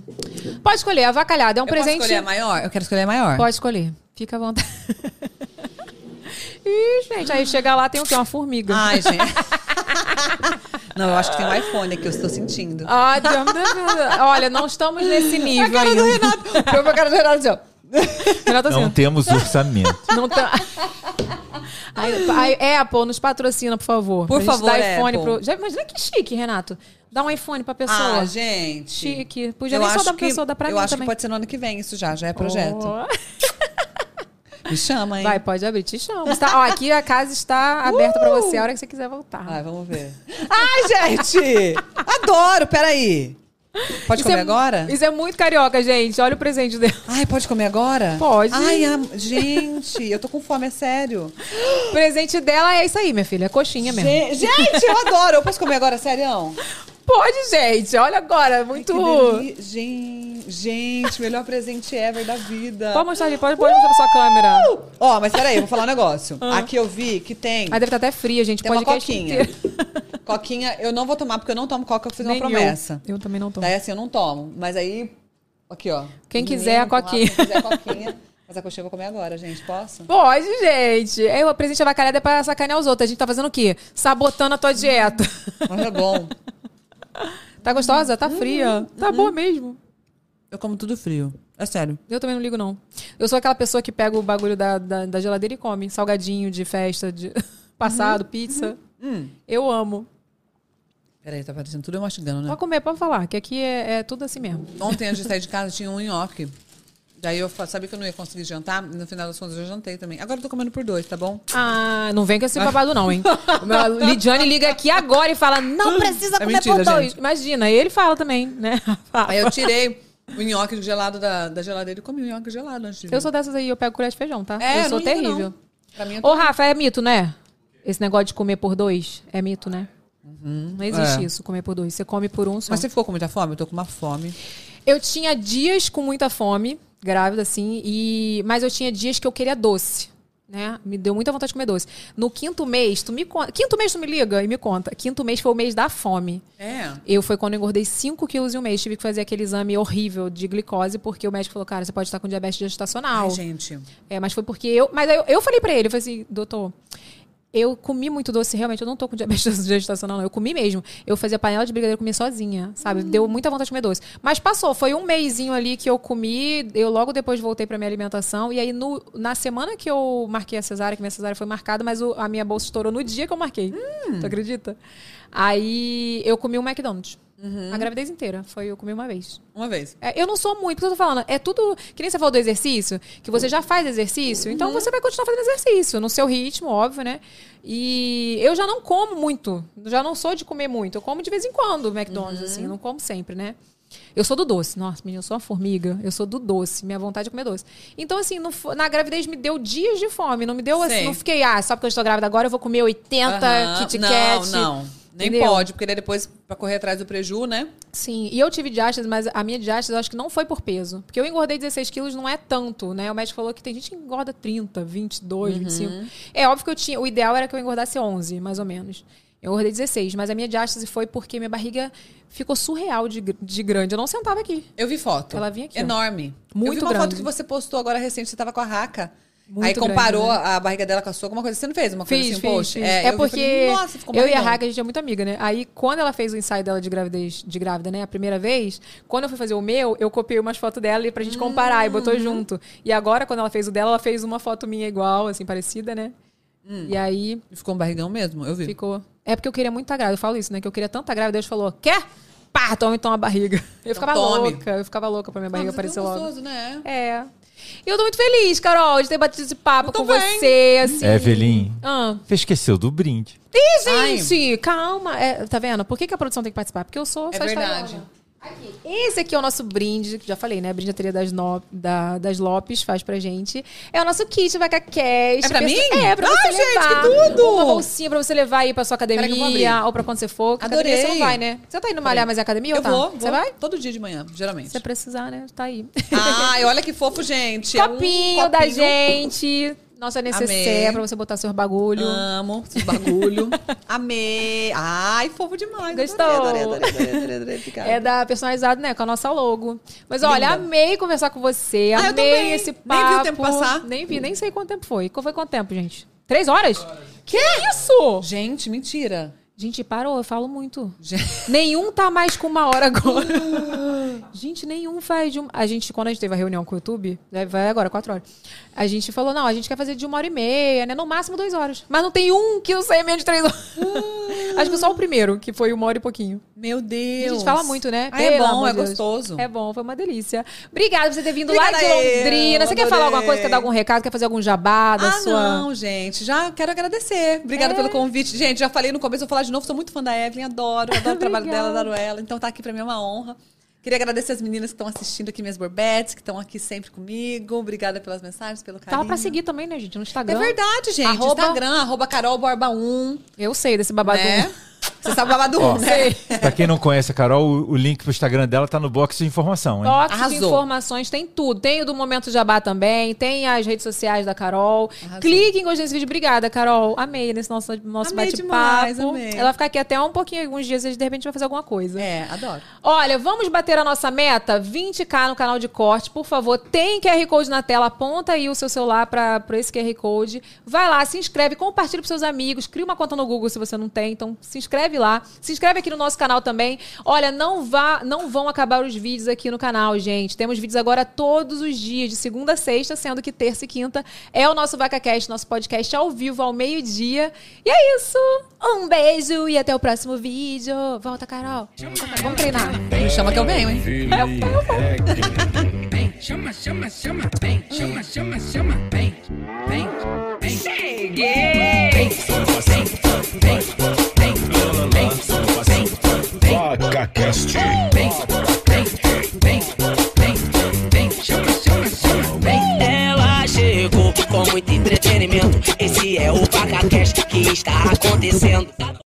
Pode escolher, avacalhada é um Eu presente. posso escolher a maior? Eu quero escolher a maior. Pode escolher. Fica à vontade. Ih, gente, aí chega lá tem o quê? Uma formiga. Ai, gente. não, eu acho que tem um iPhone aqui, eu estou sentindo. Ah. Olha, não estamos nesse nível cara ainda. do Renato. Foi pra cara do Renato, assim, ó. Renato assim, Não temos orçamento. não tá... Aí, Apple, nos patrocina, por favor. Por favor, iPhone Apple. pro... Já imagina que chique, Renato. Dá um iPhone pra pessoa. Ah, gente. Chique. Podia eu nem só dar pra que, pessoa, dá pra Eu mim acho também. que pode ser no ano que vem isso já, já é projeto. Oh. Me chama, hein? Vai, pode abrir, te chamo. Tá, ó, aqui a casa está aberta pra você a hora que você quiser voltar. Ai, vamos ver. Ai, gente! Adoro, peraí. Pode Isso comer é- agora? Isso é muito carioca, gente. Olha o presente dele. Ai, pode comer agora? Pode. Ai, am- gente, eu tô com fome, é sério. O presente dela é isso aí, minha filha. É coxinha mesmo. Gen- Gente, eu adoro. Eu posso comer agora, sério? Pode, gente. Olha agora. Muito. Gente, gente, melhor presente ever da vida. Pode mostrar, gente. Pode, pode mostrar na sua câmera. Uh! Ó, mas peraí, eu vou falar um negócio. Aqui eu vi que tem. Mas deve estar até fria, gente. Tem uma Podcast coquinha. Coquinha, eu não vou tomar porque eu não tomo coca, eu fiz Nem uma promessa. Eu. eu também não tomo. Daí assim, eu não tomo. Mas aí, aqui, ó. Quem quiser a coquinha. Quem quiser a coquinha. Mas a coxinha eu vou comer agora, gente. Posso? Pode, gente. É, o presente avacalhado é pra sacanear os outros. A gente tá fazendo o quê? Sabotando a tua dieta. Mas é bom. Tá gostosa? Tá fria? Tá boa mesmo. Eu como tudo frio. É sério. Eu também não ligo, não. Eu sou aquela pessoa que pega o bagulho da, da, da geladeira e come. Salgadinho de festa, de passado, pizza. Hum. Eu amo. Peraí, tá parecendo tudo eu mastigando, né? Pode comer, pode falar, que aqui é, é tudo assim mesmo. Ontem, antes de sair de casa, tinha um nhoque. Daí eu sabia que eu não ia conseguir jantar. No final das contas, eu jantei também. Agora eu tô comendo por dois, tá bom? Ah, não vem com esse babado não, hein? A Lidiane liga aqui agora e fala, não precisa É comer mentira, por dois. gente. Imagina, ele fala também, né? Aí eu tirei o nhoque gelado da, da geladeira e comi o nhoque gelado antes de. Eu sou dessas aí, eu pego colher de feijão, tá? É, eu sou ligo, terrível. eu Ô. Rafa, é mito, né? Esse negócio de comer por dois é mito, né? Não existe É. isso, comer por dois. Você come por um só. Mas você ficou com muita fome? Eu tô com uma fome. Eu tinha dias com muita fome, grávida, assim, e... mas eu tinha dias que eu queria doce. Né? Me deu muita vontade de comer doce. No quinto mês, tu me conta. Quinto mês tu me liga e me conta. Quinto mês foi o mês da fome. É. Eu foi quando eu engordei 5 quilos em um mês. Tive que fazer aquele exame horrível de glicose, porque o médico falou, cara, você pode estar com diabetes gestacional. Ai, gente. É, mas foi porque eu. Mas eu, eu falei pra ele, eu falei assim, doutor. Eu comi muito doce, realmente, eu não tô com diabetes gestacional, não. Eu comi mesmo. Eu fazia panela de brigadeiro, comia sozinha, sabe? Deu muita vontade de comer doce. Mas passou, foi um mêsinho ali que eu comi, eu logo depois voltei pra minha alimentação. E aí, no, na semana que eu marquei a cesárea, que minha cesárea foi marcada, mas o- a minha bolsa estourou no dia que eu marquei. Tu acredita? Aí eu comi um McDonald's. A gravidez inteira. Foi, eu comi uma vez. Uma vez. É, eu não sou muito, porque eu tô falando, é tudo. Que nem você falou do exercício, que você já faz exercício, então você vai continuar fazendo exercício, no seu ritmo, óbvio, né? E eu já não como muito. Já não sou de comer muito. Eu como de vez em quando McDonald's, assim, eu não como sempre, né? Eu sou do doce. Nossa, menina, eu sou uma formiga. Eu sou do doce. Minha vontade é comer doce. Então, assim, na gravidez me deu dias de fome. Não me deu assim, não fiquei, ah, só porque eu estou grávida agora eu vou comer 80 Aham. Kit não, Kat. Não, Nem Entendeu? pode, porque daí depois, pra correr atrás do preju, né? Sim, e eu tive diástase, mas a minha diástase eu acho que não foi por peso. Porque eu engordei 16 quilos, não é tanto, né? O médico falou que tem gente que engorda 30, 22, Uhum. 25. É óbvio que eu tinha. O ideal era que eu engordasse 11, mais ou menos. Eu engordei 16, mas a minha diástase foi porque minha barriga ficou surreal de, de grande. Eu não sentava aqui. Eu vi foto. Ela vinha aqui. ó. Enorme. Muito eu vi uma grande. foto que você postou agora recente, você tava com a raca. Muito Aí comparou grande, né? a barriga dela com a sua, alguma coisa. Você não fez uma coisa Fiz, assim, um post? É, É, porque falei, Nossa, ficou eu e a. Raga, a gente é muito amiga, né? Aí, quando ela fez o ensaio dela de gravidez, de grávida, né? A primeira vez, quando eu fui fazer o meu, eu copiei umas fotos dela e pra gente comparar e Hum. botou junto. E agora, quando ela fez o dela, ela fez uma foto minha igual, assim, parecida, né? E aí E Ficou um barrigão mesmo? Eu vi. ficou. É porque eu queria muito estar grávida. Eu falo isso, né? Que eu queria tanto estar grávida. Deus falou: quer? Pá, toma então a barriga. Eu ficava tome. louca. Eu ficava louca pra minha barriga Ah, é aparecer tão logo. gostoso, né? É. E eu tô muito feliz, Carol, de ter batido esse papo com também. você, assim. Evelyn, Ah. você esqueceu do brinde. Ih, Ai. gente, calma. É, tá vendo? Por que, que a produção tem que participar? Porque eu sou É verdade. Aqui. Esse aqui é o nosso brinde, que já falei, né? A brindateria das, no, da, das Lopes faz pra gente. É o nosso kit Vaca Cash. É pra mim? É, pra Ai, você gente, levar. que tudo! Uma bolsinha pra você levar aí pra sua academia, abrir. ou pra quando você for. Porque Adorei. Academia você não vai, né? Você tá indo malhar, mas é academia Eu ou tá? vou, Você vou vai? todo dia de manhã, geralmente. Se você precisar, né? Tá aí. Ai, olha que fofo, gente. É um copinho, da gente. Nossa necessaire Amei. pra você botar seus bagulho. Amo esses bagulho. Amei. Ai, fofo demais. Gostou? Adorei, adorei, adorei, adorei, adorei. Obrigada. É da personalizado, né? Com a nossa logo. Mas olha, Linda. amei conversar com você. Ah, eu amei também. esse Nem papo. vi o tempo passar. Nem vi, nem sei quanto tempo foi. Qual foi quanto tempo, gente? Três horas? Que isso? Gente, mentira. Gente, parou, eu falo muito. Nenhum tá mais com uma hora agora. gente, nenhum faz de um... A gente, quando a gente teve a reunião com o YouTube, né, vai agora, quatro horas. A gente falou, não, a gente quer fazer de uma hora e meia, né? No máximo duas horas. Mas não tem um que eu saia menos de três horas. Acho que só o primeiro, que foi uma hora e pouquinho. Meu Deus. A gente fala muito, né? Ah, é bom, é de Deus. gostoso. É bom, foi uma delícia. Obrigada por você ter vindo Obrigada lá de eu, Londrina. Você quer falar alguma coisa? Quer dar algum recado? Quer fazer algum jabá da Ah, sua... não, gente. Já quero agradecer. Obrigada É. pelo convite. Gente, já falei no começo, vou falar de novo. Sou muito fã da Evelyn, adoro. Adoro o trabalho dela, adoro ela. Então tá aqui pra mim é uma honra. Queria agradecer as meninas que estão assistindo aqui, minhas borbetes, que estão aqui sempre comigo. Obrigada pelas mensagens, pelo carinho. Tava pra seguir também, né, gente? No É Instagram. verdade, gente. Arroba- Instagram, arroba Carol Borba 1. Eu sei desse babado. Né? Você sabe o babado Ó, 1, né? Pra quem não conhece a Carol, o, o link pro Instagram dela tá no box de informação, hein? Toques de Arrasou. informações, tem tudo. Tem o do Momento Jabá também, tem as redes sociais da Carol. Arrasou. Clique em gostei desse vídeo. Obrigada, Carol. Amei nesse nosso, nosso Amei bate-papo. demais, amei. Ela vai ficar aqui até um pouquinho, alguns dias, e de repente vai fazer alguma coisa. É, adoro. Olha, vamos bater a nossa meta? 20k no canal de corte, por favor. Tem QR Code na tela, aponta aí o seu celular para esse QR Code. Vai lá, se inscreve, compartilha pros seus amigos, cria uma conta no Google se você não tem, então se inscreve lá. Se inscreve aqui no nosso canal também. Olha, não vá, não vão acabar os vídeos aqui no canal, gente. Temos vídeos agora todos os dias, de segunda a sexta, sendo que terça e quinta é o nosso VacaCast, nosso podcast ao vivo, ao meio-dia. E é isso. Um beijo e até o próximo vídeo. Volta, Carol. Vamos treinar. Me chama que eu venho, hein? Vem, chama, chama, chama, vem, chama, chama, chama, vem, vem, vem. Cheguei! Vem, vem, vem, vem, vem, vem, vem. VacaCast. Vem, vem, vem, vem, vem, vem. Ela chegou com muito entretenimento. Esse é o VacaCast que está acontecendo.